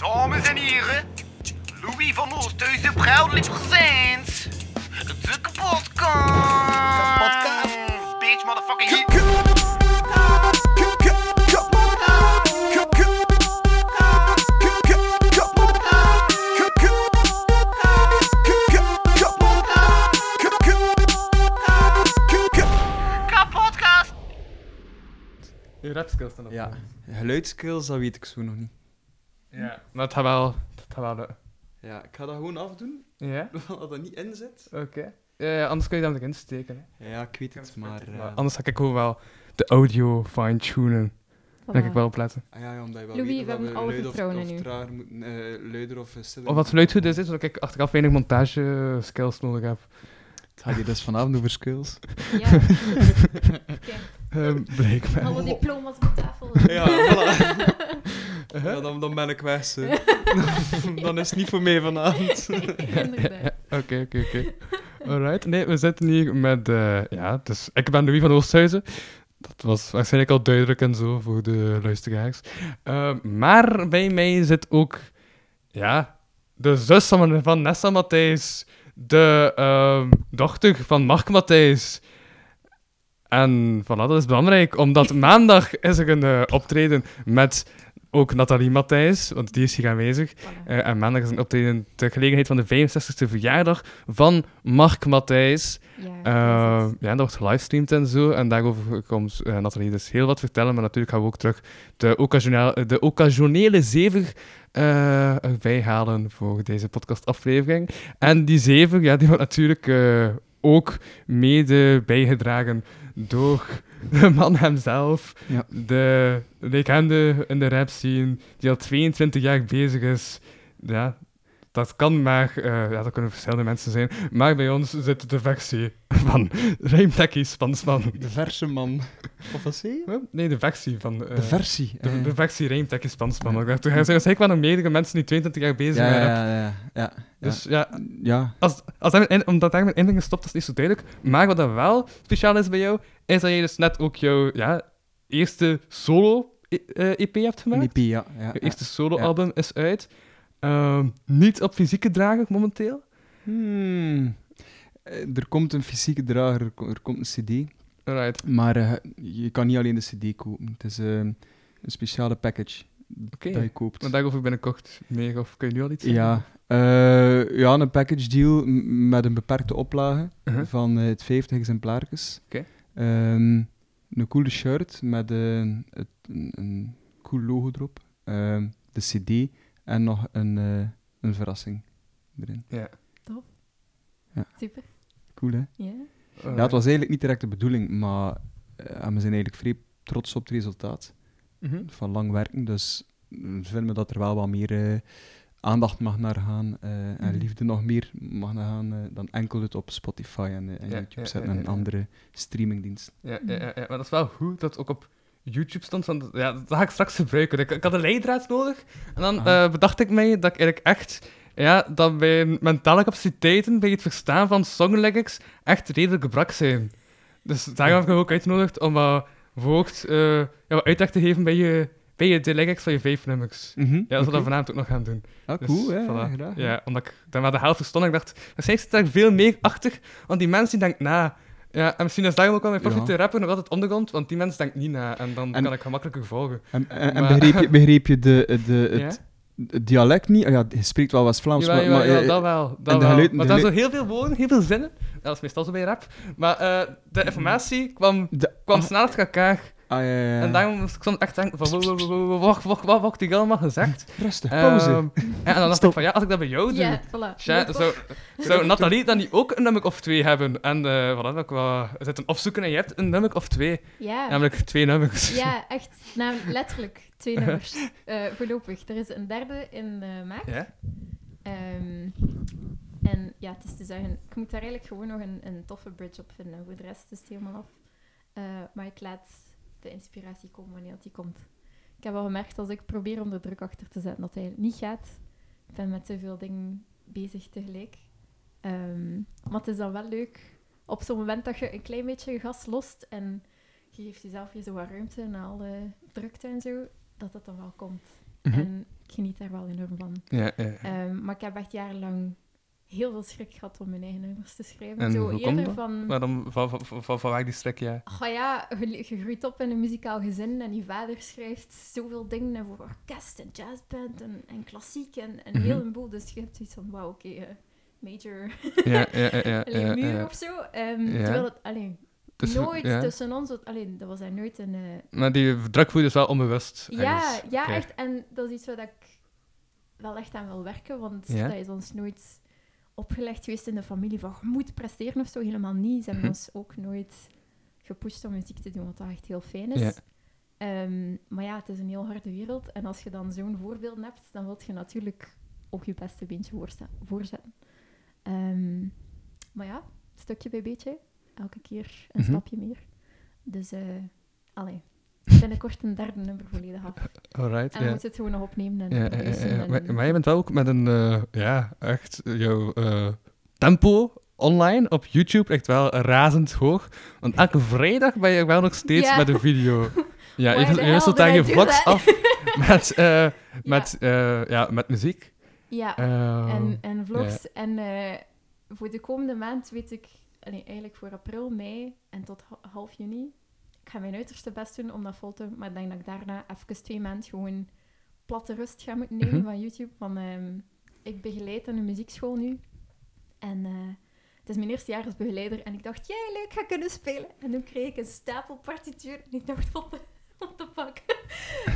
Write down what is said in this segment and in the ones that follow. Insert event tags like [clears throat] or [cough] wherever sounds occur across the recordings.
Dames en heren, Louis van Oosthuizen proudly presents de kapotkast. Kapotkast. Bitch, motherfucking hit. Kapotkast. Je rapskills dan ook. Ja, geluidskills, dat weet ik zo nog niet. Ja. Maar het gaat wel, het gaat wel lukken. Ja, ik ga dat gewoon afdoen, Ja? [laughs] als dat niet in zit. Oké. Ja, ja, anders kun je dat erin steken. Hè. Ja, ik weet het, maar... eh, Maar anders ga ik gewoon wel de audio fine-tunen. Daar ga ik wel op letten. ah, ja, ja, omdat je wel Louis, weet we of hebben we alle vertrouwen of in u. trager moeten... eh, luider of uh, stiller Of wat geluid goed is, is dat ik achteraf weinig montage-skills nodig heb. Gaat hier dus vanavond over skills. [laughs] Ja. [laughs] Oké. Ehm blijkbaar. Alle diploma's op tafel. Ja, voilà. Ja, dan, dan ben ik weg, [laughs] dan is het niet voor mij vanavond. [laughs] [laughs] Oké, oké, oké. Alright. Nee, we zitten hier met... eh, ja, dus ik ben Louis van Oosthuizen. Dat was waarschijnlijk al duidelijk en zo voor de luisteraars. Eh, maar bij mij zit ook... Ja, de zus van, van Nessa Matthijs. De ehm, dochter van Mark Matthijs. En voilà, dat is belangrijk, omdat maandag is er een eh, optreden met ook Nathalie Matthijs, want die is hier aanwezig. Eh, en maandag is een optreden ter gelegenheid van de 65e verjaardag van Mark Matthijs. Ja, Eh, ja, dat wordt gelivestreamd en zo. En daarover komt eh, Nathalie dus heel wat vertellen. Maar natuurlijk gaan we ook terug de, occasionele, de occasionele zever erbij halen voor deze podcastaflevering. En die zever, ja, die wordt natuurlijk ook mede bijgedragen door de man hemzelf. Ja. De legende in de rap scene, die al 22 jaar bezig is. Ja, dat kan maar, eh, ja, dat kunnen verschillende mensen zijn. Maar bij ons zit de versie van Rijmtekkie Spansman. De verse man. Of wat je? Huh? Nee, de versie van... eh, De versie. de, eh. de versie Rijmtekkie Spansman. Er zijn waarschijnlijk wel nog meerdere mensen die 22 jaar bezig ja, zijn. ja, ja, ja, ja. Dus ja, ja. als, als in- omdat daar met inleiding stopt, dat is niet zo duidelijk. Maar wat dat wel speciaal is bij jou, is dat je dus net ook jouw ja, eerste solo-EP hebt Een gemaakt. EP, ja. ja, Je ja. eerste solo-album is uit. Ehm, niet op fysieke drager momenteel. Hmm. Eh, Er komt een fysieke drager, er ko- komt een cd. Right. Maar eh, je kan niet alleen de cd kopen. Het is eh, een speciale package dat je koopt. Maar daarover binnenkort meer, of kun je nu al iets zeggen? Ja, ja, een package deal met een beperkte oplage Uh-huh. van het 50 exemplaartjes. Ehm, een coole shirt met het, een, een cool logo erop. Ehm, de cd en nog een, eh, een verrassing erin. Ja. Super. Cool, hè? Ja. Ja, het was eigenlijk niet direct de bedoeling, maar eh, we zijn eigenlijk vrij trots op het resultaat. Mhm. Van lang werken, dus we vinden dat er wel wat meer eh, aandacht mag naar gaan eh, en Mhm. liefde nog meer mag naar gaan eh, dan enkel het op Spotify en, eh, en Ja, YouTube ja, zetten ja, en ja. andere streamingdiensten. Ja, ja, ja, ja, maar dat is wel goed dat ook op YouTube stond. Want ja, dat ga ik straks gebruiken. Ik, ik had een leidraad nodig. En dan Ah. eh, bedacht ik mij dat ik eigenlijk echt... Ja, dat mijn mentale capaciteiten bij het verstaan van songlyrics echt redelijk gebrak zijn. Dus daarom heb ik ook uitgenodigd om wat woord, eh, ja, wat uitleg te geven bij je, bij je de lyrics van je vijf nummers. Ja, dat zullen we dat vanavond ook nog gaan doen. Ah, Dus, cool, hè? voilà. Ja. Ja, omdat ik dan maar de helft verstond ik dacht, waarschijnlijk zit daar veel meer achter, want die mensen die denken na. Ja, en misschien is daarom ook wel mijn Ja. favoriete rapper nog altijd ondergrond, want die mensen denken niet na en dan En- kan ik gemakkelijker volgen. En, en, begreep, je, begreep je de, de, [laughs] het, Ja? het dialect niet? Ah ja, je spreekt wel West-Vlaams, Jawel, maar... maar, eh, dat wel. Dat wel. maar dat zo heel veel woorden, heel veel zinnen. Dat is meestal zo bij rap. Maar eh, de informatie kwam, de- kwam snel achter elkaar. Ah, ja, ja, ja. En daarom moest ik soms echt denken van, wa- wa- wa- wa- wacht, wacht, wat wordt hier allemaal gezegd? [laughs] Rustig, pauze. Ehm, en dan dacht Stop. ik van, ja, als ik dat bij jou doe, Ja, voilà. Tja, Loop zou, Nathalie dan niet ook een nummer of twee hebben? En eh voilà, dat ik wel zitten opzoeken en je hebt een nummer of twee. Ja. Namelijk twee nummers. Ja, [laughs] echt. Nou, letterlijk twee nummers. [laughs] Eh, voorlopig. Er is een derde in eh maart. Ja? Ehm, en ja, het is te zeggen, ik moet daar eigenlijk gewoon nog een, een toffe bridge op vinden. Voor de rest is het helemaal af. Eh, maar ik laat de inspiratie komen wanneer die komt. Ik heb al gemerkt als ik probeer om er druk achter te zetten dat hij niet gaat. Ik ben met te veel dingen bezig tegelijk. Ehm, maar het is dan wel leuk op zo'n moment dat je een klein beetje gas lost en je geeft jezelf weer zo wat ruimte na alle drukte en zo, dat dat dan wel komt. Mhm. En ik geniet daar wel enorm van. Ja, ja. Ehm, maar ik heb echt jarenlang heel veel schrik gehad om mijn eigen nummers te schrijven. En Zo eerder van... Waarom, van, van, van, van waar die strek, ja? Oh ja, je, je groeit op in een muzikaal gezin en je vader schrijft zoveel dingen voor orkest en jazzband en, en klassiek en, en Mhm. heel een boel. Dus je hebt zoiets van, wauw, oké, eh, major Ja, ja, [laughs] muur of zo. Ehm. Terwijl het, allee, Dus, nooit tussen ons, want- allee, dat was hij nooit een... eh, Maar die drukvoer is wel onbewust. ja, ja echt. En dat is iets waar ik wel echt aan wil werken, want dat is ons nooit opgelegd geweest in de familie van je moet presteren of zo, helemaal niet. Ze hebben Mhm. ons ook nooit gepusht om muziek te doen, wat dat echt heel fijn is. Ja. Ehm, maar ja, het is een heel harde wereld. En als je dan zo'n voorbeeld hebt, dan wil je natuurlijk ook je beste beentje voorzetten. Ehm, maar ja, stukje bij beetje. Elke keer een Mhm. stapje meer. Dus, eh allee. Binnenkort een derde nummer volledig af. Alright, En dan ja. moet je het gewoon nog opnemen en Ja, en- Maar, je bent wel ook met een, eh, ja, echt, jouw eh, tempo online op YouTube echt wel razend hoog. Want elke vrijdag ben je wel nog steeds met een video. [laughs] Ja, je, je wisselt daar je vlogs af met, eh, met, ja, met muziek. Ja, Eh, en, en vlogs. En voor de komende maand weet ik, eigenlijk voor april, mei en tot ha- half juni, ik ga mijn uiterste best doen om dat vol te Maar ik denk dat ik daarna even twee maanden gewoon platte rust ga moeten nemen Mhm. van YouTube. Want ehm, ik begeleid aan een muziekschool nu. En eh, het is mijn eerste jaar als begeleider. En ik dacht, jij leuk, ga kunnen spelen. En toen kreeg ik een stapel partituur. En ik dacht, wat de, [laughs] wat de fuck. [laughs]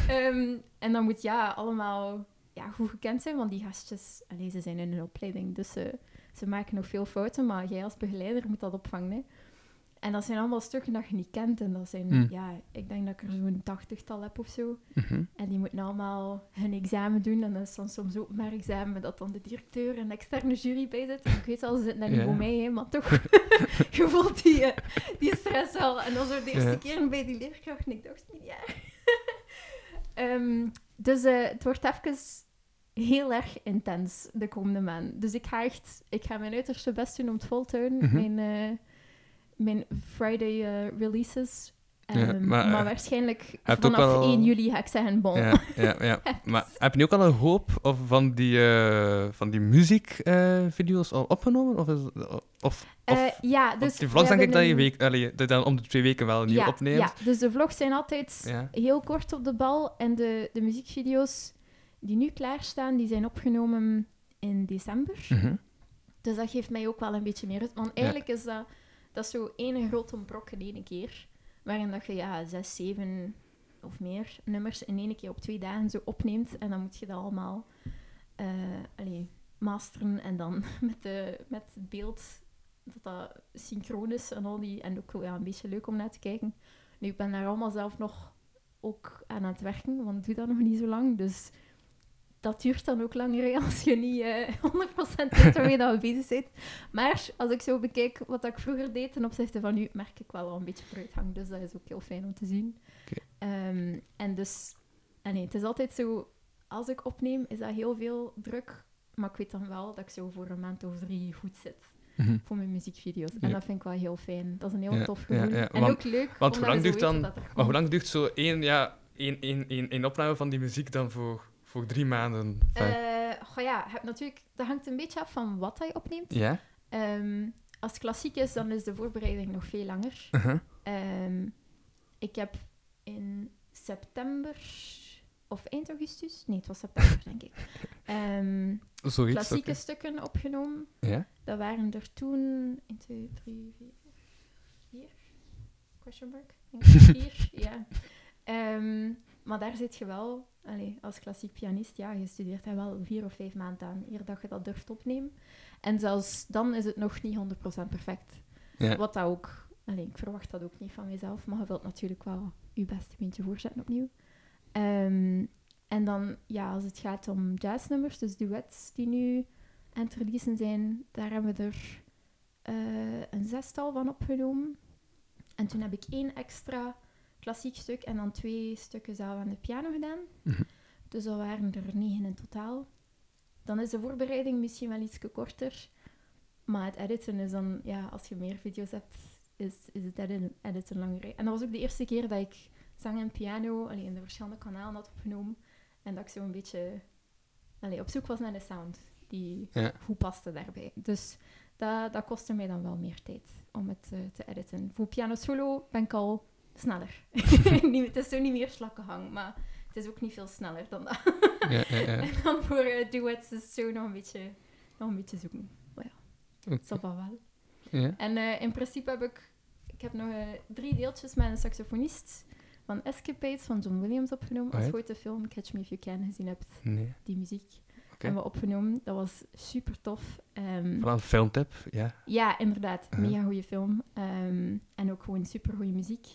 Ehm, en dan moet ja, allemaal ja, goed gekend zijn, want die gastjes, allee, ze zijn in een opleiding, dus ze, ze maken nog veel fouten, maar jij als begeleider moet dat opvangen. Hè. En dat zijn allemaal stukken dat je niet kent. En dat zijn, Hmm. ja, ik denk dat ik er zo'n tachtigtal heb of zo. mhm. En die moeten allemaal hun examen doen. En dat is dan soms ook maar examen dat dan de directeur en de externe jury bij zit. En ik weet al, ze zitten daar niet Ja. voor mij, hè, maar toch, [laughs] [laughs] je voelt die, eh, die stress wel. En dan zo de eerste Ja. keer bij die leerkracht en ik dacht, ja. [laughs] Ehm, dus eh, het wordt even heel erg intens de komende maand. Dus ik ga echt, ik ga mijn uiterste best doen om het vol te houden. Mhm. Mijn, eh, mijn Friday eh, releases. Ja, Ehm, maar, maar, eh, waarschijnlijk vanaf wel- 1 juli ga ik zeggen, bon. Ja, ja, ja. [laughs] Maar heb je nu ook al een hoop of van die, eh, van die muziekvideo's al opgenomen? Of, is, of, of, ja, dus die vlogs denk ik dat je, week, allee, dat je dan om de twee weken wel nieuw ja, opneemt. Ja, dus de vlogs zijn altijd heel kort op de bal. En de, de muziekvideo's die nu klaarstaan, die zijn opgenomen in december. Mhm. Dus dat geeft mij ook wel een beetje meer rust. Want eigenlijk is dat, dat is zo één grote brok in één keer. Waarin dat je ja, zes, zeven of meer nummers in één keer op twee dagen zo opneemt. En dan moet je dat allemaal eh, allee, masteren. En dan [laughs] met, de, met het beeld dat dat synchroon is en al die. En ook ja, een beetje leuk om naar te kijken. Nu, ik ben daar allemaal zelf nog ook aan het werken, want ik doe dat nog niet zo lang. Dus dat duurt dan ook langer als je niet eh 100% weet waarmee we bezig zijn. Maar als ik zo bekijk wat ik vroeger deed ten opzichte van nu, merk ik wel al een beetje vooruitgang. Dus dat is ook heel fijn om te zien. Ehm, en dus, en nee, het is altijd zo, als ik opneem, is dat heel veel druk. Maar ik weet dan wel dat ik zo voor een maand of drie goed zit Mhm. voor mijn muziekvideo's. Ja. En dat vind ik wel heel fijn. Dat is een heel Ja, tof gevoel. ja. En Want- ook leuk. want hoe lang je duurt dan- Maar hoe lang duurt zo één, ja, één, één, één, één opname van die muziek dan voor, voor drie maanden? Eh, goh ja, natuurlijk, dat hangt een beetje af van wat hij opneemt. ja? Ehm, als het klassiek is, dan is de voorbereiding nog veel langer. Uh-huh. Ehm, ik heb in september of eind augustus, nee, het was september denk ik, [laughs] Zoiets. klassieke stukken opgenomen. Ja? Dat waren er toen 1, 2, 3, 4, 4? Question mark? Ik denk Vier, [laughs] ja. Ehm, maar daar zit je wel, als klassiek pianist, ja, je studeert daar wel vier of vijf maanden aan, eer dat je dat durft opnemen. En zelfs dan is het nog niet 100% perfect. Ja. Wat dat ook, ik verwacht dat ook niet van mezelf, maar je wilt natuurlijk wel je beste beentje voorzetten opnieuw. Ehm, en dan, ja, als het gaat om jazznummers, dus duets die nu aan het releasen zijn, daar hebben we er eh, een zestal van opgenomen. En toen heb ik één extra klassiek stuk en dan twee stukken zelf aan de piano gedaan. Mhm. Dus dat waren er negen in totaal. Dan is de voorbereiding misschien wel iets korter. Maar het editen is dan, ja, als je meer video's hebt, is, is het editen, editen langer. En dat was ook de eerste keer dat ik zang en piano alleen in de verschillende kanalen had opgenomen. En dat ik zo een beetje allee, op zoek was naar de sound die Ja. goed paste daarbij. Dus dat, dat kostte mij dan wel meer tijd om het eh, te editen. Voor piano solo ben ik al sneller. [laughs] Het is zo niet meer slakkenhang, maar het is ook niet veel sneller dan dat. Ja, ja, ja. [laughs] En dan voor eh, duets is het zo nog een beetje, nog een beetje zoeken. Maar ja, dat va wel. Ja. En eh, in principe heb ik, ik heb nog eh, drie deeltjes met een saxofonist van Escapades van John Williams opgenomen. Als je ooit de film Catch Me If You Can gezien hebt, Nee. die muziek hebben we opgenomen. Dat was super tof. Ehm, Van een filmtip, ja. ja, inderdaad. Uh-huh. Mega goede film. Ehm, en ook gewoon super goede muziek.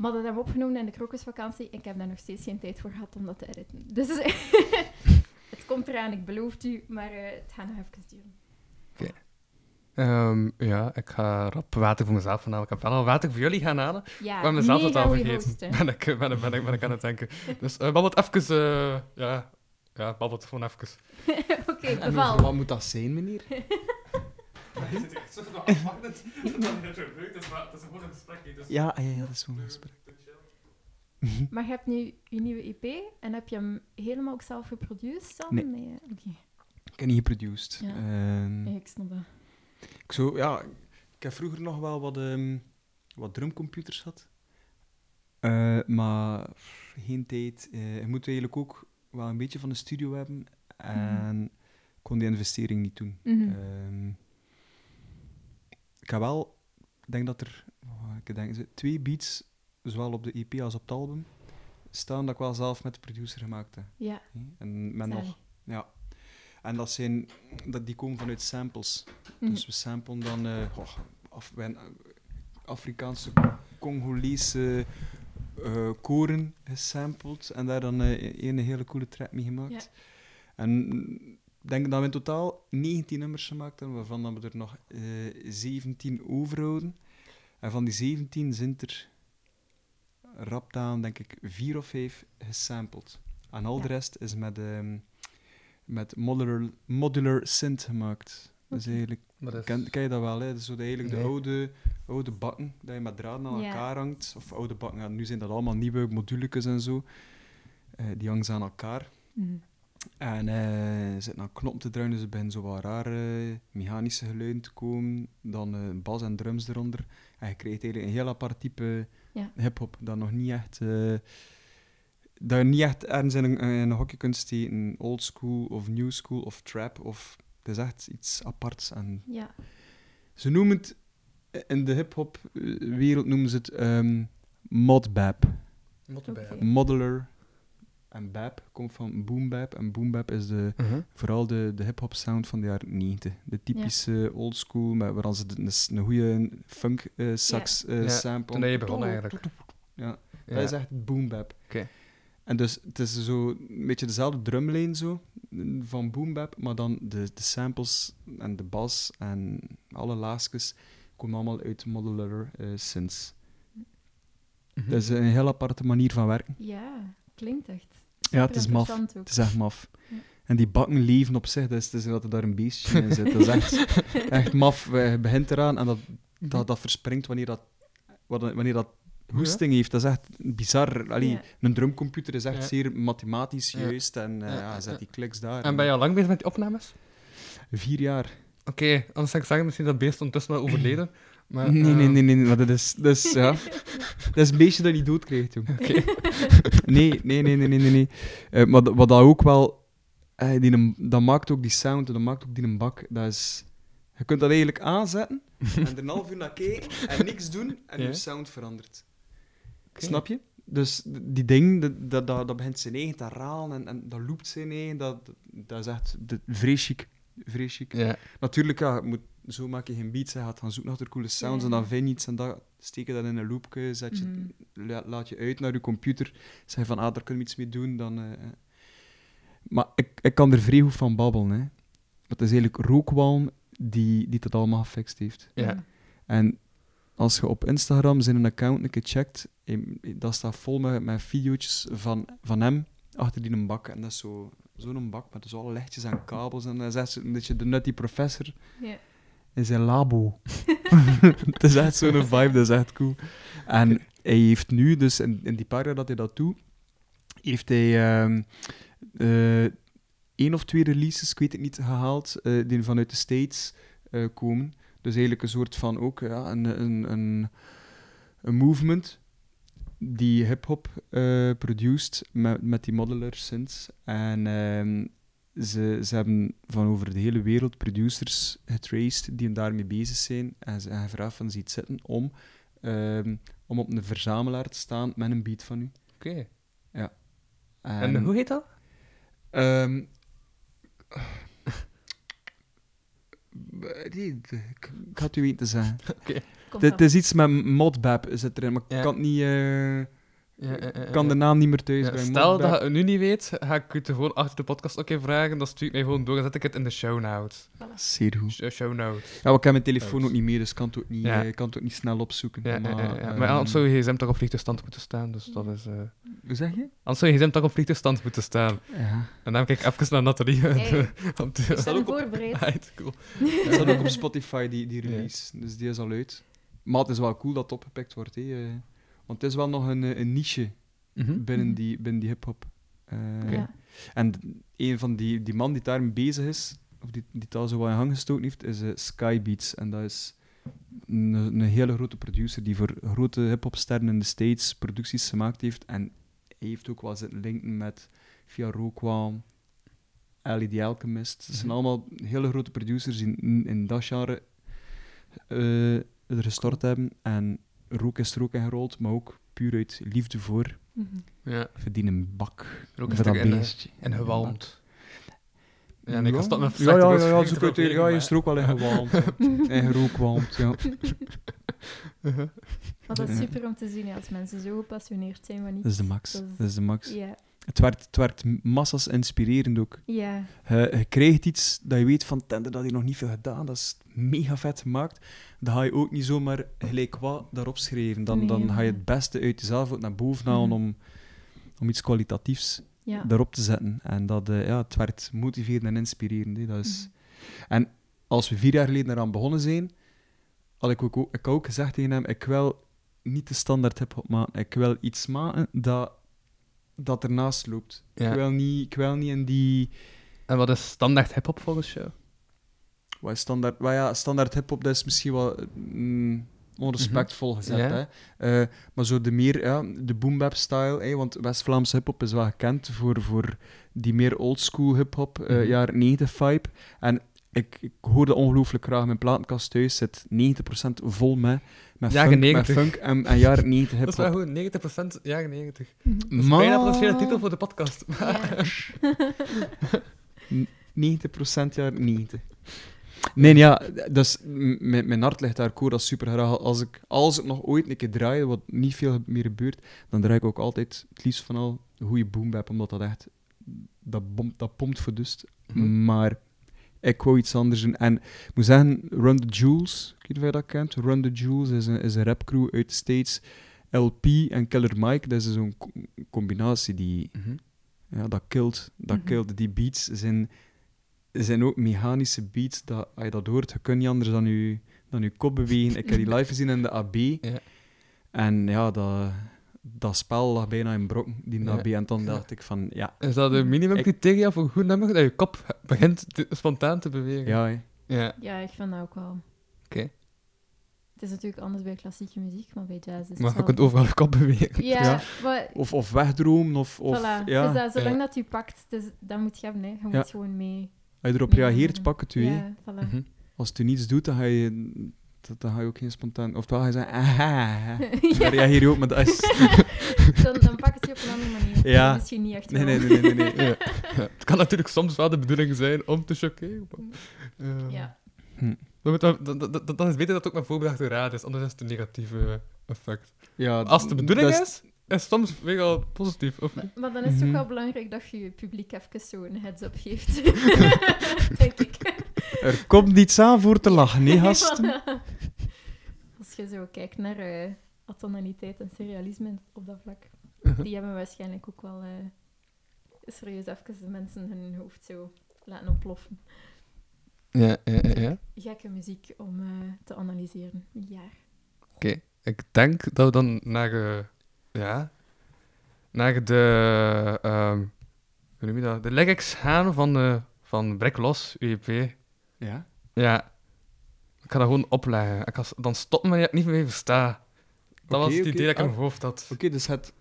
Maar dat hebben we opgenomen in de krokusvakantie. Ik heb daar nog steeds geen tijd voor gehad om dat te editen. Dus [laughs] het komt eraan, ik beloof het u. Maar eh, het gaat nog even duren. Ehm, ja, ik ga rap water voor mezelf gaan halen. Ik heb wel al water voor jullie gaan halen. Ja, ik ben mezelf totaal goeie vergeten. Ben ik, ben, ik- ben, ik, ben ik aan het denken. Dus uh, babbelt even... eh, ja, ja, babbelt gewoon even. [laughs] Oké, En beval. wat moet dat zijn, meneer? Je zit echt zo nog afwachtend. [laughs] Dat is niet zo dat is is gewoon een gesprek. Dus Ja, ja, ja, dat is zo'n gesprek. Maar je hebt nu je nieuwe EP en heb je hem helemaal ook zelf geproduceerd dan? Nee. Oké, Ik heb niet geproduced. Ja. Ehm, Ja, ik snap dat. ik, zo, ja, ik heb vroeger nog wel wat, ehm, wat drumcomputers gehad. Eh, maar geen tijd. Eh, je moet eigenlijk ook wel een beetje van een studio hebben. En ik kon die investering niet doen. Mhm. Ehm, ik heb wel, ik denk dat er oh, ik denk, twee beats, zowel op de EP als op het album, staan dat ik wel zelf met de producer gemaakt heb. Ja. En met nog, ja. En dat zijn, dat, die komen vanuit samples. Mhm. Dus we samplen dan eh, goh, af, wij- Afrikaanse, Congolese eh, koren gesampled en daar dan eh, een hele coole track mee gemaakt. Ja. En denk dat we in totaal 19 nummers gemaakt hebben, waarvan dat we er nog eh 17 overhouden. En van die 17 zijn er rap aan, denk ik, vier of vijf gesampled. En al de rest is met, ehm, met modular, modular synth gemaakt. Dus Oké. eigenlijk, Maar dat is- ken, ken je dat wel, hè? Dus zo de, eigenlijk Nee. de oude, oude bakken, dat je met draden aan Ja. elkaar hangt. Of oude bakken, ja, nu zijn dat allemaal nieuwe moduletjes en zo. Eh, die hangen ze aan elkaar. Mhm. En eh, er zitten aan knop te draaien, dus er beginnen zo wat rare mechanische geluiden te komen. Dan eh, bas en drums eronder. En je krijgt eigenlijk een heel apart type Ja. hip-hop. Dat nog niet echt. eh, dat je niet echt ergens in een, in een hokje kunt steken. Old school of new school of trap. Of, het is echt iets aparts. En Ja, ze noemen het. In de hip-hop-wereld noemen ze het ehm modbap. Oké. Modeler en bap komt van boom bap. En boom bap is de, Mhm. vooral de, de hip-hop sound van de jaren 90. De typische old school, met waar ze een, een goede funk eh, sax eh, Ja, sample. Toen je begonnen eigenlijk. Ja, Ja. dat is echt boom bap. Oké. En dus het is zo een beetje dezelfde drumlijn zo, mm, van boom bap, maar dan de, de samples en de bas en alle laagjes komen allemaal uit modular eh synths. Mhm. Dat is een heel aparte manier van werken. ja, klinkt echt. Ja, het is maf. Ook. Het is echt maf. Ja. En die bakken leven op zich, dus het is dat er daar een beestje in zit. Dat is echt, [laughs] echt maf. Je begint eraan en dat, dat, dat verspringt wanneer dat, wanneer dat hoesting heeft. Dat is echt bizar. Allee, Ja. Een drumcomputer is echt Ja. zeer mathematisch Ja. juist en eh, Ja, zet ja. die kliks daar. En ben je al lang bezig met die opnames? Vier jaar. Oké, anders zou ik zeggen, misschien is dat beest ondertussen wel overleden. Maar, nee, nee, eh, nee, nee, nee, maar dat is, dat is, ja, [laughs] dat is een beestje dat je niet doodkrijgt, jong. [laughs] Nee, nee, nee, nee, nee, nee. nee. Eh, maar wat dat ook wel... eh, die, dat maakt ook die sound, dat maakt ook die een bak. Dat is... Je kunt dat eigenlijk aanzetten [laughs] en er een half uur naar kijken en niks doen en Ja. je sound verandert. Snap je? Dus die ding, dat, dat, dat, dat begint zijn eigen te ralen en, en dat loopt zijn eigen. Dat, dat is echt de, vrees chic. Ja. Natuurlijk, ja, moet, zo maak je geen beats. Je gaat gaan zoeken naar coole sounds Ja. en dan vind je iets en dat, steek je dat in een loopje, zet je, Mhm. la- laat je uit naar je computer, zeg van, ah, daar kunnen we iets mee doen, dan... eh, eh. Maar ik, ik kan er vrij goed van babbelen, hè. Het is eigenlijk rookwalm die, die dat allemaal gefixt heeft. Ja. En als je op Instagram zijn account een keer checkt, eh, dat staat vol met, met video's van, van hem achter die een bak. En dat is zo- zo'n bak met zo alle lichtjes en kabels. En is echt zo- een beetje de nutty professor Ja. in zijn labo. [laughs] het is echt zo'n vibe, dat is echt cool. En hij heeft nu, dus in, in die paar jaar dat hij dat doet, heeft hij eh, één of twee releases, ik weet het niet, gehaald, eh, die vanuit de States eh, komen. Dus eigenlijk een soort van ook ja, een, een, een, een movement die hip-hop eh produced met, met die modeler synths. En ehm, ze, ze hebben van over de hele wereld producers getraced die daarmee bezig zijn. En ze hebben gevraagd van ze iets zitten om, ehm, om op een verzamelaar te staan met een beat van u. Oké. En, En hoe heet dat? [laughs] Nee, ik, had u weten te zeggen. Komt Het dat. is iets met Modbab zit erin, maar ik Ja. kan het niet... eh, Ja, ja, ja, ik kan ja. de naam niet meer thuis Ja, brengen. stel dat je het nu niet weet, ga ik het gewoon achter de podcast ook even vragen. Dan stuur ik mij gewoon door en zet ik het in de show notes. Zeer goed. Sh- Show notes. Ja, maar ik heb mijn telefoon ook niet meer, dus ik kan het ook niet, Ja. eh, kan het ook niet snel opzoeken. Ja, ja, ja, ja. ehm, Maar anders zou je gsm toch op vliegtuigstand moeten staan, dus dat is... eh Hoe zeg je? Anders zou je gsm toch op vliegtuigstand moeten staan. Ja. En dan kijk ik even naar Nathalie. Hey. om te- Ik ben ook op- voorbereid. Cool. Staat ook op Spotify, die, die release. Dus die is al uit. Maar het is wel cool dat het opgepikt wordt. Hè. eh. Want het is wel nog een, eh, een niche Mhm. binnen Mhm. die, binnen die hip-hop. Eh. En een van die, die man die daarmee bezig is, of die, die het al zo wat in gang gestoken heeft, is eh, Skybeats. En dat is een, een hele grote producer die voor grote hip-hopsterren in de States producties gemaakt heeft. En hij heeft ook wel zitten linken met Via Roquan, Ali the Alchemist. Het zijn Mhm. allemaal hele grote producers die in, in dat genre eh, er gestort hebben. En Rook is er ook in gerold, maar ook puur uit liefde voor Mhm. Ja, verdien een bak. ook is dat en, beestje. en gewalmd. Ja, nee, ik was dat met ja, ja, ja, ja, slechte zoek uit, ja, je is er ook wel in gewalmd. [laughs] En gerookwalmd, [laughs] ja. Maar dat is super om te zien ja, als mensen zo gepassioneerd zijn van iets. Dat is de max. Dat is- Dat is de max. Ja. Het werkt, het werkt massas inspirerend ook. Ja. Je, je krijgt iets dat je weet van, tende dat hij nog niet veel gedaan, dat is mega vet gemaakt. Dan ga je ook niet zomaar gelijk wat daarop schrijven. Dan, Nee, dan ga je het beste uit jezelf ook naar boven halen Mhm. om, om iets kwalitatiefs Ja. daarop te zetten. En dat, eh, ja, het werkt motiverend en inspirerend. hè. Dat is... Mhm. En als we vier jaar geleden eraan begonnen zijn, had ik ook, ook- ik had ook gezegd tegen hem, ik wil niet de standaard hip-hop maken. Ik wil iets maken dat, dat ernaast loopt. Ja. Ik, wil niet, ik wil niet in die... En wat is standaard hip-hop volgens jou? Wat is standaard, well ja, standaard hip-hop dat is misschien wel mm, onrespectvol gezet. Ja. Hè? Eh, maar zo de meer, ja, de boom-bap-style, hè, want West-Vlaamse hip-hop is wel gekend voor, voor die meer oldschool hip-hop, eh, Mhm. jaren 90 vibe. En ik, ik hoorde ongelooflijk graag, mijn platenkast thuis zit 90% vol met, met, Jaren funk, 90. met funk en, en jaren 90 Dat is wel goed, 90% jaren 90. Mhm. Dat is bijna een titel voor de podcast. Ja. [laughs] 90% jaren 90. Nee, ja, dus mijn, mijn hart ligt daar koor als super graag. Als ik, als ik nog ooit een keer draai, wat niet veel meer gebeurt, dan draai ik ook altijd het liefst van al een goede boombap, omdat dat echt, dat, bom, dat pompt voor dust. Mhm. Maar ik wou iets anders doen. En ik moet zeggen, Run the Jewels, ik weet niet of je dat kent. Run the Jewels is een, is een rapcrew uit de States. LP en Killer Mike, dat is zo'n co- combinatie die Mhm. ja, dat kilt. Dat kilt. Die beats zijn, zijn ook mechanische beats. Dat, als je dat hoort, je kunt niet anders dan je, dan je kop bewegen. Ik heb die [laughs] live gezien in de AB. Ja. En ja, dat, dat spel lag bijna in brokken, die Ja. En dan dacht ik van, ja, Is dat de minimumcriteria voor een goed nummer? Dat je kop begint te- spontaan te bewegen? ja. Ja. ja, ik vind dat ook wel. Oké. Het is natuurlijk anders bij klassieke muziek, maar bij jazz is het Maar je wel- kunt overal je kop bewegen. Ja, Ja. maar Of, of wegdromen, of, of voilà. ja, Dus dat, zolang Ja. dat u pakt, dus, dat moet je hebben. Hè. Je Ja. moet gewoon mee. als je erop reageert, pak het u. hè. Ja, voilà. Mhm. Als het u niets doet, dan ga je, dat- dan ga je ook geen spontaan... Oftewel ga je zeggen, aha. Dan [laughs] ja, reageer je ook, maar dat is... dan, dan pak het je op een andere manier. Ja. Dat is Misschien niet echt Nee, nee, nee, nee. nee, nee. [laughs] Ja. Ja. Het kan natuurlijk soms wel de bedoeling zijn om te choqueren. maar, eh, Ja. Dat- dan, dan, dan- dan is het beter dat het ook maar voorbedachte raad is, anders is het een negatieve effect. Ja, Als de bedoeling is, is soms weer al positief. Of? Maar dan is het ook Mhm. wel belangrijk dat je je publiek even zo een heads-up geeft. [laughs] Denk ik. Er komt niets aan voor te lachen, nee, [laughs] gasten. [laughs] Als je zo kijkt naar eh atonaliteit en surrealisme op dat vlak, Uh-huh. die hebben waarschijnlijk ook wel eh, serieus even de mensen hun hoofd zo laten ontploffen. Ja, ja, ja. Gekke muziek om eh, te analyseren. Ja. Ik denk dat we dan naar... ja... naar de, ehm hoe noem je dat, de lyrics gaan van, de, van Break Los, EP. Ja? Ja. Ik ga dat gewoon opleggen. Ik ga s- dan stoppen met je niet meer verstaan. Dat was Oké, het oké. idee dat ik in Ah, mijn hoofd had. Oké, dus het,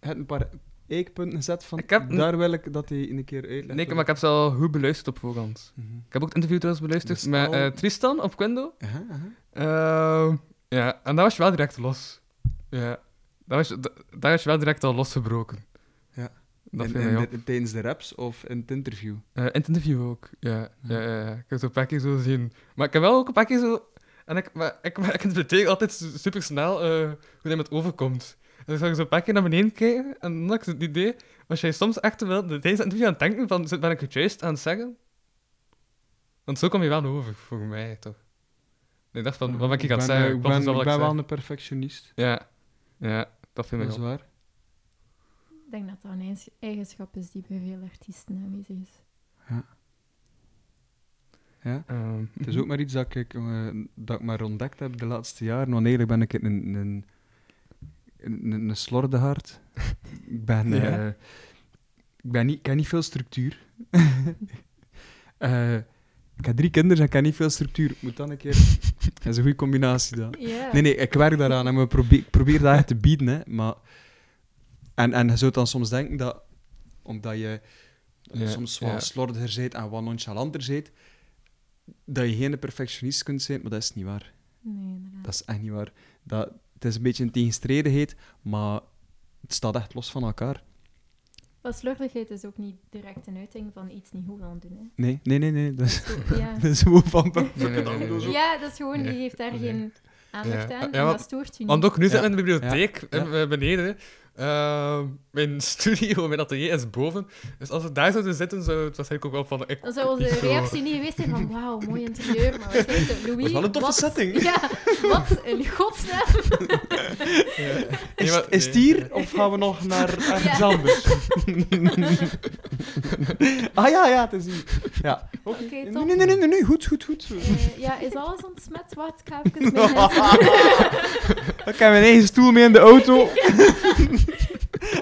het een paar eikpunten gezet van... Ik heb- Daar wil ik dat hij een keer uitlegt. Nee, maar ik heb ze al goed beluisterd op voorhand. Mhm. Ik heb ook het interview trouwens beluisterd Dus met al- eh, Tristan op Quendo. Aha, aha. Ehm, ja, en daar was je wel direct los. Ja, daar was je, da- daar was je wel direct al losgebroken. Dat In- tijdens de raps of in het interview? Eh, in het interview ook, ja. ja, ja, ja. Ik heb zo'n paar keer zo zien. Maar ik heb wel ook een paar keer zo... En ik, maar, ik, maar ik [laughs] interpreteer altijd super snel hoe hij met overkomt. En ik zag zo een keer naar beneden kijken en dan had ik het idee... Was jij soms echt wel tijdens het interview aan het denken van... Ben ik het juist aan het zeggen? Want zo kom je wel over, voor mij, toch? En ik dacht van, wat ben ik aan het zeggen? eh, Ik ben, ik ben wel een perfectionist. Ja, ja, dat vind ik Dat is wel. waar. Ik denk dat dat een eigen- eigenschap is die bij veel artiesten aanwezig is. Ja. Ehm, Het is ook maar iets dat ik, eh, dat ik maar ontdekt heb de laatste jaren. Want eigenlijk ben ik een, een, een, een, een slordigheid. ik ben... Ja. eh, ik, ben niet, ik heb niet veel structuur. [laughs] Eh, ik heb drie kinderen en ik heb niet veel structuur. Ik Moet dan een keer... [laughs] Dat is een goede combinatie, dan. Ja. Nee, nee, ik werk daaraan en we probeer, ik probeer dat echt te bieden, hè. Maar... En, en je zou dan soms denken dat... Omdat je Ja, soms wat ja. slordiger bent en wat nonchalanter bent, dat je geen perfectionist kunt zijn, maar dat is niet waar. Nee, inderdaad. Dat is echt niet waar. Dat, het is een beetje een tegenstrijdigheid, maar het staat echt los van elkaar. Maar slordigheid is ook niet direct een uiting van iets niet goed aan doen. Hè. Nee, nee, nee, nee. Dat is, Zo, ja. [laughs] dat is gewoon van... Nee, nee, nee, nee, nee. ja, dat is gewoon, Nee. je geeft daar Nee. geen aandacht Ja. aan Ja, en want- dat stoort je niet. Want ook nu zijn we in de bibliotheek Ja. eh, beneden. Eh, mijn [laughs] studio, mijn atelier is boven. Dus als we daar zouden zitten, zou het waarschijnlijk ook wel van... Ik, Dan zou onze zo- reactie niet geweest zijn van [laughs] wauw, mooi interieur, maar waarschijnlijk zo, Louis, Dat is wel een toffe wat, setting. [laughs] Ja, wat in godsnaam. Ja. Is, Nee, maar- is het nee. hier of gaan we nog naar ergens Ja. anders? ah ja, ja, het is hier. Ja. Oké, Nee, top. nee, nee, nee, nee, nee, goed, goed, goed. Eh, ja, is alles ontsmet? Wat? Ik ga even mensen- Ik heb mijn eigen stoel mee in de auto.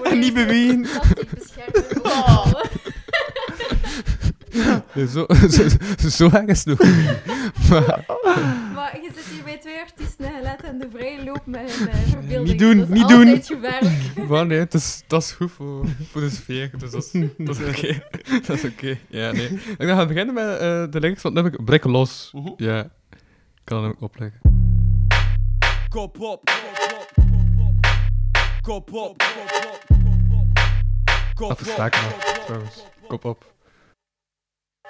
En niet bewegen. een. Nee, Zo, zo, zo, zo erg is het nog niet. Maar, Maar je zit hier bij twee artiesten en laat hen de vrije loop met hun eh, verbeelding. Niet doen, dat is niet doen. gevaarlijk. maar nee, het is, dat is goed voor, voor de sfeer. Dus dat is, dat is oké. [laughs] Dat is oké. Ja, nee. Ik ga beginnen met eh, de links van het nummer Brek Los. Mhm. Ja. Ik kan hem opleggen. Kop op, kop op, kop op, kop op, kop Dat versta ik nog, trouwens. Kop op.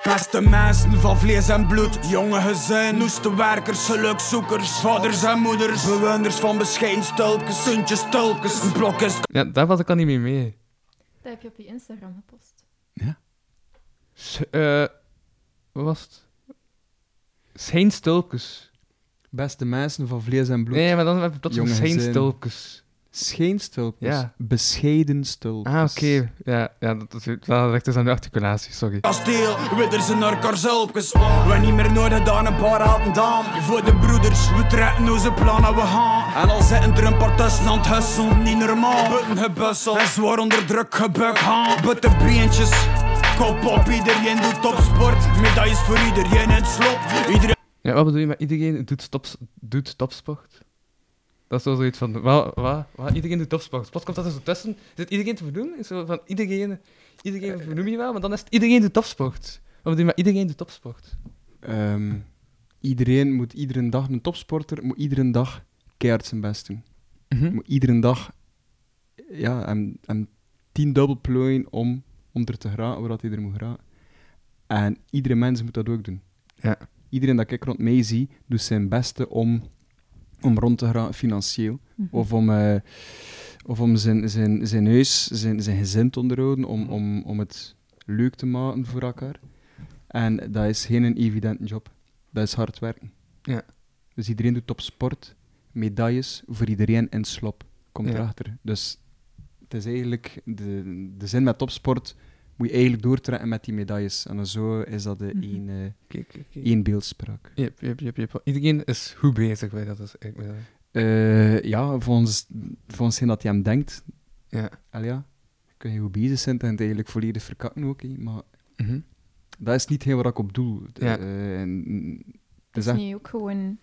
Beste mensen van vlees en bloed, jonge gezin, noeste werkers, gelukzoekers, vaders en moeders, bewoners van bescheiden stulpjes, suntjes, stulpjes, een blok is Ja, daar was ik al niet mee mee. Dat heb je op je Instagram gepost. S eh, wat was het? Schijnstulpjes. Beste mensen van vlees en bloed. Nee, maar dan heb je plots Jonge schijnstulpjes. Scheenstulpjes. Ja. Bescheiden stulpjes. Ah, oké. Ja, ja, dat is wel recht is aan de articulatie, sorry. kasteel, witters en narkarzulpjes. We niet meer nodig dan een paar helpen dan. Voor de broeders, we trekken onze plannen, we gaan. En al zitten er een paar tussen aan het husselen, niet normaal. Butten gebusseld en zwaar onder druk gebuk gaan. Butten beentjes, kop op, iedereen doet topsport. Medailles voor iedereen in het slop. Iedereen Ja, wat bedoel je met iedereen doet, stops, doet topsport? Dat is wel zoiets van, wat, wat, wat, iedereen doet topsport. Plots komt dat er zo tussen. Zit iedereen te vernoemen? Is zo van, iedereen, iedereen vernoem je wel, maar dan is het iedereen doet topsport. Wat bedoel je met iedereen doet topsport? Ehm, iedereen moet iedere dag, een topsporter moet iedere dag keihard zijn best doen. Moet iedere dag ja, hem, hem tien dubbel plooien om, om er te geraken waar hij er moet geraken. En iedere mens moet dat ook doen. Ja. Iedereen dat ik rond mij zie, doet zijn beste om, om rond te geraken financieel. Of om, eh, of om zijn, zijn, zijn huis, zijn, zijn gezin te onderhouden, om, om, om het leuk te maken voor elkaar. En dat is geen een evidente job. Dat is hard werken. Ja. Dus iedereen doet op sport, medailles voor iedereen in slop. Komt Ja. erachter. Dus het is eigenlijk, de, de zin met topsport moet je eigenlijk doortrekken met die medailles. En zo is dat de Mhm. één, eh, Kijk, kijk, kijk. één beeldspraak. Yep, yep, yep, yep. Iedereen is goed bezig bij dat. Is, ik, eh, Eh, ja, volgens, volgens hetgeen dat hij hem denkt, Ja. Ja, kun je goed bezig zijn en het eigenlijk volledig verkakken ook, maar Mhm. dat is niet heel wat ik op doel. Ja. Eh, en, Het Dus is echt- nu ook gewoon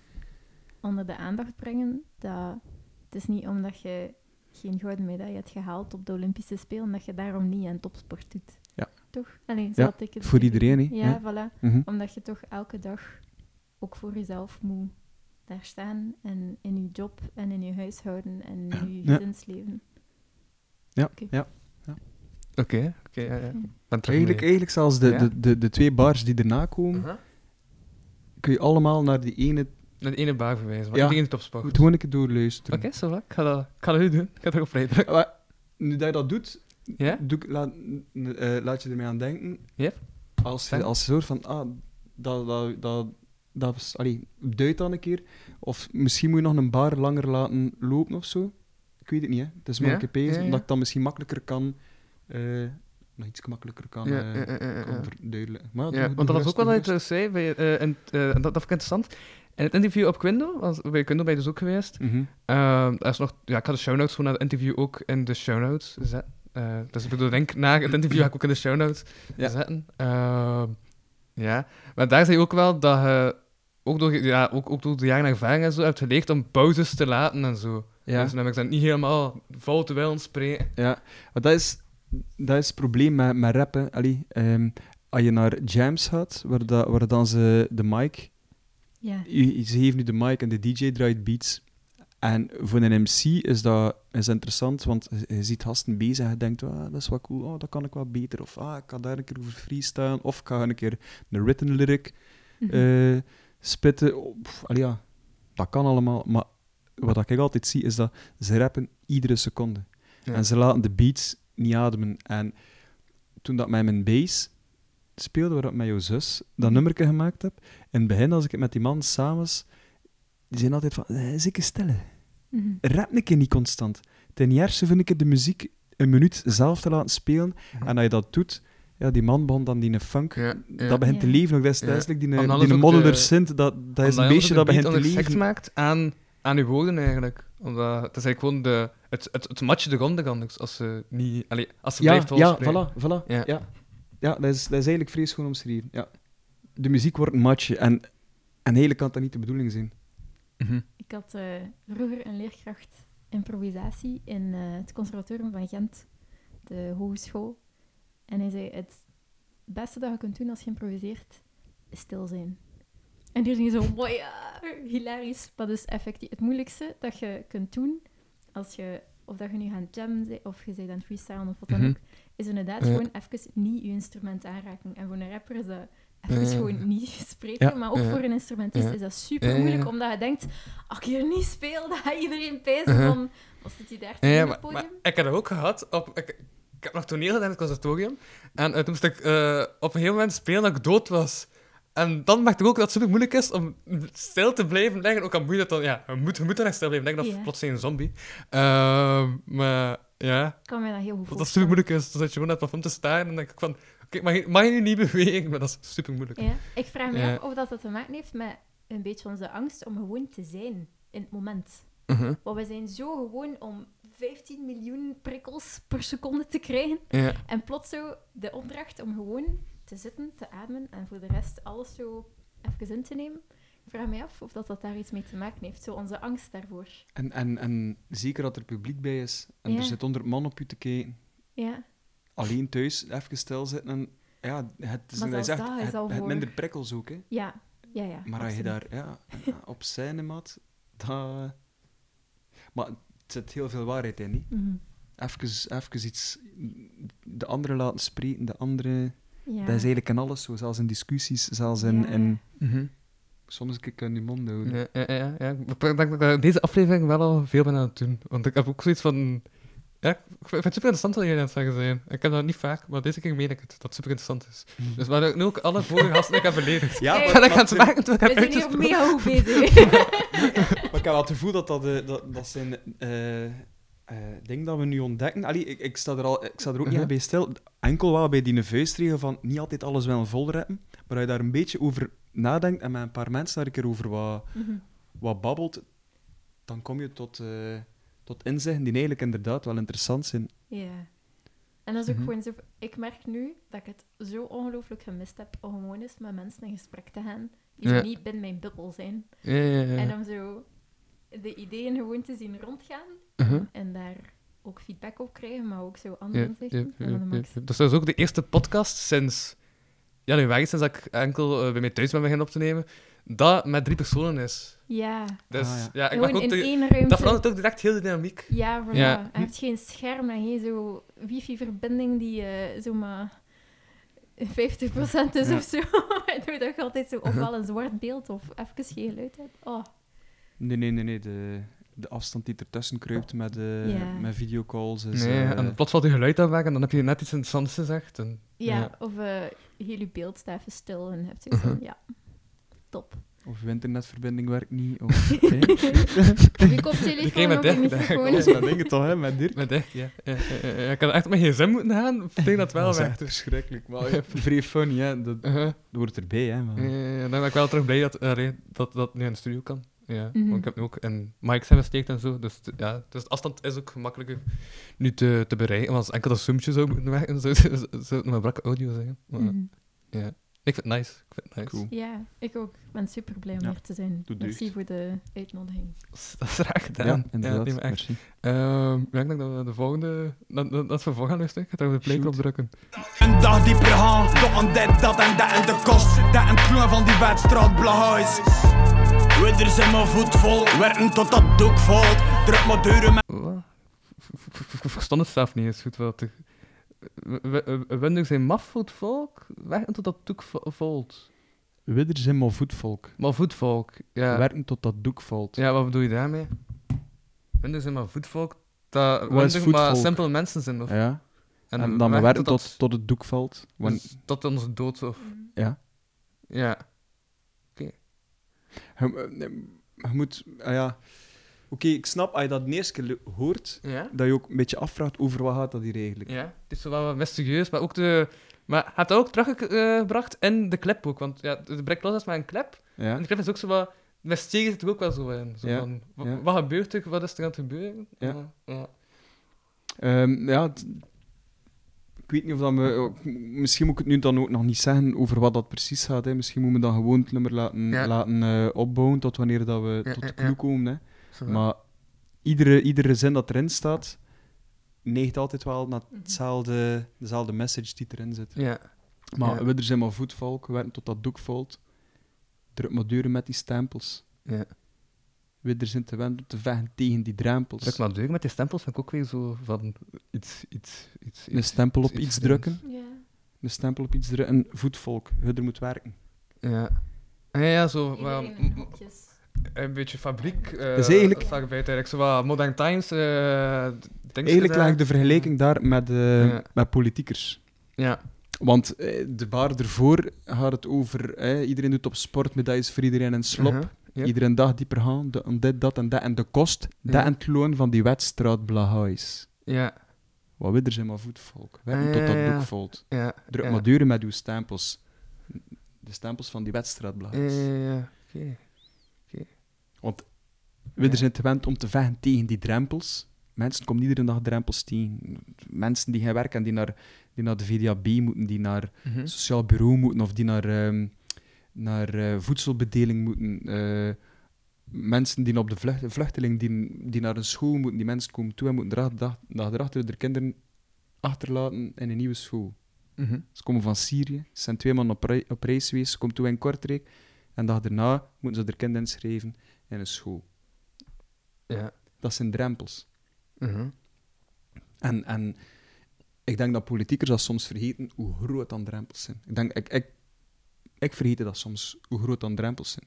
onder de aandacht brengen. Dat het is niet omdat je geen gouden medaille hebt gehaald op de Olympische Spelen, dat je daarom niet aan topsport doet. Toch? Alleen, Ja, had ik het voor iedereen, hè. Ja, Ja. voilà. mhm. Omdat je toch elke dag ook voor jezelf moet daar staan en in je job en in je huishouden en in je Ja. gezinsleven. Ja, Oké. ja. Oké, oké, Eigenlijk, eigenlijk zelfs de, Ja. de, de, de twee bars die erna komen, Aha. kun je allemaal naar die ene... Naar de ene baar verwijzen, maar Ja. niet in het opsport. Moet gewoon een keer doorluisteren. Oké, zo Ik ga dat, ik ga dat nu doen. Ik ga erop rijden. Maar nu dat je dat doet, Ja? doe ik- laat, eh, laat je ermee aan denken. Yep. Als je, als je hoort van, ah, dat, dat, dat, dat is, allee, duid dan een keer. Of misschien moet je nog een bar langer laten lopen of zo. Ik weet het niet, hè. Het is maar Ja, een keer ja, ja. omdat ik dan misschien makkelijker kan, eh, nog iets makkelijker kan, Ja, eh, ja, ja, ja, ja. verduidelijken. Maar Ja, doe- want doe dat was ook wel doe wat je zei, bij, eh, eh, dat, dat vond ik interessant. In het interview op Quindo, was, bij Quindo ben je dus ook geweest. Mhm. Ehm, er is nog, ja, ik ga de show notes gewoon naar het interview ook in de show notes zetten. Eh, dus ik bedoel, denk na het interview ga ik ook in de show notes Ja. zetten. Ehm, ja, maar daar zei je ook wel dat je ook door, ja, ook, ook door de jaren ervaring en zo hebt geleerd om pauzes te laten en zo. Ja. Dus dan heb ik dat niet helemaal vol te willen spreken. Ja, maar dat is, dat is het probleem met, met rappen. Allee, ehm, als je naar jams gaat, waar, dat, waar dan ze de mic... Ja. je- Ze geven nu de mic en de DJ draait beats. En voor een MC is dat is interessant, want je- ziet gasten bezig en je denkt, ah, dat is wel cool, oh, dat kan ik wel beter. Of ah, ik kan daar een keer over freestylen. Of ik ga een keer een written lyric Mhm. eh, spitten. Oh, pff, allee, ja, dat kan allemaal. Maar wat ik altijd zie, is dat ze rappen iedere seconde. Ja. En ze laten de beats niet ademen. En toen dat met mijn bass speelde, waar ik met jouw zus dat nummerke gemaakt heb, in het begin, als ik het met die man samen die zijn altijd van, eh, zeker stellen. Rap een keer niet constant. Ten eerste vind ik het de muziek een minuut zelf te laten spelen. Mhm. En als je dat doet, ja, die man begon dan die funk, Ja, ja. dat begint te leven. Ook dat is, die, die, die modder de- sint, dat, dat is een je beestje dat begint te onder effect leven. maakt aan, aan je woorden eigenlijk. Omdat het is eigenlijk gewoon de, het, het, het matje de grond anders als ze niet... Allee, als ze Ja, blijft ja, voilà, voilà. Ja. Ja, ja. dat, is, dat is eigenlijk vrees gewoon omschreven. Ja. De muziek wordt een matje en, en eigenlijk kan dat niet de bedoeling zijn. Mhm. Ik had eh, vroeger een leerkracht improvisatie in eh, het conservatorium van Gent, de hogeschool. En hij zei, het beste dat je kunt doen als je improviseert, is stil zijn. En die ging zo, [laughs] mooi, ja, hilarisch. Maar dus effectief, het moeilijkste dat je kunt doen, als je, of dat je nu aan jammen bent, of je bent aan het freestylen, of wat dan Mhm. ook, is inderdaad Ja. gewoon even niet je instrument aanraken. En voor een rapper is dat even Ja, ja. gewoon niet spreken. Ja. Maar ook voor een instrumentist is dat super moeilijk, omdat je denkt, als ik hier niet speel, [laughs] dan gaat iedereen pezen Uh-huh. van... Daar Ja, doen ja, op maar, het maar podium? ik heb dat ook gehad. Op, ik, ik heb nog toneel gedaan in het conservatorium. En eh, toen moest ik eh, op een heel moment spelen dat ik dood was. En dan maakt het ook dat het super moeilijk is om stil te blijven liggen. Ook al moet je dat dan... Ja, je moet, je moet dan echt stil blijven liggen, of Ja. plotseling een zombie. Ehm, maar ja, Ik kan me dat heel goed dat dat super moeilijk is. Dan zit je gewoon naar het plafond te staren en dan denk ik van... Oké, mag, je, mag je nu niet [laughs] bewegen? Maar dat is super moeilijk. Ja. Ik vraag me Ja. af of dat, dat te maken heeft met een beetje onze angst om gewoon te zijn in het moment. Mhm. Want we zijn zo gewoon om 15 miljoen prikkels per seconde te krijgen. Ja. En plots zo de opdracht om gewoon te zitten, te ademen en voor de rest alles zo even in te nemen. Ik vraag me af of dat, dat daar iets mee te maken heeft. Zo onze angst daarvoor. En, en, en zeker dat er publiek bij is en Ja. er zit honderd man op je te kijken, Ja. Alleen thuis even stilzitten en ja, het is, Maar hij zelfs zegt, dat is het, al het voor- minder prikkels ook, hè. Ja, ja, ja. Maar als je daar ja, op scène maat, dat... Maar het zit heel veel waarheid in, hè. Mhm. Even, even iets... De andere laten spreken, de andere... Ja. Dat is eigenlijk in alles zo, zelfs in discussies, zelfs in... Ja. in Mhm. soms kan ik je mond houden. Ja, ja, ja, ja. Ik denk dat ik daar deze aflevering wel al veel ben aan het doen. Want ik heb ook zoiets van... Ja, ik vind het super interessant wat aan het zeggen zijn. Ik heb dat niet vaak, maar deze keer meen ik het, dat het super interessant is. Dus waar ik nu ook alle vorige gasten ik heb beledigd. Ja, Hey, maar- ik het maar- maken toen ik We heb zijn hier mega goed bezig. [laughs] Maar ik heb wel het gevoel dat dat, eh, dat, dat zijn eh eh, dingen dat we nu ontdekken. Allee, ik, ik, sta er al, ik sta er ook niet Uh-huh. bij stil. Enkel wel bij die vuistregel van niet altijd alles wel vol rappen. Maar als je daar een beetje over nadenkt en met een paar mensen daar een keer over wat, Mhm. wat babbelt, dan kom je tot, eh, tot inzichten die eigenlijk inderdaad wel interessant zijn. Ja. En dat is ook gewoon zo... Ik merk nu dat ik het zo ongelooflijk gemist heb om gewoon eens met mensen in gesprek te gaan die Ja. niet binnen mijn bubbel zijn. Ja, ja, ja. En om zo de ideeën gewoon te zien rondgaan Uh-huh. en daar ook feedback op krijgen, maar ook zo andere Ja, inzichten. ja, Ja, ja, ja, ja. Dus dat is ook de eerste podcast sinds januari, sinds dat ik enkel eh, bij mij thuis ben beginnen op te nemen, dat met drie personen is. Ja, Dus Ah, ja. ja, ik gewoon in te- één ruimte. dat verandert ook direct heel de dynamiek. Ja, voilà. Ja. Je hebt geen scherm en geen zo wifi-verbinding die eh zomaar 50% is Ja. of zo. Waardoor dat je altijd zo ofwel een zwart beeld of even geen geluid hebt. Oh, Nee, nee, nee, nee. De, de afstand die ertussen kruipt met, eh Ja. met videocalls is... nee, eh, en plots valt je geluid aan weg en dan heb je net iets interessants gezegd. En, ja. Ja. Of eh heel je beeld staat even stil en hebt zoiets van, ja, top. Of je internetverbinding werkt niet. Of? Of je koptelefoon met dicht- microfoon. Dat is dat ding toch, hè, met Dirk? met echt, ja. Ja, ja, ja, ja. Ik had echt met gsm moeten gaan, ik denk dat wel dat is weg. echt verschrikkelijk. Maar ja, vrij funny, hè. Dat, Uh-huh. dat hoort erbij, hè. Maar... Ja, ja, ja, dan ben ik wel terug blij dat uh, dat, dat nu in de studio kan. Ja, Mhm. want ik heb nu ook in mics geïnvesteerd en zo. Dus, ja, dus de afstand is ook gemakkelijker nu te, te bereiken. Want als enkel dat zoomtje zou moeten werken, zou, zou zou het maar brakke audio zijn. Maar, Mhm. ja. Ik vind het nice. Ik vind het nice. Cool. Ja, ik ook. Ik ben super blij om Ja, hier te zijn. doet Merci deugd. voor de uitnodiging. [laughs] Dat is- Dat is graag gedaan. Ja, inderdaad. maar echt. merci. Ehm, ja, ik denk dat we de volgende... Dat, dat, dat we voor gaan luisteren. Ik ga er de playknop drukken. Een dag dieper gaan, tot aan dit, dat en dat en de kost. Dat en van die wedstrijd blahuis. Widders zijn mijn voet vol, werken tot dat doek valt. Druk maar deuren met? [laughs] Ik verstond het zelf niet eens goed. Wat er... Wenders zijn mafvoet volk, weg tot dat doek valt. Widder zijn maar voetvolk. Maar voetvolk, ja. Werken tot dat doek valt. Ja, wat bedoel je daarmee? Wenders zijn maar voetvolk, dat Wenders maar simpele mensen zijn. Of, Ja. En, dan maar werken tot, dat- tot het doek valt. Dus tot onze dood. Of, ja. ja. Je, eh, je moet... ah ja. Oké, ik snap, als je dat de eerste keer hoort, Ja? dat je ook een beetje afvraagt over wat gaat dat hier eigenlijk. Ja, het is zo wel wat mysterieus, maar ook de... Maar heeft dat ook teruggebracht in de clip ook, want ja, de Los is maar een clip, Ja? en de clip is ook zo wat... Mysterie zit er ook wel zo in. Zo Ja, van. Wat gebeurt er? Wat is er aan het gebeuren? Ja. ja. Ehm, ja, het- ik weet niet of dat we... oh, Misschien moet ik het nu dan ook nog niet zeggen over wat dat precies gaat. Hè. Misschien moeten we dan gewoon het nummer laten, laten eh, opbouwen tot wanneer dat we tot de clue komen. Hè. Maar iedere, iedere zin dat erin staat, neigt altijd wel naar Mhm. hetzelfde, dezelfde message die erin zit. Ja. Maar Ja. we er zijn maar voetvolk, we werken tot dat doek valt. Druk maar deuren met die stempels. ja. We er zijn te wend om te vechten tegen die drempels. Druk maar deur met die stempels vind ik ook weer zo van iets... iets, iets, Een stempel op iets drukken. Ja. Een stempel op iets drukken. Voetvolk, je er moet werken. Ja. Ja, ja, zo... maar- Iedereen in hokjes. Een beetje fabriek. eh is eigenlijk- eigenlijk zo wat Modern Times. dings Eigenlijk ik de vergelijking daar met, eh, Ja. met politiekers. Ja. Want de bar ervoor gaat het over... eh, iedereen doet op sport, medailles voor iedereen en slop. Uh-huh. Ja. Iedere dag dieper gaan, de, dit, dat en dat. En de kost, Ja. dat en het loon van die wedstrijd Blahuis. Ja. Wat widder zijn maar voetvolk. Werken Ah, tot ja, dat ja. doek valt. Ja. Druk ja. maar deuren met uw stempels. De stempels van die wedstrijd Ja, Blahuis. ja, ja. Oké. Widder zijn te wend om te vechten tegen die drempels. Mensen komen iedere dag drempels tegen. Mensen die gaan werken en die naar, die naar de VDAB moeten, die naar het sociaal bureau moeten of die naar, ehm, naar eh, voedselbedeling moeten. eh, mensen die op de vlucht, vluchteling die, die naar een school moeten, die mensen komen toe en moeten dag erachter de kinderen achterlaten in een nieuwe school. Mhm. Ze komen van Syrië, ze zijn twee maanden op, rei- op reis geweest, ze komen toe in Kortrijk en dag daarna moeten ze de kinderen inschrijven in een school. Ja. Dat zijn drempels. Mhm. En, en ik denk dat politiekers dat soms vergeten hoe groot dan drempels zijn. Ik, denk, ik, ik, ik vergeet dat soms, hoe groot dan drempels zijn.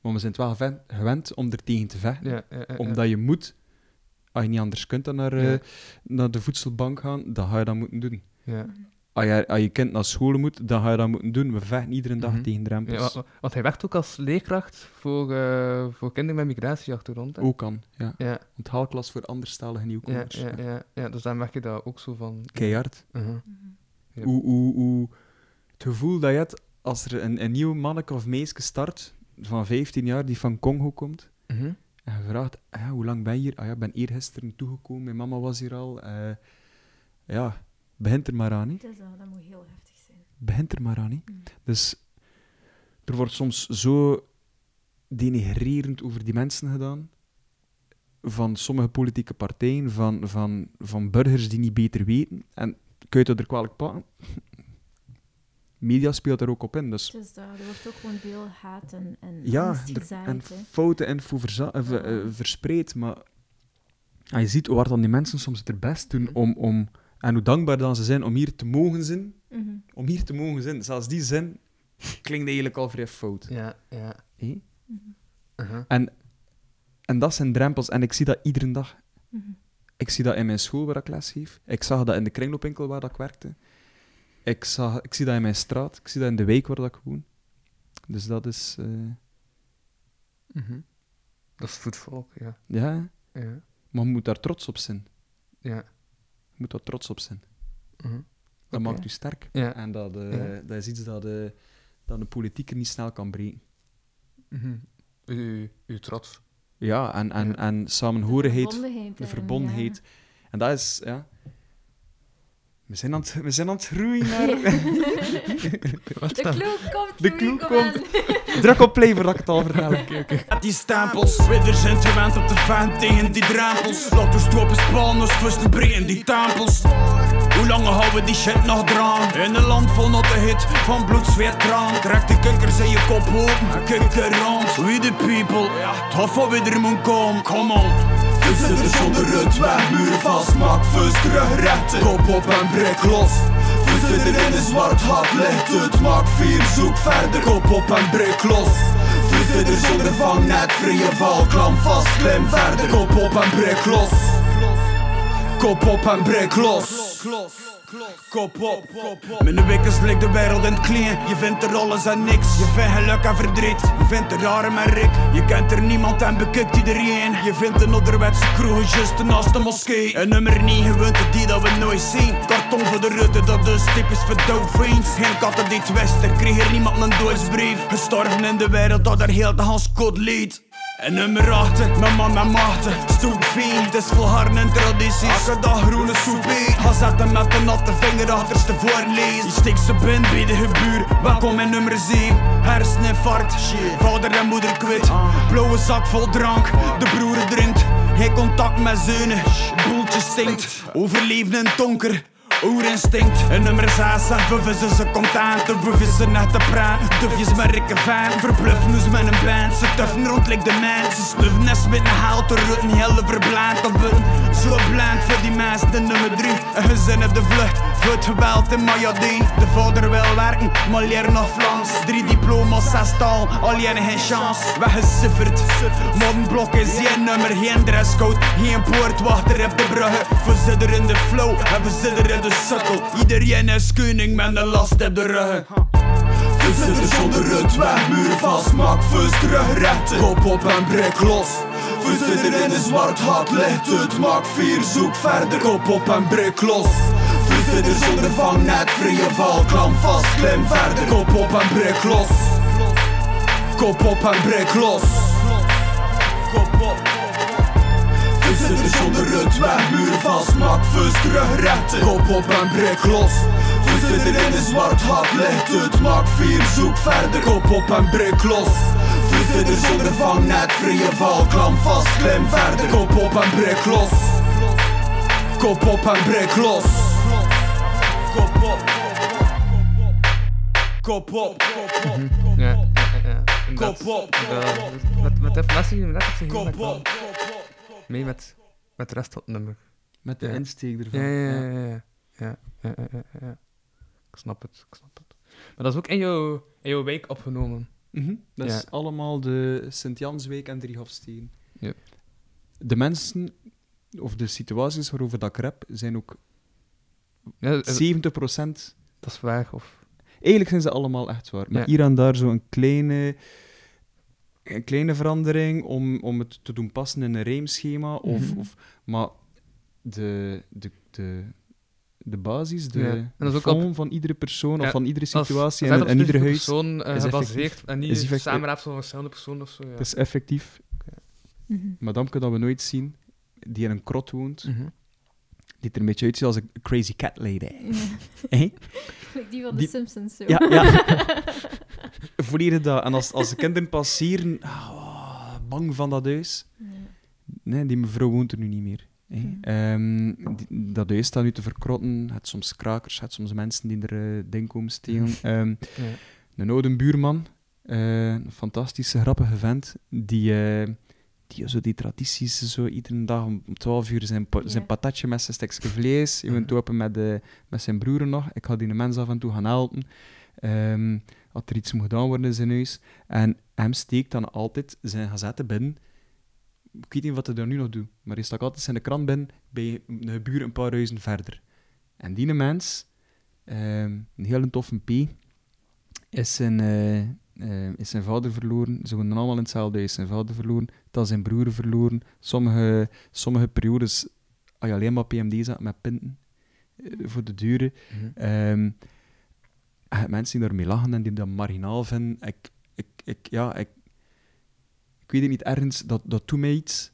Maar we zijn het wel gewen- gewend om er tegen te vechten. Ja, ja, ja, ja. Omdat je moet, als je niet anders kunt dan naar, eh, naar de voedselbank gaan, dan ga je dat moeten doen. Ja. Als je, als je kind naar school moet, dan ga je dat moeten doen. We vechten iedere dag Mhm. tegen Ja, drempels. wa- want hij werkt ook als leerkracht voor, eh, voor kinderen met migratieachtergrond. hè? Ook kan, ja. Ja, Want haalklas voor anderstalige ja, nieuwkomers. ja, ja, ja, dus dan merk je dat ook zo van. Keihard. Mhm. Ja. Hoe, hoe, hoe het gevoel dat je hebt als er een, een nieuw manneke of meisje start van 15 jaar die van Congo komt Mhm. En je vraagt, ah ja, hoe lang ben je hier? Ah ja, ik ben eergisteren toegekomen, mijn mama was hier al. Eh, ja, begint er maar aan. Dus dat, dat moet heel heftig zijn. Begint er maar aan, hè. Mm. Dus er wordt soms zo denigrerend over die mensen gedaan. Van sommige politieke partijen, van, van, van burgers die niet beter weten. En kun je het er kwalijk pakken? [laughs] Media speelt er ook op in. Dus Dus dat, er wordt ook gewoon veel haat en, en ja, angst er- gezaaid. en foute info eh, eh, Ja. verspreid. Maar ah, je ziet hard dan die mensen soms het best doen om, om... En hoe dankbaar dan ze zijn om hier te mogen zijn. Mhm. Om hier te mogen zijn. Zelfs die zin klinkt eigenlijk al vrij fout. Ja, ja. Mhm. Uh-huh. En, en dat zijn drempels. En ik zie dat iedere dag. Mhm. Ik zie dat in mijn school waar ik les geef. Ik zag dat in de kringloopwinkel waar dat ik werkte. Ik, zag, ik zie dat in mijn straat. Ik zie dat in de wijk waar ik woon. Dus dat is... eh, Mhm. Dat is voetvolk, ja. ja, Ja. maar je moet daar trots op zijn. Ja. Je moet daar trots op zijn. Mhm. Dat maakt u sterk. Ja. En dat, eh, Ja. dat is iets dat, eh, dat een politieker niet snel kan breken. Mhm. U, u trots. Ja, en, en, Ja. en samenhorigheid, De verbondenheid. de verbondenheid. En dat is, ja... We zijn aan het, we zijn aan het groeien naar... [laughs] Wat De kloek komt, De kloek komt. Druk op play voordat ik het al vertel. Oké, oké. Die stempels, widders zijn gewend op de fan tegen die drempels. Laat ons stoppen spannen, fusten breken die tempels. Hoe lang houden we die shit nog draan? In een land vol natte hit, van bloed, zweet, traan. Trek de kikkers in je kop open, kikker rond. We the people, het hof van wie er moet komen, come on. Zitten zonder het weg, muren vast, maak fus terug. Kop op en breek los. We zitten in een zwart gat, licht het, maak vier, zoek verder. Kop op en breek los. We zitten zonder vangnet, vrije val, klam vast, klim verder. Kop op en breek los. Kop op en breek los. Kop op, kop op. Wikkels de wereld in het klein. Je vindt er alles en niks. Je vindt geluk en verdriet. Je vindt er arm en rik. Je kent er niemand en bekijkt iedereen. Je vindt een ouderwetse kroeg juist naast de moskee. Een nummer 9 gewoonte die dat we nooit zien. Karton voor de rutte, dat is typisch voor dolphins. Geen katten die twisten, kreeg er niemand een doodsbrief. Gestorven in de wereld dat er heel de Hans Code leed. En nummer 8, mijn man en machten. Stoep 4, het is volharden en tradities. Elke dag groene soepie. Ga zetten met een natte vinger achterste voorlees. Je steekt ze binnen bij de gebuur. Welkom in nummer 7. Herseninfarct, vader en moeder kwit. Blauwe zak vol drank, de broer drinkt. Geen contact met zeunen, boeltje stinkt. Overleven in het donker. Oerinstinct En nummer 6 en we vissen ze content We vissen net de praan Dufjes met rikke fan Verbluffen ons met een band. Ze tuffen rond like de man. Ze snuffen nes met een haal Te rutten heel verblind Dat we zo blind voor die mensen De nummer 3 Een gezin op de vlucht Voor het geweld in Mayadeen De vader wil werken Maar leer nog Frans Drie diploma's, zes taal Al geen chance. Weggesufferd Moddenblok is geen nummer Geen dresscode. Geen poortwachter op de bruggen. We zitten in de flow En we zitten in de Iedereen is koning met een last op de ruggen we zitten zonder het weg, muren vast, maak fus terug rechten. Kop op en breek los. We zitten in een zwart gat, licht het, maak vier, zoek verder. Kop op en breek los. We zitten zonder vangnet, vrije val, klam vast, klim verder. Kop op en breek los. Kop op en breek los. Kop op. We zitten zonder het weg, muren vast, fus terug rechten. Kop op en breek los. We zitten in een zwart gat, licht het, maak vier, zoek verder. Kop op en breek los. We zitten zonder vangnet, vrije val, klam vast, klim verder. Kop op en breek los. Kop op en breek los. Kop op. Kop op. Kop op. Met, met de informatie die we net hebben Kop op. mee met, met de rest van het nummer. Met de Ja. insteek ervan. Ja, ja, ja, ja. Ja. Ik snap het, ik snap het. Maar dat is ook in jouw, in jouw wijk opgenomen. Mhm. Dat is allemaal de Sint-Jansweek en Driehofsteen. Ja. De mensen, of de situaties waarover dat ik rap, zijn ook Ja, dat is- 70%... dat is waar, of... Eigenlijk zijn ze allemaal echt waar. Maar hier en daar zo'n kleine, een kleine verandering om, om het te doen passen in een rijmschema. Of, Mhm. of, maar de, de, de, de basis, de, Ja. En dat is de ook op- vorm van iedere persoon Ja, of van iedere Dat is- situatie en, en ieder huis. persoon eh, is gebaseerd effectief- en niet is een effectief- samenraapsel van verschillende personen of zo. Ja. Het is effectief. Mhm. madamke dat we nooit zien, die in een krot woont, Mhm. Die er een beetje uitziet als een crazy cat lady. Ja. [laughs] Die van de Die- Simpsons zo. Ja, ja. [laughs] Volledig dat. En als, als de kinderen passeren, ah, bang van dat huis. Ja. Nee, die mevrouw woont er nu niet meer. hè. Hm. Ehm, die- dat huis staat nu te verkrotten. Het soms krakers, het soms mensen die er eh ding komen stelen. Ehm, Ja. een oude buurman, eh, een fantastische, grappige vent, die, eh, die zo die tradities, zo iedere dag om om 12 uur zijn, pa- zijn patatje met zijn stukje vlees, je open met, de, met zijn broeren nog. Ik ga die de mensen af en toe gaan helpen. Ehm, had er iets moet gedaan worden in zijn huis. En hem steekt dan altijd zijn gazette binnen. Ik weet niet wat hij daar nu nog doet, maar hij stak altijd zijn krant binnen bij een buur een paar huizen verder. En die mens, ehm, een heel toffe P, is zijn, eh, eh, is zijn vader verloren. Ze woonden allemaal in hetzelfde huis. Zijn vader verloren, dan zijn broer verloren. Sommige, sommige periodes had je alleen maar PMD zat met pinten eh, voor de deuren. Mhm. Ehm, mensen die daarmee lachen en die dat marginaal vinden. Ik, ik, ik, ja, ik, ik weet het niet ergens, dat, dat doet mij iets.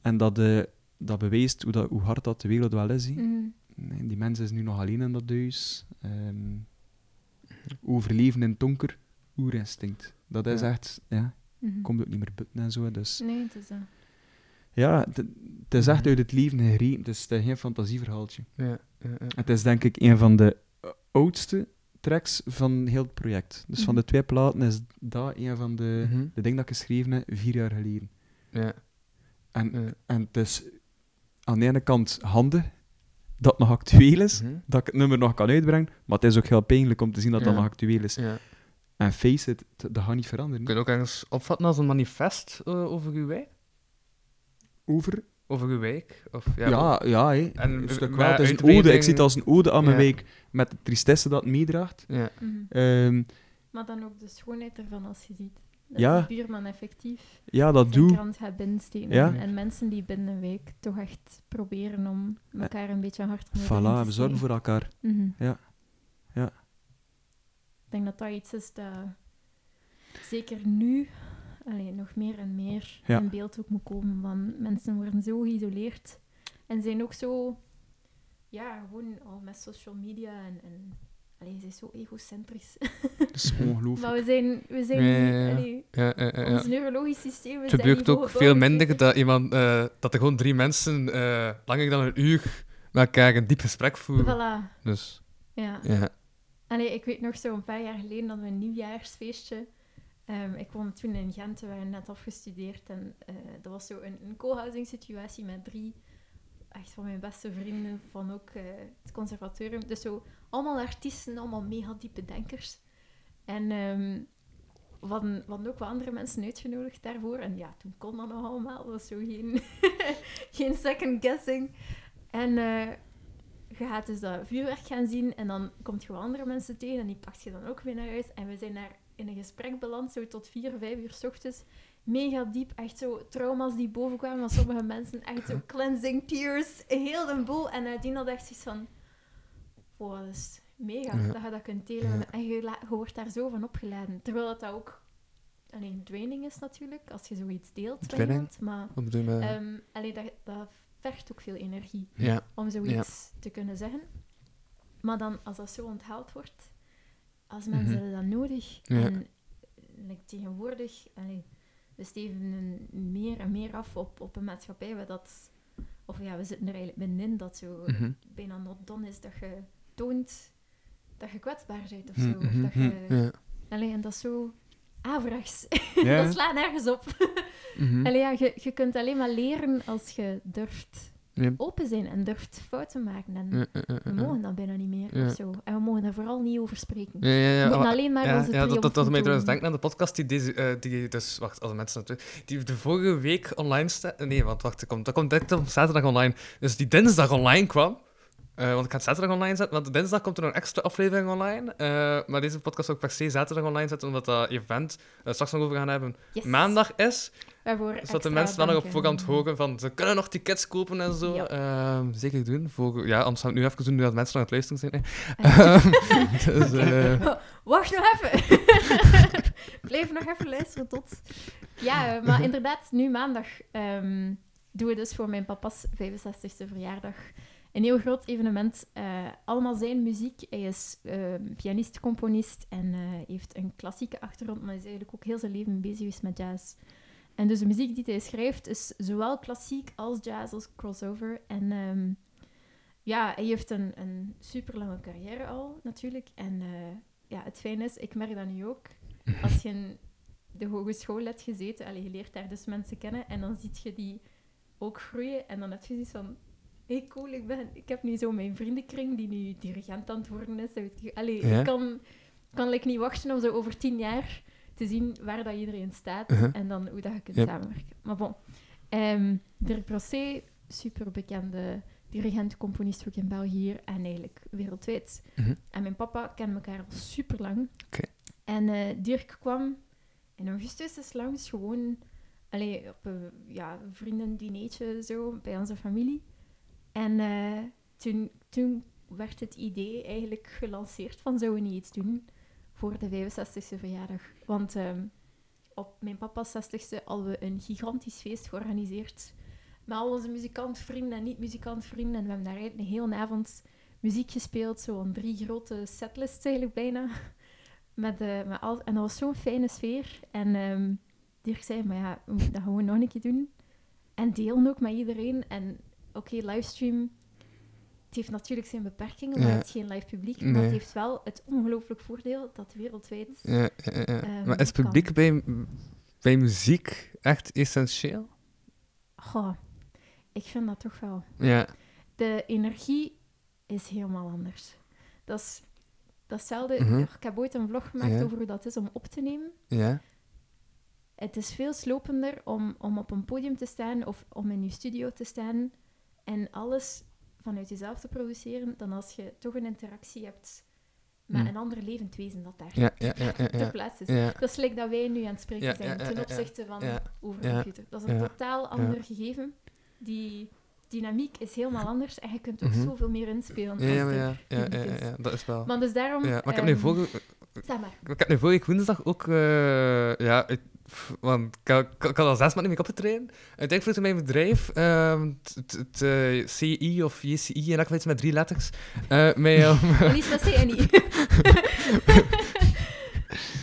En dat, eh, dat bewijst hoe, dat, hoe hard dat de wereld wel is. Mhm. Nee, die mens is nu nog alleen in dat huis. Ehm, overleven in het donker, oerinstinct. Dat is Ja. echt, ja, Mhm. komt ook niet meer buiten en zo. Dus Nee, het is dat. ja, het, het is echt Mhm. uit het leven gereden. Het is, het is geen fantasieverhaaltje. Ja, ja, ja. Het is denk ik een van de eh, oudste tracks van heel het project. Dus van Mhm. de twee platen is dat een van de, de dingen dat ik geschreven heb vier jaar geleden. Ja, En, ja. en het is aan de ene kant handig dat het nog actueel is, dat ik het nummer nog kan uitbrengen, maar het is ook heel pijnlijk om te zien dat dat nog actueel is. Ja. En face it, t- dat gaat niet veranderen. Kun je ook ergens opvatten als een manifest eh, over uw wijk? Over? Over uw wijk? Of, ja, Ja, ja, hè. En een stuk wel. Het is een ode. Ik zie het als een ode aan mijn Ja. week, met de tristesse dat het meedraagt. Ja. Mhm. Ehm, Maar dan ook de schoonheid ervan als je ziet. Dat Ja. die buurman effectief ja, dat doe. krant gaat binnensteken. Ja. En, en mensen die binnen een week toch echt proberen om elkaar een beetje hard te Voilà, we zorgen voor elkaar. Mhm. Ja. Ja. Ik denk dat dat iets is dat zeker nu allee, nog meer en meer Ja. in beeld ook moet komen. Want mensen worden zo geïsoleerd en zijn ook zo, ja, gewoon al met social media en, en allee, ze zijn zo egocentrisch. Dat is ongelooflijk. maar we zijn, we zijn Ja, ja, ja. allee, ons neurologisch systeem is Het gebeurt ook veel minder dat, iemand, eh, dat er gewoon drie mensen eh, langer dan een uur met elkaar een diep gesprek voeren. Voilà, Dus, ja. Allee, ik weet nog zo een paar jaar geleden dat we een nieuwjaarsfeestje. ehm, ik woonde toen in Gent, we waren net afgestudeerd. En eh, dat was zo een, een co-housing situatie met drie echt van mijn beste vrienden van ook eh, het conservatorium. Dus zo allemaal artiesten, allemaal mega diepe denkers. En ehm, we, hadden, ook wat andere mensen uitgenodigd daarvoor. En ja, toen kon dat nog allemaal. Dat was zo geen, [laughs] geen second guessing. En eh, je gaat dus dat vuurwerk gaan zien en dan komt je wel andere mensen tegen en die pakt je dan ook weer naar huis. En we zijn daar in een gesprek beland, zo tot vier, vijf uur s ochtends. Mega diep, echt zo trauma's die boven kwamen van sommige mensen. Echt zo cleansing tears, heel de boel. En nadien had echt zoiets van... Wow, dat is mega Ja. dat je dat kunt delen. Ja. En je, wordt daar zo van opgeladen. Terwijl dat, dat ook alleen draining is natuurlijk, als je zoiets deelt iemand. Maar Wat bedoel je? ehm allee, dat, dat vergt ook veel energie ja. om zoiets te kunnen zeggen. Maar dan, als dat zo onthaald wordt, als mensen Mhm. dat nodig. Ja. En like, tegenwoordig, allee, we steven meer en meer af op, op een maatschappij waar dat... Of ja, we zitten er eigenlijk binnenin dat zo Mhm. bijna not done is dat je toont dat je kwetsbaar bent of zo. Mhm, Of dat je... Ja. Allee, en dat is zo Ja. [laughs] dat slaat nergens op. [laughs] Allee, ja, je, je kunt alleen maar leren als je durft Ja. open zijn en durft fouten maken. En Ja, ja, ja, we mogen dat bijna niet meer of zo. En we mogen daar vooral niet over spreken. We moeten maar- alleen maar onze ja, dat, dat, dat mij trouwens denkt aan de podcast die, deze, eh, die dus, wacht, als de mensen weten, die de vorige week online staat. Nee, want wacht, dat komt, dat komt direct op zaterdag online. Dus die dinsdag online kwam. Eh, want ik ga het zaterdag online zetten, want dinsdag komt er nog een extra aflevering online. eh, maar deze podcast ook per se zaterdag online zetten, omdat dat event, eh, straks nog over gaan hebben, Yes. maandag is. Waarvoor Zodat de mensen dan nog op voorhand eh, horen van, ze kunnen nog tickets kopen en zo. Ja. Ehm, zeker doen. Voor, ja, anders gaan we het nu even doen, nu dat mensen nog aan het luisteren zijn. [laughs] Eh. Ehm, dus, [laughs] Wacht nog even. [laughs] Blijf nog even luisteren tot... Ja, maar inderdaad, nu maandag ehm, doen we dus voor mijn papa's 65e verjaardag een heel groot evenement. Eh, allemaal zijn muziek. Hij is ehm, pianist, componist en eh, heeft een klassieke achtergrond, maar is eigenlijk ook heel zijn leven bezig geweest met jazz. En dus de muziek die hij schrijft is zowel klassiek als jazz als crossover. En ehm, ja, hij heeft een, een super lange carrière al natuurlijk. En eh, ja, het fijne is, ik merk dat nu ook. Als je in de hogeschool hebt gezeten, je leert daar dus mensen kennen en dan zie je die ook groeien. En dan heb je zoiets van, hey cool, ik, ben, ik heb nu zo mijn vriendenkring die nu dirigent aan het worden is. Allee, Ja. Ik kan, kan like, niet wachten om zo over tien jaar te zien waar dat iedereen staat Uh-huh. en dan hoe dat je kunt Yep. samenwerken. Maar bon, Ehm Dirk Brosset, super bekende dirigent, componist ook in België hier en eigenlijk wereldwijd. Mhm. En mijn papa kennen elkaar al super lang. En eh, Dirk kwam in augustus eens langs, gewoon allee, op een ja, vriendendineetje zo bij onze familie. En eh, toen, toen werd het idee eigenlijk gelanceerd van zouden we niet iets doen voor de 65e verjaardag. Want ehm, op mijn papa's 60ste hadden we een gigantisch feest georganiseerd. Met al onze muzikantvrienden en niet-muzikantvrienden. En we hebben daar een hele avond muziek gespeeld. Zo'n drie grote setlists eigenlijk bijna. Met, eh, met al, en dat was zo'n fijne sfeer. En ehm Dirk zei, maar ja, we moeten dat gewoon nog een keer doen. En delen ook met iedereen. En oké, livestream... Het heeft natuurlijk zijn beperkingen, maar Ja. het is geen live publiek. Maar het heeft wel het ongelooflijk voordeel dat wereldwijd... Ja, ja, ja. Ehm, maar is kan. publiek bij, bij muziek echt essentieel? Goh, ik vind dat toch wel. Ja. De energie is helemaal anders. Dat is datzelfde. Mhm. Ik heb ooit een vlog gemaakt Ja. over hoe dat is om op te nemen. Ja. Het is veel slopender om, om op een podium te staan of om in je studio te staan en alles vanuit jezelf te produceren, dan als je toch een interactie hebt met Mm. een ander levend wezen dat daar Ja, ja, ter plaatse is. Dat is like dat wij nu aan het spreken zijn ten opzichte van over een computer. Dat is een totaal ander gegeven. Die dynamiek is helemaal anders en je kunt ook Mhm. zoveel meer inspelen. Ja, als ja, maar ja, dat is wel. Maar dus daarom... Ja, maar ik heb nu ehm, vorige, Zeg maar. ik heb nu vorige woensdag ook, eh, ja, ik, want ik, ik had al zes maanden mee op te trainen. Uiteindelijk vroeg mijn bedrijf, ehm, het, het, eh, CI of JCI, en dat iets met drie letters, mij om... Niet?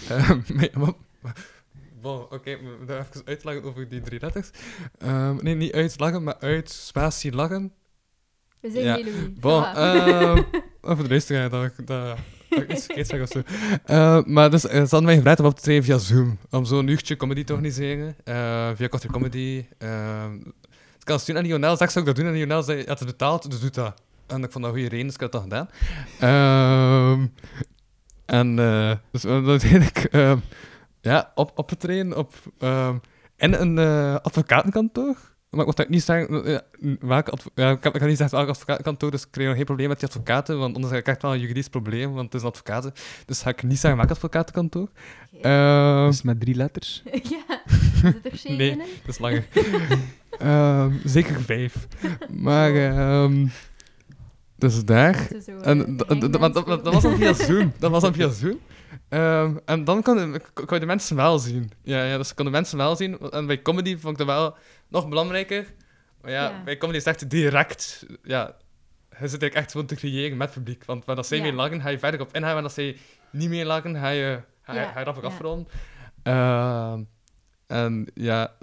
Eh, mij om- [laughs] [laughs] Bon, oké, daar even uitleggen over die drie letters. Ehm, nee, niet uitlachen, maar uit spatie lachen. We zijn Ja. Louis. Bon, ehm [laughs] over de luisteraar, dat, dat, dat ik of zo. Eh, maar dus, eh, ze hadden mij gevraagd om op te treden via Zoom. Om zo'n uurtje comedy te organiseren. eh, via Korte Comedy. ehm ik kan het sturen aan Lionel. Zeg, zou ik dat doen? En Lionel zei, ja, het betaald, dus doe dat. En ik vond dat goede reden, dus ik had dat gedaan. Ehm, en dus hebben [laughs] uiteindelijk ehm, ja, op, opgetreden op, ehm, in een advocatenkantoor. Maar ik moet dat niet zeggen, eh, welke ja, ik, heb, ik kan niet zeggen welk advocatenkantoor, dus ik kreeg nog geen probleem met die advocaten, want anders heb ik echt wel een juridisch probleem, want het is een advocaten. Dus ga ik niet zeggen welk advocatenkantoor. Ehm, Dus met drie letters. [laughs] ja. Zit er shade Nee. in? dat is langer. [laughs] Ehm, zeker vijf. Maar, ehm dus daar. En eh, dat was dan via [laughs] Zoom. Dat was dan via Zoom. Ehm, en dan kon, kon kon je de mensen wel zien. Ja, ja, dus ik kon de mensen wel zien. En bij comedy vond ik dat wel nog belangrijker. Maar ja, Ja. bij comedy is het echt direct... Ja, je zit eigenlijk echt gewoon te creëren met publiek. Want wanneer zij Ja. mee lachen, ga je verder op ingaan. Wanneer zij niet meer lachen, ga je, ga je, Ja, ga je afronden. Ehm, en ja,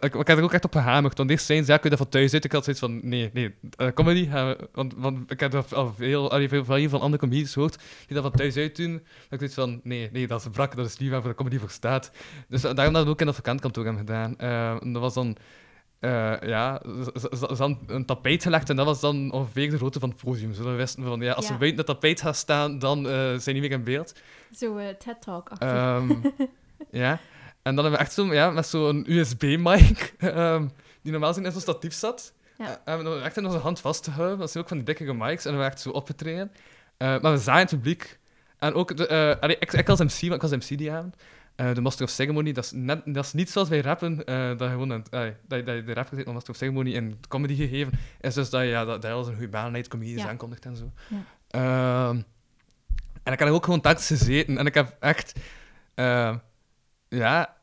ik, heb er ook echt op gehamerd. Want eerst zijn ze, ja, kun je dat van thuis uit? Ik had zoiets van, nee, nee, eh, comedy, gaan we- want, want ik heb al veel, allee, veel van andere comedies gehoord, die dat van thuis uit doen. Dat ik zoiets van, nee, nee, dat is brak, dat is niet waar voor de comedy voor staat. Dus eh, daarom dat we ook in dat vakantkantoor hebben gedaan. Eh, en dat was dan, eh, ja, ze ze- ze hadden een tapijt gelegd en dat was dan ongeveer de grootte van het podium. We wisten van, ja, als Ja. we buiten dat tapijt gaan staan, dan eh, zijn die niet meer in beeld. Zo eh, TED-talk. Ehm, [laughs] ja. En dan hebben we echt zo, ja, met zo'n USB-mic, [laughs] ehm, die normaal gezien in zo'n statief zat. Ja. Eh, hebben we echt in onze hand vastgehouden. Dat zijn ook van die dikke mics. En we hebben echt zo opgetreden. Eh, maar we zagen het publiek. En ook, de, eh, ik, ik als MC, want ik was MC die avond. De Master of Ceremony, dat is, net, dat is niet zoals bij rappen, dat, je gewoon dat, je- dat je de rap gezeten, maar Master of Ceremony in comedy gegeven, is dus dat je, ja, dat, dat je als een goede baanleid comedians Ja. aankondigt en zo. Ja. Ehm, en ik heb ook gewoon telkens gezeten en ik heb echt, ja,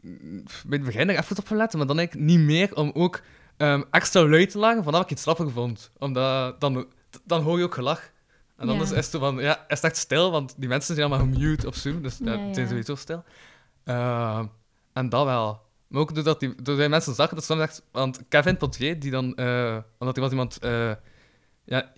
bij het begin er even op gelet, maar dan eigenlijk niet meer om ook ehm, extra luid te lachen vanaf ik iets grappig vond. Omdat dan, dan hoor je ook gelach. En dan Ja. is, is, het van, ja, is het echt stil, want die mensen zijn allemaal gemute op Zoom, dus ja, die zijn ja. sowieso stil. Ehm, en dat wel. Maar ook doordat, die, doordat mensen zagen dat soms echt... Want Kevin Potier, die dan... eh omdat hij was iemand... eh, ja,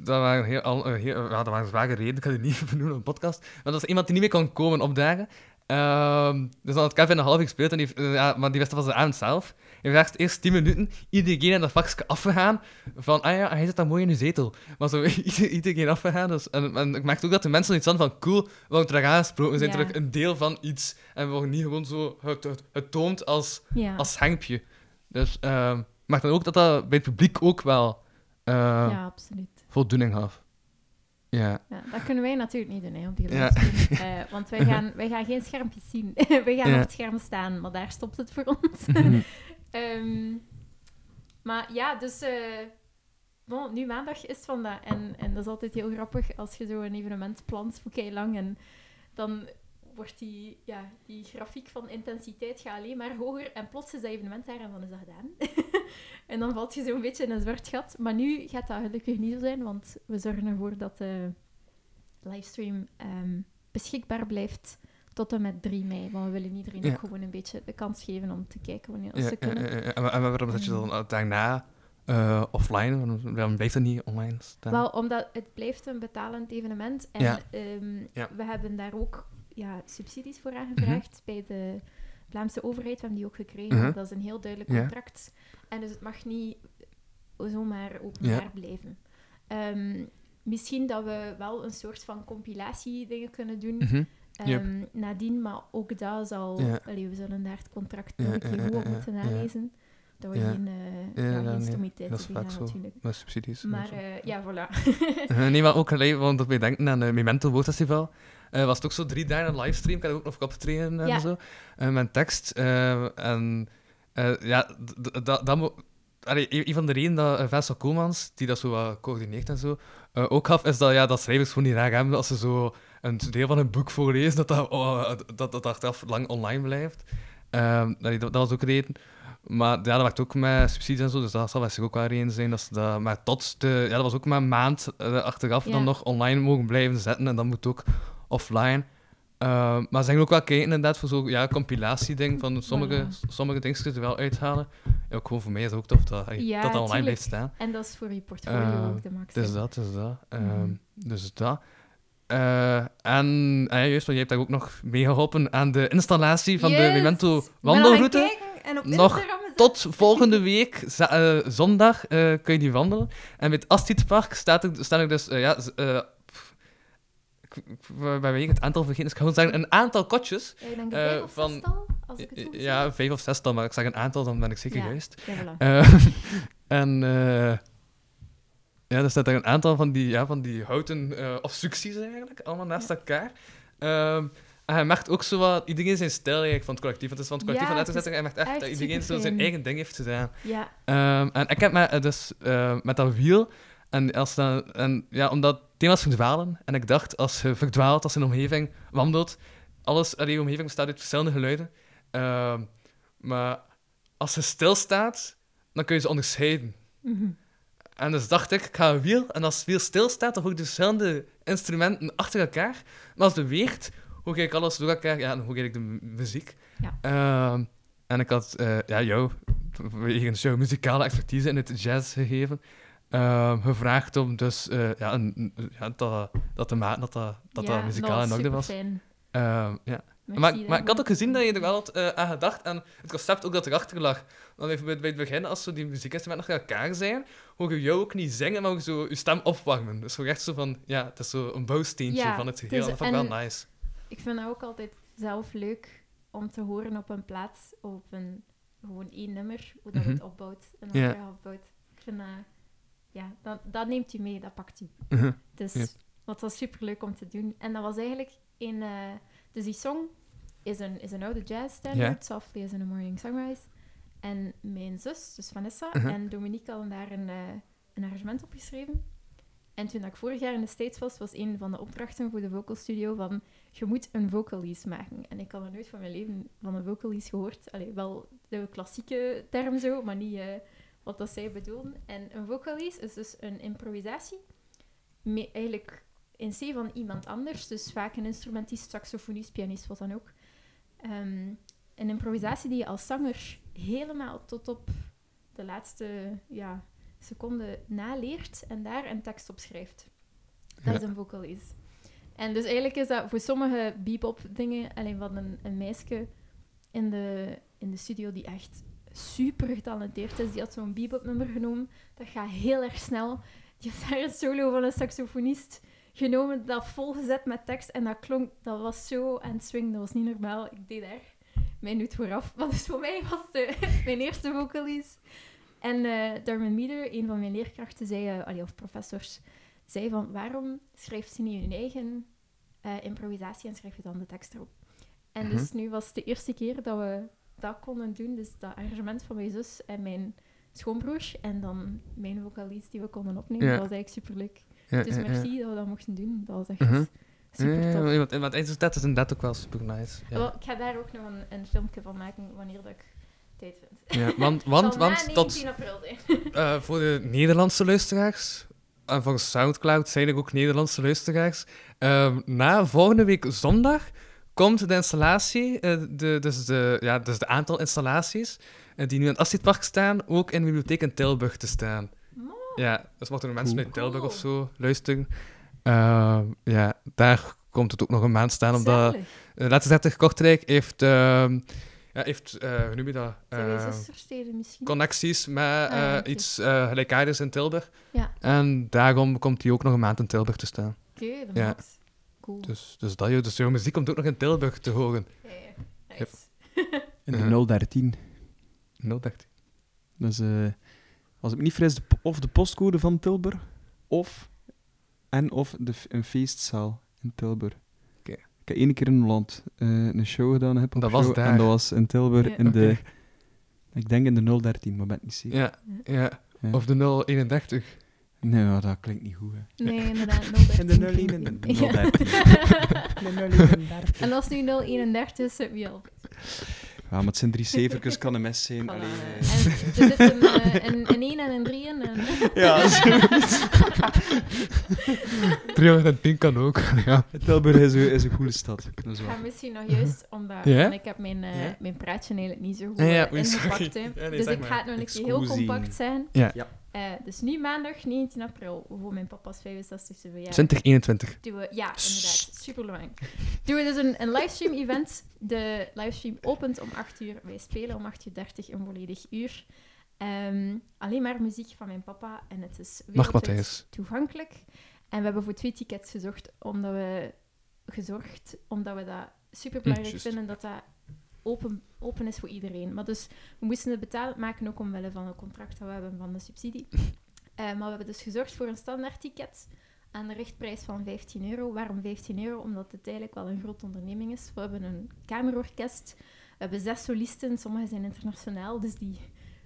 dat waren, heel, al, eh, heel, ja, dat waren zware redenen, ik kan het niet [laughs] benoemen op een podcast. Maar dat is iemand die niet meer kon komen opdagen. Ehm, dus dan had Kevin een half uur gespeeld, en die, eh, ja, maar die wist dat van avond zelf. Hij werd eerst 10 minuten iedereen in dat vakje afgegaan. Van, ah ja, hij zit daar mooi in uw zetel. Maar zo [laughs] ieder- iedereen afgegaan. Dus, en, en ik merkte ook dat de mensen iets hadden van, cool, we worden terug aangesproken. We zijn Ja. terug een deel van iets. En we worden niet gewoon zo getoond als, Ja. als hengpje. Dus ehm, ik merk dan ook dat dat bij het publiek ook wel eh, ja, absoluut. Voldoening gaf. Ja. Ja, dat kunnen wij natuurlijk niet doen hè, op die Ja. [laughs] Eh, want wij gaan, wij gaan geen schermpjes zien. [laughs] wij gaan Ja. op het scherm staan, maar daar stopt het voor ons. [laughs] Ehm, maar ja, dus... eh, bon, nu maandag is vandaag. En, en dat is altijd heel grappig als je zo een evenement plant voor kei lang. En dan wordt die, ja, die grafiek van intensiteit gaat alleen maar hoger. En plots is dat evenement daar en dan is dat gedaan. [laughs] en dan valt je zo'n beetje in een zwart gat. Maar nu gaat dat gelukkig niet zo zijn, want we zorgen ervoor dat de livestream ehm, beschikbaar blijft tot en met 3 mei. Want we willen iedereen Ja. ook gewoon een beetje de kans geven om te kijken wanneer Ja, ze kunnen. En, en waarom zet je dan daarna eh, offline? Waarom, blijft dat niet online staan? Wel, omdat het blijft een betalend evenement. En Ja. ehm, we hebben daar ook ja, subsidies voor aangevraagd bij de Vlaamse overheid. We hebben die ook gekregen. Mhm. Dat is een heel duidelijk contract. En dus het mag niet zomaar openbaar blijven. Ehm, misschien dat we wel een soort van compilatie dingen kunnen doen. Mhm. Yep. Ehm, nadien, maar ook dat zal... Allee, we zullen daar het contract nog een keer ja, goed ja, op moeten nalezen. Dat we geen, eh Ja, ja, ja, geen nee, stommiteiten dat is begaan vaak zo. natuurlijk. Met subsidies. Maar eh, ja, voilà. [laughs] Eh, nee, maar ook alleen, want dat we denken aan het Memento Woordfestival. Eh was het ook zo drie dagen een livestream. Ik had ook nog opgetreden en Ja. zo. eh, met tekst. eh, en ja, dat dat mo- Allee, een van de redenen dat uh, Vincent Komans, die dat zo wat coördineert en zo, ook gaf, is dat, ja, dat schrijvers gewoon niet raar hebben als ze zo een deel van een boek voorlezen, dat dat, oh, dat, dat achteraf lang online blijft. Ehm, dat, dat was ook een reden. Maar ja, dat werkt ook met subsidies en zo, dus dat zal waarschijnlijk ook wel een reden zijn. Dat ze dat, maar tot de, ja, dat was ook maar een maand achteraf Ja. dan nog online mogen blijven zetten en dat moet ook offline. Ehm, maar ze gaan ook wel kijken inderdaad voor zo'n ja, compilatie-ding van sommige, Voilà. sommige dingen er wel uithalen. Ja, ook gewoon voor mij is het ook tof dat, Ja, dat, online tuurlijk. blijft staan. En dat is voor je portfolio Eh, ook de max. Dus dat, dus dat. Ehm, Mhm. Dus dat. Eh, en ah juist, want je hebt daar ook nog mee geholpen aan de installatie van de! Memento wandelroute. kijken en op Nog Instagram is Tot volgende week, eh, zondag, eh, kun je die wandelen. En bij het Astridpark staat er, staan er dus, ja, pff, ik, het aantal vergeten, dus ik gewoon zeggen, een aantal kotjes. Ja, ik denk eh, vijf of van- zestal, als ik het Ja, vijf of zestal, maar ik zeg een aantal, dan ben ik zeker Ja. juist. zeg. Ja, voilà. Eh, [laughs] en eh, ja, er staat er een aantal van die, ja, van die houten obstructies eigenlijk, allemaal naast elkaar. Ehm, en hij merkt ook zo wat, iedereen zijn stijl eigenlijk van het collectief. Want het is van het collectief Ja, van het Letterzetter en hij merkt echt echt dat iedereen zo zijn eigen ding heeft gedaan. Ja, Ehm, en ik heb me dus met dat wiel, en, als dan, en ja, omdat het thema is verdwalen, en ik dacht, als je verdwaalt, als je in een omgeving wandelt, alles, allee, je omgeving bestaat uit verschillende geluiden. Ehm, maar als je stilstaat, dan kun je ze onderscheiden. Mhm. En dus dacht ik, ik ga een wiel, en als het wiel stilstaat, dan hoor ik de verschillende instrumenten achter elkaar. Maar als het beweegt, hoor ik alles door elkaar, ja, dan hoor ik de mu- muziek. Ja. Ehm, en ik had eh, ja, jou, wegens jouw muzikale expertise in het jazz gegeven, ehm, gevraagd om dus, eh, ja, een, ja, dat, dat te maken, dat dat, dat, ja, dat muzikaal in orde was. Ehm, ja. Maar, maar ik had ook gezien dat je er wel had eh, aan gedacht en het concept ook dat erachter lag. Want even bij, bij het begin, als zo die muziekinstrumenten nog elkaar zijn, hoor je jou ook niet zingen, maar ook zo je stem opwarmen. Dus zo echt zo van, ja, het is zo een bouwsteentje Ja, van het het geheel. dat vond ik wel nice. Ik vind dat ook altijd zelf leuk om te horen op een plaats, op een, gewoon één nummer, hoe dat Mhm. het opbouwt en elkaar opbouwt. Ik vind dat, ja, dat, dat neemt u mee, dat pakt u. Mhm. Dus Ja. dat was super leuk om te doen. En dat was eigenlijk in. eh, dus die song is een, is een oude jazz standard, Softly as in a Morning Sunrise. En mijn zus, dus Vanessa, Mhm. en Dominique hadden daar een, eh, een arrangement op geschreven. En toen ik vorig jaar in de States was, was een van de opdrachten voor de vocal studio van je moet een vocalise maken. En ik had nog nooit van mijn leven van een vocalise gehoord. Allee, wel de klassieke term zo, maar niet eh, wat dat zij bedoelen. En een vocalise is dus een improvisatie, eigenlijk in C van iemand anders. Dus vaak een instrumentist, saxofonist, pianist, wat dan ook. Ehm, een improvisatie die je als zanger helemaal tot op de laatste ja, seconde naleert en daar een tekst op schrijft. Dat Ja. is een vocalise. En dus eigenlijk is dat voor sommige bebop dingen, alleen van een, een meisje in de, in de studio die echt super getalenteerd is. Die had zo'n bebop nummer genomen. Dat gaat heel erg snel. Die heeft daar een solo van een saxofonist genomen, dat volgezet met tekst. En dat klonk, dat was zo het swingen, dat was niet normaal. Ik deed daar mijn noot vooraf. Maar dus voor mij was het [laughs] mijn eerste vocalist. En eh Darwin Meader, een van mijn leerkrachten, zei, eh, allee, of professors, zei van waarom schrijft ze niet hun eigen eh, improvisatie en schrijf je dan de tekst erop. En dus nu was het de eerste keer dat we dat konden doen. Dus dat arrangement van mijn zus en mijn schoonbroer en dan mijn vocalist die we konden opnemen. Ja. Dat was eigenlijk superleuk. Ja, Dus ja, ja. merci dat we dat mochten doen. Dat was echt Mhm. super tof. ja, want, eindseltijd is inderdaad ook wel super nice. Ja. Wel, ik ga daar ook nog een, een filmpje van maken wanneer dat ik tijd vind. Ja, want, [laughs] want, want tot, 19 april zijn. [laughs] eh, voor de Nederlandse luisteraars, en volgens Soundcloud zijn er ook Nederlandse luisteraars, ehm, na volgende week zondag komt de installatie, eh, de, dus, de, ja, dus de aantal installaties eh, die nu in het Astridpark staan, ook in de bibliotheek in Tilburg te staan. Mooi. Ja, dus mochten er mensen Cool. uit Tilburg of zo luisteren, ehm, ja, daar komt het ook nog een maand staan, omdat uh, Laatste 30 Kortrijk heeft, ehm, ja, heeft eh, hoe noem je dat? Eh, connecties met Ah, eh, ja, iets eh gelijkaardigs in Tilburg. Ja. En daarom komt hij ook nog een maand in Tilburg te staan. Oké, dat Ja. maakt. Cool. Dus, dus, dat, je- dus jouw muziek komt ook nog in Tilburg te horen. Ja, ja. Nice. In de 013. 013. Dus eh, als ik me niet p- of de postcode van Tilburg, of, en of de, een feestzaal in Tilburg. Ik heb één keer in Holland eh, een show gedaan, een hip Dat was show, daar. en dat was in Tilburg Ja. in de, ik denk in de 013, maar ben ik niet zeker. Ja, ja. Ja. Of de 031. Nee, maar dat klinkt niet goed. Hè. Nee, [laughs] inderdaad. 013. In de 013. In [laughs] de Ja. 013. En als het nu 031 is, zit wie al. Ja, maar het zijn drie zevertjes, kan een mes zijn. Voilà. Allee, En eh. er zit een, eh, een, een 1 en een 3 in. En... Ja, [laughs] zoiets. 310 kan ook. ja. Tilburg is, een- is een coole stad. Dat is Ik waar. ga misschien nog juist, omdat want ik heb mijn, eh, Ja? mijn praatje eigenlijk niet zo goed Ja, ja, eh, ingepakt. Ja, nee, dus ik maar. ga het nog een keer heel compact zijn. Ja. Eh, dus nu maandag 19 april, voor mijn papa's 65e verjaardag. 2021. Doen we, ja, inderdaad. Super belangrijk. Doen we dus een, een livestream-event. De livestream opent om 8 uur. Wij spelen om 8 uur 30 een volledig uur. Ehm, alleen maar muziek van mijn papa. En het is wereldwijd toegankelijk. En we hebben voor twee tickets gezocht, omdat we, gezorgd, omdat we dat super belangrijk vinden dat dat open, open is voor iedereen. Maar dus we moesten het betalend maken, ook omwille van het contract dat we hebben van de subsidie. [laughs] Eh, maar we hebben dus gezorgd voor een standaard ticket aan de richtprijs van 15 euro. Waarom 15 euro? Omdat het eigenlijk wel een grote onderneming is. We hebben een kamerorkest, we hebben zes solisten, sommige zijn internationaal, dus die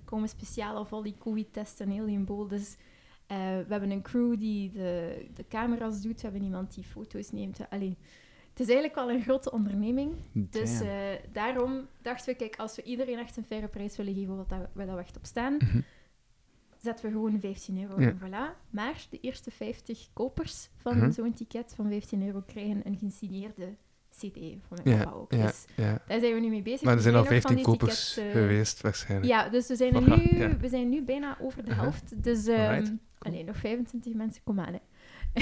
komen speciaal af al die COVID-testen en heel die boel. Dus eh, we hebben een crew die de, de camera's doet, we hebben iemand die foto's neemt. Allee, het is eigenlijk wel een grote onderneming. Dus eh, daarom dachten we, kijk, als we iedereen echt een faire prijs willen geven, wat dat, waar dat we echt op staan, Mhm. zetten we gewoon 15 euro Ja. en voilà. Maar de eerste 50 kopers van Mhm. zo'n ticket van 15 euro krijgen een gesigneerde CD van mijn Ja, papa ook. ja, Dus ja. daar zijn we nu mee bezig. Maar er We zijn al nog van 15 die kopers tickets, eh, geweest, waarschijnlijk. Ja, dus we zijn, er nu, we zijn nu bijna over de Uh-huh. helft. Dus Alright, alleen nog 25 mensen komen aan. Hè.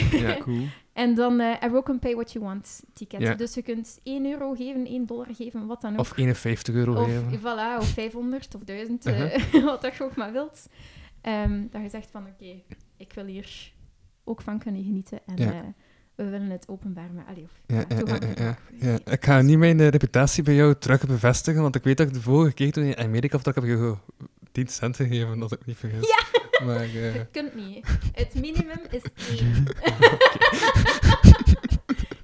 [laughs] Ja. Cool. En dan eh hebben we ook een pay what you want ticket. Ja. Dus je kunt 1 euro geven, 1 dollar geven, wat dan ook. Of 51 euro Of, geven. voilà, of 500 of 1000, Uh-huh. eh, [laughs] wat dat je ook maar wilt. Ehm, dat je zegt van, oké, ik wil hier ook van kunnen genieten. En Ja. eh, we willen het openbaar of, Ja, ja, ja, maken ik ga niet mijn eh, reputatie bij jou terug bevestigen, want ik weet dat ik de vorige keer toen in Amerika of dat ik heb je gewoon 10 cent gegeven, als ik niet vergis. Ja! Maar, eh, Je kunt niet. Het minimum is 1. [laughs] [laughs]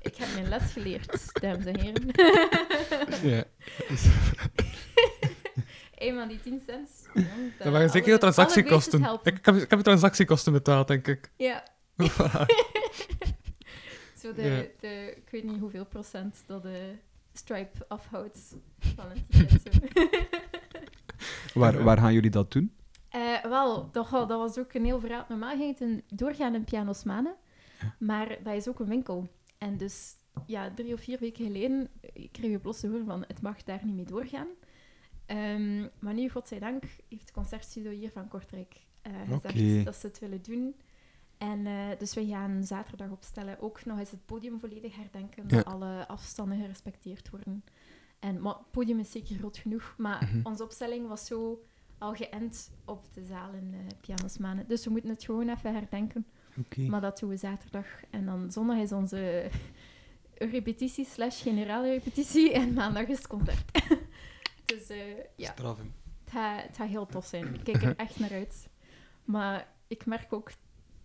ik heb mijn les geleerd, dames en heren. [laughs] ja. Eenmaal die 10 cent. ja, Dat waren zeker de transactiekosten. Ik, ik, heb, ik heb transactiekosten betaald, denk ik. Ja, Zo de, Ja. de, ik weet niet hoeveel procent dat de stripe afhoudt van een ticket. Waar, waar gaan jullie dat doen? Eh, wel, dat, dat was ook een heel verhaal. Normaal ging het een doorgaan in Pianos Manen, maar dat is ook een winkel. En dus, ja, drie of vier weken geleden kreeg je plots te horen van het mag daar niet mee doorgaan. Ehm, maar nu, godzijdank, heeft de concertstudio hier van Kortrijk eh, gezegd dat ze het willen doen. En eh, dus we gaan zaterdag opstellen. Ook nog eens het podium volledig herdenken. Ja. Dat alle afstanden gerespecteerd worden. En, maar het podium is zeker groot genoeg. Maar Mhm. onze opstelling was zo al geënt op de zaal in uh, Pianos Manen. Dus we moeten het gewoon even herdenken. Oké. Maar dat doen we zaterdag. En dan zondag is onze [laughs] repetitie slash generale repetitie. En maandag is het concert. [laughs] dus eh, ja, het gaat, het gaat heel tof zijn. Ik kijk er echt naar uit. Maar ik merk ook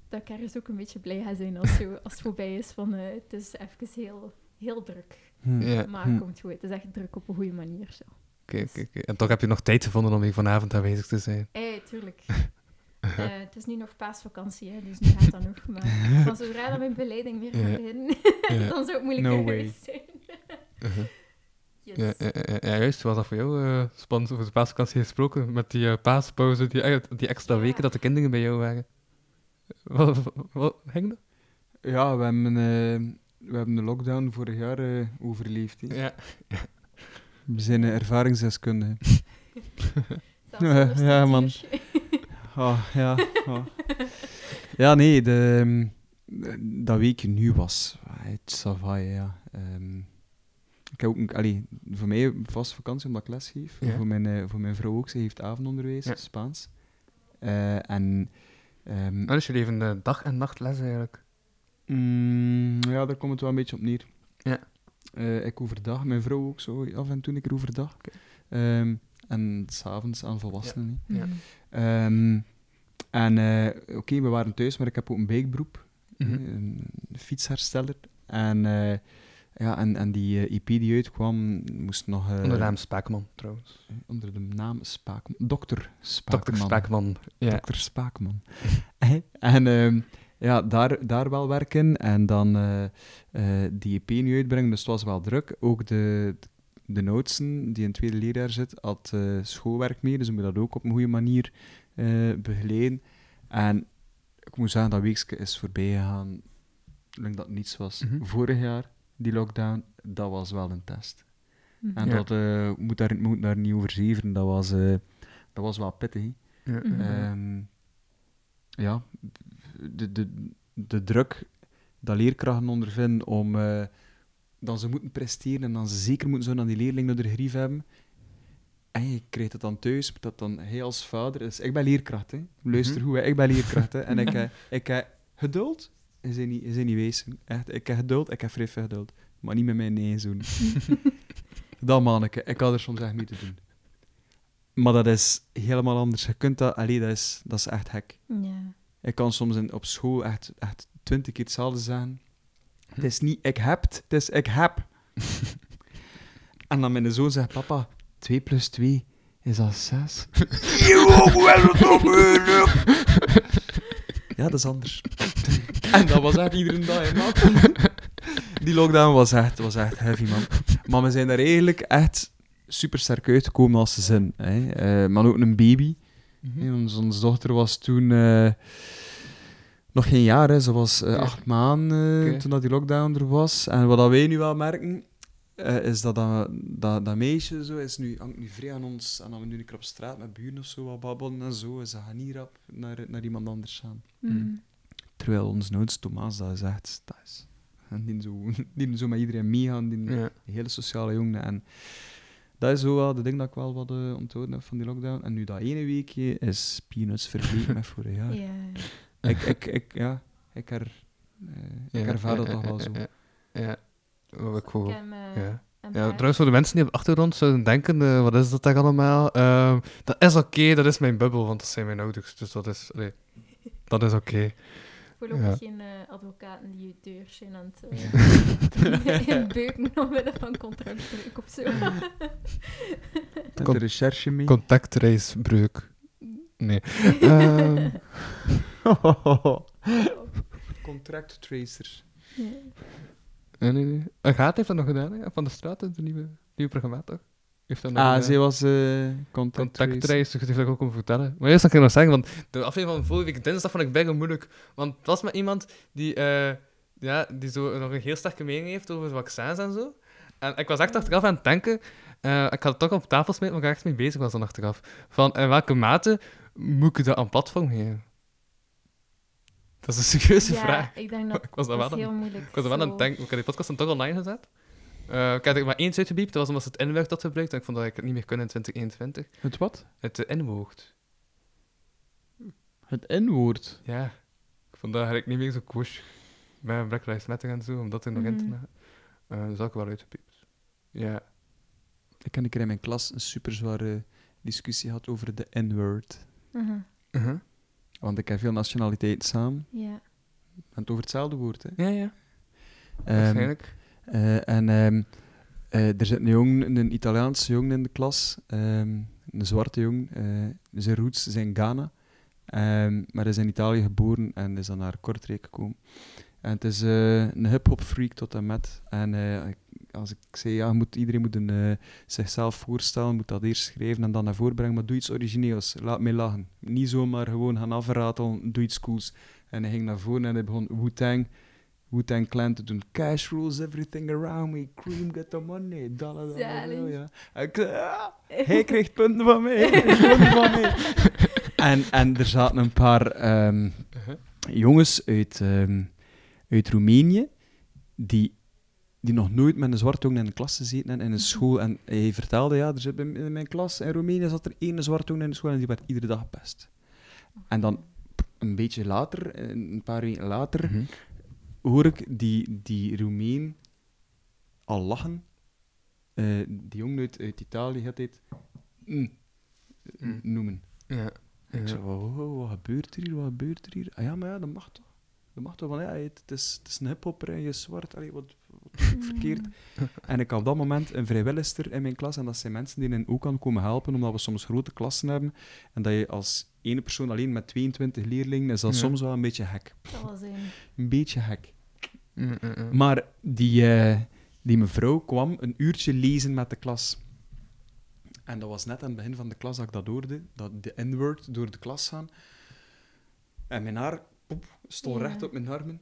dat ik ergens ook een beetje blij ga zijn als, zo, als het voorbij is. Van, eh, het is even heel, heel druk. Hm. Ja. Maar het komt goed. Het is echt druk op een goede manier. Zo. Oké, oké, oké. En toch heb je nog tijd gevonden om hier vanavond aanwezig te zijn. Hé, tuurlijk. [laughs] Eh, het is nu nog paasvakantie, hè, dus nu gaat dat nog. Maar [laughs] van zodra dat mijn beleiding weer gaat Ja. beginnen, [laughs] Ja. dan zou het moeilijker No way. geweest zijn. Uh-huh. Yes. Ja, ja, ja, ja, juist. Was dat voor jou eh, spannend over de paasvakantie gesproken? Met die eh, paaspauze, die, eh, die extra Ja. weken dat de kinderen bij jou waren. Wat, wat, wat ging dat? Ja, we hebben, eh, we hebben de lockdown vorig jaar eh, overleefd. hè. Ja. We zijn ervaringsdeskundigen. [laughs] Zelfs Ja, ja, man. Ah, ja. ah. Ja, nee, de, ehm, dat weekje nu was het savaai, ja. Ehm, ik heb ook, een- allee, voor mij vast vakantie omdat ik les geef. Ja. Voor, mijn, eh, voor mijn vrouw ook, ze heeft avondonderwijs, Ja. Spaans. Eh, en ehm, Nou, dus jullie even eh, dag- en nachtles eigenlijk. mm, ja, daar komt het wel een beetje op neer. Ja. Eh, ik overdag, mijn vrouw ook zo, af en toe een keer overdag. Ehm, en s'avonds aan volwassenen. Ja. Ehm, en eh, oké, we waren thuis, maar ik heb ook een bijberoep, Mhm. een fietshersteller. En, eh, ja, en, en die IP die uitkwam, moest nog... Onder de naam Spaakman, trouwens. onder de naam Spaakman. Dokter Spaakman. Dr. Spaakman. Ja. Dokter Spaakman. [laughs] en ehm, ja, daar, daar wel werken en dan eh, eh, die EP nu uitbrengen, dus het was wel druk. Ook de, de Nootsen, die in het tweede leerjaar zit, had eh, schoolwerk mee, dus we moeten dat ook op een goede manier eh, begeleiden. En ik moet zeggen, dat weekje is voorbij gegaan, like dat niets was. Mhm. Vorig jaar, die lockdown, dat was wel een test. Mhm. En Ja. dat eh, moet, daar, moet daar niet over zeveren, dat was, eh, dat was wel pittig. Ja. Mhm. Ehm, ja, de, de, de druk dat leerkrachten ondervinden om eh, dat ze moeten presteren en dan ze zeker moeten zo aan die leerling naar de grief hebben. En je krijgt het dan thuis, dat dan hij als vader. Dus ik ben leerkracht, hè. luister Mhm. hoe, ik ben leerkracht. Hè. En ik, heb- ik heb geduld, is hij niet, is hij niet wezen. Echt, ik heb geduld, ik heb vrij veel geduld. Maar niet met mijn eigen zoon. [laughs] dat manneke, ik had er soms echt mee te doen. Maar dat is helemaal anders. Je kunt dat, allee, dat is, dat is echt gek. Ja. Ik kan soms in, op school echt, echt twintig keer hetzelfde zeggen. Het is niet ik heb, het het is ik heb. [laughs] en dan mijn zoon zegt, papa, 2 plus 2 is dat [laughs] 6. ja, dat is anders. [laughs] en dat was echt iedere dag, hè, man. Die lockdown was echt, was echt heavy, man. Maar we zijn daar eigenlijk echt super sterk uitgekomen als gezin. Hè. Eh, maar ook een baby. Ja, onze, onze dochter was toen eh, nog geen jaar, hè. ze was eh, Ja. acht maanden eh, toen dat die lockdown er was. En wat dat wij nu wel merken, eh, is dat dat, dat dat meisje zo is nu, hangt nu vrij aan ons. En dan we nu een keer op straat met buren of zo wat babbelen en zo, en ze gaan niet rap naar, naar iemand anders gaan. Mhm. Terwijl ons oudste Thomas, dat is echt, dat is, en [laughs] die zo, die zo met iedereen meegaan, die Ja. hele sociale jongen. En dat is zo wel de ding dat ik wel wat uh, onthouden heb van die lockdown. En nu dat ene weekje is peanuts vergeleken met vorig jaar. [laughs] Ja. Ik, ik, ik, ja, ik, er, eh, ik Ja, ervaar dat ja, toch ja, wel zo. Ja. Wat ik Ik gewoon... heb, eh, Ja. Ja, trouwens, voor de mensen die op de achtergrond zouden denken, eh, wat is dat daar allemaal? Ehm, dat is oké, dat is mijn bubbel, want dat zijn mijn ouders. Dus dat is, dat is oké. Voorlopig Ja. geen eh, advocaten die je deur zijn aan het [laughs] uh, inbeuken omwille van contractbreuk of zo. [laughs] De recherche mee. Contactreisbreuk. Nee. [laughs] Ehm, Contract Tracer. Ja. Nee, nee, nee. Agathe heeft dat nog gedaan, hè? van de straat, de nieuwe, nieuwe programmator. Heeft dat Ah, zij was eh Contact Tracer. contactreis, dus heeft dat ook om vertellen. Maar eerst dan kan ik nog zeggen, want de aflevering van vorige week dinsdag vond ik bijna moeilijk. Want het was met iemand die, eh, ja, die zo nog een heel sterke mening heeft over vaccins en zo. En ik was echt achteraf aan het denken, eh, ik had het toch op tafel smeten, maar ik er echt mee bezig was dan achteraf. Van in welke mate moet ik dat aan platform geven? Dat is een serieuze Ja, vraag. ik denk dat, [laughs] Ik was daar dat wel is aan- heel moeilijk. Ik was er wel aan het denken, ik had die podcast dan toch online gezet. Eh, ik had er maar eens uitgebiept, dat was omdat ze het N-woord had gebruikt. En ik vond dat ik het niet meer kon in 2021. Het wat? Het uh, N-woord. Het N-woord. Ja, ik vond dat eigenlijk niet meer zo koos bij Black Lives Matter en zo, om dat er nog in te Mhm. Eh dus had ik wel uitgepiept. Ja. Ik heb een keer in mijn klas een super zware discussie gehad over de N-word. Mhm. Uh-huh. Want ik heb veel nationaliteiten samen. Ja. En het over hetzelfde woord, hè. Ja, ja. Ehm, Waarschijnlijk. Eh, en ehm, eh, er zit een jongen, een Italiaanse jongen in de klas. ehm, een zwarte jongen. eh, zijn roots zijn Ghana. Ehm, maar hij is in Italië geboren en is dan naar Kortrijk gekomen. En het is een hip-hop freak tot en met. En als ik zei, ja, moet, iedereen moet een, zichzelf voorstellen, moet dat eerst schrijven en dan naar voren brengen, maar doe iets origineels. Laat mij lachen. Niet zomaar gewoon gaan afratelen, doe iets cools. En hij ging naar voren en hij begon Wu-Tang, Wu-Tang Clan te doen. Cash rules everything around me, cream get the money, dollar, dollar, dollar, ja. Ik zei, ah, hij krijgt punten van mij, [laughs] hij punten van mij. En, en er zaten een paar ehm, Uh-huh. jongens uit, ehm, uit Roemenië die, die nog nooit met een zwarte jongen in de klas gezeten hebben in een school. En hij vertelde, ja, er zit in mijn klas in Roemenië zat er één zwarte jongen in de school en die werd iedere dag gepest. En dan een beetje later, een paar weken later, Mhm. Hoor ik die, die Roemeen al lachen. Eh, die jongen uit, uit Italië gaat dit mm, Mm. noemen. Ja. Ik zei, wow, wow, wat gebeurt er hier, wat gebeurt er hier? Ah ja, maar ja, dat mag toch? Dat mag toch, want ja, het, is, het is een hiphopper en je is zwart, allee, wat, [laughs] verkeerd? En ik had op dat moment een vrijwilligster in mijn klas en dat zijn mensen die in ook kan komen helpen, omdat we soms grote klassen hebben en dat je als ene persoon alleen met 22 leerlingen, is dat Ja. soms wel een beetje hek. Dat zijn. Een beetje hek. Mm, mm, mm. Maar die, eh, die mevrouw kwam een uurtje lezen met de klas. En dat was net aan het begin van de klas dat ik dat hoorde, dat de N-word door de klas gaan. En mijn haar poep, stond recht op mijn armen.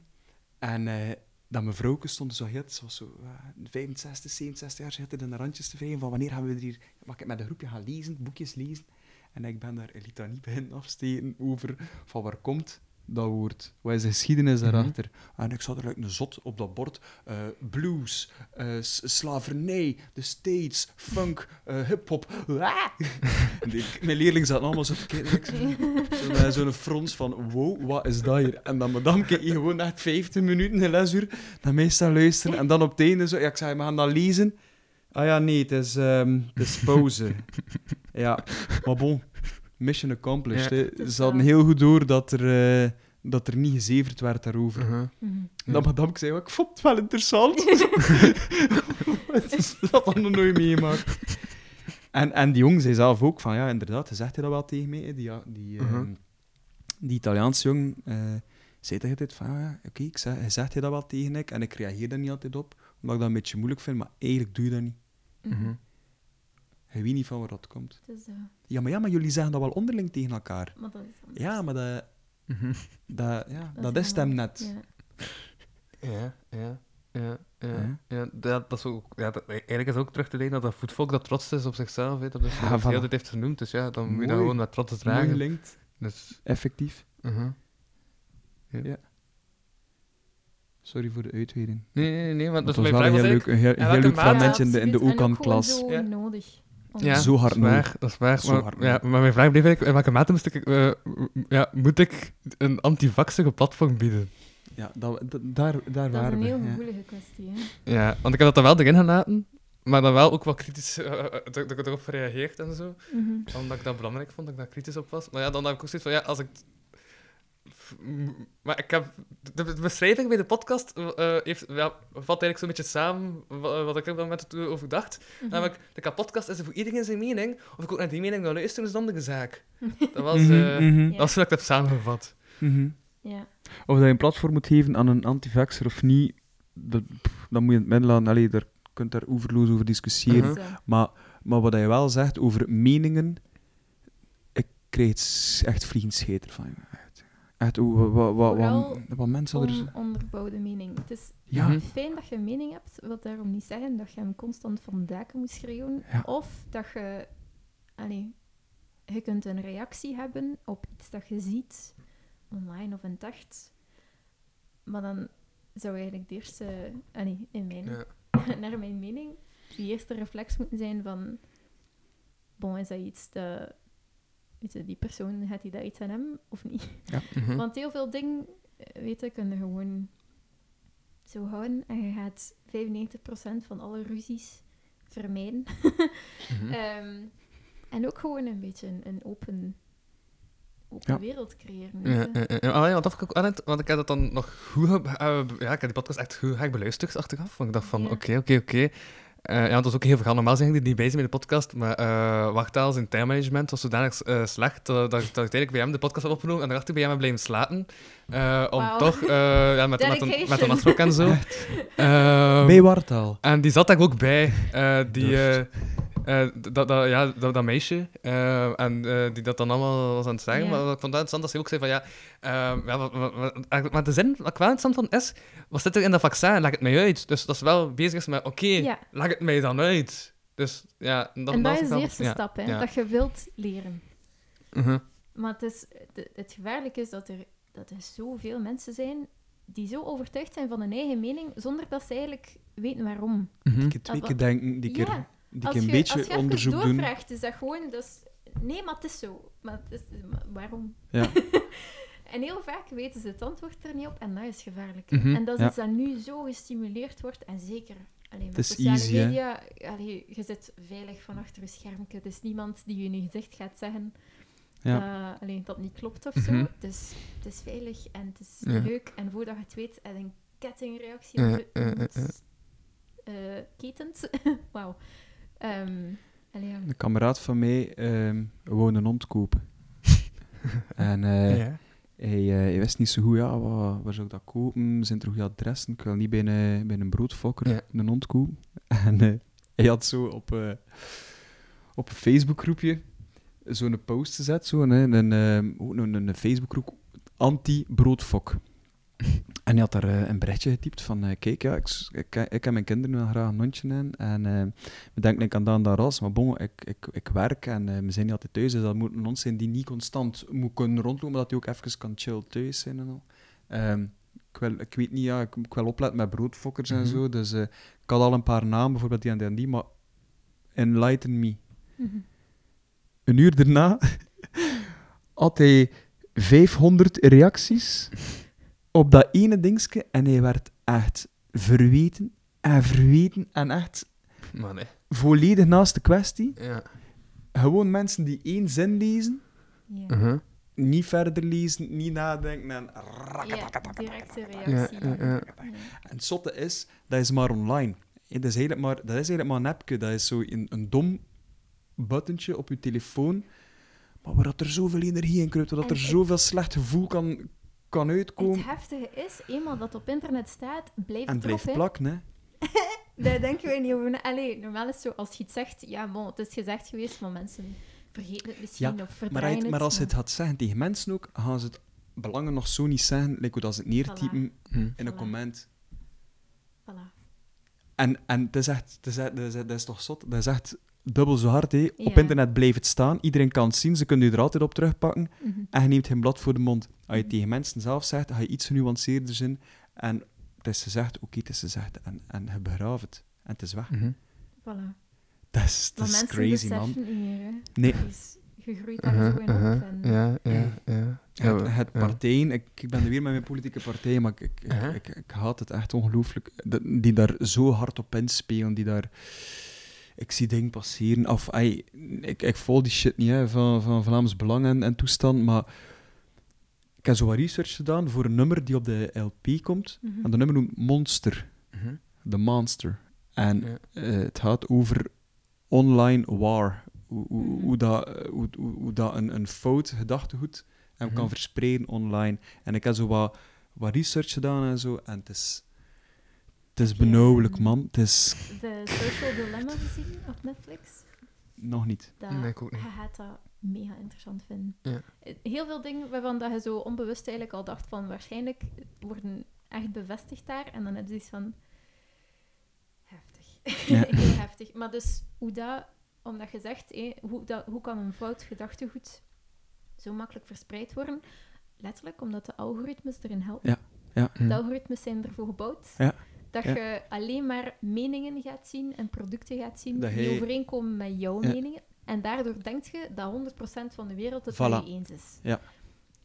En eh, dat mevrouw stond zo heel, ze zo eh, 65, 67 jaar, ze in de randjes te wrijven van wanneer gaan we er hier, mag ik met een groepje gaan lezen, boekjes lezen. En ik ben daar een litanie afsteken over van waar komt dat woord, wat is de geschiedenis Mhm. daarachter. En ik zat er like een zot op dat bord. eh, blues, eh, slavernij, de States, funk, eh, hip-hop. Ah! [laughs] Mijn leerlingen zaten allemaal zo te kijken. Zo'n frons van: wow, wat is dat hier? En dan madame keek hier gewoon echt 15 minuten in lesuur naar mij staan luisteren. En dan op het einde zo: ja, ik zei, we gaan dat lezen. Ah ja, nee, het is, ehm, het is pauze. [laughs] ja, maar bon, mission accomplished. Ja. Ze hadden heel goed door dat er, eh, dat er niet gezeverd werd daarover. Uh-huh. Mhm. Dat madame ik zei, ik vond het wel interessant. [laughs] [laughs] Het is- dat had nog nooit meegemaakt. En, en die jongen zei zelf ook van, ja, inderdaad, hij zegt hij dat wel tegen mij. Die, die, ehm, die Italiaanse jongen eh, zei tegen dit van, ja, oké, ik zeg, hij zegt hij dat wel tegen ik. En ik reageer daar niet altijd op, omdat ik dat een beetje moeilijk vind. Maar eigenlijk doe je dat niet. Mhm. Je weet niet van waar dat komt. Het is, eh, Ja, maar, ja, maar jullie zeggen dat wel onderling tegen elkaar. maar dat is anders. Ja, maar dat, Mhm. dat, ja, dat, is is hem helemaal- net. Ja. Ja, ja, ja, ja. Ja. ja dat, dat is ook, ja dat, eigenlijk is ook terug te leiden dat dat voetvolk dat trots is op zichzelf, hè, dat is Ja, wat hij voilà. altijd heeft genoemd, dus ja, dan moet je dat gewoon met trots Mooi dragen. Dus, effectief. uh-huh. Sorry voor de uitweiding. Nee, nee, nee, want Dat dus was mijn wel vraag heel eigenlijk... leuk, een heel, leuk fragmentje in de, in de zo Ja. nodig. Ja, Zo hard dat is waar, nodig. dat is waar. Zo maar, hard ja, maar mijn vraag bleef eigenlijk, in welke mate moest ik, eh, m- ja, moet ik een antivaxige platform bieden? Ja, dat, dat- daar, daar Dat is waren een we. heel ja. gevoelige kwestie. Hè? Ja, want ik heb dat dan wel erin gelaten, maar dan wel ook wel kritisch, eh, eh, dat, dat ik erop gereageerd en zo. Mhm. Omdat ik dat belangrijk vond, dat ik daar kritisch op was. Maar ja, dan heb ik ook zoiets van, ja, als ik... Maar ik heb... De de beschrijving bij de podcast eh, heeft, ja, vat eigenlijk zo'n beetje samen wa- wat ik er op dat moment toen over dacht. Mhm. Namelijk, de kapotkast is voor iedereen zijn mening. Of ik ook naar die mening wil luisteren, is een andere zaak. [laughs] Dat was, eh, Ja. dat was hoe ik dat heb samengevat. mhm. Ja. Of dat je een platform moet geven aan een antivaxer of niet, dat, pff, dat moet je in het midden laten. Allee, daar, je kunt daar oeverloos over discussiëren. Maar, maar wat je wel zegt over meningen, ik krijg het s- echt vliegend van. jongen. Echt, hoe- wat, wat, wat, Vooral wat, wat mensen er... Ononderbouwde mening. Het is Ja, Mhm. fijn dat je een mening hebt, wat daarom niet zeggen dat je hem constant van daken moet schreeuwen. Ja. Of dat je... Allee, je kunt een reactie hebben op iets dat je ziet, online of in het echt. Maar dan zou eigenlijk de eerste... Allee, in mijn, Ja. [laughs] naar mijn mening, de eerste reflex moeten zijn van... Bon, is dat iets dat... weet je, die persoon, gaat hij daar iets aan hem of niet? [laughs] Mhm. Want heel veel dingen, eh, weet je, kunnen gewoon zo houden. En je gaat 95% van alle ruzies vermijden. [laughs] Mhm. Ehm, en ook gewoon een beetje een, een open, open Ja. wereld creëren. Ja. Ah, ja, want, dat ik ook want ik heb dat dan nog goed... eh, ja, ik heb die podcast echt goed, goed beluisterd achteraf. Want ik dacht van, oké, oké, oké. Eh, ja, dat was ook heel veel. Normaal zijn die niet bezig met de podcast, maar uh, wachttaal zijn timemanagement was zodanig eh, slecht dat, dat, dat ik uiteindelijk bij hem de podcast heb opgenomen en daarachter bij hem blijven slapen. Eh, om toch, eh, ja, met, met, een, met een nachtrok en zo. [laughs] Ehm, bij Wartaal. en die zat daar ook bij, eh, die, eh, dat, dat, ja, dat, dat meisje. eh, en eh, die dat dan allemaal was aan het zeggen. Ja. Maar ik vond dat interessant dat ze ook zei van ja. ehm, ja wat, wat- wat- eigenlijk- maar de zin wat ik wel interessant van is. Wat zit er in dat vaccin? Leg het mij uit. Dus dat ze wel bezig is met oké, Ja. leg het mij dan uit. Dus ja. Dat, en dat is is de eerste ja, stap, hè, ja. dat je wilt leren. Mhm. Maar het, is, het gevaarlijke is dat er, dat er zoveel mensen zijn die zo overtuigd zijn van hun eigen mening, zonder dat ze eigenlijk weten waarom. Die keer twee keer denken, die keer, ja, die als een je, als beetje je onderzoek doen. doorvraagt, is dat gewoon... Dus, nee, maar het is zo. Maar het is, maar waarom? Ja. [laughs] en heel vaak weten ze het antwoord er niet op en dat is gevaarlijk. Mhm, En dat is ja. iets dat nu zo gestimuleerd wordt. En zeker alleen met sociale easy, media. allee, je zit veilig van achter een schermpje. Er is niemand die je in je gezicht gaat zeggen Ja. dat, alleen dat niet klopt of zo. Dus het is veilig en het is Ja. leuk. En voordat je het weet, je een kettingreactie Ja, ja. eh, ketend. [laughs] Wauw. Ehm, allee, ja. Een kameraad van mij ehm wou een hond kopen. [laughs] en eh, ja. hij, eh, hij wist niet zo goed, ja, waar, waar zou ik dat kopen? Zijn er goede adressen? Ik wil niet bij een, bij een broodfokker Ja. een hond kopen. [laughs] En eh, hij had zo op, eh, op een Facebookgroepje zo'n post gezet, zo, een, eh, ook een, een Facebookgroep anti-broodfok. En hij had daar eh, een berichtje getypt van, eh, kijk, ja, ik, ik, ik heb mijn kinderen wel graag een hondje in. En eh, we denken ik aan dat en dat ras, maar bon, ik, ik, ik werk en we zijn niet altijd thuis, dus dat moet een hond zijn die niet constant moet kunnen rondlopen, maar dat hij ook even kan chill thuis zijn en al. Ehm, ik, wil, ik weet niet, ja, ik, ik wil opletten met broodfokkers en Mhm. zo, dus eh, ik had al een paar namen, bijvoorbeeld die en die en die, maar enlighten me. Mhm. Een uur daarna [laughs] had hij 500 reacties op dat ene dingetje en hij werd echt verweten en verweten en echt Maar nee. volledig naast de kwestie. Ja. Gewoon mensen die één zin lezen, Ja. Mhm. niet verder lezen, niet nadenken en... Ja, directe reactie. ja, ja. Ja. En het zotte is, dat is maar online. Dat is eigenlijk maar, dat is eigenlijk maar een appje. Dat is zo een, een dom buttentje op je telefoon, maar waar dat er zoveel energie in kruipt, waar dat En er zoveel slecht gevoel kan, kan uitkomen. Het heftige is, eenmaal dat op internet staat, blijft En het het blijft erop. hè. plakken, hè. [laughs] Daar denken wij niet over. Allee, normaal is het zo, als je iets zegt, ja, bon, het is gezegd geweest, maar mensen vergeten het misschien of Maar, verdraaien hij- het. maar als je het gaat zeggen tegen mensen ook, gaan ze het belangen nog zo niet zeggen, like hoe dat ze het neertypen Mhm. in een comment. Voilà. En, en het is echt, het is, echt- dat, is, dat is toch zot? Dat is echt dubbel zo hard, hè. Op internet blijft het staan, iedereen kan het zien, ze kunnen je er altijd op terugpakken. Mhm. En je neemt geen blad voor de mond. Als je het Mhm. tegen mensen zelf zegt, ga je iets genuanceerder zijn. En het is gezegd, oké, het is gezegd. En, en je begraaft het. En het is weg. Mhm. Voilà. Dat is, dat is crazy, man. beseffen het niet meer, hè. Nee. Je groeit daar zo in uh-huh. op. En... Ja, ja, ja. Ja, Het, het ja. partijen, ik, ik ben er weer met mijn politieke partij, maar ik, ik, ik, Uh-huh. ik, ik haat het echt ongelooflijk. Die daar zo hard op inspelen, die daar... Ik zie dingen passeren. Of, ey, ik, ik volg die shit niet hè, van, van Vlaams Belang en, en toestand, maar ik heb zo wat research gedaan voor een nummer die op de LP komt. Mhm. En dat nummer noemt Monster. Mhm. The Monster. En Ja. eh, het gaat over online war. Hoe, hoe, Mhm. hoe dat, eh, hoe, hoe, hoe dat een, een fout gedachtegoed hem kan Mhm. verspreiden online. En ik heb zo wat wat research gedaan en zo. En het is, het is benauwelijk, man. Het is De Social Dilemma gezien op Netflix. nog niet. Dat, Nee, ik ook niet. Je gaat dat mega interessant vinden. Ja. Heel veel dingen waarvan dat je zo onbewust eigenlijk al dacht van waarschijnlijk worden echt bevestigd daar. En dan heb je iets van... Heftig. Ja. [laughs] Heel heftig. Maar dus hoe dat... Omdat je zegt, hé, hoe, dat, hoe kan een fout gedachtegoed zo makkelijk verspreid worden? Letterlijk omdat de algoritmes erin helpen. Ja. Hm. De algoritmes zijn ervoor gebouwd. Ja. Dat Ja. je alleen maar meningen gaat zien en producten gaat zien Dat die overeenkomen met jouw Ja. meningen. En daardoor denkt je dat 100% van de wereld het Voilà. met je eens is. Ja.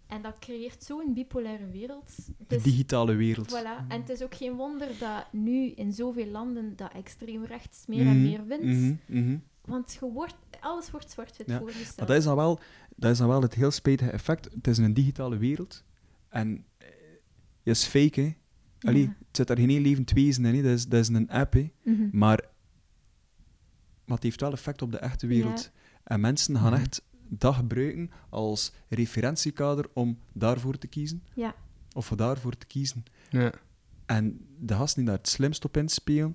En dat creëert zo'n bipolaire wereld. De digitale wereld. voilà. En het is ook geen wonder dat nu in zoveel landen dat extreem rechts meer en Mhm, meer wint. mhm, mhm. Want je wordt, alles wordt zwart-wit Ja, voorgesteld. Maar dat is, dan wel, dat is dan wel het heel spijtige effect. Het is een digitale wereld. En eh, je is fake, hè. Allee, Ja. het zit daar geen één levend wezen in, hè. Dat is, dat is een app, hè. Mhm. Maar, maar het heeft wel effect op de echte wereld. En mensen gaan Mhm. echt dat gebruiken als referentiekader om daarvoor te kiezen. Ja. Of voor daarvoor te kiezen. Ja. En de gasten die daar het slimst op inspelen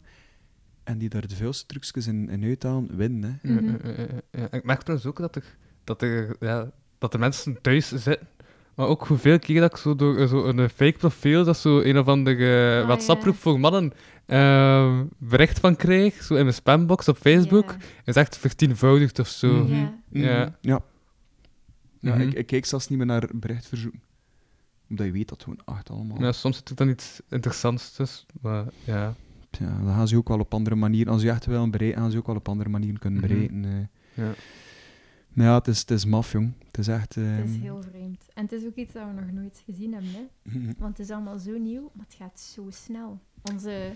en die daar de vuilste trucjes in, in uithalen, winnen. Hè. Ja, Mhm. ja, ja, ja, ja. Ik merk trouwens ook dat er, dat er, ja, dat er mensen thuis zitten. Maar ook hoeveel keer dat ik zo door eh, zo een eh, fake profiel, dat zo een of andere Ah, WhatsApp-groep ja. voor mannen, ehm, bericht van krijg, zo in mijn spambox op Facebook, is echt vertienvoudigd of zo. Mhm. Ja. Ja. Ja. Ja, Mhm. ik, ik kijk zelfs niet meer naar berichtverzoeken. Omdat je weet dat gewoon echt allemaal... Ja, soms zit er dan iets interessants tussen, maar ja. Ja, dan gaan ze ook wel op andere manieren... Als je echt wel bereiken, gaan ze ook wel op andere manieren kunnen bereiken. eh. Ja, het is, het is maf, jong. Het is echt... Het is ehm, heel vreemd. En het is ook iets dat we nog nooit gezien hebben. Hè? mhm. Want het is allemaal zo nieuw, maar het gaat zo snel. Onze...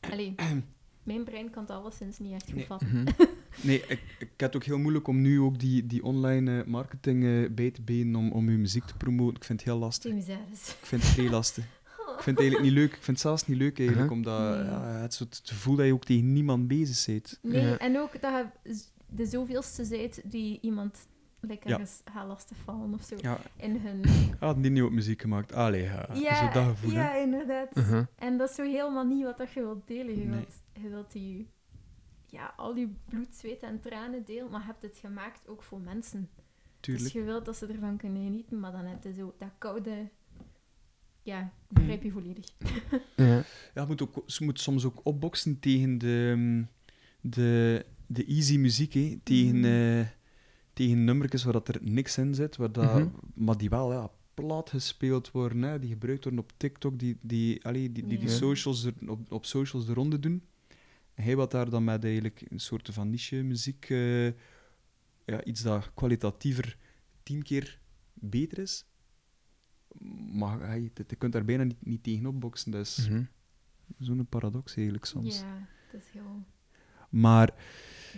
Allee, [clears throat] mijn brein kan het alleszins niet echt goed Nee. vatten. Mhm. [laughs] Nee, ik, ik heb het ook heel moeilijk om nu ook die, die online eh, marketing eh, bij te benen om, om uw muziek te promoten. Ik vind het heel lastig. Ik vind het vrij lastig. Ik vind het eigenlijk niet leuk. Ik vind het zelfs niet leuk eigenlijk, Uh-huh. omdat Nee. ja, het, soort gevoel dat je ook tegen niemand bezig bent. Nee, Ja. en ook dat je de zoveelste zijt die iemand lekker Ja. gaat lastigvallen of zo. Ja, In hun... had die nieuwe muziek gemaakt. Allee, ja. Ja, zo dat gevoel, hè. ja, inderdaad. Mhm. En dat is zo helemaal niet wat dat je wilt delen. Je Nee. wilt, je wilt die, ja, al die bloed, zweet en tranen delen, maar je hebt het gemaakt ook voor mensen. Tuurlijk. Dus je wilt dat ze ervan kunnen genieten, maar dan heb je zo dat koude... Ja, begrijp je volledig. Ja. Ja, je moet, ook, moet soms ook opboksen tegen de, de, de easy muziek, hè. Tegen, eh, tegen nummertjes waar dat er niks in zit, waar dat, Mhm. maar die wel ja, plat gespeeld worden, hè, die gebruikt worden op TikTok, die, die, allee, die, die, die Ja. socials er, op, op socials de ronde doen. En hij wat daar dan met eigenlijk een soort van niche muziek, eh, ja, iets dat kwalitatiever tien keer beter is. Maar hey, je, je kunt daar bijna niet, niet tegen opboksen, dat is Mhm. zo'n paradox eigenlijk soms. Ja, het is heel, Maar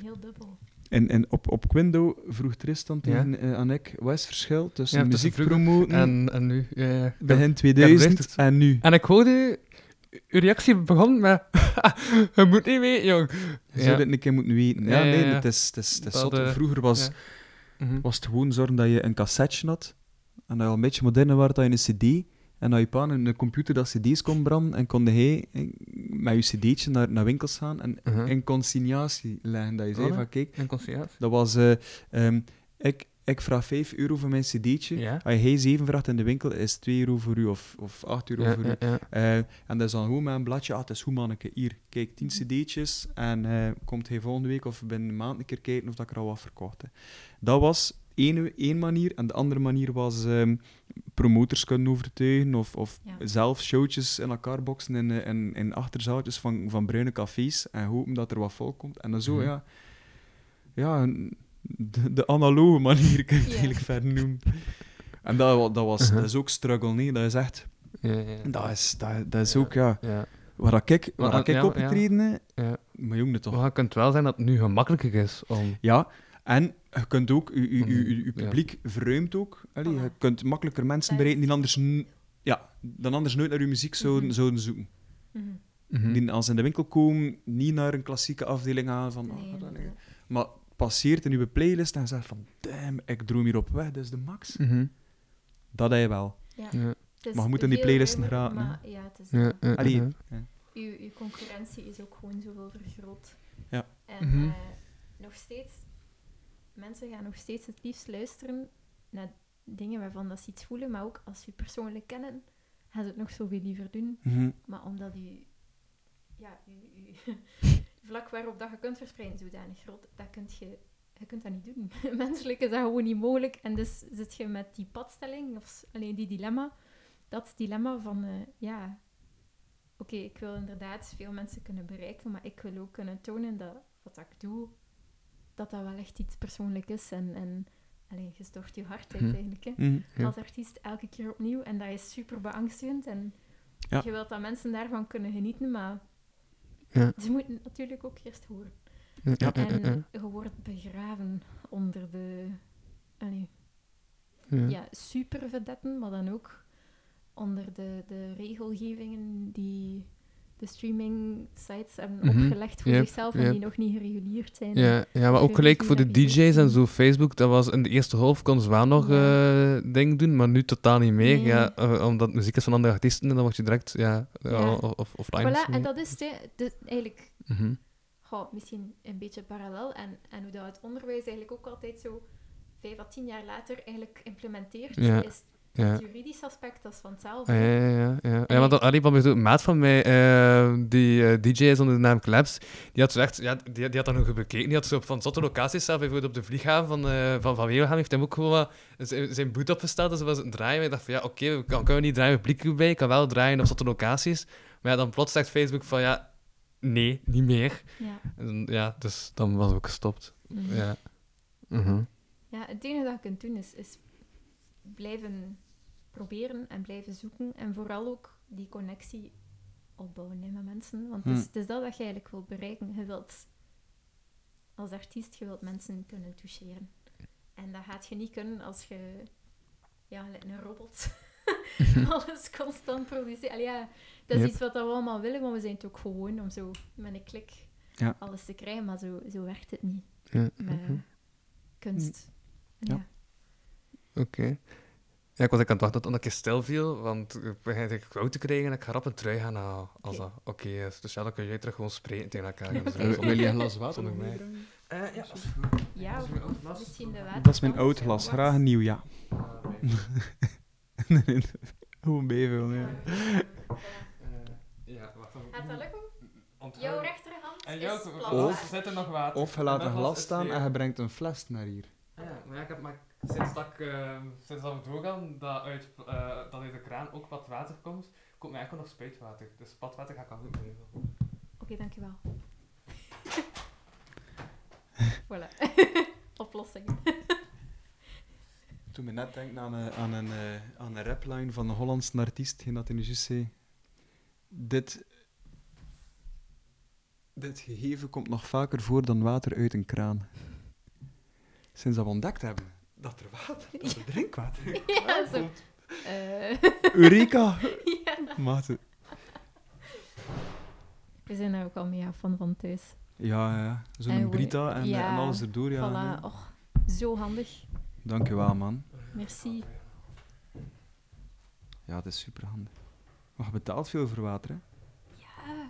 heel dubbel. en, en op, op Quindo vroeg Tristan Ja. tegen eh, Anneke, wat is het verschil tussen Ja, tussen muziek vroeger promoten En, en nu. Ja, ja. begin heb 2000 geluisterd. en nu? En ik hoorde, uw reactie begon met, [laughs] je moet niet weten, jong. Je zou dit een keer moeten weten. Ja, Ja, ja, nee, ja. het is, het is, het is Dat, zot. Vroeger was, ja. Mhm. was het gewoon zorgen dat je een cassetje had. En dat je al een beetje moderner werd, dat je een cd... En dat je in een computer dat cd's kon branden, en kon hij eh, met je cd'tje naar, naar winkels gaan en Mhm. in consignatie leggen. Dat je zei Oh, van, kijk, En dat was... eh, ehm, ik, ik vraag 5 euro voor mijn cd'tje. Ja. Als je 7 vraagt in de winkel, is het 2 euro voor u of, of 8 euro Ja, voor u. ja. Eh, en dat is dan gewoon met een bladje. Ah, het is goed, manneke. Hier, kijk, 10 cd'tjes. En eh, komt hij volgende week of binnen een maand een keer kijken of dat ik er al wat verkocht heb. Dat was één, één manier. En de andere manier was ehm, promotors kunnen overtuigen of, of Ja. zelf showtjes in elkaar boksen in, eh, in, in achterzaaltjes van, van bruine cafés en hopen dat er wat volk komt. En dan zo, Mhm. ja... Ja, de, de analoge manier kun je het eigenlijk verder noemen. En dat, dat, was, Mhm. dat is ook struggle, nee. Dat is echt... Ja, ja. Dat is, dat, dat is Ja. ook, ja... Ja, Waar dat ik, waar Maar, ik ja, opgetreden heb, ja. maar jongen toch. Maar het kan wel zijn dat het nu gemakkelijker is om... Ja, en je kunt ook, je, je, je, je- je Ja. publiek verruimt ook. Allee. Je kunt makkelijker mensen bereiken die anders, ja, dan anders nooit naar je muziek zouden, Mhm. zouden zoeken. Mhm. Mhm. Die als ze in de winkel komen, niet naar een klassieke afdeling gaan van... Nee, niet. Maar passeert in uw playlist en zegt van, damn, ik droom hierop weg, dat is de max. Dat heb je wel. Ja. Maar je moet in die playlisten ruimer, geraken, hè. Maar ja, het is Ja, dat. ja, Allee, ja. uw, uw concurrentie is ook gewoon zoveel vergroot. Ja. En eh, nog steeds, mensen gaan nog steeds het liefst luisteren naar dingen waarvan dat ze iets voelen, maar ook als ze je persoonlijk kennen, gaan ze het nog zoveel liever doen. Mhm. Maar omdat u, ja, u [laughs] vlak waarop dat je kunt verspreiden zodanig groot, dat kunt je, je kunt dat niet doen. [laughs] Menselijk is dat gewoon niet mogelijk. En dus zit je met die padstelling, of alleen die dilemma, dat dilemma van, eh, ja, oké, ik wil inderdaad veel mensen kunnen bereiken, maar ik wil ook kunnen tonen dat wat ik doe, dat dat wel echt iets persoonlijk is. En, en alleen, je stort je hart uit Mhm. eigenlijk, hè Mhm. Als artiest elke keer opnieuw. En dat is super beangstigend. En Ja. je wilt dat mensen daarvan kunnen genieten, maar Ja. ze moeten het natuurlijk ook eerst horen. Ja. En je wordt begraven onder de allee, Ja. ja, super vedetten, maar dan ook onder de, de regelgevingen die de streaming sites hebben Mhm. opgelegd voor Yep, zichzelf en yep. die nog niet gereguleerd zijn. Ja, ja, maar ook gelijk voor de DJ's en zo, Facebook, dat was in de eerste golf kon ze wel nog Ja. eh dingen doen, maar nu totaal niet meer. Nee. Ja, eh, omdat muziek is van andere artiesten en dan word je direct, ja, ja. Ja. of, of Voilà, en dat is dus eigenlijk goh, misschien een beetje parallel. En, en hoe dat het onderwijs eigenlijk ook altijd zo vijf à tien jaar later eigenlijk implementeert, Ja, is Ja. het juridisch aspect, dat is van hetzelfde. Ah, ja, ja, ja, ja. want allee, van een maat van mij, eh, die eh, DJ is onder de naam Claps, die had zo echt, ja, die, die had dat nog bekeken. Die had zo op van zotte locaties zelf, bijvoorbeeld op de vlieghaven van, eh van, van Wevelgem, heeft hem ook gewoon wat zijn, zijn boet opgesteld en zo was het draaien. Ik dacht van, ja, oké, we kan, kunnen we niet draaien op publiek bij, ik kan wel draaien op zotte locaties. Maar ja, dan plots zegt Facebook van, ja, nee, niet meer. Ja. En, ja, dus dan was het ook gestopt. Mhm. Ja. Mhm. Ja, het enige dat je kunt doen is, is blijven proberen en blijven zoeken. En vooral ook die connectie opbouwen hè, met mensen. Want het, is, Hmm. het is dat dat je eigenlijk wilt bereiken. Je wilt als artiest, je wilt mensen kunnen toucheren. En dat gaat je niet kunnen als je ja, een robot [laughs] alles constant produceert. Allee, ja, dat is Yep. iets wat we allemaal willen, maar we zijn het ook gewoon om zo met een klik Ja. alles te krijgen. Maar zo, zo werkt het niet Ja, met mhm. kunst. Ja. ja. Oké. Ja, ik was ik aan het wachten tot ik stil viel, want ik begin ik koud te krijgen en ik ga rap een trui gaan halen. Als Oké. dat oké is. Dus ja, dan kun jij terug gewoon spreken tegen elkaar. Oké. Dus, Wil- je een glas water? nog mij. Eh, ja. Ja, Dat is mijn of oud glas. misschien de water. Dat is mijn oud glas. Graag een nieuw, ja. Gewoon [laughs] bijvullen, ja. Ja, wacht even. Gaat dat lukken? Jouw rechterhand En is jouw plat. Of- zit er nog water. Of je laat En een glas is staan en je brengt een fles naar hier. Ah Ja, maar ja, ik heb maar sinds dat ik eh, sinds dat we doorgaan dat uit, eh, dat uit de kraan ook plat water komt, komt mij enkel nog spuitwater. Dus plat water ga ik al goed mee. Oké, dankjewel. [laughs] voilà. [laughs] Oplossing. [laughs] Toen me net denken aan een, aan een, eh, aan een rapline van een Hollandse artiest, geen dat juist zei. Dit, dit gegeven komt nog vaker voor dan water uit een kraan. Sinds dat we ontdekt hebben dat er water, dat er drinkwater Ja, [laughs] zo. Eh, Eureka! [laughs] ja. Mate. We zijn daar ook al mee af van, van thuis. Ja, ja. Zo'n Brita en, ja, en alles erdoor. Ja, voilà. nee. Och, zo handig. Dankjewel, man. Merci. Ja, het is super handig. Maar je betaalt veel voor water, hè? Ja,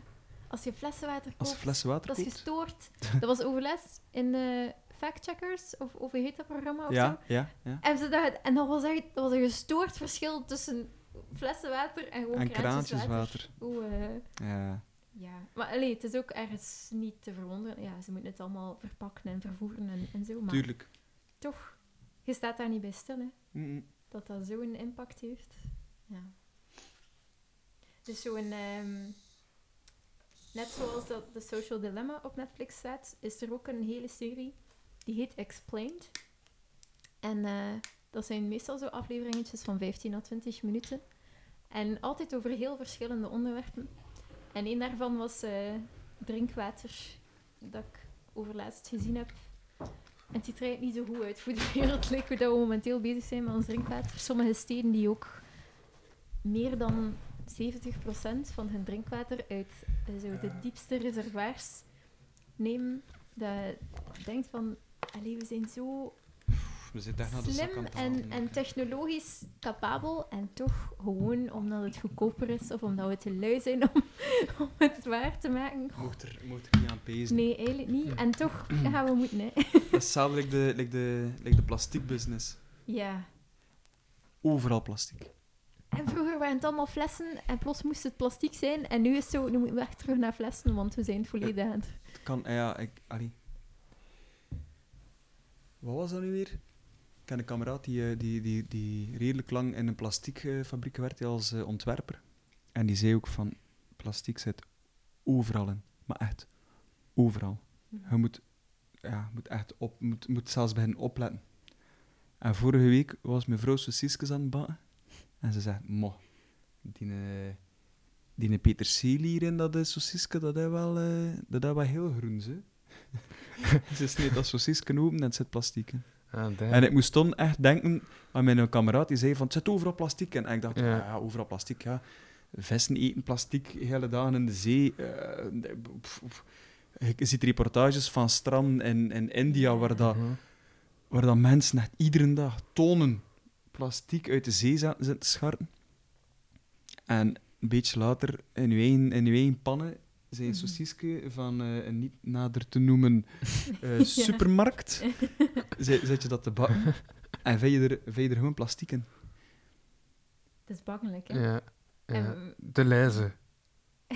als je flessenwater Als je koopt, flessen water dat is koopt. gestoord. [laughs] Dat was overlast in eh Factcheckers, of, of hoe heet dat programma of zo? Ja, ja, ja. En, ze dacht, en dat was echt dat was een gestoord verschil tussen flessen water en gewoon En kraantjes kraantjes water. Oeh, eh, Ja. ja. Maar allee, het is ook ergens niet te verwonderen. Ja, ze moeten het allemaal verpakken en vervoeren en, en zo. Maar Tuurlijk. toch, je staat daar niet bij stil, hè. Mm-mm. Dat dat zo'n impact heeft. Ja. Dus zo'n... ehm, net zoals dat The Social Dilemma op Netflix staat, is er ook een hele serie die heet Explained. En eh, dat zijn meestal zo afleveringetjes van 15 à 20 minuten. En altijd over heel verschillende onderwerpen. En een daarvan was eh, drinkwater, dat ik overlaatst gezien heb. En er eigenlijk niet zo goed uit voor de wereld, [laughs] lijkt hoe dat we momenteel bezig zijn met ons drinkwater. Sommige steden die ook meer dan 70% van hun drinkwater uit eh, zo de diepste reservoirs nemen. Dat denkt van, allee, we zijn zo We zitten echt naar de zak aan slim en, technologisch capabel en toch gewoon omdat het goedkoper is of omdat we te lui zijn om, [laughs] om het waar te maken. Mocht er, mocht er niet aan pezen. Nee, eigenlijk niet. En toch [clears throat] gaan we moeten, hè. Dat is hetzelfde like de, like de, like de plasticbusiness. Ja. Overal plastic. En vroeger waren het allemaal flessen en plots moest het plastic zijn. En nu is het zo, nu moeten we echt terug naar flessen, want we zijn het volledig aan het... Kan, ja, ik, allee. Wat was dat nu weer? Ik ken een kameraad die, eh, die, die, die redelijk lang in een plastiekfabriek werkte als eh, ontwerper. En die zei ook van, plastic zit overal in. Maar echt, overal. Je moet, ja, moet echt op, moet, moet zelfs beginnen opletten. En vorige week was mijn vrouw saucisjes aan het bakken. En ze zei, mo, die, eh, die peterselie hier in dat sausisje, dat is wel, dat is wel heel groen, hè. [laughs] ze sneed dat sausisje open en het zit plastic in. Ah. En ik moest toen echt denken aan mijn kameraad, die zei van, het zit overal plastic in. En ik dacht, Ja. ja, ja overal plastic, ja. Vissen eten plastic, hele dagen in de zee. eh. Je ziet reportages van stranden in, in India, waar, dat, Mhm. waar dat mensen echt iedere dag tonnen plastic uit de zee zitten te scharten. En een beetje later, in uw eigen, in eigen pannen, zijn Mhm. sausisje van eh, een niet nader te noemen [laughs] eh, supermarkt, zet, zet je dat te bakken. [laughs] En vind je er, vind je er gewoon plastic in. Het is bangelijk, hè. Ja. ja. En- De lijzen. [laughs]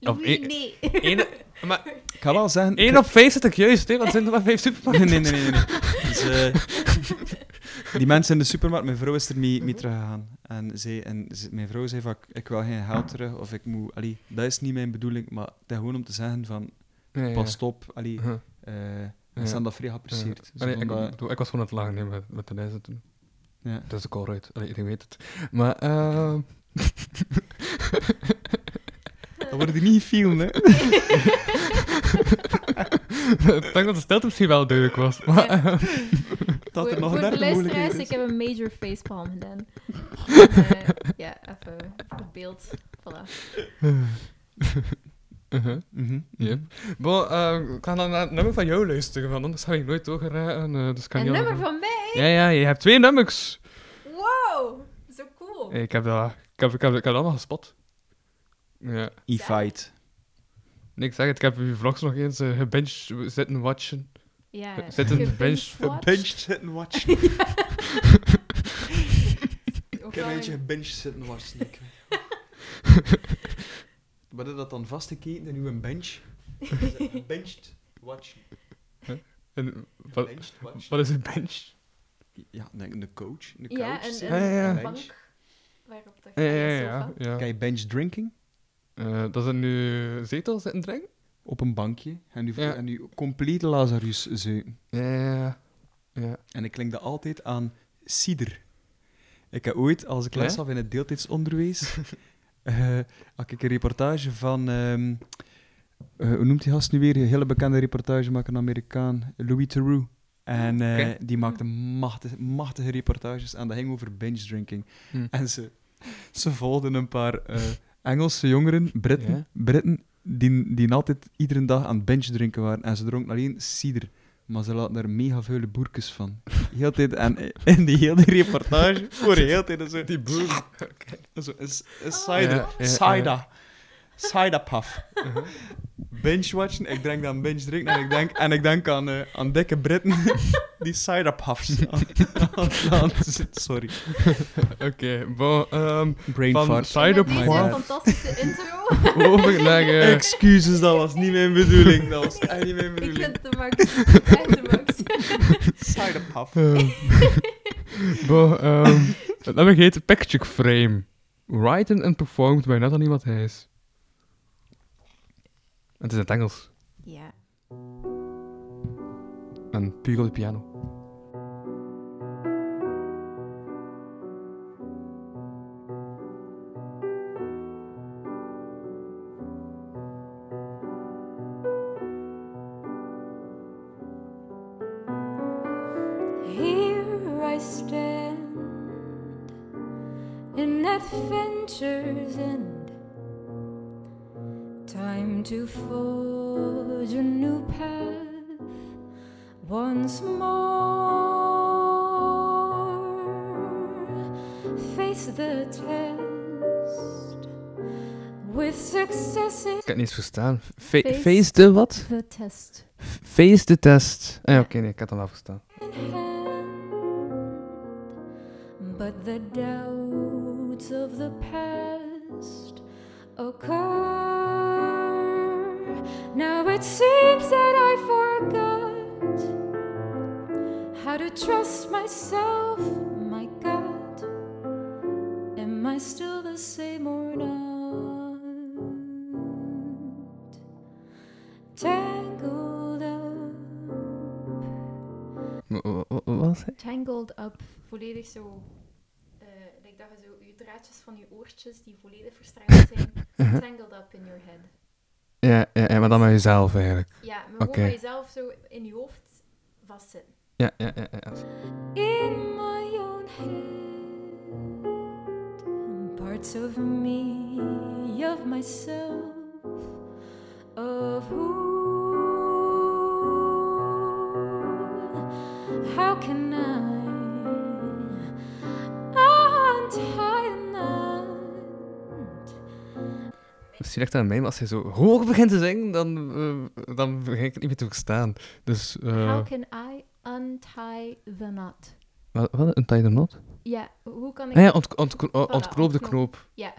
Of e- nee. Eén, maar Ik ga wel zeggen... één op vijf zit ik juist, hè, want zijn er maar vijf supermarkten. Nee, nee, nee. nee, nee. Dus, eh, die mensen in de supermarkt, mijn vrouw is er mee, mee teruggegaan. En, zij, en ze- mijn vrouw zei van, ik, wil geen geld terug, of ik moet... Allee, dat is niet mijn bedoeling, maar het is gewoon om te zeggen van, Ja, ja. pas op. Allee, Uh-huh. eh Ja. en ze hebben dat vrij geapprecieerd. Allee, ik, dat- ik was gewoon aan het lachen nee, met, met de lijzen toen. ja. Dat is de call uit. Allee, iedereen weet het. Maar, eh [laughs] Dat wordt hier niet veel, hè. [laughs] ik denk dat de stilte misschien wel duidelijk was. Maar, Ja. [laughs] Dat er voor, nog voor de luisteraars, ik heb een major facepalm gedaan. [laughs] Eh, ja, even het beeld. Voilà. [laughs] uh-huh. Mhm, Yep. Bon, eh, ik ga dan naar het nummer van jou luisteren, want anders ga ik nooit doorgeraken. eh dus kan Een nummer van mij? Ja, ja, je hebt twee nummers. Wow, zo cool. Ik heb dat, ik heb, ik heb, ik heb dat allemaal gespot. Ja. E-fight. Nee, ik zeg het, ik heb uw vlogs nog eens uh, gebinged zitten watchen. Ja, een gebinged bench- watch. Benched zitten watchen. [laughs] Ik heb een beetje een- gebenched zitten watchen. [laughs] Wat is dat dan vastgeketen in uw bench? [laughs] Benched watchen. En, wat, Benched watchen. wat is een bench? Ja, de coach. De Ja, couch een, een, Ja, ja, ja. een bank waarop de Ja, ja, sofa. ja. ja. Kan je bench drinking? Eh, dat is nu zetel zitten drinken? Op een bankje. En nu, Ja. en nu compleet Lazarus zeuken. Ja, ja. En ik klinkde altijd aan cider. Ik heb ooit, als ik les gaf in het deeltijdsonderwijs, [laughs] eh, had ik een reportage van... ehm, eh, hoe noemt die gast nu weer? Een hele bekende reportagemaker, een Amerikaan. Louis Theroux. En die maakte machtige, machtige reportages en dat ging over binge drinking. Hm. En ze, ze volgden een paar Engelse jongeren, Britten, Ja? Britten die, die altijd iedere dag aan het binge drinken waren. En ze dronken alleen cider. Maar ze laten daar mega vuile boerkes van. Heel tijd, en in die hele reportage, voor de hele tijd zo... Die boer. [laughs] Zo, een, s- een cider. Ja, ja, cider. Ja. Cider puff. Binge watchen, ik denk aan binge drinken en ik denk, en ik denk aan, eh, aan dikke Britten [laughs] die cider puffs aan, aan, Sorry. Oké, bon, ehm, Brain van fart. Deze fantastische intro. over naar... eh, Excuses, dat was niet mijn bedoeling. Dat was echt niet mijn Ik bedoeling. vind de max. Echt de max. Cider puff. Eh, [laughs] bon, ehm, nummer heet Picture Frame. Written and performed by Natalie Matthijs. Het is in het Engels. Ja. En puur op de piano. to forge a new path once more. Face the test with success. Ik kan het niet verstaan. Fa face, face the wat? De test. Face the test. Ah, oké, okay, nee, ik had hem afgestaan. But the doubts of the past occur. Now it seems that I forgot how to trust myself, my God. Am I still the same or not? Tangled up. Wa- wa- wa- Wat was hij? Tangled up, volledig zo. eh like dat je zo je draadjes van je oortjes die volledig verstrengeld zijn. [laughs] Uh-huh. Tangled up in your head. Ja, ja, ja, maar dan met jezelf eigenlijk. Ja, maar Oké. gewoon bij jezelf zo in je hoofd vastzitten. Ja, ja, ja. ja. in my own head. Parts of me, of myself, of who. How can I untie Misschien ligt dat aan mij, maar als hij zo hoog begint te zingen, dan, eh, dan begin ik het niet meer te verstaan. Dus, eh How can I untie the knot? wat, wat? Een tie the knot? Ja, hoe kan ik... Ah ja, ont, ont, ont, Voilà, ontknoop de knoop. Ja,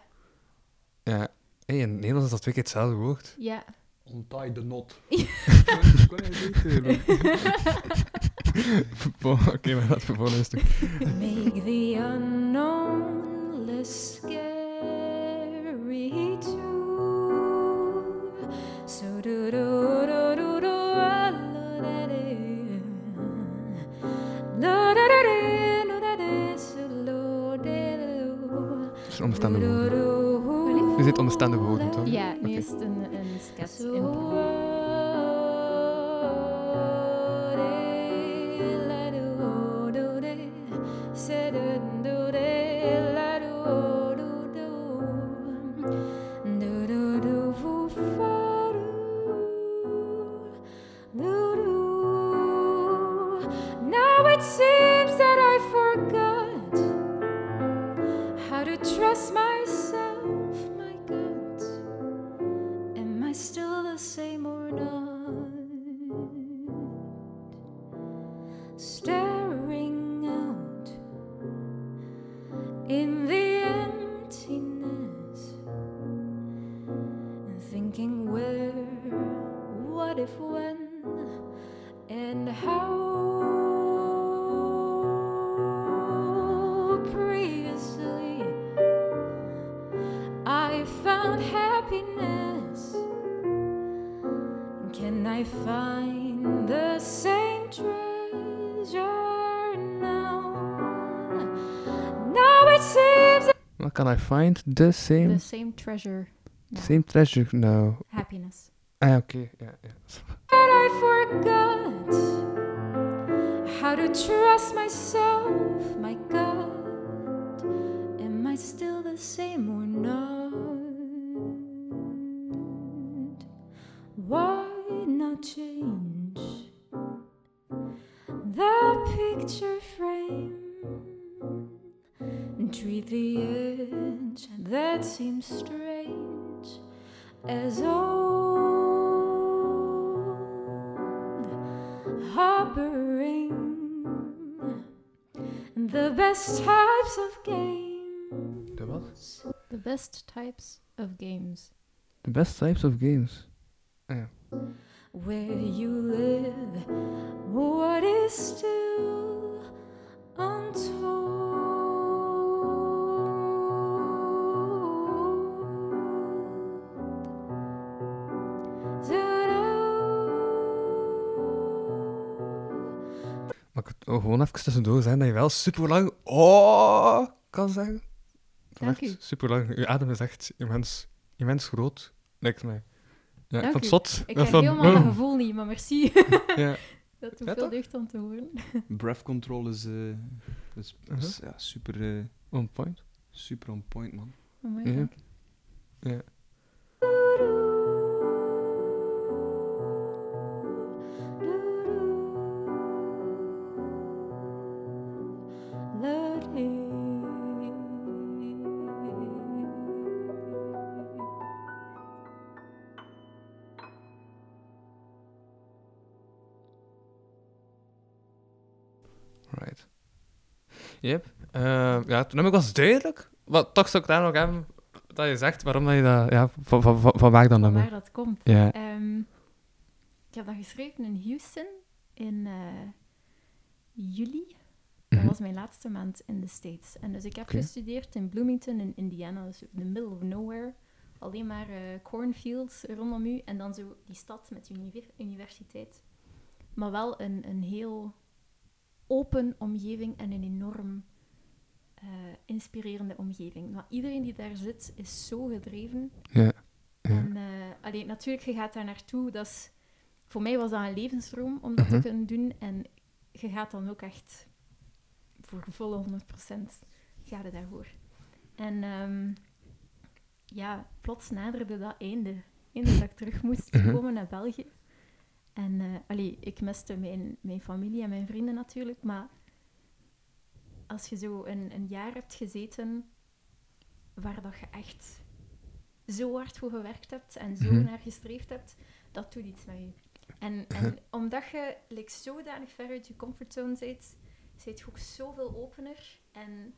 Ja. Hey, in Nederlands is dat twee keer hetzelfde woord. ja. Untie the knot. [laughs] [laughs] Oké, maar laten we volgende een stuk. Make the unknown less scary too. So do do do do do lo da dee. Lo da da dee, lo da dee, so lo de do. Het zijn onbestaande Do woorden. do Je zit onbestaande woorden, toch? Ja, nu Oké. is het een, een sketch So in find? The same, The same treasure. now. same treasure now. Happiness. Ah, ja, yeah, that I forgot how to trust myself, my God. Am I still the same or not? Why not change the picture frame? And Treat the edge that seems strange as old, harboring the best types of games. De wat? The best types of games. The best types of games. Ah, ja. Where you live, what is still untold. Ik wil gewoon even tussendoor zeggen dat je wel super lang oh kan zeggen. Dank u. Super lang. Je adem is echt immens, immens groot, lijkt mij. Ja, ik Dank vond het zot. Ik heb van, helemaal dat [laughs] oh. gevoel niet, maar merci. [laughs] Ja. [laughs] dat doet Ja, veel deugd om te horen. Breath control is, eh, is, is, ja, super, eh, On point. super on point, man. Oh Ja. Ja. Right. Yep. Eh, ja, toen heb ik was duidelijk. Wat, toch zou ik daar nog hebben dat je zegt waarom dat je dat... Ja, van, van, van, van waar dan nummer? waar dat komt. Ja. Ehm, ik heb dat geschreven in Houston in eh, juli. Dat Mhm. was mijn laatste maand in de States. En dus ik heb gestudeerd in Bloomington in Indiana, dus in the middle of nowhere. Alleen maar eh, cornfields rondom u en dan zo die stad met de univer- universiteit. Maar wel een, een heel open omgeving en een enorm eh, inspirerende omgeving. Maar iedereen die daar zit is zo gedreven. Ja. Ja. En eh, allee, natuurlijk, je gaat daar naartoe. Dat is, voor mij was dat een levensdroom om dat Mhm. te kunnen doen. En je gaat dan ook echt voor volle 100% ga je daarvoor. En ehm, ja, plots naderde dat einde. Einde dat ik terug moest Mhm. komen naar België. En eh allee, ik miste mijn, mijn familie en mijn vrienden natuurlijk. Maar als je zo een, een jaar hebt gezeten waar dat je echt zo hard voor gewerkt hebt en zo Mhm. naar gestreefd hebt, dat doet iets met je. En, [laughs] en omdat je like, zodanig ver uit je comfortzone zit, zit je ook zoveel opener. En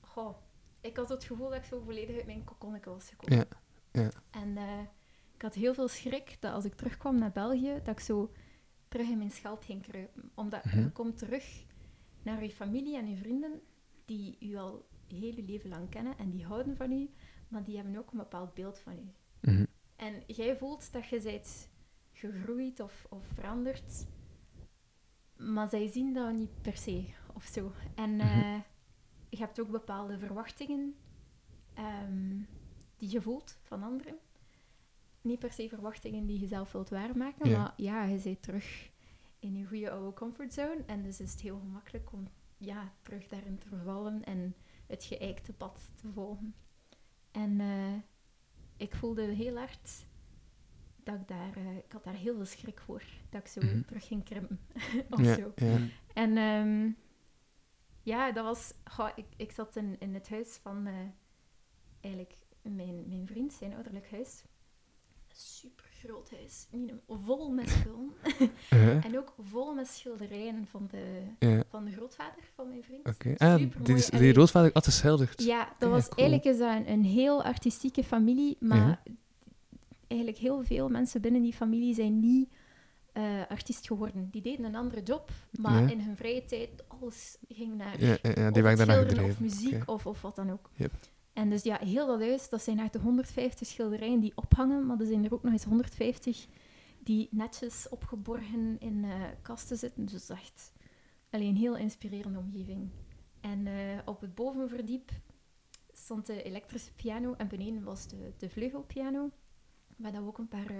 goh, ik had het gevoel dat ik zo volledig uit mijn kokonnetje was gekomen. Ja, ja. En eh, had heel veel schrik dat als ik terugkwam naar België, dat ik zo terug in mijn schelp ging kruipen. Omdat Mhm. je komt terug naar je familie en je vrienden, die u al heel je leven lang kennen en die houden van u, maar die hebben ook een bepaald beeld van u. Mhm. En jij voelt dat je bent gegroeid of, of veranderd, maar zij zien dat niet per se of zo. En Mhm. eh, je hebt ook bepaalde verwachtingen ehm, die je voelt van anderen. Niet per se verwachtingen die je zelf wilt waarmaken, Ja. maar ja, je zit terug in je goede oude comfortzone. En dus is het heel gemakkelijk om ja, terug daarin te vervallen en het geëikte pad te volgen. En eh, ik voelde heel hard dat ik daar... eh, ik had daar heel veel schrik voor. Dat ik zo Mhm. terug ging krimpen. [laughs] of Ja, zo. ja. En ehm, ja, dat was... goh, ik, ik zat in, in het huis van eh, eigenlijk mijn, mijn vriend, zijn ouderlijk huis. Super groot huis. Vol met spullen. [laughs] Uh-huh. en ook vol met schilderijen van de, van de grootvader van mijn vriend. oké. Ah, Supermooi. die, is- die Allee, roosvader had geschilderd. Ja, dat Ja, was, cool. eigenlijk is dat een, een heel artistieke familie, maar eigenlijk heel veel mensen binnen die familie zijn niet eh, artiest geworden. Die deden een andere job, maar Ja. in hun vrije tijd, alles ging naar Ja, ja, of die daarna schilderen of muziek of, of wat dan ook. Yep. En dus ja, heel dat huis, dat zijn uit de 150 schilderijen die ophangen, maar er zijn er ook nog eens 150 die netjes opgeborgen in eh, kasten zitten. Dus echt alleen een heel inspirerende omgeving. En eh, op het bovenverdiep stond de elektrische piano en beneden was de, de vleugelpiano. Maar dat we ook een paar, eh,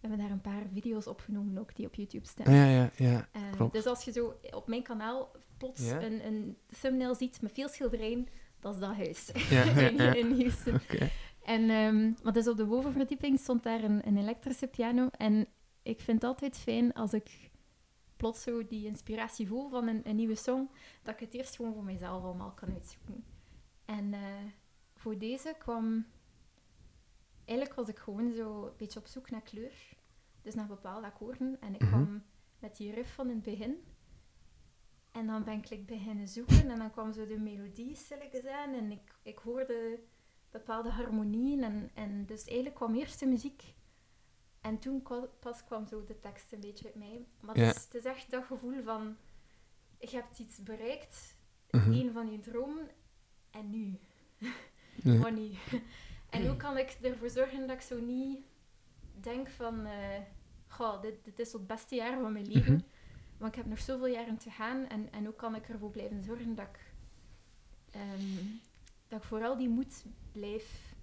we hebben daar een paar video's opgenomen ook die op YouTube staan. Ah, ja, ja, ja. Dus als je zo op mijn kanaal plots Ja. een, een thumbnail ziet met veel schilderijen, dat is dat huis [laughs] Ja, in, Houston. En, ehm, maar dus op de bovenverdieping stond daar een, een elektrische piano. En ik vind het altijd fijn als ik plots zo die inspiratie voel van een, een nieuwe song, dat ik het eerst gewoon voor mezelf allemaal kan uitzoeken. En eh, voor deze kwam... Eigenlijk was ik gewoon zo een beetje op zoek naar kleur. Dus naar bepaalde akkoorden. En ik Mhm. kwam met die riff van in het begin. En dan ben ik beginnen zoeken. En dan kwam zo de melodie stilletjes aan. En ik, ik hoorde bepaalde harmonieën. En, en dus eigenlijk kwam eerst de muziek. En toen pas kwam zo de tekst een beetje uit mij. Maar Ja. het, is, het is echt dat gevoel van... Je hebt iets bereikt. Mhm. Een van je dromen. En nu? Ja. [laughs] Nu? En hoe kan ik ervoor zorgen dat ik zo niet denk van... eh goh, dit, dit is het beste jaar van mijn leven. Mhm. Want ik heb nog zoveel jaren te gaan. En, en hoe kan ik ervoor blijven zorgen dat ik... ehm, dat ik vooral die moed blijf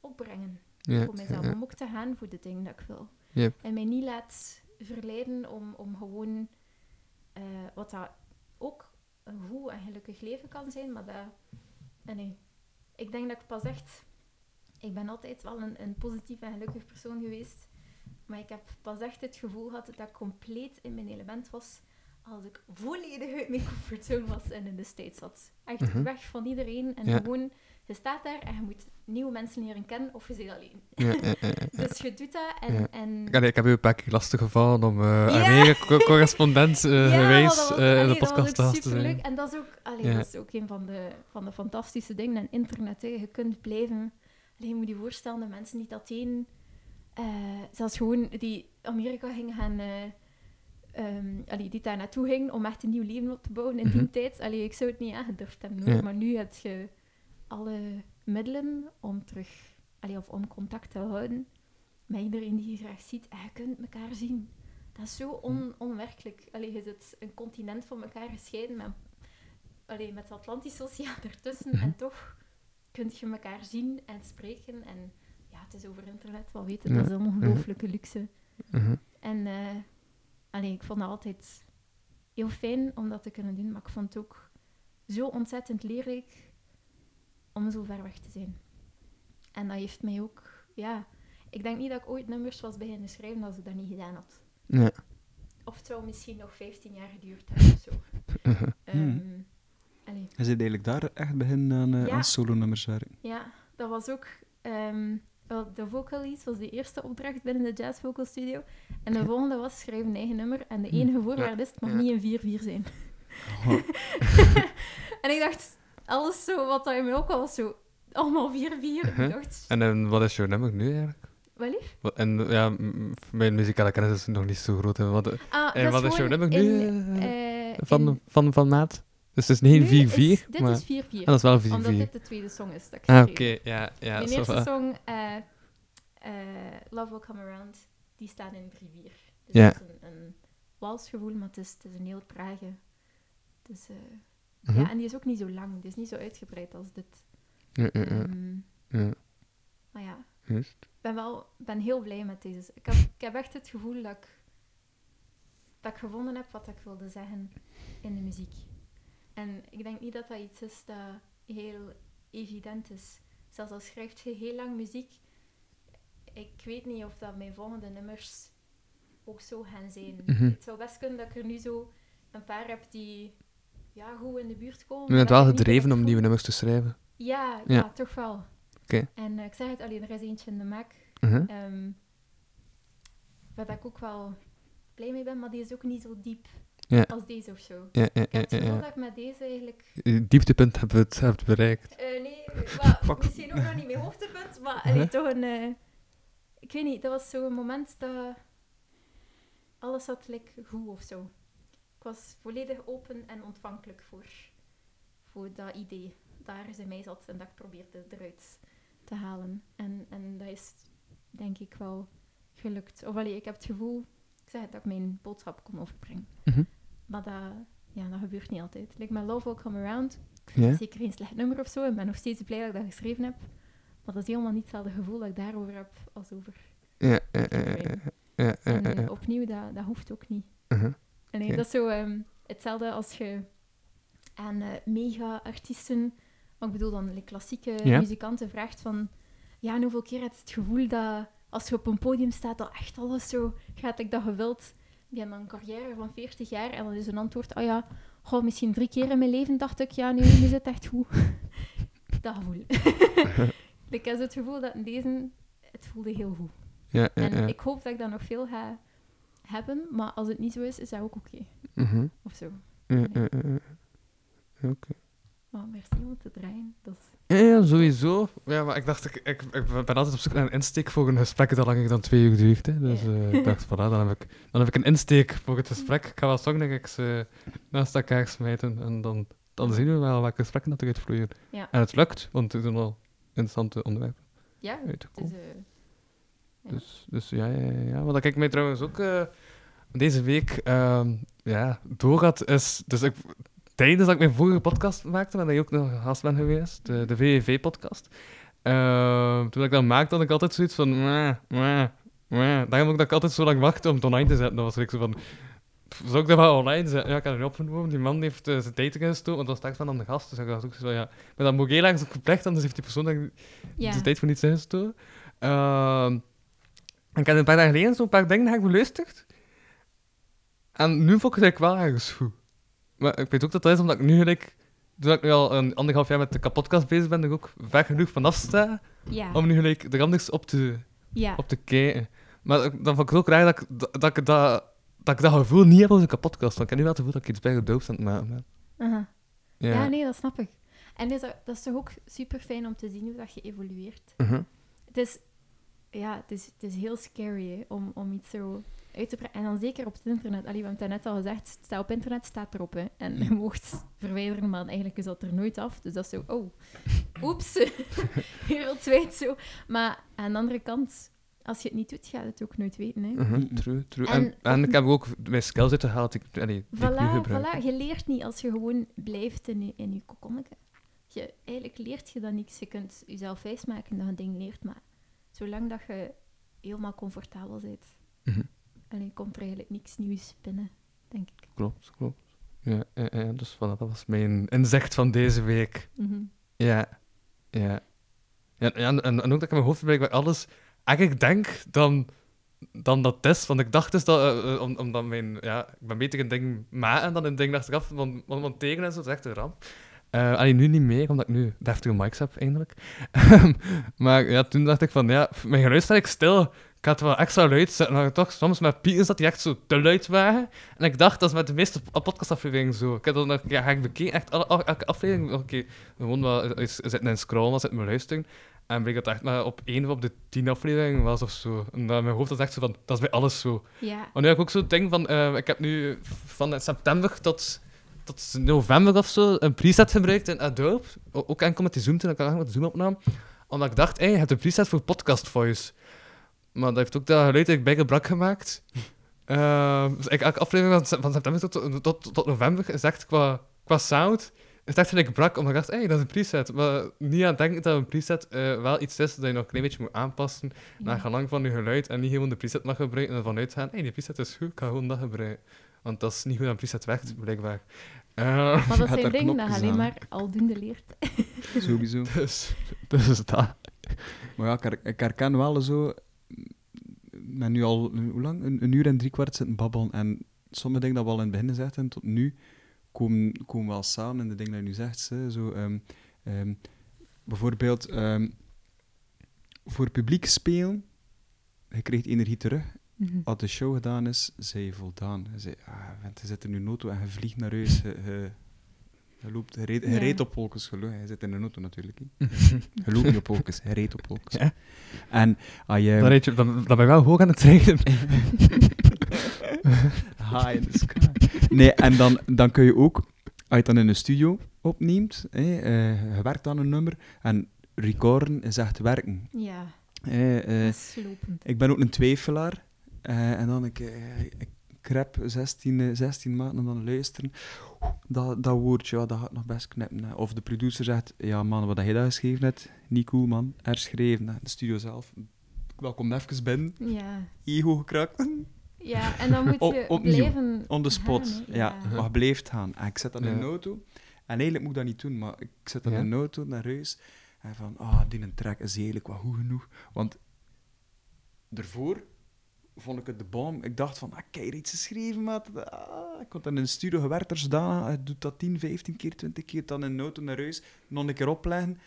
opbrengen Ja, voor mezelf. ja, Om ook te gaan voor de dingen dat ik wil. Yep. En mij niet laat verleiden om, om gewoon... eh, wat dat ook een goed en gelukkig leven kan zijn, maar dat... en nee, ik denk dat ik pas echt... Ik ben altijd wel een, een positief en gelukkig persoon geweest. Maar ik heb pas echt het gevoel gehad dat ik compleet in mijn element was als ik volledig uit mijn comfortzone was en in de States zat. Echt Mhm. weg van iedereen en Ja. gewoon je staat daar en je moet nieuwe mensen leren kennen of je zit alleen. Ja, ja. [laughs] Dus je doet dat en... En Allee, ik heb u een paar keer lastig gevallen om Ja. Amerika-correspondent eh [laughs] geweest dat was- eh, in de dat was podcast te gast te superleuk. En dat is ook, allee, dat is ook een van de, van de fantastische dingen aan internet. Hè. Je kunt blijven... Allee, je moet je voorstellen, de mensen die dat één... eh, zelfs gewoon die Amerika gingen gaan... ehm, allee, die daar naartoe ging om echt een nieuw leven op te bouwen in die Mhm. tijd. Allee, ik zou het niet aangedurfd hebben. Ja. Maar nu heb je alle middelen om terug... Allee, of om contact te houden met iedereen die je graag ziet. En je kunt elkaar zien. Dat is zo on- onwerkelijk. Allee, je zit een continent van elkaar gescheiden met, allee, met het Atlantische Oceaan ertussen. Mhm. En toch kun je elkaar zien en spreken. En het is over internet, wat weten. Ja. Dat is een ongelooflijke luxe. Mhm. En eh, allee, ik vond dat altijd heel fijn om dat te kunnen doen. Maar ik vond het ook zo ontzettend leerrijk om zo ver weg te zijn. En dat heeft mij ook... Ja, ik denk niet dat ik ooit nummers was beginnen schrijven als ik dat niet gedaan had. Ja. Of het zou misschien nog 15 jaar geduurd hebben of zo. Mhm. [laughs] Ehm, allee, Je zit eigenlijk daar echt begin aan, eh Ja. aan solo-nummers werken. ja, dat was ook... ehm, de vocalist was de eerste opdracht binnen de Jazz Vocal Studio. En de volgende was schrijf een eigen nummer. En de enige voorwaarde is, het mag Hm. Niet een 4-4 zijn. [laughs] en ik dacht, alles zo, wat dat in mij ook al was, zo... Allemaal 4-4. Uh-huh. Dacht, En eh, wat is jouw nummer nu eigenlijk? wel lief? Wat- En ja, mijn muzikale kennis is nog niet zo groot. hè. Wat, eh, Ah, en dat wat is jouw nummer nu in, eh, eh, van, in- van, van maat? Dus het is niet Nu 4-4, is- Dit maar... is 4-4. Ah, dat is wel 4-4. Omdat dit de tweede song is dat ik Ah, oké. heb. Ja, ja. Mijn eerste song, eh, eh, Love Will Come Around, die staat in 3-4. Dus Ja. het is een, een walsgevoel, maar het is, het is een heel trage. Dus, Mhm. Ja, en die is ook niet zo lang. Die is niet zo uitgebreid als dit. Ja, ja, ja, Ehm, ja, maar ja, ik ben wel ben heel blij met deze. Ik heb, ik heb echt het gevoel dat ik, dat ik gevonden heb wat ik wilde zeggen in de muziek. En ik denk niet dat dat iets is dat heel evident is. Zelfs al schrijf je heel lang muziek, ik weet niet of dat mijn volgende nummers ook zo gaan zijn. Mhm. Het zou best kunnen dat ik er nu zo een paar heb die ja, goed in de buurt komen. Je bent wel gedreven om nieuwe nummers te schrijven. Ja, Ja. ja. toch wel. Oké. En eh, ik zeg het alleen, er is eentje in de maak. Mhm. Ehm waar dat ik ook wel blij mee ben, maar die is ook niet zo diep Ja. als deze of zo. Ja, ja, Ik heb het gevoel dat ik met deze eigenlijk... Dieptepunt hebben we het hebt bereikt. eh, nee, wel, [laughs] misschien ook nog niet mijn hoogtepunt, maar allee, toch een... eh, ik weet niet, dat was zo'n moment dat alles zat like, goed of zo. Ik was volledig open en ontvankelijk voor, voor dat idee dat ergens in mij zat en dat ik probeerde eruit te halen. En, en dat is denk ik wel gelukt. Of allee, ik heb het gevoel, ik zeg het, dat ik mijn boodschap kon overbrengen. Mhm. Maar dat, ja, dat gebeurt niet altijd. Like met Love Will Come Around, zeker geen slecht nummer of zo. Ik ben nog steeds blij dat ik dat geschreven heb. Maar dat is helemaal niet hetzelfde gevoel dat ik daarover heb als over Ja, ja, ja, en eh, opnieuw, dat, dat hoeft ook niet. Mhm. En nee, dat is zo ehm, hetzelfde als je aan eh, mega-artiesten, maar ik bedoel dan de klassieke muzikanten, vraagt van... Ja, en hoeveel keer heb je het gevoel dat als je op een podium staat, dat echt alles zo gaat like dat je wilt? Hebben dan een carrière van 40 jaar en dan is een antwoord... Oh ja, goh, misschien drie keer in mijn leven dacht ik, ja, nu is het echt goed. [laughs] dat gevoel. [laughs] ik heb het gevoel dat in deze... Het voelde heel goed. Ja, ja, En ik hoop dat ik dat nog veel ga hebben, maar als het niet zo is, is dat ook oké. Mhm. Of zo. Oké. Maar merci om te draaien. Dat is... Ja, ja, sowieso. Ja, maar ik dacht, ik, ik, ik ben altijd op zoek naar een insteek voor een gesprek dat langer dan twee uur duurt. Hè. Dus Ja. eh, ik dacht, [laughs] voilà, dan heb ik, dan heb ik een insteek voor het gesprek. Ik ga wel songniks uh, naast elkaar smijten en dan, dan zien we wel welke gesprekken dat eruit vloeien. Ja. En het lukt, want het zijn al interessante onderwerpen Ja, het is... eh, ja. Dus, dus ja, ja, ja, ja. Wat ik mij trouwens ook eh, deze week ehm, ja, door had, is... Dus ik, tijdens dat ik mijn vorige podcast maakte, waar je ook nog gast ben geweest, de, de VVV-podcast, ehm, toen ik dat maakte, had ik altijd zoiets van... Mwah, mwah, mwah. Daarom ook dat ik altijd zo lang wachtte om het online te zetten. Dat was ik zo van... "Pff, Zou ik dat wel online zetten? Ja, ik had er opgenomen. Die man heeft eh, zijn tijd gestoken, want dat was straks van aan de gast. Dus ik dacht ook zo ja... Maar dat moet ik heel ook gepleegd, anders heeft die persoon daar ja. de tijd voor niets ingestoken. Ehm en ik heb een paar dagen geleden zo'n paar dingen heb ik beluisterd. En nu vond ik het eigenlijk wel ergens goed. Maar ik weet ook dat dat is omdat ik nu gelijk toen ik nu al een anderhalf jaar met de kapotkast bezig ben, er ook ver genoeg vanaf sta Ja. om nu gelijk er anders op te, ja. op te kijken. Maar ik- dan vond ik het ook raar dat ik dat, dat, ik dat, dat ik dat gevoel niet heb als een kapotkast. Want ik heb nu wel het gevoel dat ik iets bij gedoopt aan het maken ben. Ja. Ja. nee, dat snap ik. En is dat, dat is toch ook super fijn om te zien hoe dat je evolueert. Mhm. Het is, ja, het is, het is heel scary hè, om, om iets zo uit te brengen. En dan zeker op het internet. Allee, we hebben het net al gezegd, het staat op internet, staat erop. Hè. En [laughs] je mocht verwijderen, maar eigenlijk is dat er nooit af. Dus dat is zo, oh, [laughs] oeps, [laughs] wereldwijd zo. Maar aan de andere kant, als je het niet doet, ga je het ook nooit weten. Hè. Mhm, True, true. En- En, en, ik heb ook mijn skills uitgehaald die, allee, die ik nu Voilà, gebruik. voilà, je leert niet als je gewoon blijft in je, in je kokonnetje. Je, eigenlijk leert je dan niks. Je kunt jezelf wijsmaken dat je een ding leert, maar zolang dat je helemaal comfortabel bent, Mhm. Alleen komt er eigenlijk niks nieuws binnen, denk ik. Klopt, klopt. Ja, ja, ja, dus voilà, dat was mijn inzicht van deze week. Mhm. Ja, ja. ja, ja en, en ook dat ik in mijn hoofd blijkbaar alles eigenlijk denk dan, dan dat is. Want ik dacht dus dat, eh, eh, om, omdat mijn, ja, ik ben beter in dingen maken dan in dingen achteraf, want, want monteren en zo, dat is echt een ramp. Eh alleen nu niet meer, omdat ik nu deftige mics heb, eindelijk. [laughs] maar ja, toen dacht ik van, ja, mijn geluid staat ik stil. Ik had wel extra luid zetten, maar toch soms met pieters dat die echt zo te luid waren. En ik dacht, dat is met de meeste podcastafleveringen zo. Ik heb dan ja, ga ik bekeken, echt alle, elke aflevering, oké, gewoon wel eens zitten in scrollen, zitten mijn luisteren. En bleek dat echt maar op één op de tien afleveringen was of zo. En dan mijn hoofd was echt zo van, dat is bij alles zo. Ja, Maar nu heb ik ook zo'n ding van, eh, ik heb nu van september tot, tot november of zo een preset gebruikt in Adobe. Ook enkel met die Zoom toen ik met de Zoom opnam. Omdat ik dacht, hé, je hebt een preset voor podcast voice. Maar dat heeft ook dat geluid dat ik bijgebrak gemaakt. [laughs] Ehm, dus ik, elke aflevering van, van september tot, tot, tot, november is echt qua, qua sound is echt gelijk brak, omdat ik dacht, hé, dat is een preset. Maar niet aan het denken dat een preset eh, wel iets is dat je nog een klein beetje moet aanpassen naar gelang van je geluid en niet gewoon de preset mag gebruiken en ervan uitgaan, hé, die preset is goed, ik ga gewoon dat gebruiken. Want dat is niet hoe een preset werkt, blijkbaar. Eh, maar dat [laughs] Gaat zijn dingen dat je alleen maar aldoende leert. Sowieso. [laughs] dus, dus dat. Maar ja, ik, her- ik herken wel zo... Men nu al, hoe lang? Een, een uur en drie kwart zitten babbelen. En sommige dingen dat we al in het begin gezegd tot nu, komen, komen wel samen in de dingen die je nu zegt. Zo, ehm, ehm, bijvoorbeeld, ehm, voor publiek spelen, je krijgt energie terug. Mhm. Als de show gedaan is, zij je voldaan. Je zei, ah, vent, je zit in je auto en je vliegt naar huis. Je, je, je loopt, je reed, Ja. reed op wolkens, geloof je zit in een auto natuurlijk. hè. [laughs] Je loopt niet op wolkens, je reed op wolkens. Ja. En als je... Dan, reed je, dan, dan ben je wel hoog aan het zeggen. High [laughs] in the sky. Nee, en dan, dan kun je ook, als je het dan in een studio opneemt, hè, eh, je werkt aan een nummer, en recorden is echt werken. Ja, eh, dat is slopend. ik ben ook een twijfelaar, eh, en dan ik, ik krep 16, eh, 16 maanden en dan luisteren. Dat, dat woordje, ja, dat gaat nog best knippen. hè. Of de producer zegt, ja man, wat jij daar geschreven hebt, niet cool man, herschreven. hè. De studio zelf, dat komt even binnen, Ja. ego gekrakt. ja, en dan moet Op- je opnieuw, blijven On the spot, gaan, hè. ja. Maar je blijft gaan. En ik zit dan in Ja. een auto. En eigenlijk moet ik dat niet doen, maar ik zit dan Ja. in een auto naar huis. En van, ah, die een track is eigenlijk wel goed genoeg. Want daarvoor vond ik het de bom. Ik dacht van, ah, kijk, iets geschreven, maat. Ah, ik had dan in de studio gewerkt, er zodanig. Hij doet dat 10, 15 keer, 20 keer. Dan in een auto naar huis. Nog een keer opleggen.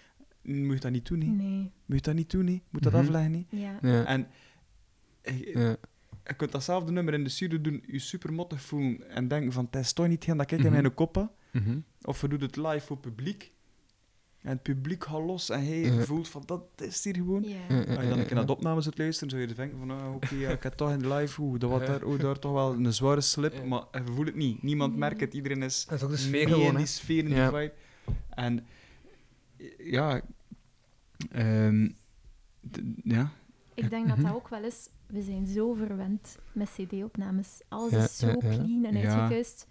Moet je dat niet doen, hè? Nee, Moet je dat niet doen, hè? Moet dat Mhm. afleggen, hè? ja. Ja. En... eh, Ja. je kunt datzelfde nummer in de studio doen, je super mottig voelen en denken van, het is toch niet geen dat ik in Mhm. mijn kop heb. Mhm. Of we doen het live voor publiek. En het publiek gaat los en hij Ja. voelt van, dat is hier gewoon. Ja, Als je dan een keer naar de opnames zit luisteren, zou je denken van, ah, oké, ja, ik heb toch in de live, oeh, dat was daar, oeh, daar toch wel een zware slip, maar je voelt het niet. Niemand merkt het, iedereen is Dat is ook de mee sfeer in die sfeer, in die vibe. En, ja, ehm, d- ja, Ik denk dat Mhm. dat ook wel is. We zijn zo verwend met CD-opnames. Alles Ja, is zo ja, ja. clean en Ja. uitgekuist.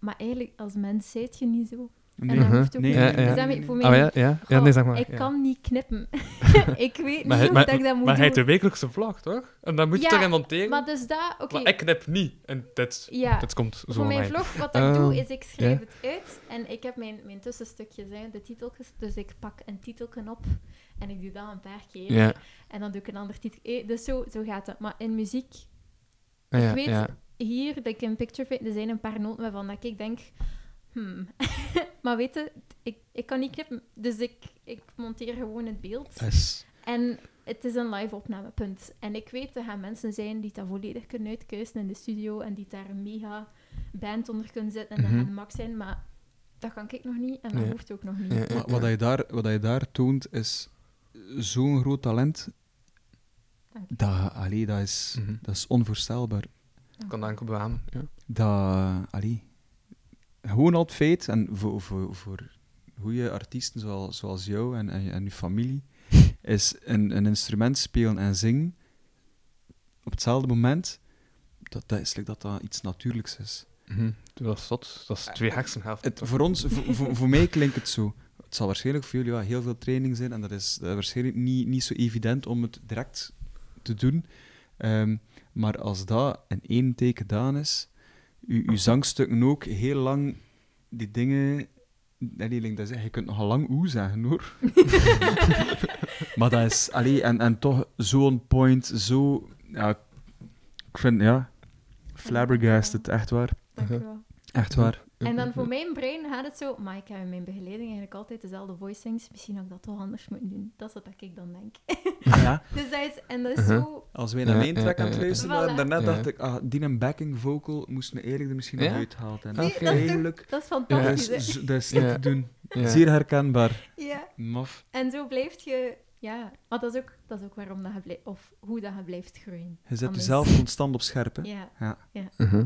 Maar eigenlijk, als mens, zijt je niet zo. En nee, dat hoeft ook nee, niet. Ja, Dus ja. daarmee- voor mij, Ah, maar ja, ja. ja, goh, nee, zeg maar. ik kan niet knippen. [laughs] ik weet Maar, niet maar, dat ik dat moet maar hij heeft doen. de wekelijkse vlog, toch? En dan moet je toch in monteren? Maar dus dat, oké. Maar ik knip niet. En dit komt zo voor mijn mij. vlog, wat ik Eh, doe, is ik schrijf het uit en ik heb mijn, mijn tussenstukjes, hè, de titeltjes. Dus ik pak een titelken op en ik doe dat een paar keer. Ja. En dan doe ik een ander titel. Eh, Dus zo, zo gaat het. Maar in muziek, Ah, ja, ik weet hier dat ik een picture vind, er zijn een paar noten waarvan dat ik denk, Hmm. [laughs] maar weet je, ik, ik kan niet knippen, dus ik, ik monteer gewoon het beeld. Dat is... En het is een live opname, punt. En ik weet, er gaan mensen zijn die dat volledig kunnen uitkuisen in de studio en die daar een mega band onder kunnen zetten en dat Mhm. gaat de max zijn, maar dat kan ik nog niet en dat Nee. hoeft ook nog niet. Ja, ja, Maar wat, je daar, wat je daar toont, is zo'n groot talent. Dank. Dat, allee, dat, is, Mhm. dat is onvoorstelbaar. Ik kan dat enkel beamen. Ja. Dat, allee, gewoon al het feit, en voor, voor, voor goede artiesten zoals, zoals jou en, en, en je familie, [laughs] is een, een instrument spelen en zingen op hetzelfde moment, dat, dat is dat dat iets natuurlijks is. Mhm. Dat is zot. Dat is twee hersenhelften. Het, voor, ons, voor, voor, voor mij klinkt het zo. Het zal waarschijnlijk voor jullie ja, heel veel training zijn en dat is, dat is waarschijnlijk niet, niet zo evident om het direct te doen. Ehm, maar als dat in één take gedaan is, uw, uw zangstukken ook heel lang die dingen. Nee, die link, dat je kunt nogal lang oe zeggen hoor. [laughs] maar dat is, allee, en, en toch zo on point, zo. Ja, ik vind, ja, flabbergasted, echt waar. Dank je wel. Echt waar. En dan voor mijn brein gaat het zo, maar ik heb in mijn begeleiding eigenlijk altijd dezelfde voicings. Misschien had ik dat toch anders moeten doen. Dat is wat ik dan denk. Ah, ja. [laughs] Dus dat is, en dat is Uh-huh. zo... Als wij naar Ja, mijn track ja, aan het ja. luisteren waren, daarnet Ja. dacht ik, ah, die een backing vocal moest me eigenlijk er misschien nog Ja? uitgehaald hebben. Zie, dat is toch- Eigenlijk, Dat is dat fantastisch, is, dat is niet Ja. te doen. Ja. Zeer herkenbaar. Ja. Maf. En zo blijf je... Ja, maar dat is ook, dat is ook waarom dat je blijft... Of hoe dat je blijft groeien. Je zet Anders- jezelf constant op scherp, hè. Ja. Mhm.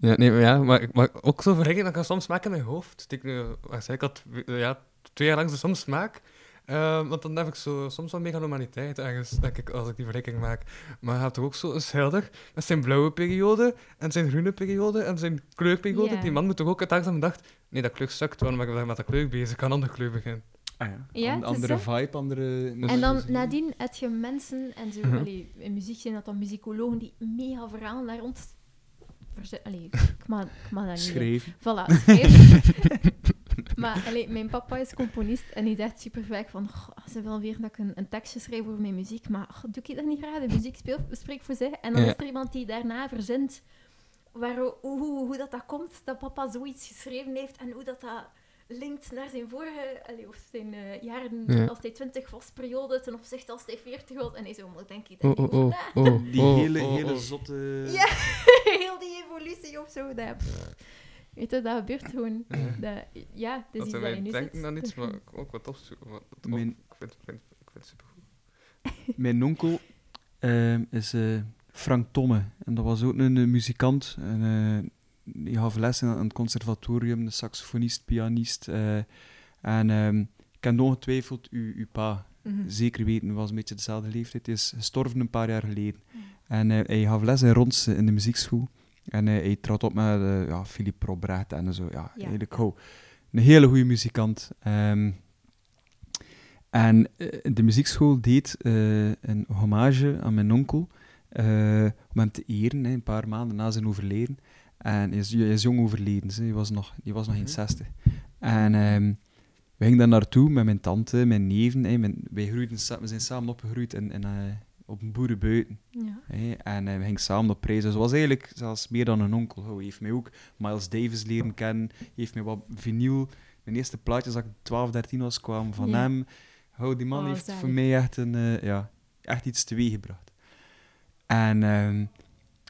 Ja, nee, maar, ja, maar, maar ook zo vergelijken, dat kan soms maken in mijn hoofd. Ik, uh, ik had eh, ja, twee jaar lang soms maak. Uh, want dan heb ik zo, soms wel megalomaniteit ergens, denk ik, als ik die vergelijking maak. Maar hij had toch ook zo een schilder met zijn blauwe periode en zijn groene periode en zijn kleurperiode. Die man moet toch ook uiteindelijk dacht, nee, dat kleur sukt, waarom ben ik met dat kleur bezig? Ik kan een andere kleur beginnen. Ah, ja. Ja, An- het is andere zo. vibe, andere... En dan nadien heb je mensen, en zo, allee, in muziek zijn dat dan muzikologen, die mega verhalen daar rond Allee, [laughs] ik mag dat niet. Schrijven. Voilà, [laughs] [laughs] maar allee, mijn papa is componist en die zegt super vaak van "Goh, ze wil weer dat ik een, een tekstje schrijf over mijn muziek, maar goh, doe ik dat niet graag? De muziek speelt, spreekt voor zich. En dan Ja. is er iemand die daarna verzint waar, hoe, hoe, hoe dat, dat komt, dat papa zoiets geschreven heeft en hoe dat, dat linkt naar zijn vorige, allee, of zijn eh, jaren Ja. als hij 20 was periode ten opzichte als hij 40 was. En hij zo, maar denk ik Oh, niet oh, oh, oh, [laughs] Die oh, hele, oh, hele zotte... Ja. [laughs] Heel die evolutie of zo. Dat, weet je, dat gebeurt gewoon. Dat, ja, dus Dat iets zijn dat je wij nu denken zit. dan iets, maar ook wat tof. Wat, wat- Mijn- Ik vind, vind, ik vind het supergoed. [laughs] Mijn onkel ehm, is eh, Frank Tomme. En dat was ook een, eh, muzikant. En, eh, die gaf lessen aan het conservatorium, een saxofonist, pianist. eh, en ehm, ik ken ongetwijfeld uw, uw pa. Mhm. Zeker weten, was een beetje dezelfde leeftijd. Hij is gestorven een paar jaar geleden. En eh, hij gaf les in Rons in de muziekschool. En eh, hij trad op met eh, ja, Philippe Robrecht en zo. Ja, eigenlijk ja. oh, een hele goede muzikant. Ehm, en eh, de muziekschool deed eh, een hommage aan mijn onkel. eh, om hem te eren, hè, een paar maanden na zijn overleden. En hij is, hij is jong overleden, hè. hij was nog, hij was nog geen Mhm. 60. En ehm, we gingen daar naartoe met mijn tante, mijn neven. Hè. Mijn, wij groeiden we zijn samen opgegroeid in, in, eh, op een boerenbuiten. Ja. Hè, en eh, we gingen samen op reis. Dus het was eigenlijk zelfs meer dan een onkel. Hij heeft mij ook Miles Davis leren kennen. Hij heeft mij wat vinyl. Mijn eerste plaatjes dat ik 12, 13 was, kwamen van Ja. hem. Oh, die man Oh, heeft voor mij echt, een, eh, ja, echt iets teweeggebracht. En ehm,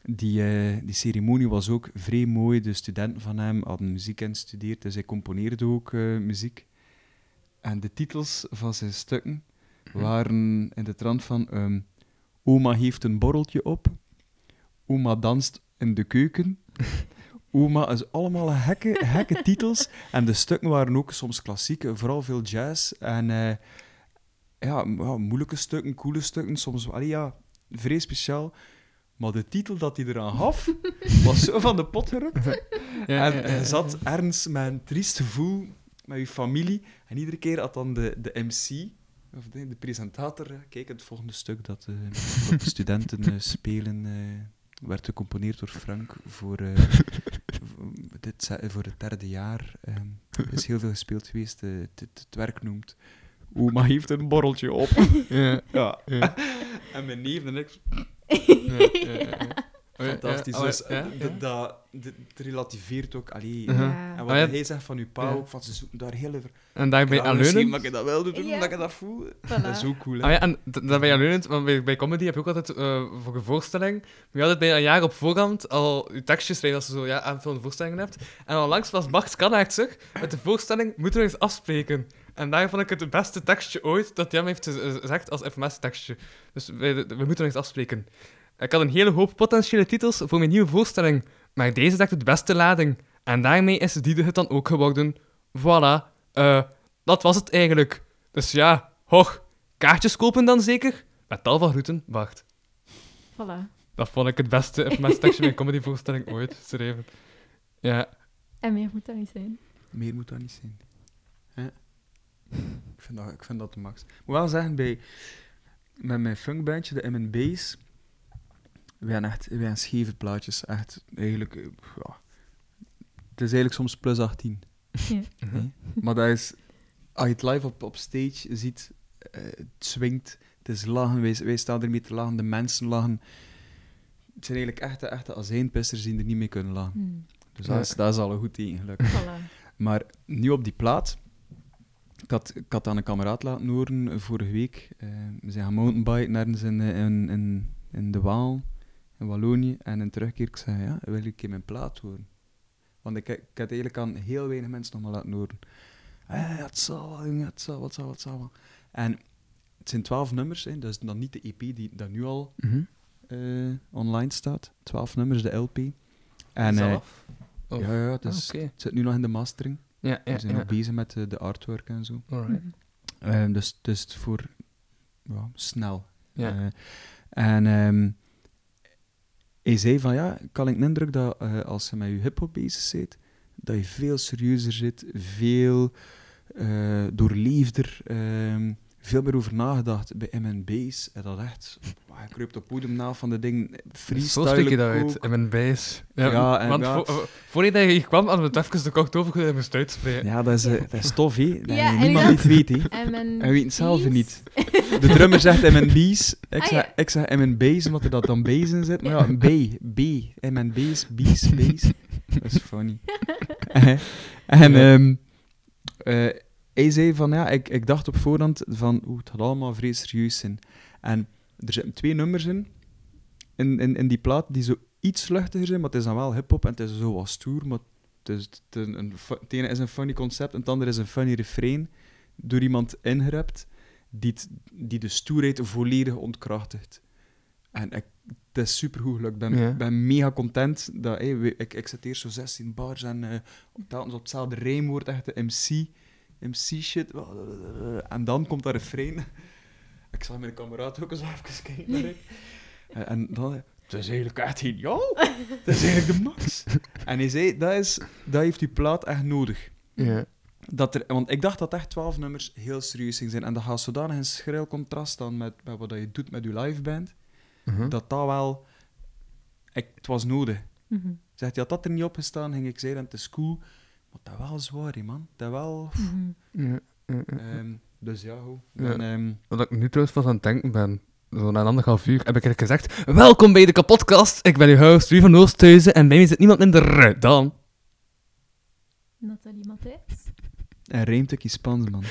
die, eh, die ceremonie was ook vrij mooi. De studenten van hem hadden muziek ingestudeerd, dus hij componeerde ook eh, muziek. En de titels van zijn stukken waren in de trant van... ehm, Oma heeft een borreltje op. Oma danst in de keuken. [laughs] Oma is allemaal gekke, gekke titels. En de stukken waren ook soms klassiek, eh, vooral veel jazz. En ja, moeilijke stukken, coole stukken, soms allee, ja, vrij speciaal. Maar de titel dat hij eraan gaf, was zo van de pot gerukt. Ja, en ja, zat ergens met een triest gevoel met je familie. En iedere keer had dan de, de MC, of de, de presentator, eh, kijk, het volgende stuk dat eh, dat de studenten eh, spelen, werd gecomponeerd door Frank voor, dit, voor het derde jaar. Er is heel veel gespeeld geweest. het, werk noemt Oma heeft een borreltje op. Ja, ja. ja. [laughs] En mijn neef en ik... ja, ja, ja. Ja, fantastisch. ja, Dus, ja, ja. Dat, dat- het relativeert ook. Allee. Ja. En wat Ah, ja. hij zegt van uw pa Ja. ook, van ze zoeken daar heel even... En daar ben je Ja, aan misschien leunen. dat ik dat wel doen, Ja. dat ik dat voel. Voilà. Dat is ook cool, hè. Ah ja, en d- daar ben je aan leunend, want bij, bij comedy heb je ook altijd eh, voor een voorstelling, moet je altijd bij een jaar op voorhand al je tekstjes schrijven als je zo ja, aanvullende voorstellingen hebt. En al langs was Bart met de voorstelling moeten we eens afspreken. En daar vond ik het beste tekstje ooit dat hij hem heeft gez- gezegd als FMS-tekstje. Dus we, we moeten eens afspreken. Ik had een hele hoop potentiële titels voor mijn nieuwe voorstelling, maar deze zegt het beste lading. En daarmee is die het dan ook geworden. Voilà. Eh, dat was het eigenlijk. Dus ja, hoch. Kaartjes kopen dan zeker? Met tal van groeten, Bart. Voilà. Dat vond ik het beste FMS-tekstje bij een comedyvoorstelling ooit geschreven. Ja. En meer moet dat niet zijn. Meer moet dat niet zijn. Hè? Ik, vind dat, ik vind dat de max. Ik moet wel zeggen, bij, met mijn funkbandje, de M&B's, wij hebben echt wij hebben scheve plaatjes. Echt, eigenlijk, eh, ja. Het is eigenlijk soms plus 18. Ja. [laughs] hè. Maar dat is, als je het live op, op stage ziet, eh, het swingt, het is lachen, wij, wij staan ermee te lachen, de mensen lachen. Het zijn eigenlijk echte, echte azijnpissers die er niet mee kunnen lachen. Hmm. Dus Ja. dat, is, dat is al een goed teken, gelukkig. Voilà. Maar nu op die plaat, ik had, ik had aan een kameraad laten horen vorige week. eh, we zijn gaan mountainbiken ergens in, eh, in, in, in de Waal, in Wallonië. En in terugkeer, ik zei, ja, wil ik een keer mijn plaat horen? Want ik, ik had eigenlijk aan heel weinig mensen nog maar laten horen. Eh, het zal wel, jongen, het zal, wat zal, wat zal wel. En het zijn twaalf nummers, hè, dat is dan niet de EP die dat nu al eh, online staat. Twaalf nummers, de LP. En, Oh. ja, ja, het, Ah, het zit nu nog in de mastering. Ja, ja, We zijn ja. nog bezig met eh, de artwork en zo. Ehm, dus dus voor ja, snel. Ja. Eh, en ehm, hij zei van ja, ik had ik de indruk dat eh, als je met je hip-hop bezig bent, dat je veel serieuzer zit, veel eh, doorleefder, ehm, veel meer over nagedacht bij M&B's. En dat echt, ah, ik kruipt op na van de dingen, Zo freestyle stuk je dat uit bijs. Ja, Ja, en want ja. vo- vo- voordat hier kwam, hadden we het even de kort over je moest uitspreken. Ja, dat is, eh, dat is tof, hè. Dat Ja, en niemand dat- niet weet, hè. En mijn En we weten het zelf niet. De drummer zegt M&B's. Ik, Ah, zeg, ja. ik zeg M&B's, omdat er dat dan B's in zit. Maar ja, een B. B. M&B's, B's, B's. Dat is funny. [laughs] en Ja. ehm, eh, hij zei van, ja, ik, ik dacht op voorhand van, oeh, het gaat allemaal vrij serieus zijn. En er zitten twee nummers in, in, in, in die plaat, die zo iets luchtiger zijn, maar het is dan wel hip-hop en het is zo wat stoer, maar het, is, het, een, het ene is een funny concept en het andere is een funny refrein door iemand ingerept die, het- die de stoerheid volledig ontkrachtigt. En ik, het is supergoed gelukt. Ik ben, Ja. ben mega content. Dat, hey, ik, ik zet eerst zo 16 bars en eh telkens op hetzelfde rijmwoord, echt de MC, MC shit. En dan komt dat refrein. [laughs] Ik zag mijn kameraad ook eens even kijken naar ik. [laughs] En, en dan... Het is eigenlijk echt geniaal. [laughs] Het is eigenlijk de max. En hij zei, dat, is, dat heeft die plaat echt nodig. Ja. Dat er, want ik dacht dat echt 12 nummers heel serieus gingen zijn. En dat gaat zodanig een schril contrast staan met, met wat je doet met je liveband. Mhm. Dat dat wel... Ik, het was nodig. Mhm. Zegt hij, had dat er niet op gestaan, ging ik zeggen, het is cool. Dat wel zwaar, hè, man. Dat wel... Ehm, dus ja, goed. Ja. En, ehm, Wat ik nu trouwens pas aan het denken ben, zo na een anderhalf uur, heb ik eigenlijk gezegd: Welkom bij de kapotkast. Ik ben uw host, Wie van Oosthuizen, en bij mij zit niemand minder dan. Nathalie Matthijs. en Reemtukkie Spans, man.